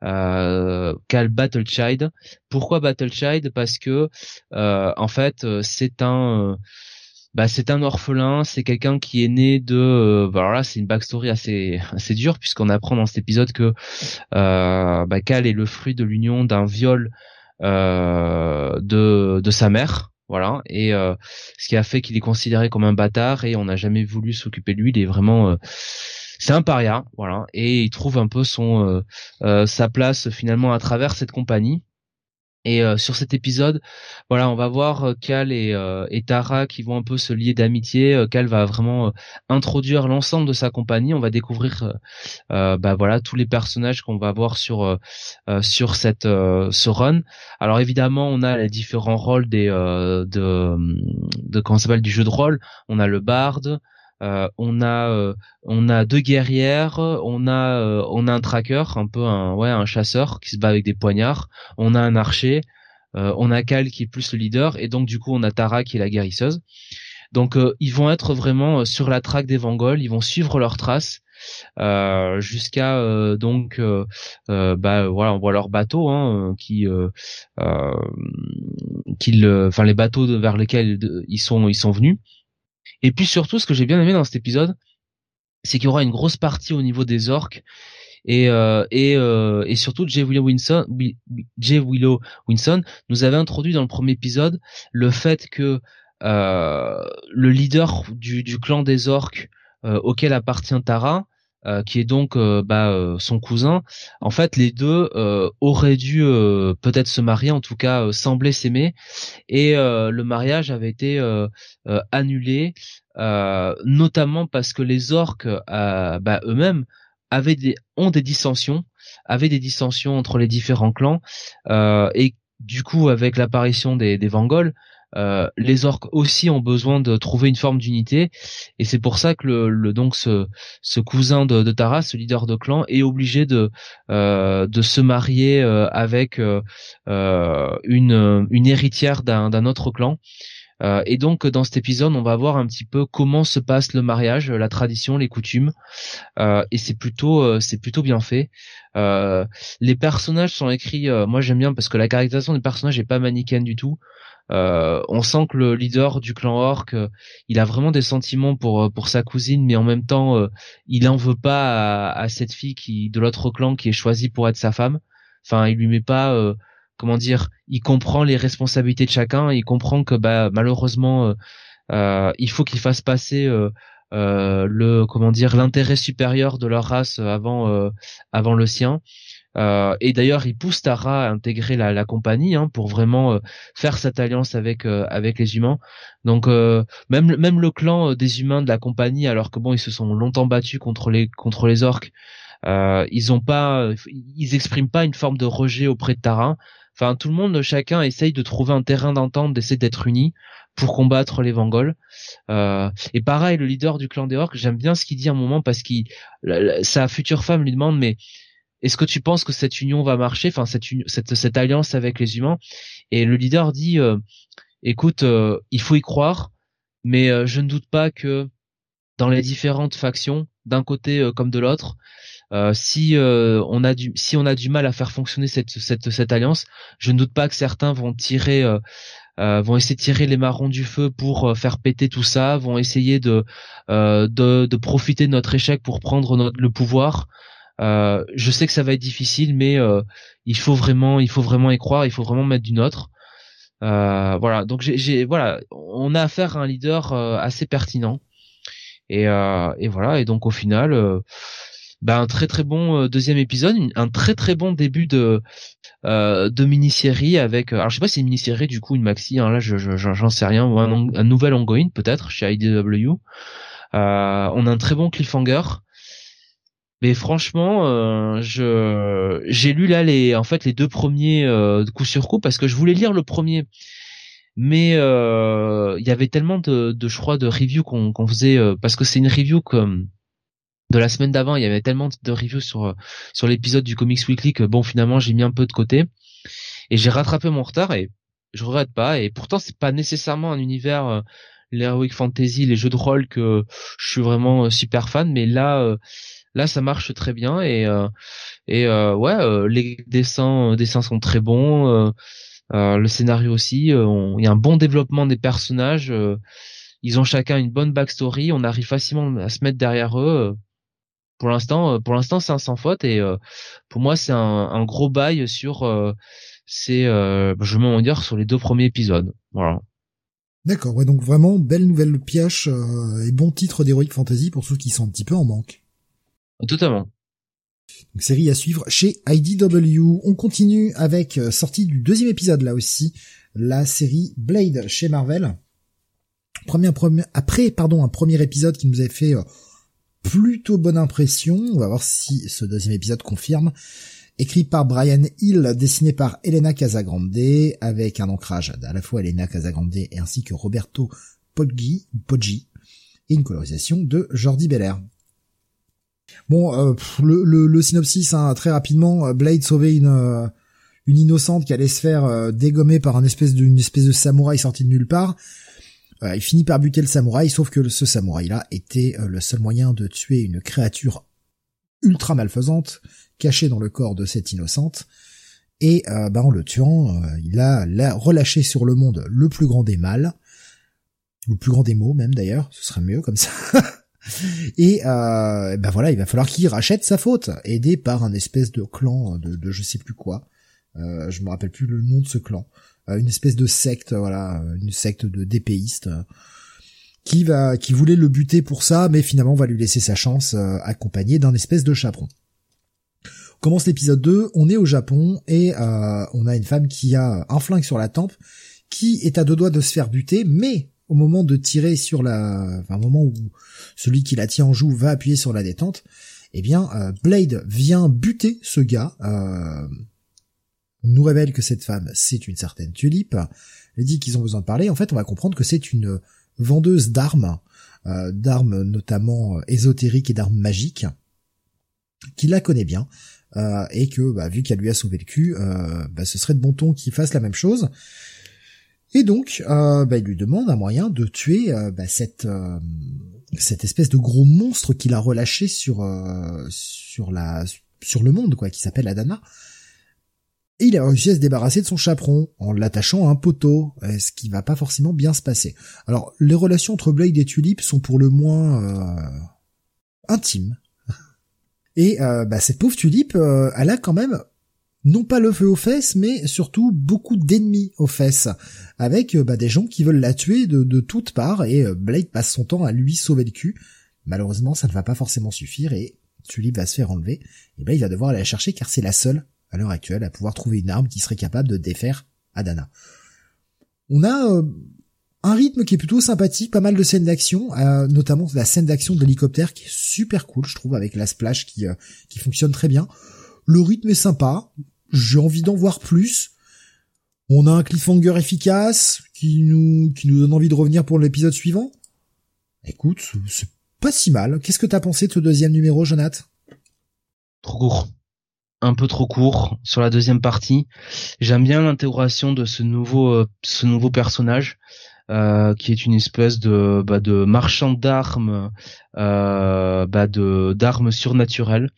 Euh, Cal Battlechild. Pourquoi Battlechild? Parce que euh, en fait c'est un bah, c'est un orphelin, c'est quelqu'un qui est né de, bah, alors là c'est une backstory assez assez dure puisqu'on apprend dans cet épisode que euh, bah, Cal est le fruit de l'union d'un viol euh, de de sa mère voilà. Et euh, ce qui a fait qu'il est considéré comme un bâtard et on n'a jamais voulu s'occuper de lui. Il est vraiment euh, c'est un paria voilà. Et il trouve un peu son euh, sa place finalement à travers cette compagnie et euh, sur cet épisode, voilà, on va voir euh, Cal et, euh, et, Tara qui vont un peu se lier d'amitié. Cal va vraiment introduire l'ensemble de sa compagnie. On va découvrir, bah voilà, tous les personnages qu'on va voir sur sur cette ce run. Alors évidemment, on a les différents rôles des de de comment s'appelle du jeu de rôle. On a le barde, euh, on a euh, on a deux guerrières, on a euh, on a un tracker, un peu un ouais un chasseur qui se bat avec des poignards, on a un archer, on a Cal qui est plus le leader et donc du coup on a Tara qui est la guérisseuse. Donc ils vont être vraiment sur la traque des Vangols, ils vont suivre leurs traces. jusqu'à donc bah voilà on voit leurs bateaux hein, qui qu'ils enfin les bateaux vers lesquels ils sont ils sont venus et puis surtout, ce que j'ai bien aimé dans cet épisode, c'est qu'il y aura une grosse partie au niveau des orques et euh, et, euh, et surtout Jay Willow Winson Jay Willow Winson nous avait introduit dans le premier épisode le fait que euh, le leader du, du clan des orques auquel appartient Tara euh, qui est donc euh, bah, euh, son cousin. En fait, les deux auraient dû peut-être se marier, en tout cas sembler s'aimer, et le mariage avait été annulé, notamment parce que les orques bah, eux-mêmes avaient des ont des dissensions, avaient des dissensions entre les différents clans, et du coup avec l'apparition des, des Vangols, euh, les orques aussi ont besoin de trouver une forme d'unité et c'est pour ça que le, donc ce, ce cousin de, de, Tara, ce leader de clan, est obligé de euh, de se marier euh, avec euh, une une héritière d'un d'un autre clan. et donc dans cet épisode, on va voir un petit peu comment se passe le mariage, la tradition, les coutumes, et c'est plutôt c'est plutôt bien fait. les personnages sont écrits, moi j'aime bien parce que la caractérisation des personnages est pas manichéenne du tout. Euh, on sent que le leader du clan Orc, euh, il a vraiment des sentiments pour euh, pour sa cousine, mais en même temps, il en veut pas à, cette fille qui de l'autre clan qui est choisie pour être sa femme. Enfin, il lui met pas, comment dire, il comprend les responsabilités de chacun, il comprend que bah malheureusement, il faut qu'il fasse passer le comment dire l'intérêt supérieur de leur race avant avant le sien euh, et d'ailleurs, il pousse Tara à intégrer la, la compagnie hein, pour vraiment euh, faire cette alliance avec euh, avec les humains. Donc même même le clan des humains de la compagnie, alors que bon, ils se sont longtemps battus contre les contre les orques, ils ont pas, ils expriment pas une forme de rejet auprès de Tara. Enfin, tout le monde, chacun essaye de trouver un terrain d'entente, d'essayer d'être unis pour combattre les Vangols. et pareil, le leader du clan des orques, j'aime bien ce qu'il dit à un moment parce qu'il sa future femme lui demande mais est-ce que tu penses que cette union va marcher, enfin cette, cette, cette alliance avec les humains? Et le leader dit, euh, écoute, euh, il faut y croire, mais euh, je ne doute pas que dans les différentes factions, d'un côté comme de l'autre, si on a du si on a du mal à faire fonctionner cette alliance, je ne doute pas que certains vont tirer vont essayer de tirer les marrons du feu pour faire péter tout ça, vont essayer de, de, profiter de notre échec pour prendre le pouvoir. Euh, je sais que ça va être difficile, mais euh, il faut vraiment, il faut vraiment y croire, il faut vraiment mettre du nôtre. Euh, voilà, donc j'ai, voilà, on a affaire à un leader assez pertinent. Et, et voilà, et donc au final, ben un très très bon deuxième épisode, un très très bon début de de mini-série avec, alors je sais pas si c'est une mini-série du coup une maxi, hein, là je j'en sais rien, un, un nouvel ongoing peut-être chez IDW. on a un très bon cliffhanger. Mais franchement, euh, je j'ai lu là les en fait les deux premiers euh, coup sur coup parce que je voulais lire le premier, mais euh, il y avait tellement de, de je crois de reviews qu'on faisait euh, parce que c'est une review comme de la semaine d'avant, il y avait tellement de reviews sur sur l'épisode du Comics Weekly que bon finalement j'ai mis un peu de côté et j'ai rattrapé mon retard et je regrette pas. Et pourtant c'est pas nécessairement un univers l'heroic fantasy, les jeux de rôle que je suis vraiment super fan, mais là Là, ça marche très bien et euh, et euh, ouais, euh, les dessins dessins sont très bons. le scénario aussi, il y a un bon développement des personnages. ils ont chacun une bonne backstory. On arrive facilement à se mettre derrière eux pour l'instant pour l'instant c'est un sans faute et pour moi c'est un, gros bail sur euh, c'est je vais en dire sur les deux premiers épisodes voilà d'accord ouais donc vraiment belle nouvelle pioche et bon titre d'Heroic Fantasy pour ceux qui sont un petit peu en manque Totalement. Série à suivre chez IDW. On continue avec euh, sortie du deuxième épisode là aussi, la série Blade chez Marvel. Premier, premier, après, pardon, un premier épisode qui nous avait fait euh, plutôt bonne impression. On va voir si ce deuxième épisode confirme. Écrit par Brian Hill, dessiné par Elena Casagrande, avec un ancrage à la fois Elena Casagrande et ainsi que Roberto Poggi, Poggi et une colorisation de Jordi Belair. Bon, euh, le, le, synopsis, hein, très rapidement, euh, Blade sauvait une euh, une innocente qui allait se faire dégommer par un espèce une espèce de samouraï sorti de nulle part. il finit par buter le samouraï, sauf que ce samouraï-là était le seul moyen de tuer une créature ultra malfaisante cachée dans le corps de cette innocente. Et bah, en le tuant, il a, relâché sur le monde le plus grand des mâles, le plus grand des mots même d'ailleurs, ce serait mieux comme ça. Et euh, ben voilà, il va falloir qu'il rachète sa faute, aidé par un espèce de clan de, de je sais plus quoi. Euh, je me rappelle plus le nom de ce clan. Euh, une espèce de secte, voilà, une secte de dépéistes euh, qui va, qui voulait le buter pour ça, mais finalement va lui laisser sa chance, euh, accompagné d'un espèce de chaperon. commence l'épisode 2, on est au Japon et on a une femme qui a un flingue sur la tempe, qui est à deux doigts de se faire buter, mais au moment de tirer sur la, enfin, au moment où celui qui la tient en joue va appuyer sur la détente, eh bien, euh, Blade vient buter ce gars. Euh, nous révèle que cette femme, c'est une certaine Tulipe, Elle dit qu'ils ont besoin de parler. En fait, on va comprendre que c'est une vendeuse d'armes, euh, d'armes notamment euh, ésotériques et d'armes magiques, qui la connaît bien. Et que bah, vu qu'elle lui a sauvé le cul, bah, ce serait de bon ton qu'il fasse la même chose. Et donc, bah, il lui demande un moyen de tuer bah, cette cette espèce de gros monstre qu'il a relâché sur sur la sur le monde, quoi, qui s'appelle Adana. Et il a réussi à se débarrasser de son chaperon en l'attachant à un poteau, ce qui va pas forcément bien se passer. Alors, les relations entre Blade et Tulip sont pour le moins intimes, et euh, bah, cette pauvre tulipe, euh, elle a quand même non pas le feu aux fesses, mais surtout beaucoup d'ennemis aux fesses, avec euh, bah, des gens qui veulent la tuer de, toutes parts, et Blade passe son temps à lui sauver le cul. Malheureusement, ça ne va pas forcément suffire, et Tulip va se faire enlever, et Blade va devoir aller la chercher car c'est la seule, à l'heure actuelle, à pouvoir trouver une arme qui serait capable de défaire Adana. On a un rythme qui est plutôt sympathique, pas mal de scènes d'action, euh, notamment la scène d'action de l'hélicoptère qui est super cool, je trouve, avec la splash qui euh, qui fonctionne très bien. Le rythme est sympa, j'ai envie d'en voir plus. On a un cliffhanger efficace qui nous donne envie de revenir pour l'épisode suivant. Écoute, c'est pas si mal. Qu'est-ce que t'as pensé de ce deuxième numéro, Jonathan? Trop court. Un peu trop court sur la deuxième partie. J'aime bien l'intégration de ce nouveau euh, ce nouveau personnage. Euh, qui est une espèce de, bah, de marchand d'armes, euh, bah, de d'armes surnaturelles.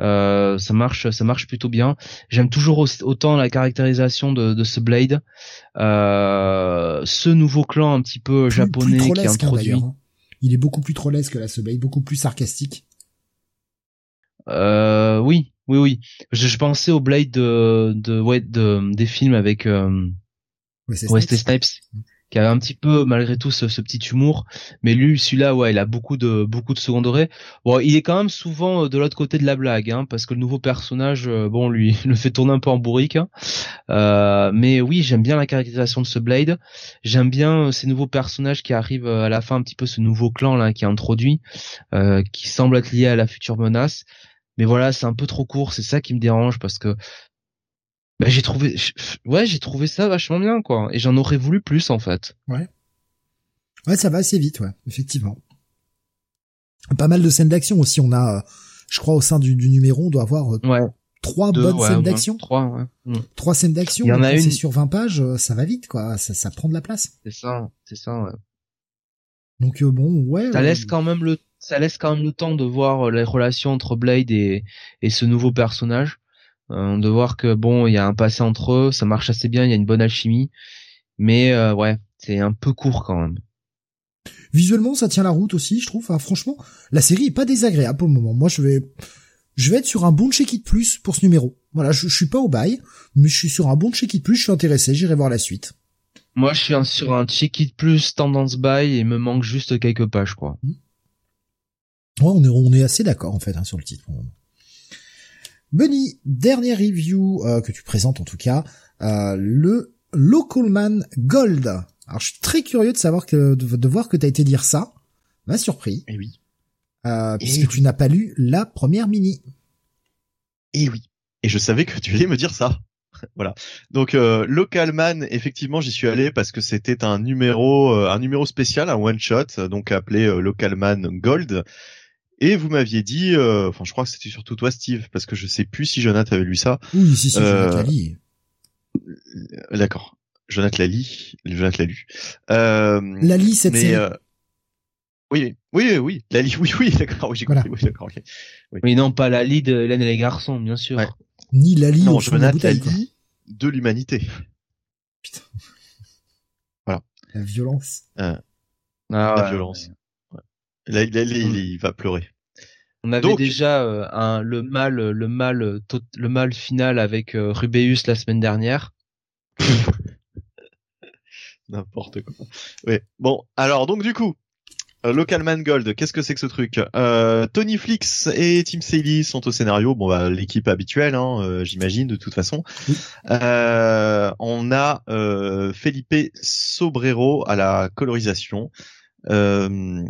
Euh, ça marche, ça marche plutôt bien. J'aime toujours autant la caractérisation de, de ce Blade, euh, ce nouveau clan un petit peu japonais qui est hein, introduit. Hein. Il est beaucoup plus trollesque là, ce Blade, beaucoup plus sarcastique. Euh, oui, oui, oui. Je, je, pensais au Blade de, de, ouais, de des films avec euh, Wesley Snipes. Mm qui a un petit peu malgré tout ce, petit humour. Mais lui celui-là ouais il a beaucoup de beaucoup de second bon il est quand même souvent euh, de l'autre côté de la blague hein, parce que le nouveau personnage euh, bon lui le fait tourner un peu en bourrique hein. euh, mais oui j'aime bien la caractérisation de ce Blade. J'aime bien ces nouveaux personnages qui arrivent à la fin un petit peu ce nouveau clan là qui est introduit qui semble être lié à la future menace. Mais voilà, c'est un peu trop court, c'est ça qui me dérange parce que bah, j'ai trouvé, ouais, j'ai trouvé ça vachement bien, quoi. Et j'en aurais voulu plus, en fait. Ouais. Ouais, ça va assez vite, ouais, effectivement. Pas mal de scènes d'action aussi. On a, euh, je crois, au sein du, numéro, on doit avoir euh, trois bonnes scènes d'action. Trois, ouais. Mm. Trois scènes d'action. Il y en a une. sur 20 pages, euh, ça va vite, quoi. Ça, ça prend de la place. C'est ça, c'est ça, ouais. Donc bon, ouais. Ça laisse quand même le, ça laisse quand même le temps de voir les relations entre Blade et, et ce nouveau personnage. Euh, de voir que bon, il y a un passé entre eux, ça marche assez bien, il y a une bonne alchimie, mais euh, ouais, c'est un peu court quand même. Visuellement, ça tient la route aussi, je trouve. franchement, la série est pas désagréable pour le moment. Moi, je vais, je vais être sur un bon check it plus pour ce numéro. Voilà, je, suis pas au bail, mais je suis sur un bon check it plus. Je suis intéressé, j'irai voir la suite. Moi, je suis sur un check it plus tendance buy et me manque juste quelques pages, quoi. Ouais, on est, on est assez d'accord en fait hein, sur le titre. Bunny, dernière review euh, que tu présentes en tout cas, euh, le Localman Gold. Alors je suis très curieux de savoir que de, voir que tu as été lire ça. M'a surpris. Et eh oui. Euh, eh puisque tu n'as pas lu la première mini. Et eh oui. Et je savais que tu allais me dire ça. voilà. Donc euh, Localman, effectivement, j'y suis allé parce que c'était un numéro, un numéro spécial, un one shot, donc appelé Localman Gold. Et vous m'aviez dit, euh, enfin, je crois que c'était surtout toi, Steve, parce que je sais plus si Jonathan avait lu ça. Oui, si, si, euh, Jonathan l'a lu. D'accord. Jonathan l'a lu. Jonathan l'a lu. Euh, Lali, cette série. Euh... Oui, oui, oui, Lali, oui, oui, d'accord, oui, j'ai compris, oui, d'accord, okay. oui. oui. non, pas Lali de Hélène et les garçons, bien sûr. Ouais. Ni Lali non, Jonathan Lali de l'humanité. Putain. Voilà. La violence. Euh, ah, la violence. Ouais. Là, il, va pleurer. On avait déjà euh, un, le mal, le mal, le mal final avec euh, Rubeus la semaine dernière. N'importe quoi. Oui. Bon, alors donc du coup, euh, Local Man Gold, qu'est-ce que c'est que ce truc? Euh, Tony Flix et Tim Saley sont au scénario, bon bah l'équipe habituelle, hein, j'imagine de toute façon. on a Felipe Sobrero à la colorisation. Euh,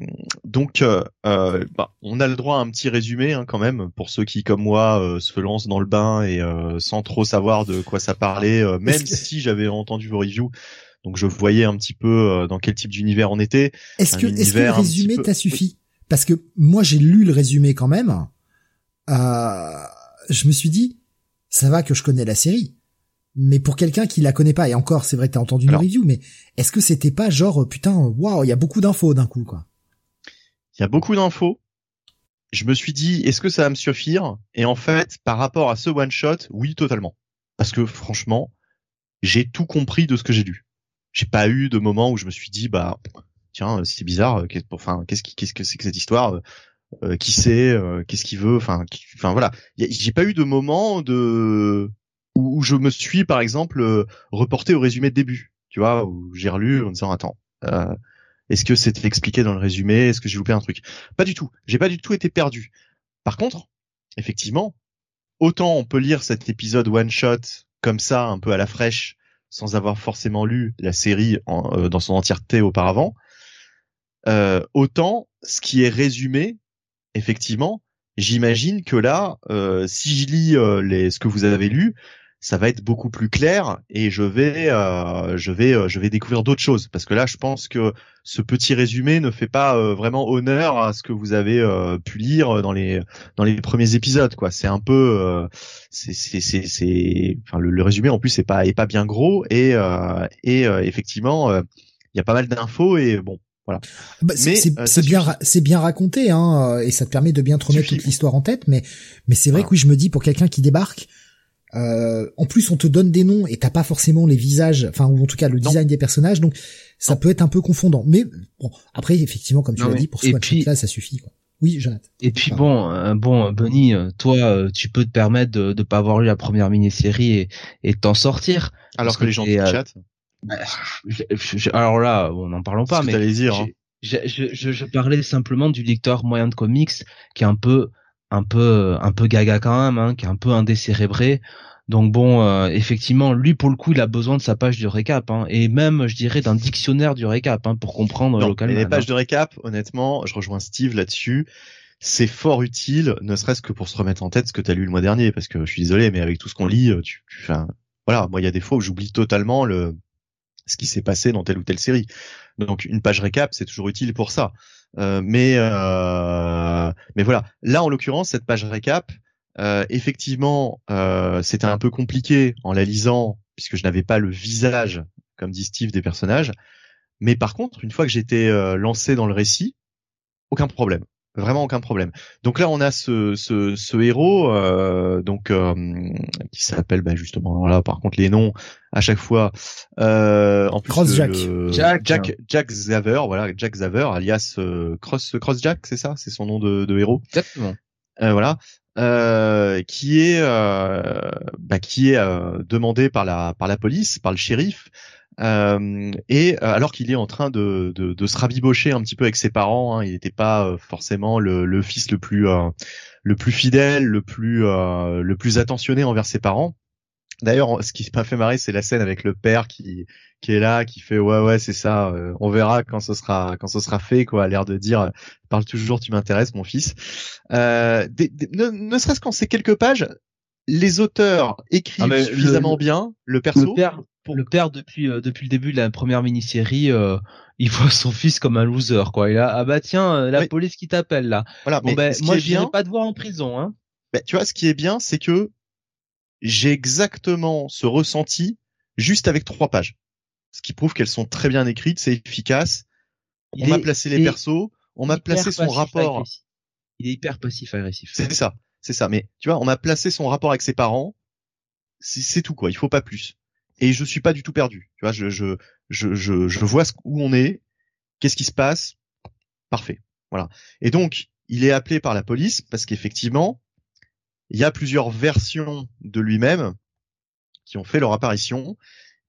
donc, euh, euh, bah, on a le droit à un petit résumé hein, quand même pour ceux qui, comme moi, se lancent dans le bain et sans trop savoir de quoi ça parlait. même si j'avais entendu vos reviews, donc je voyais un petit peu dans quel type d'univers on était. Est-ce que, est-ce que le résumé t'a suffi? Parce que moi j'ai lu le résumé quand même. Euh, je me suis dit, ça va que je connais la série. Mais pour quelqu'un qui la connaît pas, et encore, c'est vrai que t'as entendu une review, mais est-ce que c'était pas genre, putain, waouh, il y a beaucoup d'infos d'un coup, quoi? Il y a beaucoup d'infos. Je me suis dit, est-ce que ça va me suffire? Et en fait, par rapport à ce one shot, oui, totalement. Parce que franchement, j'ai tout compris de ce que j'ai lu. J'ai pas eu de moment où je me suis dit, bah, tiens, c'est bizarre, enfin, qu'est-ce qu'est-ce que c'est que cette histoire? Euh, qui sait, euh, qu'est-ce qu'il veut, enfin, enfin voilà. J'ai pas eu de moment de où, je me suis, par exemple, euh, reporté au résumé de début, tu vois, où j'ai relu en disant attends, est-ce que c'était expliqué dans le résumé, est-ce que j'ai loupé un truc? Pas du tout. J'ai pas du tout été perdu. Par contre, effectivement, autant on peut lire cet épisode one shot comme ça, un peu à la fraîche, sans avoir forcément lu la série en, dans son entièreté auparavant. Euh, autant ce qui est résumé effectivement, j'imagine que là, euh, si je lis euh, les, ce que vous avez lu, ça va être beaucoup plus clair et je vais, euh, je vais, je vais découvrir d'autres choses parce que là, je pense que ce petit résumé ne fait pas vraiment honneur à ce que vous avez pu lire dans les dans les premiers épisodes. Quoi, c'est un peu, c'est c'est c'est, enfin le, le, résumé en plus c'est pas est pas bien gros et et effectivement il y a pas mal d'infos et bon voilà. Bah, c'est euh, bien, c'est bien raconté, hein, euh, et ça te permet de bien te remettre toute l'histoire en tête. Mais, mais c'est vrai que oui, je me dis pour quelqu'un qui débarque, euh, en plus on te donne des noms et t'as pas forcément les visages, enfin ou en tout cas le design des personnages, donc ça peut être un peu confondant. Mais bon, après effectivement, comme tu l'as dit, pour ce là, ça suffit. Quoi. Oui, Jonathan. Et puis bon, euh, bon, Bunny, toi, tu peux te permettre de ne pas avoir lu la première mini-série et, et t'en sortir. Alors que, les gens du chat. Bah, alors là, on n'en parlons pas, mais dire, hein. je, je, je, parlais simplement du lecteur moyen de comics qui est un peu, un peu, un peu gaga quand même, hein, qui est un peu indécérébré. Donc bon, euh, effectivement, lui pour le coup, il a besoin de sa page de récap, hein, et même, je dirais, d'un dictionnaire du récap hein, pour comprendre non, localement. Les pages de récap, honnêtement, je rejoins Steve là-dessus. C'est fort utile, ne serait-ce que pour se remettre en tête ce que tu as lu le mois dernier, parce que je suis désolé, mais avec tout ce qu'on lit, tu, tu, enfin, voilà, moi il y a des fois où j'oublie totalement le, ce qui s'est passé dans telle ou telle série. Donc une page récap, c'est toujours utile pour ça. Euh, mais euh, mais voilà, là en l'occurrence cette page récap, euh, effectivement, c'était un peu compliqué en la lisant puisque je n'avais pas le visage, comme dit Steve, des personnages. Mais par contre, une fois que j'étais lancé dans le récit, aucun problème vraiment aucun problème. Donc là, on a ce, ce, ce héros, euh, donc euh, qui s'appelle bah, justement. Voilà, par contre, les noms à chaque fois. Euh, en plus, Cross Jack. Jack. Jack. Jack Xaver, voilà, Jack Xaver, alias euh, Cross Cross Jack, c'est ça, c'est son nom de, de héros? Exactement. Euh, voilà. Euh, qui est bah, qui est demandé par la par la police, par le shérif, euh, et euh, alors qu'il est en train de, de, de, se rabibocher un petit peu avec ses parents, hein, il n'était pas euh, forcément le, le, fils le plus le plus fidèle, le plus le plus attentionné envers ses parents. D'ailleurs, ce qui m'a fait marrer, c'est la scène avec le père qui qui est là, qui fait ouais ouais c'est ça, on verra quand ce sera quand ce sera fait quoi, l'air de dire parle toujours tu m'intéresses mon fils. Euh, ne, ne serait-ce qu'en ces quelques pages, les auteurs écrivent ah, suffisamment bien le perso. Pour... Le père depuis euh, depuis le début de la première mini-série, euh, il voit son fils comme un loser quoi. Il a ah bah tiens euh, la police qui t'appelle là. Voilà. Bon, ben, moi je viens pas te voir en prison hein. Ben, tu vois ce qui est bien c'est que j'ai exactement ce ressenti juste avec trois pages. Ce qui prouve qu'elles sont très bien écrites, c'est efficace. on m'a placé les persos, on m'a placé son rapport. Il est hyper passif agressif. C'est ça, c'est ça. Mais tu vois, on m'a placé son rapport avec ses parents. C'est tout quoi. Il faut pas plus et je suis pas du tout perdu. Tu vois, je je je je, je vois où on est, qu'est-ce qui se passe, parfait. Voilà. Et donc il est appelé par la police parce qu'effectivement il y a plusieurs versions de lui-même qui ont fait leur apparition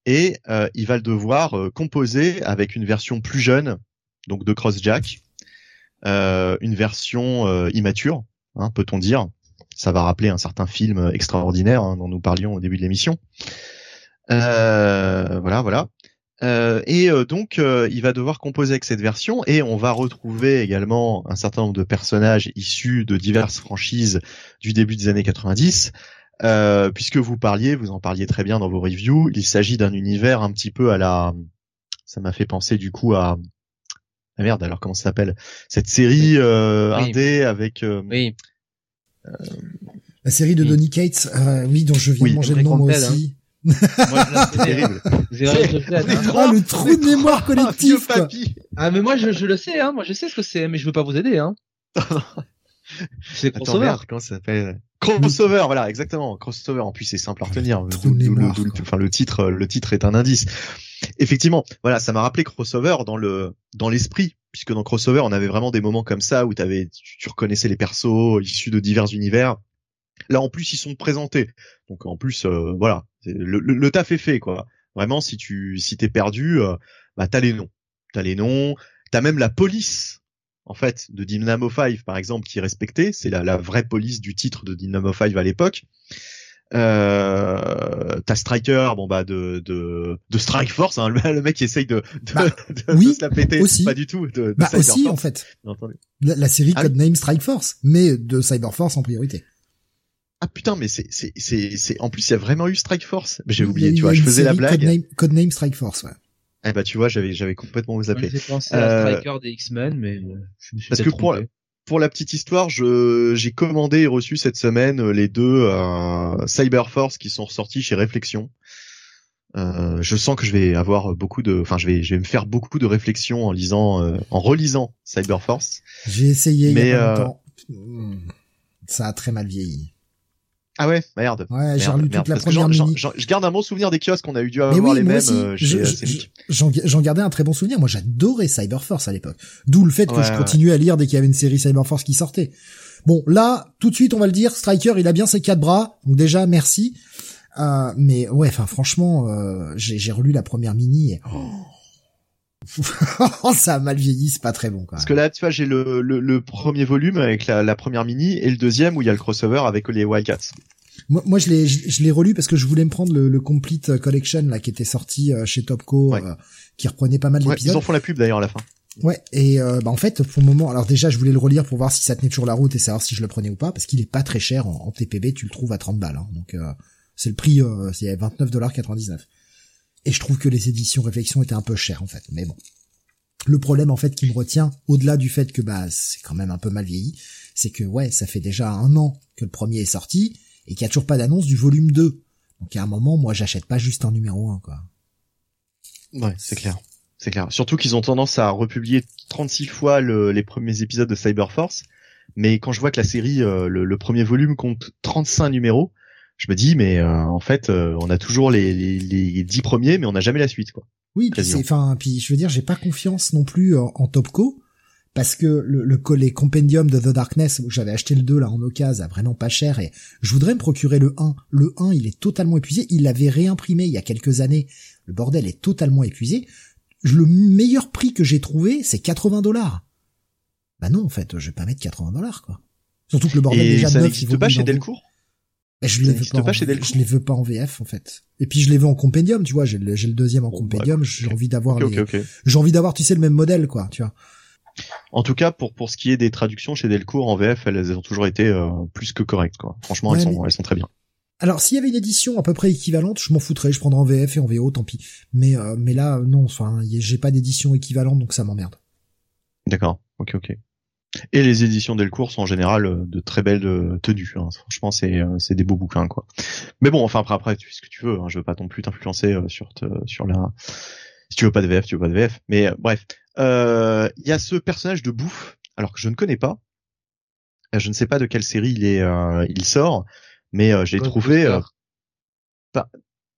et euh, il va le devoir euh, composer avec une version plus jeune, donc de Crossjack, euh, une version immature, hein, peut-on dire. Ça va rappeler un certain film extraordinaire hein, dont nous parlions au début de l'émission. Voilà, voilà. Euh, et euh, donc, il va devoir composer avec cette version et on va retrouver également un certain nombre de personnages issus de diverses franchises du début des années 90. puisque vous parliez, vous en parliez très bien dans vos reviews, il s'agit d'un univers un petit peu à la ça m'a fait penser du coup à ah merde alors comment ça s'appelle? Cette série euh, Oui. indé avec euh, Oui. La série de Oui. Donny Cates, euh, oui, dont je viens Oui, de manger le nom moi aussi. Moi, hein. terrible je le sais, hein. Ah, le trou de mémoire collectif, quoi. Ah, mais moi, je, je le sais, hein. Moi, je sais ce que c'est, mais je veux pas vous aider, hein. c'est crossover. comment ça s'appelle? Crossover, voilà, exactement. Crossover. En plus, c'est simple à retenir. D'où- le-. Enfin, le titre, le titre est un indice. Effectivement, voilà, ça m'a rappelé Crossover dans le, dans l'esprit, puisque dans Crossover, on avait vraiment des moments comme ça où t'avais, tu, tu reconnaissais les persos issus de divers univers. Là, en plus, ils sont présentés. Donc, en plus, euh, voilà, le, le, le taf est fait, quoi. Vraiment, si tu, si t'es perdu, euh, bah, t'as les noms. T'as les noms. T'as même la police en fait de Dynamo 5 par exemple qui est respectée, c'est la, la vraie police du titre de Dynamo 5 à l'époque. Euh, t'as Striker, bon bah de de, de Strike Force, hein, le, le mec qui essaye de de, Bah, de- de oui, se la péter, aussi. pas du tout. De, Bah Cyber aussi, Force, en fait. La, la série Ah. Codename Strike Force, mais de Cyberforce en priorité. Ah putain, mais c'est c'est c'est c'est en plus il y a vraiment eu Strike Force. Mais j'ai oublié, tu vois, je faisais la blague. Codename, Codename Strike Force, ouais. Eh bah tu vois, j'avais j'avais complètement zappé. J'ai pensé Euh, à Striker des X-Men, mais euh, je me suis Parce que pour- trompé. pour la petite histoire, je j'ai commandé et reçu cette semaine euh, les deux euh, Cyberforce qui sont ressortis chez Réflexion. Euh, je sens que je vais avoir beaucoup de, enfin je vais je vais me faire beaucoup de réflexions en lisant, euh, en relisant Cyberforce. J'ai essayé il Mais, y a pas euh, longtemps. Hmm. Ça a très mal vieilli. Ah ouais, merde. Ouais, j'ai relu toute la première j'en- je garde un bon souvenir des kiosques qu'on a eu dû Mais avoir oui, les mêmes euh, Je-. J'en gardais un très bon souvenir. Moi, j'adorais Cyberforce à l'époque. D'où le fait que je ouais. continuais à lire dès qu'il y avait une série Cyberforce qui sortait. Bon, là, tout de suite, on va le dire, Striker, il a bien ses quatre bras. Donc déjà, merci. Euh, mais ouais, enfin, franchement, euh, j'ai j'ai relu la première mini et... Oh, ça a mal vieilli, c'est pas très bon, quand Parce même. que là, tu vois, j'ai le, le, le premier volume avec la, la première mini et le deuxième où il y a le crossover avec les Wildcats. Moi, moi, je l'ai, je, je l'ai relu parce que je voulais me prendre le, le Complete Collection, là, qui était sorti euh, chez Topco, Ouais. euh, qui reprenait pas mal Ouais, ils d'épisodes. en font la pub d'ailleurs à la fin. Ouais, et euh, bah en fait, pour le moment, alors déjà, je voulais le relire pour voir si ça tenait toujours la route et savoir si je le prenais ou pas, parce qu'il est pas très cher en, en TPB, tu le trouves à 30 balles, hein, donc euh, c'est le prix, euh, c'est 29,99$. Et je trouve que les éditions Réflexion étaient un peu chères en fait, mais bon. Le problème en fait qui me retient, au-delà du fait que bah c'est quand même un peu mal vieilli, c'est que ouais, ça fait déjà un an que le premier est sorti et qu'il y a toujours pas d'annonce du volume 2. Donc à un moment, moi, j'achète pas juste un numéro 1, quoi. Ouais, c'est clair. C'est clair. Surtout qu'ils ont tendance à republier 36 fois le- les premiers épisodes de Cyberforce. Mais quand je vois que la série, euh, le premier volume compte 35 numéros, je me dis, mais euh, en fait, euh, on a toujours les, les, les 10 premiers, mais on n'a jamais la suite, quoi. Oui, enfin, puis je veux dire, j'ai pas confiance non plus en, en Topco parce que le, le collet Compendium de The Darkness où j'avais acheté le 2 là en occasion à vraiment pas cher et je voudrais me procurer le 1. Le 1, il est totalement épuisé. Il l'avait réimprimé il y a quelques années. Le bordel est totalement épuisé. Le meilleur prix que j'ai trouvé, c'est 80 dollars. Bah non, en fait, je vais pas mettre 80 dollars, quoi. Surtout que le bordel Et déjà ça neuf, il n'existe pas 1000 chez. Delcourt? Je les veux pas, pas en- chez Delcourt je les veux pas en VF en fait. Et puis je les veux en compendium, tu vois, j'ai le, j'ai le deuxième en Bon, compendium, bah, j'ai envie d'avoir les- j'ai envie d'avoir tu sais le même modèle quoi, tu vois. En tout cas, pour pour ce qui est des traductions chez Delcourt en VF, elles ont toujours été euh, plus que correctes, quoi. Franchement, Ouais, elles sont elles sont très bien. Alors s'il y avait une édition à peu près équivalente, je m'en foutrais, je prendrais en VF et en VO, tant pis. Mais euh, mais là non, enfin j'ai pas d'édition équivalente donc ça m'emmerde. D'accord. Ok, ok. Et les éditions Delcourt sont en général euh, de très belles euh, tenues. hein. Franchement, c'est euh, c'est des beaux bouquins, quoi. Mais bon, enfin après, après, tu fais ce que tu veux. Hein. Je veux pas non plus t'influencer sur te- sur la. Si tu veux pas de VF, tu veux pas de VF. Mais euh, bref, Euh, il y a ce personnage de bouffe, alors que je ne connais pas. Je ne sais pas de quelle série il est, euh, il sort, mais euh, j'ai trouvé. euh, pa-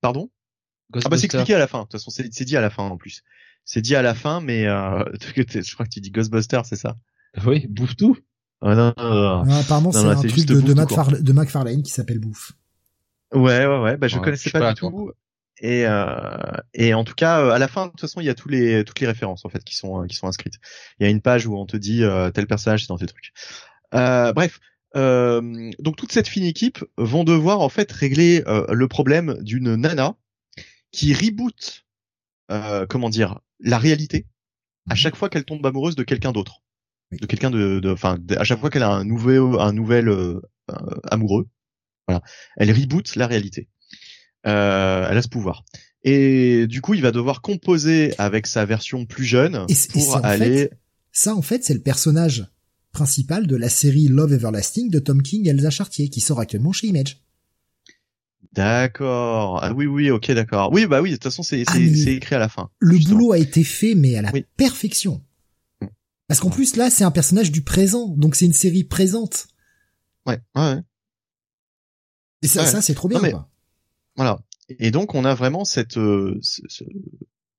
Pardon? Ah bah c'est expliqué à la fin. De toute façon, c'est dit à la fin en plus. C'est dit à la fin, mais euh, je crois que tu dis Ghostbusters, c'est ça? Oui, bouffe tout. Ah non, non, non, non. Ah, apparemment Non, c'est non, un c'est truc de, de, tout Matt court. Farl- de McFarlane qui s'appelle Bouffe. Ouais, ouais, ouais. Bah, je Ouais, connaissais je pas, pas du tout. Et euh, et en tout cas, euh, à la fin, de toute façon, il y a tous les toutes les références en fait qui sont euh, qui sont inscrites. Il y a une page où on te dit euh, tel personnage c'est dans tes trucs. Euh, bref. Euh, donc toute cette fine équipe vont devoir en fait régler euh, le problème d'une nana qui reboot, euh, comment dire, la réalité à chaque fois qu'elle tombe amoureuse de quelqu'un d'autre. De quelqu'un de, enfin, à chaque fois qu'elle a un nouvel un nouvel euh, euh, amoureux, voilà, elle reboot la réalité. Euh, elle a ce pouvoir. Et du coup, il va devoir composer avec sa version plus jeune Et et pour en aller. fait- Ça, en fait, c'est le personnage principal de la série Love Everlasting de Tom King et Elsa Chartier, qui sort actuellement chez Image. D'accord. Ah oui, oui, ok, d'accord. Oui, bah oui, de toute façon, c'est Ah, écrit à la fin. Le justement. boulot a été fait, mais à la Oui. perfection. Parce qu'en plus, là, c'est un personnage du présent, donc c'est une série présente. Ouais, ouais, ouais. Et ça, Ouais. ça c'est trop bien, Non, mais- quoi. Voilà. Et donc on a vraiment cette, euh, ce, ce-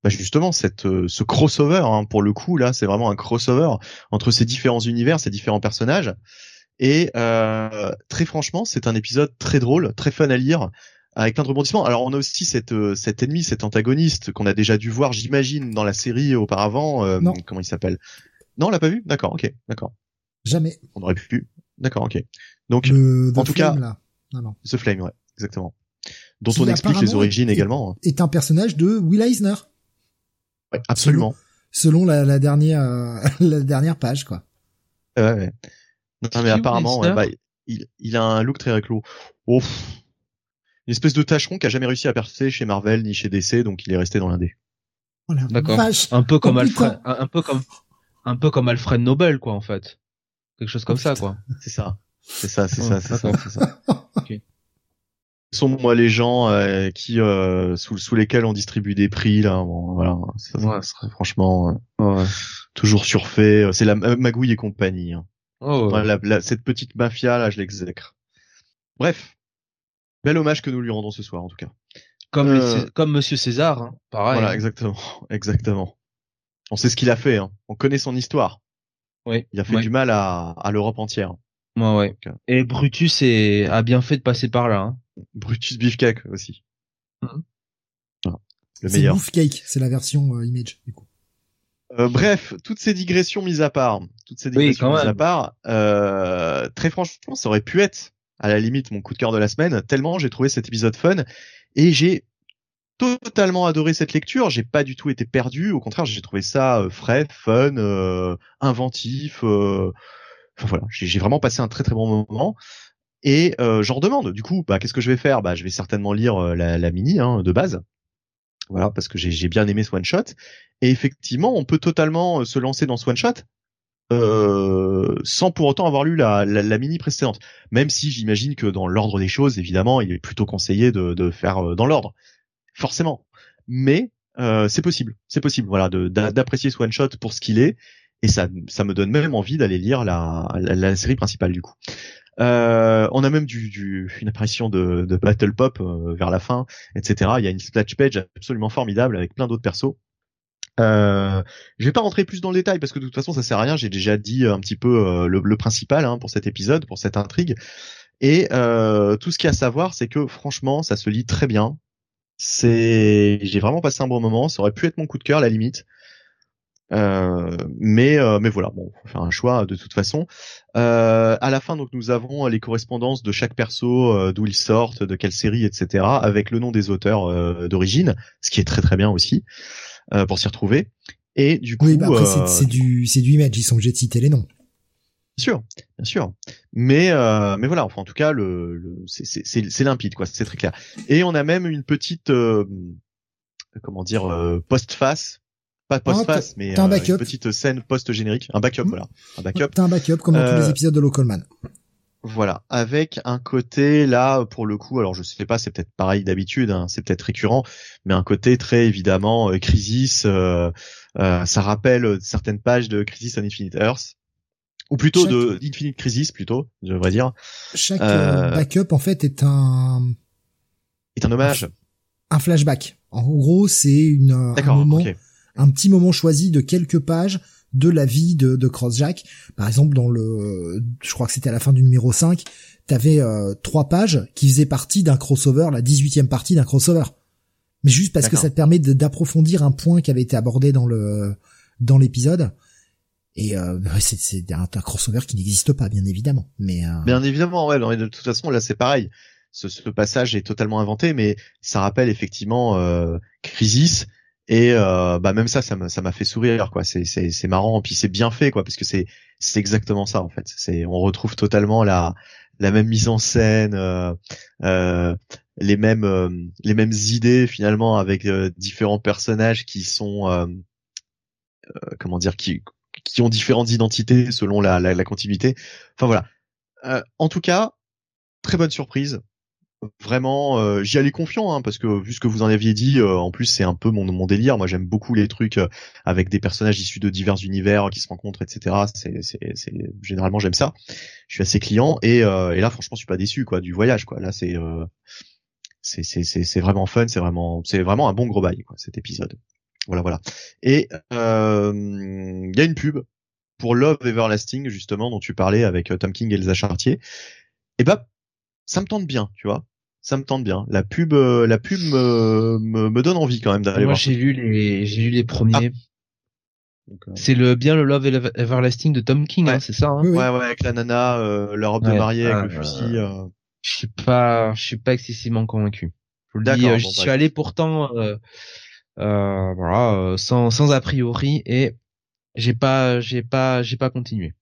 bah justement cette, euh, ce crossover. Hein, pour le coup, là, c'est vraiment un crossover entre ces différents univers, ces différents personnages. Et euh, très franchement, c'est un épisode très drôle, très fun à lire, avec plein de rebondissements. Alors on a aussi cette, euh, cet ennemi, cet antagoniste qu'on a déjà dû voir, j'imagine, dans la série auparavant. euh, Non. Comment il s'appelle? Non, on l'a pas vu? D'accord, ok, d'accord. Jamais. On aurait pu. D'accord, ok. Donc Le, The en tout cas- Flame, là. Non, non. The Flame, ouais, exactement. Dont Qui on explique les origines est- également. hein. Est un personnage de Will Eisner, Ouais, absolument. selon la, la dernière, euh, la dernière page, quoi. Ouais, ouais. Non, mais apparemment, ouais, bah, il, il a un look très réclos. Oh, une espèce de tâcheron qui a jamais réussi à percer chez Marvel ni chez DC, donc il est resté dans l'indé. Voilà. D'accord. Un peu comme Alfred, un peu comme, un peu comme Alfred Nobel, quoi, en fait. Quelque chose comme Oh, ça, putain. quoi. C'est ça. C'est ça, c'est ça, c'est ça, c'est ça. Ok. Ce sont moi les gens euh, qui euh, sous, sous lesquels on distribue des prix là. Bon, voilà, ça, ça Ouais. serait franchement euh, Ouais. toujours surfait. C'est la Ma- Magouille et compagnie. hein. Oh, la- la- cette petite mafia là, je l'exècre. Bref, bel hommage que nous lui rendons ce soir en tout cas. Comme, les Euh, comme Monsieur César, hein. pareil. Voilà, exactement, exactement. On sait ce qu'il a fait, hein. on connaît son histoire. Oui. Il a fait Ouais. du mal à, à l'Europe entière. Ouais, ouais. Donc, euh, Et Brutus est, a bien fait de passer par là. Hein. Brutus Beefcake aussi. Voilà, le C'est meilleur. Wolf Cake, c'est la version euh, Image, du coup. Euh, bref, toutes ces digressions mises à part, toutes ces digressions mises même. à part, euh, très franchement, ça aurait pu être à la limite mon coup de cœur de la semaine. Tellement j'ai trouvé cet épisode fun et j'ai totalement adoré cette lecture. J'ai pas du tout été perdu. Au contraire, j'ai trouvé ça euh, frais, fun, euh, inventif. euh, Enfin voilà, j'ai vraiment passé un très très bon moment. Et euh, j'en redemande. Du coup, bah qu'est-ce que je vais faire? Bah je vais certainement lire euh, la, mini hein, de base. Voilà, parce que j'ai bien aimé ce one shot. Et effectivement, on peut totalement se lancer dans ce one shot euh, sans pour autant avoir lu la, mini précédente. Même si j'imagine que dans l'ordre des choses, évidemment, il est plutôt conseillé de, faire dans l'ordre, forcément. Mais euh, c'est possible, c'est possible, voilà, d'apprécier ce one shot pour ce qu'il est. Et ça, ça me donne même envie d'aller lire la, la, série principale du coup. Euh, on a même du, du une apparition de, de Battle Pop euh, vers la fin, etc. Il y a une splash page absolument formidable avec plein d'autres persos. Euh, je vais pas rentrer plus dans le détail parce que de toute façon ça sert à rien. J'ai déjà dit un petit peu le, principal hein, pour cet épisode, pour cette intrigue. Et tout ce qu'il y a à savoir, c'est que franchement, ça se lit très bien. C'est, j'ai vraiment passé un bon moment. Ça aurait pu être mon coup de cœur, à la limite. Euh, mais euh, mais voilà, bon, faut faire un choix de toute façon. Euh, à la fin, donc nous avons les correspondances de chaque perso, euh, d'où ils sortent, de quelle série, etc., avec le nom des auteurs euh, d'origine, ce qui est très très bien aussi euh, pour s'y retrouver. Et du coup, Oui, bah c'est du, c'est du Image, ils sont obligés de citer les noms. Bien sûr, bien sûr. Mais euh, mais voilà, enfin en tout cas le, le c'est limpide quoi, c'est très clair. Et on a même une petite euh, comment dire euh, post-face, pas post-face, mais un euh, une petite scène post-générique, un backup Mhm. voilà, un backup. T'as un backup, comme dans tous les épisodes de Local Man. Voilà, avec un côté là pour le coup, alors je sais pas, c'est peut-être pareil d'habitude, hein, c'est peut-être récurrent, mais un côté très évidemment euh, Crisis, euh, euh, ça rappelle certaines pages de Crisis on Infinite Earth, ou plutôt Chaque- de Infinite Crisis plutôt, je devrais dire, Chaque euh, euh, backup, en fait, est un, est un hommage. un flashback. En gros, c'est une, un moment, petit moment choisi de quelques pages de la vie de, de Crossjack. Par exemple, dans le, je crois que c'était à la fin du numéro 5, t'avais euh, trois pages qui faisaient partie d'un crossover, la 18e partie d'un crossover. Mais juste parce que ça te permet d'approfondir un point qui avait été abordé dans le dans l'épisode. Et euh, ouais, c'est c'est un, un crossover qui n'existe pas, bien évidemment. Mais euh, Bien évidemment, ouais. non, de toute façon, là, c'est pareil. Ce, ce passage est totalement inventé, mais ça rappelle effectivement euh, Crisis. Et euh, bah même ça, ça m'a ça m'a fait sourire, quoi. C'est c'est c'est marrant, puis c'est bien fait, quoi, parce que c'est c'est exactement ça en fait. C'est on retrouve totalement la la même mise en scène, euh, euh, les mêmes euh, les mêmes idées finalement avec euh, différents personnages qui sont euh, comment dire qui qui ont différentes identités selon la, la, la continuité. Enfin voilà. en tout cas, très bonne surprise. Vraiment, j'y allais confiant hein, parce que vu ce que vous en aviez dit, en plus c'est un peu mon, mon délire. Moi j'aime beaucoup les trucs avec des personnages issus de divers univers qui se rencontrent, etc. C'est, c'est, c'est généralement j'aime ça. Je suis assez client et, et là franchement je suis pas déçu quoi du voyage quoi. Là c'est c'est c'est c'est vraiment fun, c'est vraiment c'est vraiment un bon gros bail quoi cet épisode. Voilà voilà. Et euh, il y a une pub pour Love Everlasting justement dont tu parlais avec euh, Tom King et Elsa Chartier. Et eh bah ça me tente bien, tu vois. Ça me tente bien. La pub euh, la pub me, me, donne envie quand même d'aller voir. Moi j'ai vu les j'ai vu les premiers. Ah. C'est le bien le Love Everlasting de Tom King, hein, c'est ça. Hein? Ouais, ouais, avec la nana, euh, la robe de mariée, avec le fusil. Je suis pas, je suis pas excessivement convaincu. Je vous le dis, euh, j'y suis allé pourtant, euh, euh, voilà, euh, sans, sans a priori et j'ai pas, j'ai pas, j'ai pas continué.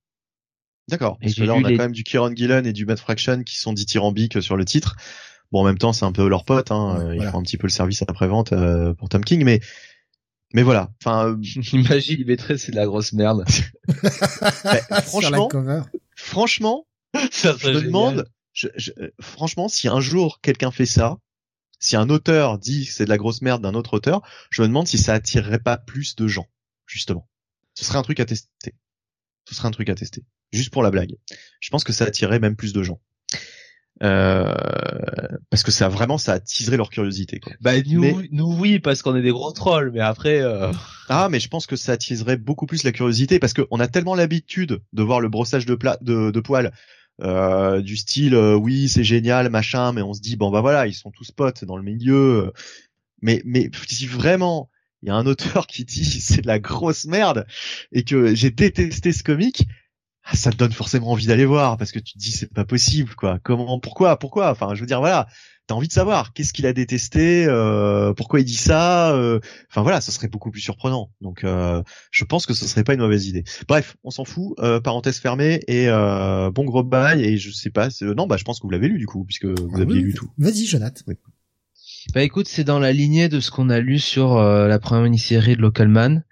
D'accord. Parce que là, on a quand même du Kieran Gillen et du Matt Fraction qui sont dithyrambiques sur le titre. Bon, en même temps, c'est un peu leur pote. Hein. Ils font un petit peu le service après vente pour Tom King, mais mais voilà. Enfin, imagine, il mettrait c'est de la grosse merde. bah, franchement, franchement, ça je me demande je, euh, franchement, si un jour quelqu'un fait ça, si un auteur dit que c'est de la grosse merde d'un autre auteur, je me demande si ça attirerait pas plus de gens, justement. Ce serait un truc à tester. Ce serait un truc à tester. Juste pour la blague. Je pense que ça attirerait même plus de gens. Euh, parce que ça vraiment ça attiserait leur curiosité quoi. Bah nous, nous oui parce qu'on est des gros trolls mais après euh... ah mais je pense que ça attiserait beaucoup plus la curiosité parce qu'on a tellement l'habitude de voir le brossage de, pla de, de poils euh, du style euh, oui c'est génial machin mais on se dit bon bah voilà ils sont tous potes dans le milieu. Mais mais si vraiment il y a un auteur qui dit c'est de la grosse merde et que j'ai détesté ce comic ah, ça te donne forcément envie d'aller voir parce que tu te dis c'est pas possible quoi. Comment pourquoi pourquoi? Enfin je veux dire voilà t'as envie de savoir qu'est-ce qu'il a détesté, euh, pourquoi il dit ça. Euh, enfin voilà, ce serait beaucoup plus surprenant. Donc euh, je pense que ce serait pas une mauvaise idée. Bref, on s'en fout. parenthèse fermée et bon gros bail et je sais pas. Non bah je pense que vous l'avez lu du coup puisque vous ah aviez lu tout. Vas-y Jonathan. Oui. Bah écoute, c'est dans la lignée de ce qu'on a lu sur la première mini-série de Localman,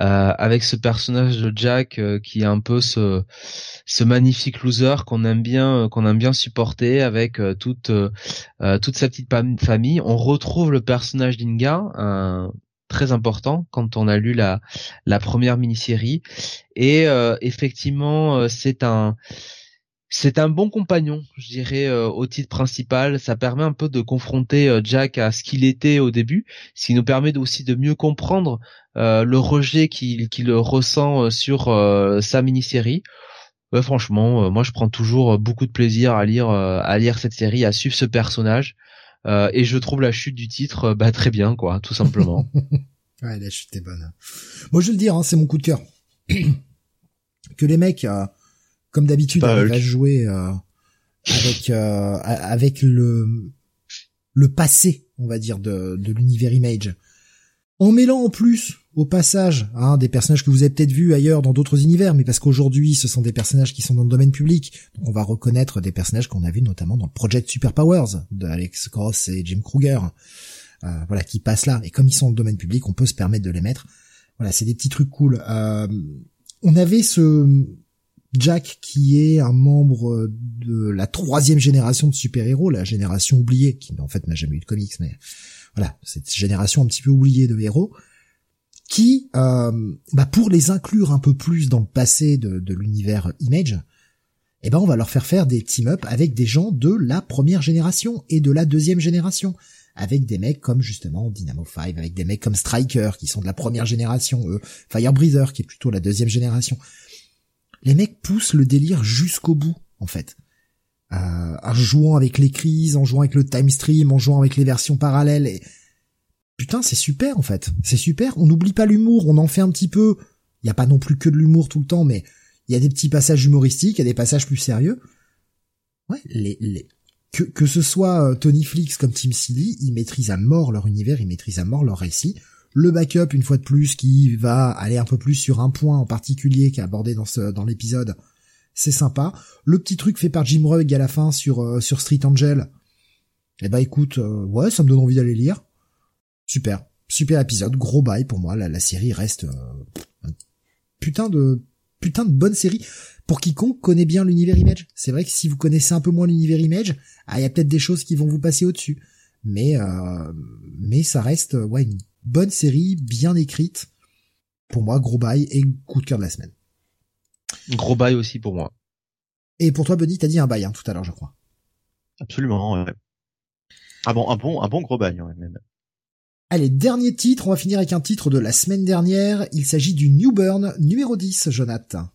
euh, avec ce personnage de Jack qui est un peu ce ce magnifique loser qu'on aime bien qu'on aime bien supporter avec toute toute sa petite famille. On retrouve le personnage d'Inga, très important quand on a lu la la première mini-série et effectivement c'est un c'est un bon compagnon, je dirais, euh, au titre principal. Ça permet un peu de confronter euh, Jack à ce qu'il était au début, ce qui nous permet aussi de mieux comprendre euh, le rejet qu'il ressent sur sa mini-série. franchement, moi je prends toujours beaucoup de plaisir à lire cette série, à suivre ce personnage, et je trouve la chute du titre bah, très bien, quoi, tout simplement. ouais, la chute est bonne. Moi je veux le dire, hein, c'est mon coup de cœur. que les mecs comme d'habitude, il va jouer euh, avec euh, avec le le passé, on va dire, de, de l'univers Image. En mêlant en plus au passage hein, des personnages que vous avez peut-être vus ailleurs dans d'autres univers, mais parce qu'aujourd'hui ce sont des personnages qui sont dans le domaine public, donc on va reconnaître des personnages qu'on a vus notamment dans Project Superpowers de Alex Cross et Jim Kruger, euh, voilà, qui passent là. Et comme ils sont dans le domaine public, on peut se permettre de les mettre. Voilà, c'est des petits trucs cool. Euh, on avait ce Jack qui est un membre de la troisième génération de super-héros, la génération oubliée, qui en fait n'a jamais eu de comics, mais voilà, cette génération un petit peu oubliée de héros, qui, euh, bah pour les inclure un peu plus dans le passé de, de l'univers Image, eh ben on va leur faire faire des team-up avec des gens de la première génération et de la deuxième génération, avec des mecs comme justement Dynamo 5, avec des mecs comme Striker qui sont de la première génération, eux, Firebreather qui est plutôt la deuxième génération les mecs poussent le délire jusqu'au bout, en fait. Euh, en jouant avec les crises, en jouant avec le time stream, en jouant avec les versions parallèles. Et... Putain, c'est super, en fait. C'est super. On n'oublie pas l'humour, on en fait un petit peu. Il n'y a pas non plus que de l'humour tout le temps, mais il y a des petits passages humoristiques, il y a des passages plus sérieux. Ouais, les, les... Que, que ce soit euh, Tony Flix comme Tim Silly, ils maîtrisent à mort leur univers, ils maîtrisent à mort leur récit le backup une fois de plus qui va aller un peu plus sur un point en particulier qui est abordé dans ce dans l'épisode. C'est sympa. Le petit truc fait par Jim Rugg à la fin sur euh, sur Street Angel. Eh ben écoute, euh, ouais, ça me donne envie d'aller lire. Super, super épisode, gros bail pour moi. La, la série reste euh, putain de putain de bonne série pour quiconque connaît bien l'univers Image. C'est vrai que si vous connaissez un peu moins l'univers Image, ah il y a peut-être des choses qui vont vous passer au-dessus. Mais euh, mais ça reste ouais bonne série, bien écrite. Pour moi, gros bail et coup de cœur de la semaine. Gros bail aussi pour moi. Et pour toi, Buddy, t'as dit un bail hein, tout à l'heure, je crois. Absolument. Ouais. Ah bon, un bon, un bon gros bail. Ouais, même. Allez, dernier titre, on va finir avec un titre de la semaine dernière. Il s'agit du New Burn numéro 10, Jonathan.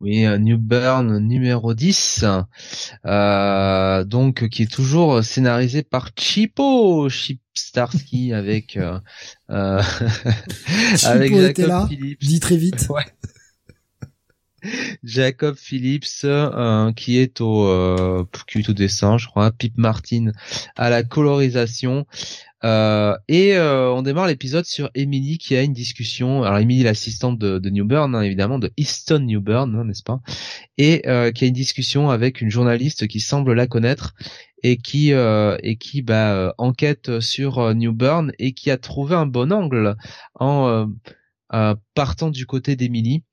Oui, New Burn numéro 10, euh, donc qui est toujours scénarisé par Chipo Chipstarsky avec euh, euh avec Jacob là, Phillips. Dis très vite. Ouais. Jacob Phillips euh, qui est au euh, qui est au dessin, je crois, Pip Martin à la colorisation. Euh, et euh, on démarre l'épisode sur Emily qui a une discussion. Alors Emily, l'assistante de, Newburn, hein, évidemment, de Easton Newburn, hein, n'est-ce pas? Et euh, qui a une discussion avec une journaliste qui semble la connaître et qui et qui bah, enquête sur Newburn et qui a trouvé un bon angle en partant du côté d'Emily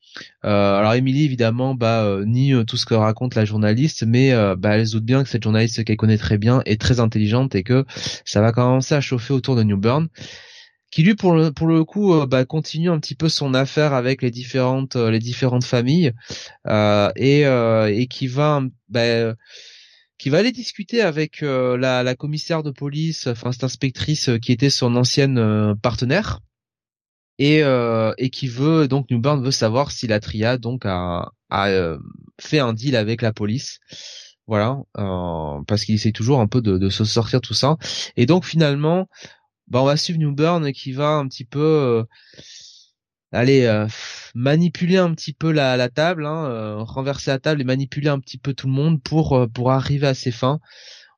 euh, alors Émilie évidemment bah euh, nie euh, tout ce que raconte la journaliste, mais bah elle se doute bien que cette journaliste qu'elle connaît très bien est très intelligente et que ça va commencer à chauffer autour de Newburn qui lui pour le pour le coup bah, continue un petit peu son affaire avec les différentes les différentes familles et et qui va bah, qui va aller discuter avec la, la commissaire de police, enfin cette inspectrice qui était son ancienne partenaire et euh, et qui veut donc Newburn veut savoir si la triade donc a, a euh, fait un deal avec la police. Voilà euh, parce qu'il essaie toujours un peu de, se sortir tout ça. Et donc finalement bah on va suivre Newburn qui va un petit peu aller manipuler un petit peu la, la table hein, renverser la table et manipuler un petit peu tout le monde pour pour arriver à ses fins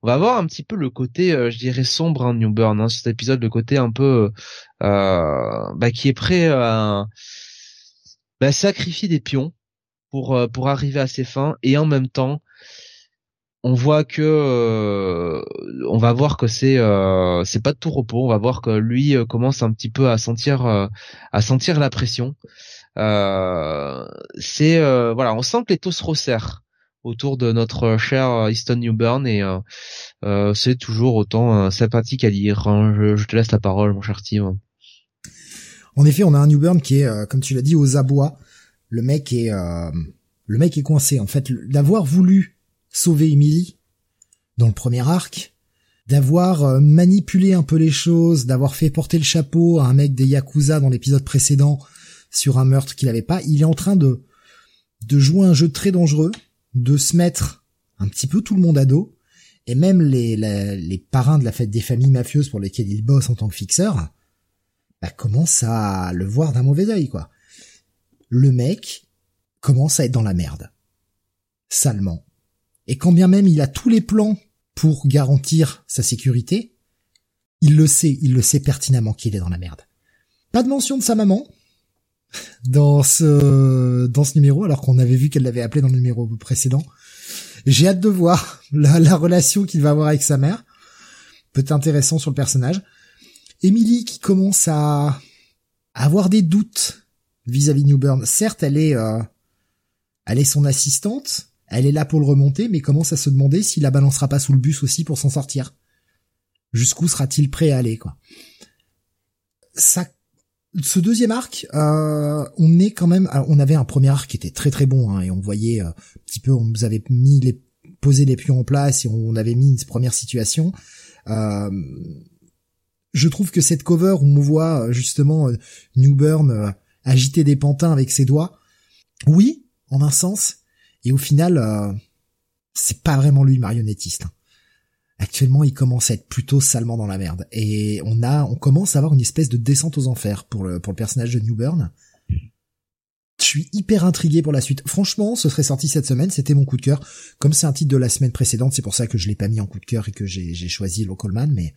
on va voir un petit peu le côté, euh, je dirais sombre hein, New Burn, hein, cet épisode, le côté un peu euh, bah, qui est prêt à bah, sacrifier des pions pour euh, pour arriver à ses fins. Et en même temps on voit que on va voir que c'est c'est pas de tout repos. On va voir que lui commence un petit peu à sentir à sentir la pression. C'est voilà on sent que les taux se resserrent autour de notre cher Easton Newburn et euh, euh, c'est toujours autant euh, sympathique à lire. Hein. Je, te laisse la parole, mon cher Steve. En effet, on a un Newburn qui est, comme tu l'as dit, aux abois. Le mec est, le mec est coincé. En fait, d'avoir voulu sauver Emily dans le premier arc, d'avoir manipulé un peu les choses, d'avoir fait porter le chapeau à un mec des Yakuza dans l'épisode précédent sur un meurtre qu'il n'avait pas, il est en train de de jouer un jeu très dangereux de se mettre un petit peu tout le monde à dos, et même les, les parrains de la fête des familles mafieuses pour lesquels il bosse en tant que fixeur, bah, commencent à le voir d'un mauvais œil, quoi. Le mec commence à être dans la merde. Salement. Et quand bien même il a tous les plans pour garantir sa sécurité, il le sait, il le sait pertinemment qu'il est dans la merde. Pas de mention de sa maman, dans ce dans ce numéro alors qu'on avait vu qu'elle l'avait appelé dans le numéro précédent. J'ai hâte de voir la, la relation qu'il va avoir avec sa mère. Peut-être intéressant sur le personnage. Emily qui commence à, avoir des doutes vis-à-vis de Newburn. Certes, elle est euh, elle est son assistante, elle est là pour le remonter, mais commence à se demander s'il la balancera pas sous le bus aussi pour s'en sortir. Jusqu'où sera-t-il prêt à aller quoi? Ça ce deuxième arc, euh, on est quand même, on avait un premier arc qui était très très bon hein, et on voyait euh, un petit peu, on nous avait mis les posé les pions en place et on avait mis une première situation. Euh, je trouve que cette cover où on voit justement Newburn agiter des pantins avec ses doigts, oui, en un sens, et au final, c'est pas vraiment lui marionnettiste. Hein actuellement il commence à être plutôt salement dans la merde et on a on commence à avoir une espèce de descente aux enfers pour le pour le personnage de Newburn. Je suis hyper intrigué pour la suite. Franchement, ce serait sorti cette semaine, c'était mon coup de cœur. Comme c'est un titre de la semaine précédente, c'est pour ça que je l'ai pas mis en coup de cœur et que j'ai j'ai choisi Local Man, mais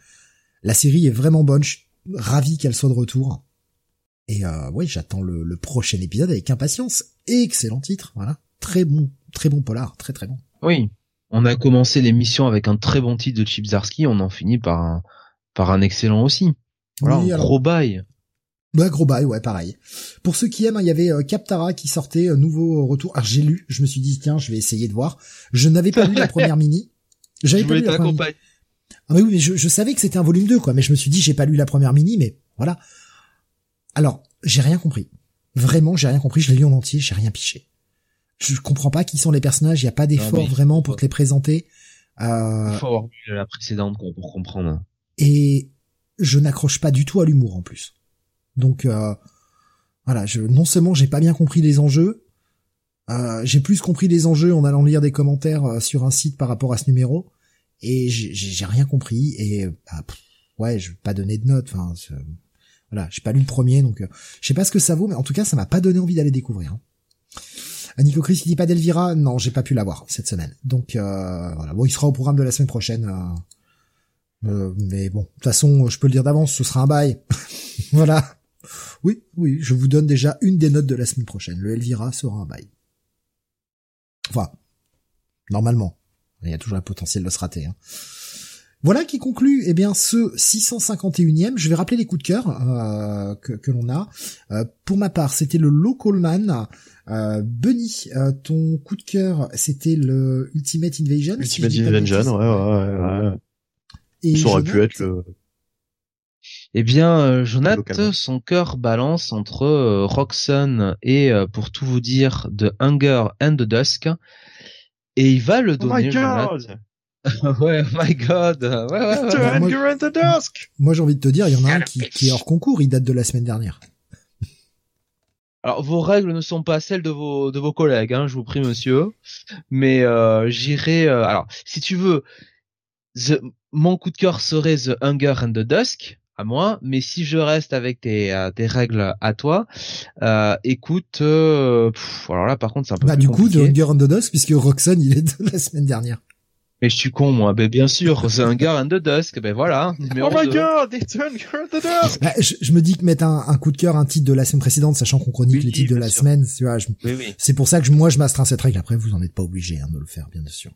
la série est vraiment bonne. Je suis ravi qu'elle soit de retour. Et euh, j'attends le, le prochain épisode avec impatience. Excellent titre, voilà. Très bon, très bon polar, très très bon. Oui, on a commencé l'émission avec un très bon titre de Chip Zarsky, on en finit par un, par un excellent aussi. Voilà, Oui, un alors- gros bail. Ouais, gros bail, ouais, pareil. Pour ceux qui aiment, hein, il y avait euh, Captara qui sortait, euh, nouveau retour. Alors j'ai lu, je me suis dit tiens, je vais essayer de voir. Je n'avais pas lu la première mini. J'avais pas lu la première mini. Ah mais oui, mais je, je savais que c'était un volume 2, quoi. Mais je me suis dit, j'ai pas lu la première mini, mais voilà. Alors, j'ai rien compris. Vraiment, j'ai rien compris. Je l'ai lu en entier, j'ai rien piché. Je comprends pas qui sont les personnages. Il y a pas d'effort vraiment pour te les présenter. Euh, Il faut avoir vu la précédente quoi, pour comprendre. et je n'accroche pas du tout à l'humour en plus. Donc euh, voilà, je non seulement j'ai pas bien compris les enjeux, euh, j'ai plus compris les enjeux en allant lire des commentaires euh, sur un site par rapport à ce numéro, et j'ai- rien compris et bah, pff, ouais, je vais pas donner de notes. Enfin, voilà, j'ai pas lu le premier, donc euh, je sais pas ce que ça vaut, mais en tout cas, ça m'a pas donné envie d'aller découvrir. Hein. Nico Chris, il dit pas d'Elvira, non, j'ai pas pu l'avoir cette semaine. Donc euh, voilà, bon, il sera au programme de la semaine prochaine. euh, euh, mais bon, de toute façon, je peux le dire d'avance, ce sera un bail. voilà. Oui, oui, je vous donne déjà une des notes de la semaine prochaine. Le Elvira sera un bail. Enfin, normalement. Il y a toujours le potentiel de se rater. hein. Voilà qui conclut eh bien ce 651e. Je vais rappeler les coups de cœur euh, que, que l'on a. Euh, pour ma part, c'était le Local Man. Euh, Bunny, euh, ton coup de cœur, c'était le Ultimate Invasion. Ultimate de Invasion, bêtises. ouais, ouais, ouais. Et Ça aurait je pu note- être le... Eh bien, euh, Jonathan, son cœur balance entre euh, Roxanne et, euh, pour tout vous dire, The Hunger and the Dusk. Et il va le Oh donner! ouais, oh my god. Ouais, ouais, ouais. The moi- Hunger and the Dusk! Moi, j'ai envie de te dire, il y en a un qui, qui est hors concours, il date de la semaine dernière. Alors, vos règles ne sont pas celles de vos, de vos collègues, hein, je vous prie, monsieur. Mais euh, j'irai... euh, alors, si tu veux, the- mon coup de cœur serait The Hunger and the Dusk, à moi. Mais si je reste avec tes, euh, tes règles à toi, euh, écoute... euh, pff, alors là, par contre, c'est un peu Bah, plus du coup, de compliqué. Hunger and the Dusk, puisque Roxanne, il est de la semaine dernière. Mais je suis con, moi. Ben, bien sûr, The Hunger and the Dusk. Ben voilà, numéro Oh my 2. god! It's Hunger and the Dusk! Bah, je, je me dis que mettre un, un coup de cœur, un titre de la semaine précédente, sachant qu'on chronique Oui, les titres de la sûr. semaine, tu vois, je- Oui, oui. c'est pour ça que je- moi, je m'astreins cette règle. Après, vous en êtes pas obligé hein, de le faire, bien sûr.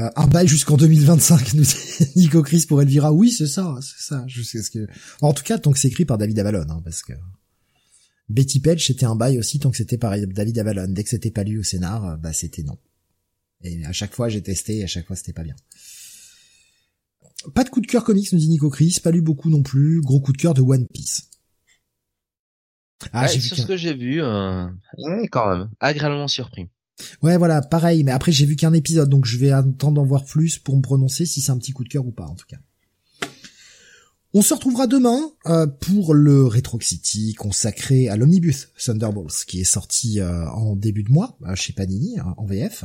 Euh, un bail jusqu'en 2025, nous dit Nico Chris pour Elvira. Oui, c'est ça, c'est ça. Je sais ce que. En tout cas, tant que c'est écrit par David Avalon, hein, parce que Betty Page, c'était un bail aussi tant que c'était par David Avalon. Dès que c'était pas lui au scénar, euh, bah c'était non. Et à chaque fois, j'ai testé, et à chaque fois, c'était pas bien. Pas de coup de cœur comics, nous dit Nico Chris. Pas lu beaucoup non plus. Gros coup de cœur de One Piece. Ah, Ouais, sur ce que j'ai vu, euh, ouais, quand même, agréablement surpris. Ouais, voilà, pareil. Mais après, j'ai vu qu'un épisode, donc je vais attendre d'en voir plus pour me prononcer si c'est un petit coup de cœur ou pas, en tout cas. On se retrouvera demain euh, pour le Retro City consacré à l'Omnibus Thunderbolts, qui est sorti euh, en début de mois euh, chez Panini hein, en VF.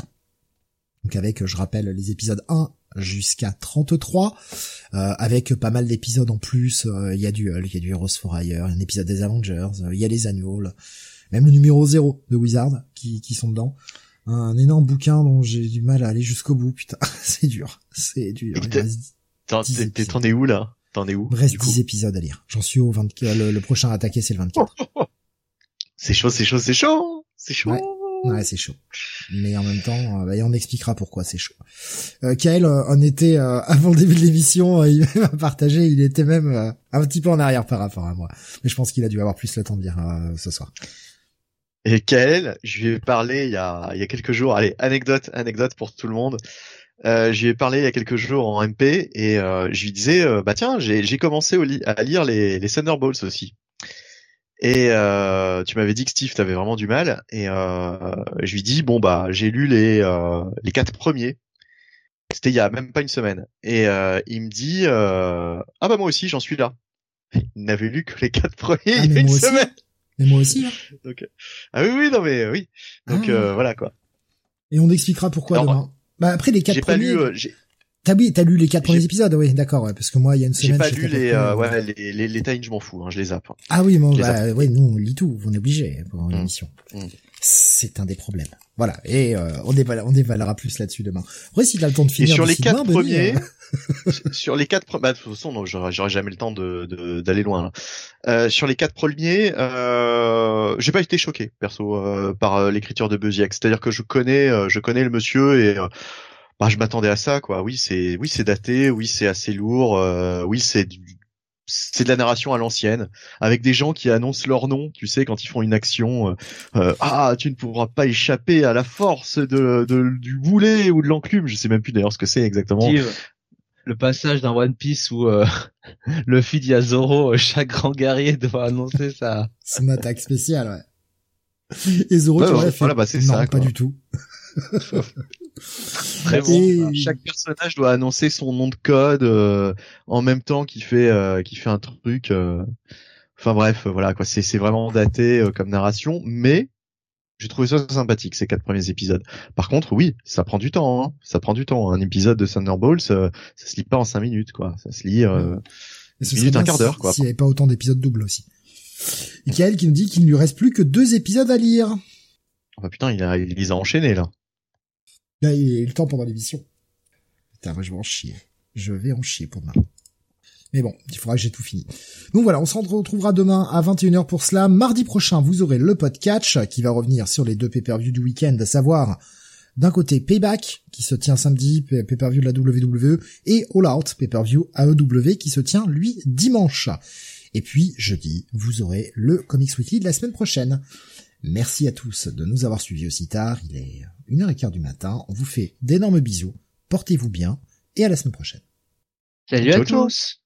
Donc avec, je rappelle, les épisodes 1 jusqu'à 33, euh, avec pas mal d'épisodes en plus. euh, Il y a du Hulk, il y a du Heroes for Hire, un épisode des Avengers, euh, il y a les Annuals, même le numéro 0 de Wizard qui, qui sont dedans. Un énorme bouquin dont j'ai du mal à aller jusqu'au bout, putain, c'est dur, c'est dur. T'en es où, là? T'en es où? il reste du coup? 10 épisodes à lire. J'en suis au 24, le, le prochain à attaquer c'est le 24. C'est chaud, c'est chaud, c'est chaud! C'est chaud! Ouais. Ouais, c'est chaud. Mais en même temps, euh, bah, et on expliquera pourquoi c'est chaud. Euh, Kael euh, en était euh, avant le début de l'émission, euh, il m'a partagé, il était même euh, un petit peu en arrière par rapport à moi. Mais je pense qu'il a dû avoir plus le temps de dire euh, ce soir. Et Kael, je lui ai parlé il y a, il y a quelques jours. Allez, anecdote, anecdote pour tout le monde. Euh, je lui ai parlé il y a quelques jours en MP et euh, je lui disais, euh, bah tiens, j'ai commencé à lire les, les Thunderbolts aussi. Et euh, tu m'avais dit que Steve t'avais vraiment du mal et euh, je lui dis bon bah j'ai lu les euh, les quatre premiers. C'était il y a même pas une semaine et euh, il me dit euh, ah bah moi aussi j'en suis là. Il n'avait lu que les quatre premiers Ah, il y a une moi aussi. semaine. Mais moi aussi. hein. Donc, euh, ah oui, oui, non, mais oui. Donc Ah. euh, voilà quoi. Et on expliquera pourquoi demain. Bah après les quatre J'ai pas premiers. lu, euh, j'ai T'as oui, t'as lu les quatre j'ai- premiers épisodes, oui, d'accord, ouais, parce que moi il y a une j'ai semaine. pas j'étais lu les, euh, ouais, les, les, les times, je m'en fous, hein, je les zappe. Ah oui, bon, bah, ouais, nous on lit tout, on est obligé pour une Mm. émission. Mm. C'est un des problèmes. Voilà, et euh, on dévalera, on dévalera plus là-dessus demain. Après, si t'as le temps de Et finir sur les quatre demain, premiers, euh, sur les quatre, bah, de toute façon, non, j'aurais jamais le temps de de- d'aller loin. Là. Euh, sur les quatre premiers, euh, j'ai pas été choqué perso euh, par euh, l'écriture de Buziak. C'est-à-dire que je connais, euh, je connais le monsieur et euh, bah, je m'attendais à ça, quoi. Oui, c'est, oui, c'est daté, oui, c'est assez lourd, euh, oui, c'est du, c'est de la narration à l'ancienne, avec des gens qui annoncent leur nom, tu sais, quand ils font une action. euh, euh, ah, tu ne pourras pas échapper à la force de, de- du boulet ou de l'enclume. Je sais même plus d'ailleurs ce que c'est exactement. Steve, le passage d'un One Piece où euh, le feed dit à Zoro, euh, chaque grand guerrier doit annoncer sa. Son attaque spéciale, ouais. Et Zoro, Ouais, tu ouais, fait, voilà, bah, c'est non, ça, pas quoi. du tout. Très. Et- Chaque personnage doit annoncer son nom de code euh, en même temps qu'il fait euh, qu'il fait un truc. euh. Enfin bref, euh, voilà quoi. C'est vraiment daté comme narration, mais j'ai trouvé ça sympathique ces quatre premiers épisodes. Par contre, oui, ça prend du temps. Hein. Ça prend du temps. Un épisode de Thunderbolts, euh, ça se lit pas en cinq minutes quoi. Ça se lit. euh, minutes, serait un quart d'heure, quoi. S'il n'y avait pas autant d'épisodes doubles aussi. Et Kael qui nous dit qu'il ne lui reste plus que deux épisodes à lire. Oh, bah, putain, il, a, il les a enchaînés là. Là, il eu le temps pendant l'émission. Putain, moi, je vais en chier. Je vais en chier pour demain. Mais bon, il faudra que j'ai tout fini. Donc voilà, on se retrouvera demain à 21h pour cela. Mardi prochain, vous aurez le podcast qui va revenir sur les deux pay-per-view du week-end, à savoir d'un côté Payback qui se tient samedi, pay- pay-per-view de la WWE, et All Out, pay-per-view AEW qui se tient lui dimanche. Et puis jeudi, vous aurez le Comics Weekly de la semaine prochaine. Merci à tous de nous avoir suivis aussi tard. Il est une heure et quart du matin. On vous fait d'énormes bisous. Portez-vous bien et à la semaine prochaine. Salut à Ciao, tous.